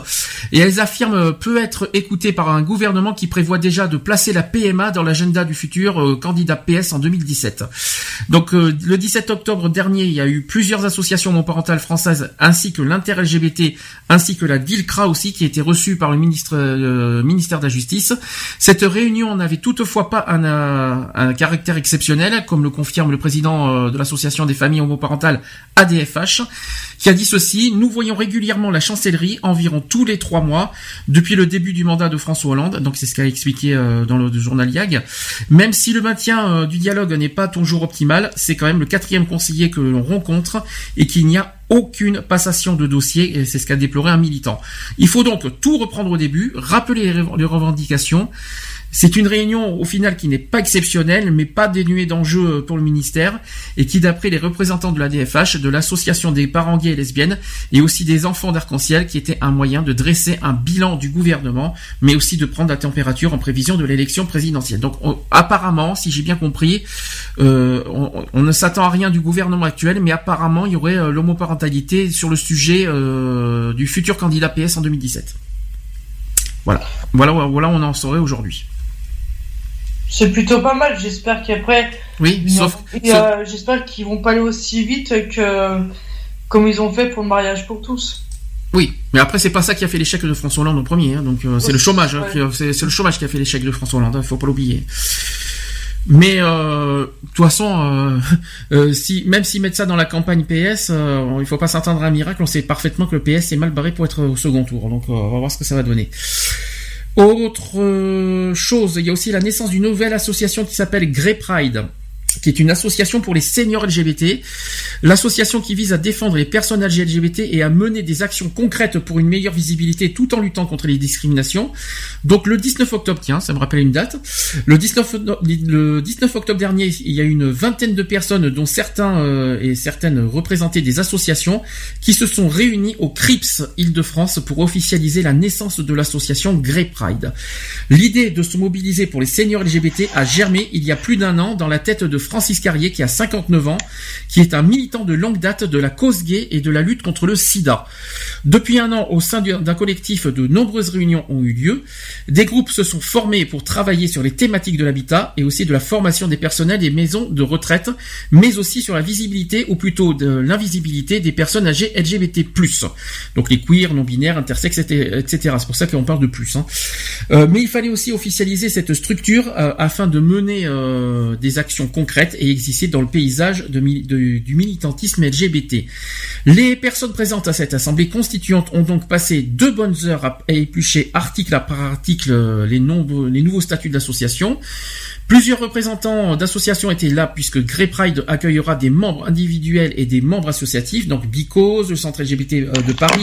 et elles affirment euh, peut être écoutées par un gouvernement qui prévoit déjà de placer la PMA dans l'agenda du futur euh, candidat PS en 2017. Donc, le 17 octobre dernier, il y a eu plusieurs associations non parentales françaises, ainsi que l'inter-LGBT, ainsi que la DILCRA aussi, qui a été reçue par le ministre, ministère de la Justice. Cette réunion n'avait toutefois pas un, un caractère exceptionnel, comme le confirme le président de l'association des familles homoparentales ADFH, qui a dit ceci, nous voyons régulièrement la chancellerie environ tous les trois mois depuis le début du mandat de François Hollande, donc c'est ce qu'a expliqué euh, dans le journal YAG. Même si le maintien euh, du dialogue n'est pas toujours optimal, c'est quand même le quatrième conseiller que l'on rencontre et qu'il n'y a aucune passation de dossier, c'est ce qu'a déploré un militant. Il faut donc tout reprendre au début, rappeler les revendications, c'est une réunion au final qui n'est pas exceptionnelle, mais pas dénuée d'enjeux pour le ministère, et qui, d'après les représentants de la DFH, de l'association des parents gays et lesbiennes, et aussi des enfants d'arc-en-ciel, qui était un moyen de dresser un bilan du gouvernement, mais aussi de prendre la température en prévision de l'élection présidentielle. Donc, on- apparemment, si j'ai bien compris, euh, on, ne s'attend à rien du gouvernement actuel, mais apparemment, il y aurait euh, l'homoparentalité sur le sujet euh, du futur candidat PS en 2017. Voilà, voilà, voilà, on en saurait aujourd'hui. C'est plutôt pas mal. J'espère qu'après. Oui, sauf- euh, J'espère qu'ils vont pas aller aussi vite que comme ils ont fait pour le mariage pour tous. Oui, mais après c'est pas ça qui a fait l'échec de François Hollande en premier, hein, donc euh, c'est le chômage, hein, qui a- c'est le chômage qui a fait l'échec de François Hollande, hein, faut pas l'oublier. Mais euh, de toute façon, euh, si même s'ils mettent ça dans la campagne PS, il faut pas s'attendre à un miracle. On sait parfaitement que le PS est mal barré pour être au second tour, donc on va voir ce que ça va donner. Autre euh, chose, il y a aussi la naissance d'une nouvelle association qui s'appelle Grey Pride qui est une association pour les seniors LGBT. L'association qui vise à défendre les personnes LGBT et à mener des actions concrètes pour une meilleure visibilité tout en luttant contre les discriminations. Donc le 19 octobre, tiens, ça me rappelle une date. Le 19, no- le 19 octobre dernier, il y a une vingtaine de personnes, dont certains euh, et certaines représentaient des associations, qui se sont réunis au CRIPS Île-de-France pour officialiser la naissance de l'association Grey Pride. L'idée de se mobiliser pour les seniors LGBT a germé il y a plus d'un an dans la tête de Francis Carrier qui a 59 ans, qui est un militant de longue date de la cause gay et de la lutte contre le sida. Depuis un an, au sein du- d'un collectif, de nombreuses réunions ont eu lieu. Des groupes se sont formés pour travailler sur les thématiques de l'habitat et aussi de la formation des personnels des maisons de retraite, mais aussi sur la visibilité ou plutôt de l'invisibilité des personnes âgées LGBT+. Donc les queers, non-binaires, intersexes, etc. C'est pour ça qu'on parle de plus. hein. Euh, mais il fallait aussi officialiser cette structure euh, afin de mener euh, des actions concrètes et exister dans le paysage de, du militantisme LGBT. Les personnes présentes à cette assemblée constituante ont donc passé deux bonnes heures à éplucher article par article les, les nouveaux statuts d'association. Plusieurs représentants d'associations étaient là puisque Grey Pride accueillera des membres individuels et des membres associatifs, donc Bicose, le centre LGBT euh, de Paris.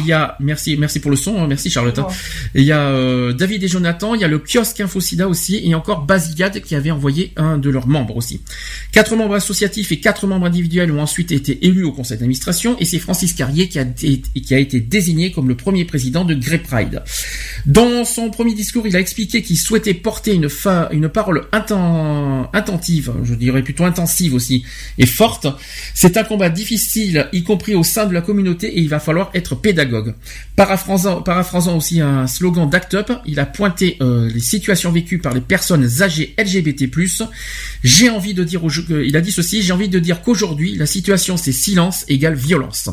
Il y a, merci, merci pour le son, hein, merci Charlotte. hein. Il y a euh, David et Jonathan, il y a le kiosque Infosida aussi, et encore Basigade qui avait envoyé un de leurs membres aussi. Quatre membres associatifs et quatre membres individuels ont ensuite été élus au conseil d'administration, et c'est Francis Carrier qui a, été, qui a été désigné comme le premier président de Grey Pride. Dans son premier discours, il a expliqué qu'il souhaitait porter une, fa- une parole inten- intentive, je dirais plutôt intensive aussi, et forte. C'est un combat difficile, y compris au sein de la communauté, et il va falloir être pédagogue. Paraphrasant, paraphrasant aussi un slogan d'Act Up, il a pointé euh, les situations vécues par les personnes âgées LGBT+. J'ai envie de dire, il a dit ceci, j'ai envie de dire qu'aujourd'hui, la situation c'est silence égale violence.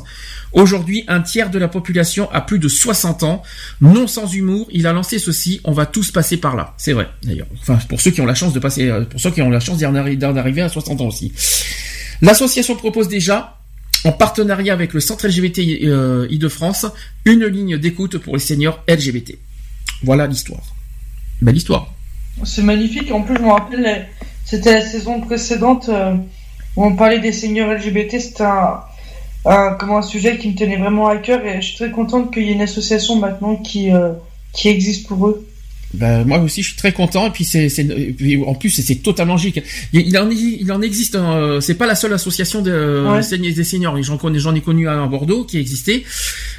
Aujourd'hui, un tiers de la population a plus de 60 ans. Non sans humour, il a lancé ceci, on va tous passer par là. C'est vrai, d'ailleurs. Enfin, pour ceux qui ont la chance de passer, euh, pour ceux qui ont la chance d'y en arri- d'en arriver à 60 ans aussi. L'association propose déjà, en partenariat avec le Centre LGBT euh, Île-de-France, une ligne d'écoute pour les seniors LGBT. Voilà l'histoire. Belle histoire. C'est magnifique. En plus, je me rappelle, c'était la saison précédente euh, où on parlait des seniors LGBT. C'était un, un- comment, un sujet qui me tenait vraiment à cœur et je suis très contente qu'il y ait une association maintenant qui, euh, qui existe pour eux. Ben, moi aussi, je suis très content. Et puis, c'est, en plus, c'est, totalement logique. Il, il en, il en existe. euh, c'est pas la seule association de, Ouais. des seniors. J'en connais, j'en ai connu à Bordeaux qui existait.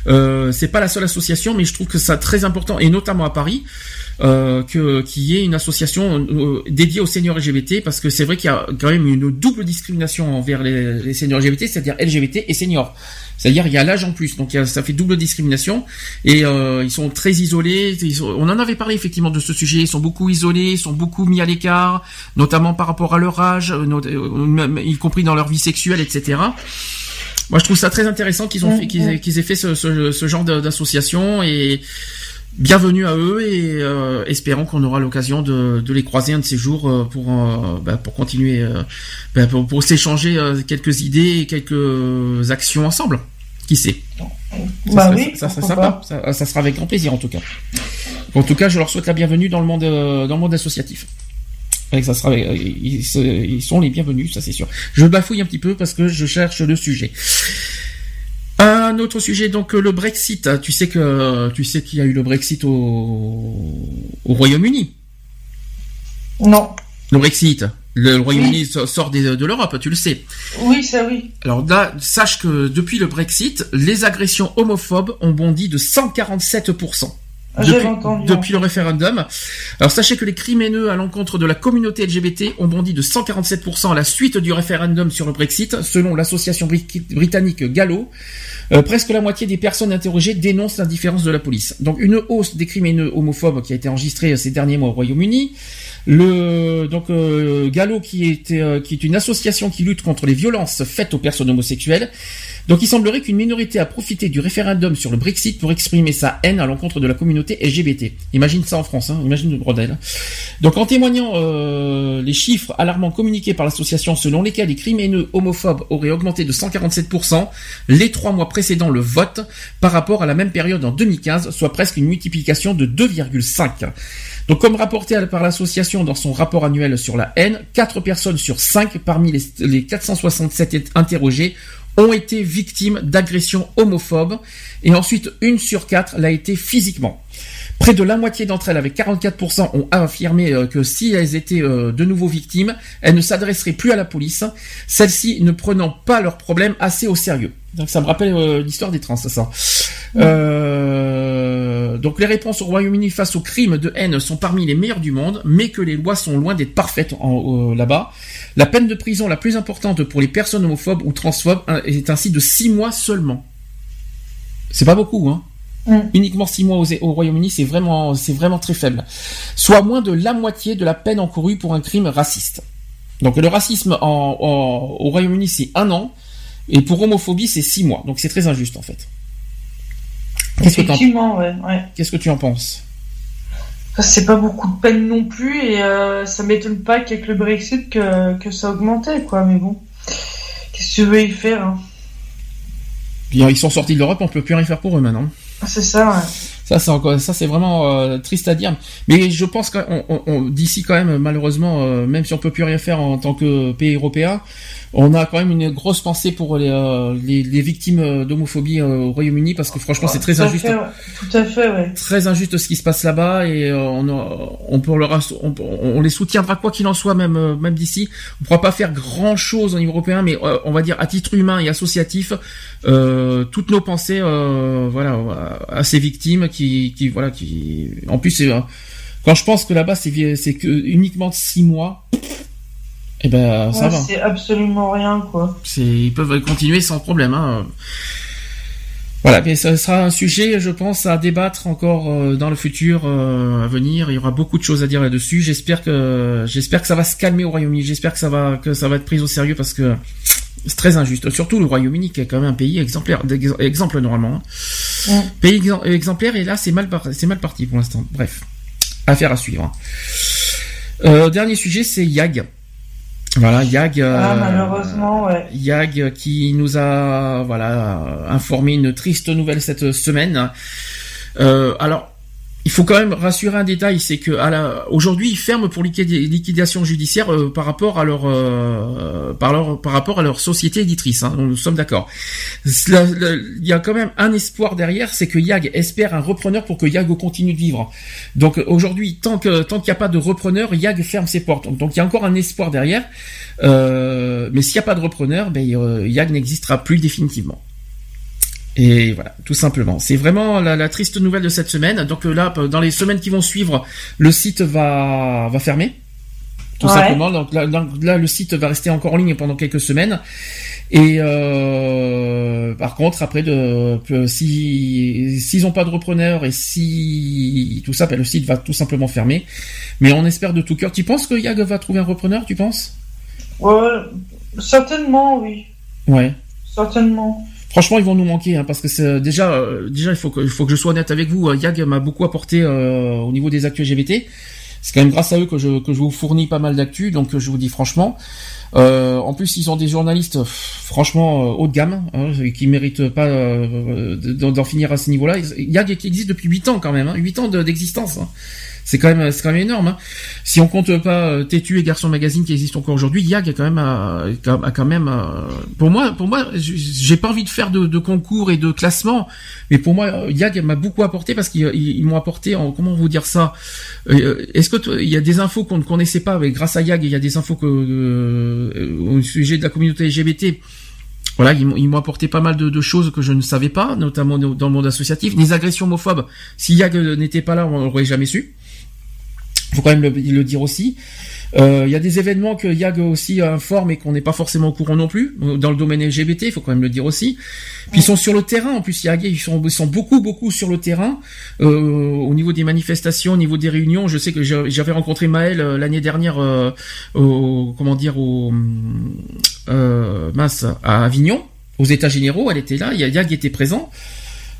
Euh, c'est pas la seule association, mais je trouve que c'est très important, et notamment à Paris, euh, que qu'il y ait une association euh, dédiée aux seniors LGBT, parce que c'est vrai qu'il y a quand même une double discrimination envers les, les seniors LGBT, c'est-à-dire LGBT et seniors. C'est-à-dire il y a l'âge en plus, donc il y a- ça fait double discrimination et euh, ils sont très isolés. ils sont- on en avait parlé effectivement de ce sujet. Ils sont beaucoup isolés, ils sont beaucoup mis à l'écart, notamment par rapport à leur âge, euh, not- euh, y compris dans leur vie sexuelle, etc. Moi, je trouve ça très intéressant qu'ils ont fait, qu'ils aient, qu'ils aient fait ce, ce- ce genre d'association et bienvenue à eux et euh, espérons qu'on aura l'occasion de, de les croiser un de ces jours euh, pour euh, bah, pour continuer euh, bah, pour, pour s'échanger euh, quelques idées et quelques actions ensemble. Qui sait? Ça Bah serait- oui, ça, sympa. Ça, ça sera avec grand plaisir en tout cas. En tout cas, je leur souhaite la bienvenue dans le monde dans le monde associatif. Et ça sera, ils, ils sont les bienvenus, ça c'est sûr. Je bafouille un petit peu parce que je cherche le sujet. Un autre sujet, donc euh, le Brexit. Tu sais que tu sais qu'il y a eu le Brexit au, au Royaume-Uni. Non. Le Brexit. Le Royaume-Uni so- sort des- de l'Europe, tu le sais. Oui, ça oui. Alors là, sache que depuis le Brexit, les agressions homophobes ont bondi de 147%. Ah, Depuis, entendu, depuis le référendum. Alors sachez que les crimes haineux à l'encontre de la communauté LGBT ont bondi de 147% à la suite du référendum sur le Brexit, selon l'association bri- britannique Gallo. Euh, presque la moitié des personnes interrogées dénoncent l'indifférence de la police. Donc une hausse des crimes haineux homophobes qui a été enregistrée ces derniers mois au Royaume-Uni. Le donc euh, Gallo qui est euh, qui est une association qui lutte contre les violences faites aux personnes homosexuelles. Donc il semblerait qu'une minorité a profité du référendum sur le Brexit pour exprimer sa haine à l'encontre de la communauté LGBT. Imagine ça en France, hein, imagine le bordel. Donc en témoignant euh, les chiffres alarmants communiqués par l'association selon lesquels les crimes haineux homophobes auraient augmenté de 147% les trois mois précédant le vote par rapport à la même période en 2015, soit presque une multiplication de 2,5. Donc comme rapporté par l'association dans son rapport annuel sur la haine, 4 personnes sur 5 parmi les, les 467 interrogés ont été victimes d'agressions homophobes et ensuite une sur quatre l'a été physiquement. Près de la moitié d'entre elles, avec 44%, ont affirmé euh, que si elles étaient euh, de nouveau victimes, elles ne s'adresseraient plus à la police, celles-ci ne prenant pas leurs problèmes assez au sérieux. Donc ça me rappelle euh, l'histoire des trans, ça. Euh, donc les réponses au Royaume-Uni face aux crimes de haine sont parmi les meilleures du monde, mais que les lois sont loin d'être parfaites euh, là-bas. La peine de prison la plus importante pour les personnes homophobes ou transphobes hein, est ainsi de 6 mois seulement. C'est pas beaucoup, hein Uniquement 6 mois au, au Royaume-Uni, c'est vraiment, c'est vraiment très faible. Soit moins de la moitié de la peine encourue pour un crime raciste. Donc le racisme en, en- au Royaume-Uni, c'est un an, et pour homophobie, c'est 6 mois. Donc c'est très injuste, en fait. Qu'est-ce que, ouais, ouais. qu'est-ce que tu en penses Enfin, c'est pas beaucoup de peine non plus et euh, ça m'étonne pas qu'avec le Brexit que, que ça augmentait quoi. Mais bon, qu'est-ce que tu veux y faire hein? Ils sont sortis de l'Europe, on peut plus rien faire pour eux maintenant. C'est ça. Ouais. Ça, c'est encore, ça, c'est vraiment euh, triste à dire. Mais je pense qu'on, on- on- d'ici quand même, malheureusement, euh, même si on peut plus rien faire en tant que pays européen, on a quand même une grosse pensée pour les, euh, les, les victimes d'homophobie euh, au Royaume-Uni parce que franchement, c'est très Tout à injuste. fait, ouais. Tout à fait, ouais. Très injuste ce qui se passe là-bas et euh, on, on leur, on, on les soutiendra quoi qu'il en soit, même euh, même d'ici. On pourra pas faire grand chose au niveau européen, mais euh, on va dire à titre humain et associatif, euh, toutes nos pensées, euh, voilà, à ces victimes qui, qui voilà, qui, en plus, c'est, euh, quand je pense que là-bas c'est c'est que uniquement six mois, et ben ça va. C'est absolument rien quoi. C'est, ils peuvent continuer sans problème. Hein. Voilà, mais ce sera un sujet, je pense, à débattre encore euh, dans le futur euh, à venir. Il y aura beaucoup de choses à dire là-dessus. J'espère que j'espère que ça va se calmer au Royaume-Uni. J'espère que ça va que ça va être pris au sérieux parce que c'est très injuste. Surtout le Royaume-Uni qui est quand même un pays exemplaire, exemple normalement. hein. Pays exem- exemplaire et là c'est mal par- c'est mal parti pour l'instant. Bref, affaire à suivre. Euh, dernier sujet, c'est Yag. Voilà, Yag. Ah, euh, malheureusement, ouais. Yag qui nous a voilà informé une triste nouvelle cette semaine. Euh, alors, il faut quand même rassurer un détail, c'est que aujourd'hui ils ferment pour liquidation judiciaire euh, par rapport à leur, euh, par rapport à leur société éditrice. Hein, nous sommes d'accord. Il y a quand même un espoir derrière, c'est que Yag espère un repreneur pour que Yag continue de vivre. Donc aujourd'hui, tant qu'il n'y a pas de repreneur, Yag ferme ses portes. Donc, il y a encore un espoir derrière. Euh, mais s'il n'y a pas de repreneur, ben, Yag n'existera plus définitivement. Et voilà, tout simplement. C'est vraiment la, la triste nouvelle de cette semaine. Donc euh, là, dans les semaines qui vont suivre, le site va, va fermer. Tout Ouais. simplement. Donc là, le site va rester encore en ligne pendant quelques semaines. Et euh, par contre, après, de, si s'ils n'ont pas de repreneur et si tout ça, ben, le site va tout simplement fermer. Mais on espère de tout cœur. Tu penses que Yag va trouver un repreneur Tu penses? Ouais, certainement, oui. Ouais. Certainement. Franchement, ils vont nous manquer hein, parce que c'est déjà, euh, déjà, il faut que, je sois honnête avec vous. euh, Yag m'a beaucoup apporté euh, au niveau des actus LGBT. C'est quand même grâce à eux que je que je vous fournis pas mal d'actus, donc euh, je vous dis franchement. Euh, en plus, ils ont des journalistes euh, franchement euh, haut de gamme hein, qui méritent pas euh, d'en finir à ce niveau-là. Yag existe depuis 8 ans quand même, hein, 8 ans de- d'existence. hein. C'est quand même c'est quand même énorme. hein. Si on compte pas euh, Tétu et Garçon Magazine qui existent encore aujourd'hui, Yag a quand même euh, a quand même euh, pour moi pour moi j'ai pas envie de faire de, de concours et de classement, mais pour moi euh, Yag m'a beaucoup apporté parce qu'ils ils- ils m'ont apporté en comment vous dire ça. Euh, Est-ce que il y a des infos qu'on ne connaissait pas, mais grâce à Yag il y a des infos que euh, au sujet de la communauté LGBT. Voilà, ils m'ont apporté pas mal de, de choses que je ne savais pas, notamment dans dans le monde associatif. Les agressions homophobes, si Yag n'était pas là, on l'aurait jamais su faut quand même le, le dire aussi. Euh, Il y a des événements que Yag aussi informe et qu'on n'est pas forcément au courant non plus dans le domaine LGBT. Il faut quand même le dire aussi. Puis ils sont sur le terrain en plus. Yag ils sont, ils sont beaucoup beaucoup sur le terrain euh, au niveau des manifestations, au niveau des réunions. Je sais que j'avais rencontré Maël euh, l'année dernière euh, au comment dire au euh, mince à Avignon aux États généraux. Elle était là. Yag était présent.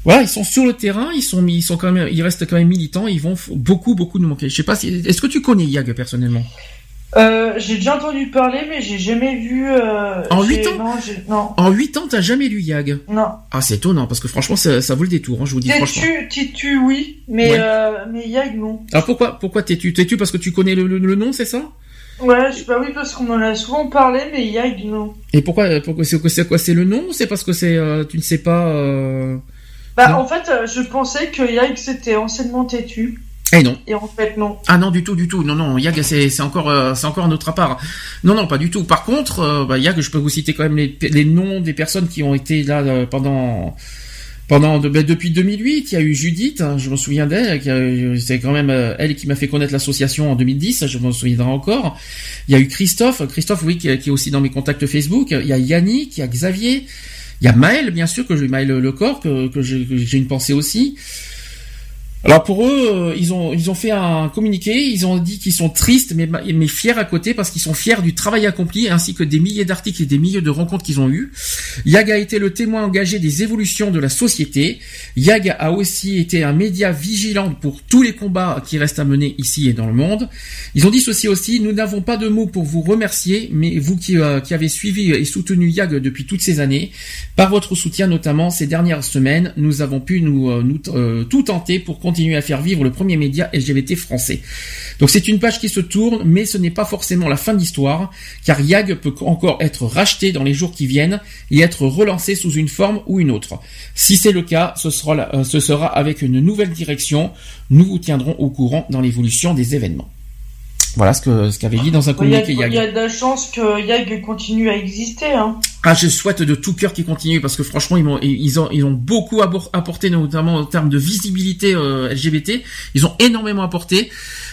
Voilà, ils sont sur le terrain, ils sont ils sont quand même, ils restent quand même militants, ils vont beaucoup, beaucoup nous manquer. Je sais pas si, est-ce que tu connais Yag personnellement? Euh, j'ai déjà entendu parler, mais j'ai jamais vu. Euh, En j'ai- huit ans? Non, non. En 8 ans, t'as jamais lu Yag? Non. Ah, c'est étonnant parce que franchement, ça, ça vaut le détour. Hein, je vous dis franchement. Tétu, Tétu, oui, mais Ouais. euh, mais Yag, non. Alors pourquoi, pourquoi t'es-tu, t'es-tu parce que tu connais le, le- le nom, c'est ça? Ouais, je sais pas, oui, parce qu'on en a souvent parlé, mais Yag, non. Et pourquoi, pourquoi c'est, c'est quoi, c'est le nom ou c'est parce que c'est, euh, tu ne sais pas euh... Bah, en fait, euh, je pensais que Yag c'était anciennement Tétu. Eh non. Et en fait, non. Ah non du tout du tout non non Yag c'est encore euh, c'est encore un autre à part non non pas du tout par contre euh, bah, Yag je peux vous citer quand même les, les noms des personnes qui ont été là euh, pendant pendant bah, depuis 2008 il y a eu Judith hein, je me souviens d'elle c'est quand même euh, elle qui m'a fait connaître l'association en 2010 je m'en souviendrai encore il y a eu Christophe Christophe oui qui est aussi dans mes contacts Facebook il y a Yannick il y a Xavier il y a Maël bien sûr que je Maël Le Corps j'ai que j'ai une pensée aussi Alors pour eux, euh, ils ont ils ont fait un communiqué, ils ont dit qu'ils sont tristes mais mais fiers à côté parce qu'ils sont fiers du travail accompli ainsi que des milliers d'articles et des milliers de rencontres qu'ils ont eues. YAG a été le témoin engagé des évolutions de la société. YAG a aussi été un média vigilant pour tous les combats qui restent à mener ici et dans le monde. Ils ont dit ceci aussi, nous n'avons pas de mots pour vous remercier, mais vous qui, euh, qui avez suivi et soutenu YAG depuis toutes ces années, par votre soutien notamment ces dernières semaines, nous avons pu nous, euh, nous euh, tout tenter pour continuer à faire vivre le premier média LGBT français. Donc c'est une page qui se tourne, mais ce n'est pas forcément la fin de l'histoire, car YAG peut encore être racheté dans les jours qui viennent et être relancé sous une forme ou une autre. Si c'est le cas, ce sera, la- euh, ce sera avec une nouvelle direction. Nous vous tiendrons au courant dans l'évolution des événements. Voilà ce que ce qu'avait dit dans un communiqué il y a de la chance que YAG continue à exister. Hein. Ah, je souhaite de tout cœur qu'ils continuent parce que franchement, ils, ont, ils ont beaucoup apporté, notamment en termes de visibilité euh, LGBT. Ils ont énormément apporté.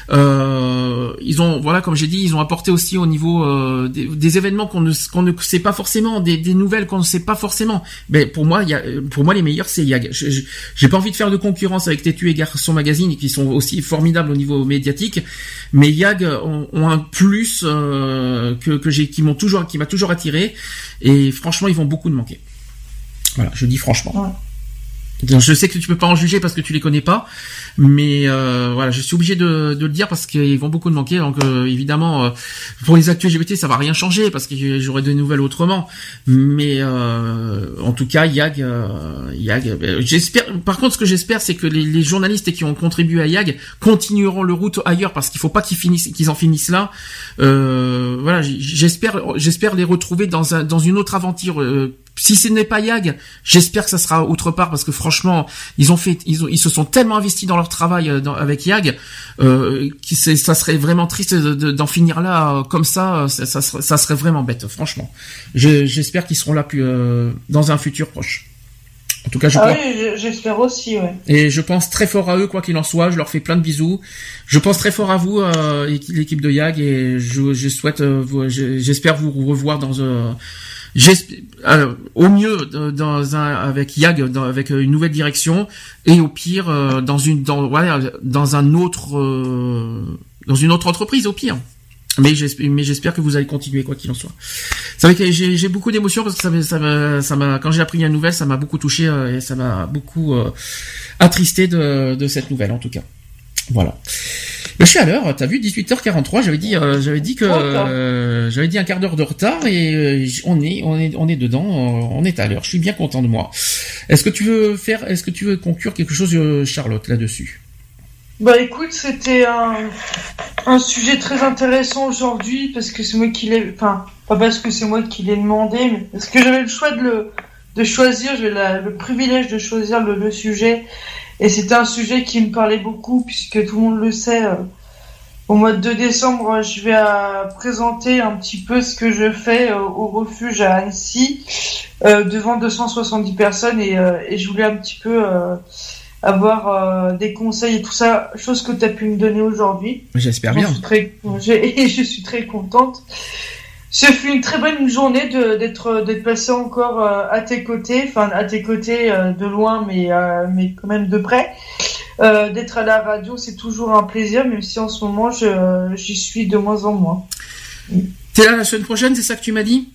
Euh, ils ont, voilà, comme j'ai dit, ils ont apporté aussi au niveau euh, des, événements qu'on ne, qu'on ne sait pas forcément, des, nouvelles qu'on ne sait pas forcément. Mais pour moi, il y a, pour moi, les meilleurs, c'est YAG. J'ai pas envie de faire de concurrence avec Tétu et Garçon Magazine, qui sont aussi formidables au niveau médiatique. Mais YAG ont, un plus euh, que, que j'ai, qui m'ont toujours, qui m'a toujours attiré. Et franchement, ils vont beaucoup de manquer. Voilà, je dis franchement. Je sais que tu peux pas en juger parce que tu les connais pas, mais euh, voilà, je suis obligé de, de le dire parce qu'ils vont beaucoup de manquer. Donc euh, évidemment, euh, pour les actus LGBT, ça va rien changer parce que j'aurai des nouvelles autrement. Mais euh, en tout cas, YAG, euh, YAG, euh, j'espère. Par contre, ce que j'espère, c'est que les, les journalistes qui ont contribué à YAG continueront le route ailleurs parce qu'il faut pas qu'ils finissent, qu'ils en finissent là. Voilà, j'espère, j'espère les retrouver dans un, dans une autre aventure. si ce n'est pas YAG, j'espère que ça sera autre part parce que ils ont fait, ils, ont, ils se sont tellement investis dans leur travail euh, dans- avec YAG, euh, qui ça serait vraiment triste de- de- d'en finir là euh, comme ça, euh, ça, ça serait, ça serait vraiment bête, franchement. Je- J'espère qu'ils seront là plus euh, dans un futur proche. En tout cas, je Ah pense. oui, je- j'espère aussi, ouais. Et je pense très fort à eux, quoi qu'il en soit. Je leur fais plein de bisous. Je pense très fort à vous, euh, équi- l'équipe de YAG, et je, je souhaite, euh, j'espère vous revoir dans un, euh, au mieux euh, dans un, avec YAG, dans- avec une nouvelle direction, et au pire euh, dans une, dans, voilà, dans un autre, euh, dans une autre entreprise, au pire. Mais j'espère, que vous allez continuer quoi qu'il en soit. C'est vrai que j'ai, beaucoup d'émotions parce que ça, ça, ça m'a, quand j'ai appris la nouvelle, ça m'a beaucoup touché euh, et ça m'a beaucoup euh, attristé de, de cette nouvelle en tout cas. Voilà. Je suis à l'heure. T'as vu 18h43. J'avais dit, euh, j'avais dit que euh, j'avais dit un quart d'heure de retard et euh, on est, on est, on est dedans. on est à l'heure. Je suis bien content de moi. Est-ce que tu veux faire, est-ce que tu veux conclure quelque chose, Charlotte, là-dessus? Bah écoute, c'était un, un sujet très intéressant aujourd'hui parce que c'est moi qui l'ai, enfin pas parce que c'est moi qui l'ai demandé, mais parce que j'avais le choix de le de choisir, j'ai le privilège de choisir le, le sujet et c'était un sujet qui me parlait beaucoup puisque tout le monde le sait. euh, au mois de décembre, je vais euh, présenter un petit peu ce que je fais euh, au refuge à Annecy euh, devant 270 personnes et, euh, et je voulais un petit peu euh, avoir euh, des conseils et tout ça, chose que tu as pu me donner aujourd'hui. J'espère bien. suis très, et je suis très contente. Ce fut une très bonne journée d'être d'être passé encore euh, à tes côtés, enfin à tes côtés euh, de loin, mais euh, mais quand même de près. D'être à la radio, c'est toujours un plaisir, même si en ce moment j'y suis de moins en moins. T'es là la semaine prochaine, c'est ça que tu m'as dit?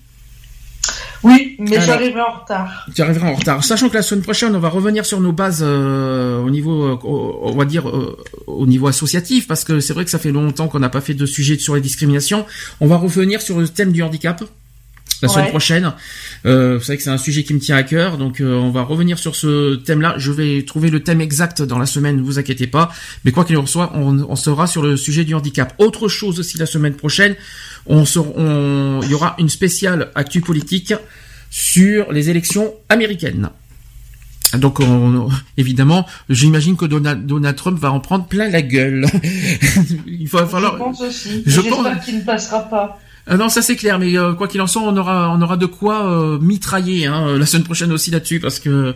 Oui, mais j'arriverai en retard. Tu arriveras en retard. Sachant que la semaine prochaine, on va revenir sur nos bases euh, au niveau, euh, on va dire, euh, au niveau associatif, parce que c'est vrai que ça fait longtemps qu'on n'a pas fait de sujet sur les discriminations. On va revenir sur le thème du handicap la semaine Ouais. prochaine. Euh, vous savez que c'est un sujet qui me tient à cœur, donc euh, on va revenir sur ce thème-là. Je vais trouver le thème exact dans la semaine, ne vous inquiétez pas. Mais quoi qu'il en soit, on, on sera sur le sujet du handicap. Autre chose aussi la semaine prochaine, on, on- il y aura une spéciale actu politique sur les élections américaines. Donc on- évidemment, j'imagine que Donald, Donald Trump va en prendre plein la gueule. Il va falloir. je pense aussi. je pense- qu'il ne passera pas. Ah non, ça c'est clair, mais euh, quoi qu'il en soit, on aura, on aura de quoi euh, mitrailler hein, la semaine prochaine aussi là-dessus, parce que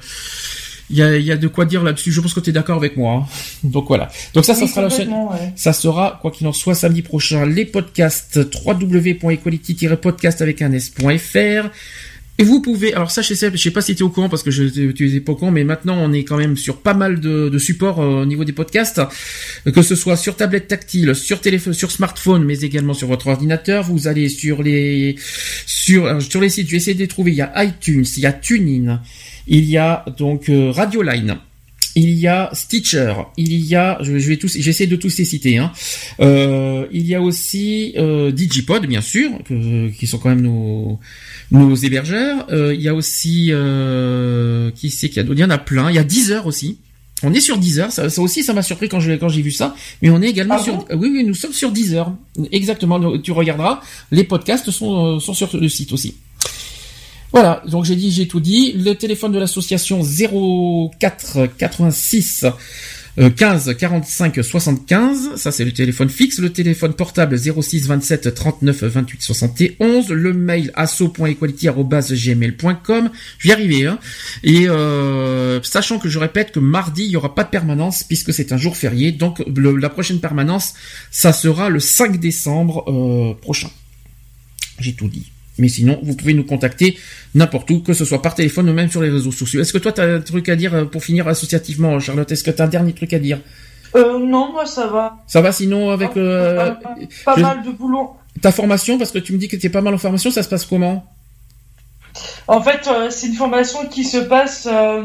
il y a, y a de quoi dire là-dessus. Je pense que tu es d'accord avec moi. hein. Donc voilà. Donc ça, ça sera la ouais. Ça sera, quoi qu'il en soit, samedi prochain, les podcasts www.equality-podcast avec un s.fr Et vous pouvez, alors ça, je sais, je sais pas si tu es au courant parce que je, tu es pas au courant, mais maintenant on est quand même sur pas mal de, de supports euh, au niveau des podcasts, que ce soit sur tablette tactile, sur téléphone, sur smartphone, mais également sur votre ordinateur. Vous allez sur les sur alors, sur les sites, je vais essayer de les trouver. Il y a iTunes, il y a TuneIn, il y a donc euh, Radioline. Il y a Stitcher, il y a, je vais tous, j'essaie de tous les citer. Hein. Euh, il y a aussi euh, Digipod, bien sûr, que- qui sont quand même nos nos hébergeurs. Euh, il y a aussi euh, qui c'est qu'il y a Il y en a plein. Il y a Deezer aussi. On est sur Deezer. Ça, ça aussi, ça m'a surpris quand je quand j'ai vu ça. Mais on est également Ah sur. bon? oui, oui, nous sommes sur Deezer. Exactement. Tu regarderas. Les podcasts sont sont sur le site aussi. Voilà, donc j'ai dit, j'ai tout dit. Le téléphone de l'association 04 86 euh, 15 45 75, ça c'est le téléphone fixe. Le téléphone portable 06 27 39 28 71. Le mail asso.equality@gmail.com. Je vais y arriver. Hein. Et euh, sachant que je répète que mardi il y aura pas de permanence puisque c'est un jour férié. Donc le- la prochaine permanence, ça sera le 5 décembre euh, prochain. J'ai tout dit. Mais sinon, vous pouvez nous contacter n'importe où, que ce soit par téléphone ou même sur les réseaux sociaux. Est-ce que toi, tu as un truc à dire euh, pour finir associativement, Charlotte? Est-ce que tu as un dernier truc à dire? Euh, non, moi ça va. Ça va sinon avec euh, Pas je- mal de boulot. ta formation Parce que tu me dis que tu es pas mal en formation, ça se passe comment? En fait, euh, c'est une formation qui se passe euh,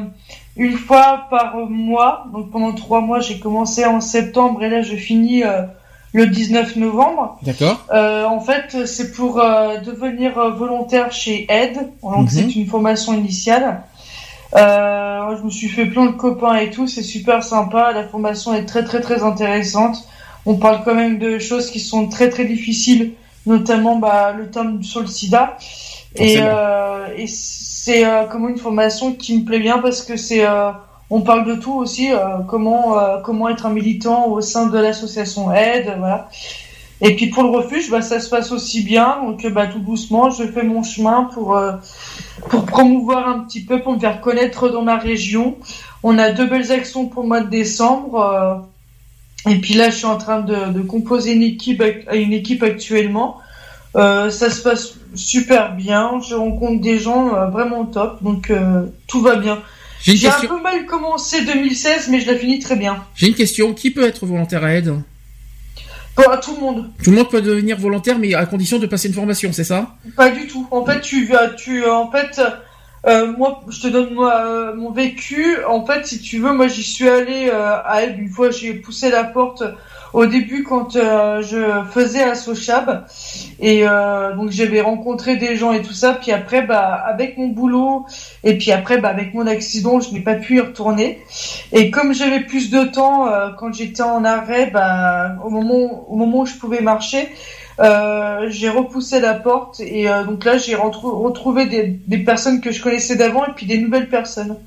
une fois par mois. Donc pendant trois mois, j'ai commencé en septembre et là je finis euh, le 19 novembre. D'accord Euh, en fait, c'est pour euh, devenir euh, volontaire chez Aide. Donc Mhm. c'est une formation initiale. Euh, je me suis fait plein de copains et tout, c'est super sympa. La formation est très très très intéressante. On parle quand même de choses qui sont très très difficiles, notamment bah, le thème sur le sida. Et, Forcément. euh, et c'est euh, comment une formation qui me plaît bien parce que c'est euh, on parle de tout aussi, euh, comment euh, comment être un militant au sein de l'association Aide, voilà. Et puis pour le refuge, bah, ça se passe aussi bien, donc euh, bah, tout doucement, je fais mon chemin pour pour promouvoir un petit peu, pour me faire connaître dans ma région. On a deux belles actions pour le mois de décembre. et puis là, je suis en train de, de composer une équipe, une équipe actuellement. Ça se passe super bien. Je rencontre des gens vraiment top, donc tout va bien. J'ai un peu mal commencé 2016, mais je la finis très bien. J'ai une question. Qui peut être volontaire à aide? À tout le monde. Tout le monde peut devenir volontaire, mais à condition de passer une formation, c'est ça? Pas du tout. En fait, tu tu, en fait, euh, moi, je te donne moi euh, mon vécu. En fait, si tu veux, moi, j'y suis allée euh, à elle une fois. J'ai poussé la porte au début quand euh, je faisais à Sochab, et euh, donc j'avais rencontré des gens et tout ça. Puis après, bah, avec mon boulot, et puis après, bah, avec mon accident, je n'ai pas pu y retourner. Et comme j'avais plus de temps euh, quand j'étais en arrêt, bah, au moment, au moment où je pouvais marcher. Euh, j'ai repoussé la porte et euh, donc là j'ai retrou- retrouvé des, des personnes que je connaissais d'avant et puis des nouvelles personnes.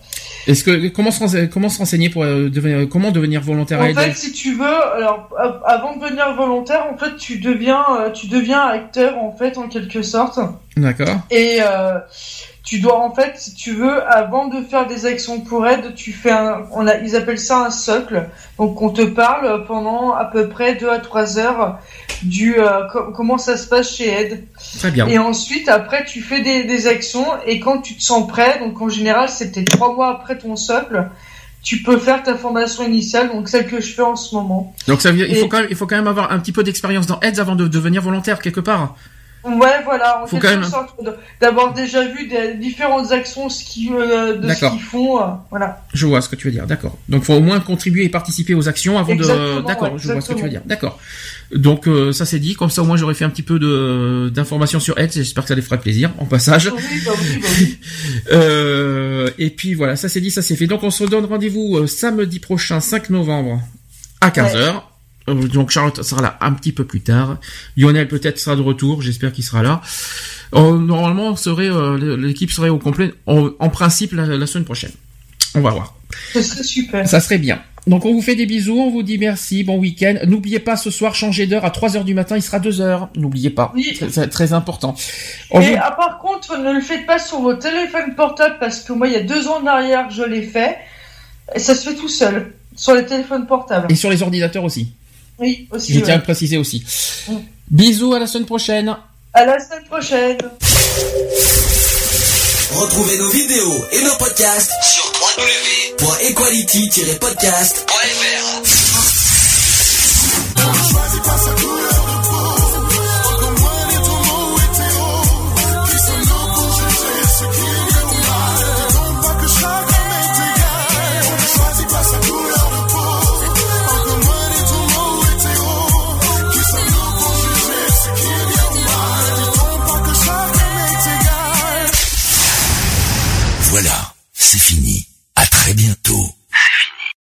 Est-ce que comment se, comment se renseigner pour euh, devenir comment devenir volontaire à En fait, si tu veux, alors av- avant de devenir volontaire, en fait, tu deviens, euh, tu deviens acteur en fait en quelque sorte. D'accord. Et euh, tu dois en fait, si tu veux, avant de faire des actions pour aide, tu fais un, on a, ils appellent ça un socle. Donc on te parle pendant à peu près deux à trois heures du euh, co- comment ça se passe chez aide. Très bien. Et ensuite, après, tu fais des, des actions et quand tu te sens prêt, donc en général, c'était trois mois après ton socle, tu peux faire ta formation initiale, donc celle que je fais en ce moment. Donc ça veut dire il faut quand même il faut quand même avoir un petit peu d'expérience dans aides avant de devenir volontaire quelque part. Ouais, voilà, en Faut quelque quand même- d'avoir déjà vu des différentes actions ce qui, euh, de ce qu'ils font, euh, voilà. Je vois ce que tu veux dire, d'accord. Donc faut au moins contribuer et participer aux actions avant Exactement, de d'accord, ouais, je vois ce que tu veux dire. D'accord. Donc euh, ça c'est dit, comme ça au moins j'aurais fait un petit peu de d'informations sur aides, j'espère que ça les fera plaisir en passage. Oui, bah oui, bah oui. Euh, et puis voilà, ça c'est dit, ça c'est fait. Donc on se donne rendez-vous euh, samedi prochain, 5 novembre, à 15h. Donc Charlotte sera là un petit peu plus tard. Lionel peut-être sera de retour, j'espère qu'il sera là. Euh, normalement, on serait, euh, l'équipe serait au complet, en, en principe, la, la semaine prochaine. On va voir. Ce serait super. Ça serait bien. Donc on vous fait des bisous, on vous dit merci, bon week-end. N'oubliez pas ce soir changer d'heure à 3h du matin, il sera 2h. N'oubliez pas. Oui. C'est- C'est très important. On Et vous- ah, par contre, ne le faites pas sur vos téléphones portables parce que moi, il y a deux ans en arrière, je l'ai fait. Et ça se fait tout seul, sur les téléphones portables. Et sur les ordinateurs aussi. Oui, aussi. Je ouais. tiens à le préciser aussi. Mm. Bisous, à la semaine prochaine. À la semaine prochaine. Retrouvez nos vidéos et nos podcasts sur www.equality-podcast.fr. c'est fini.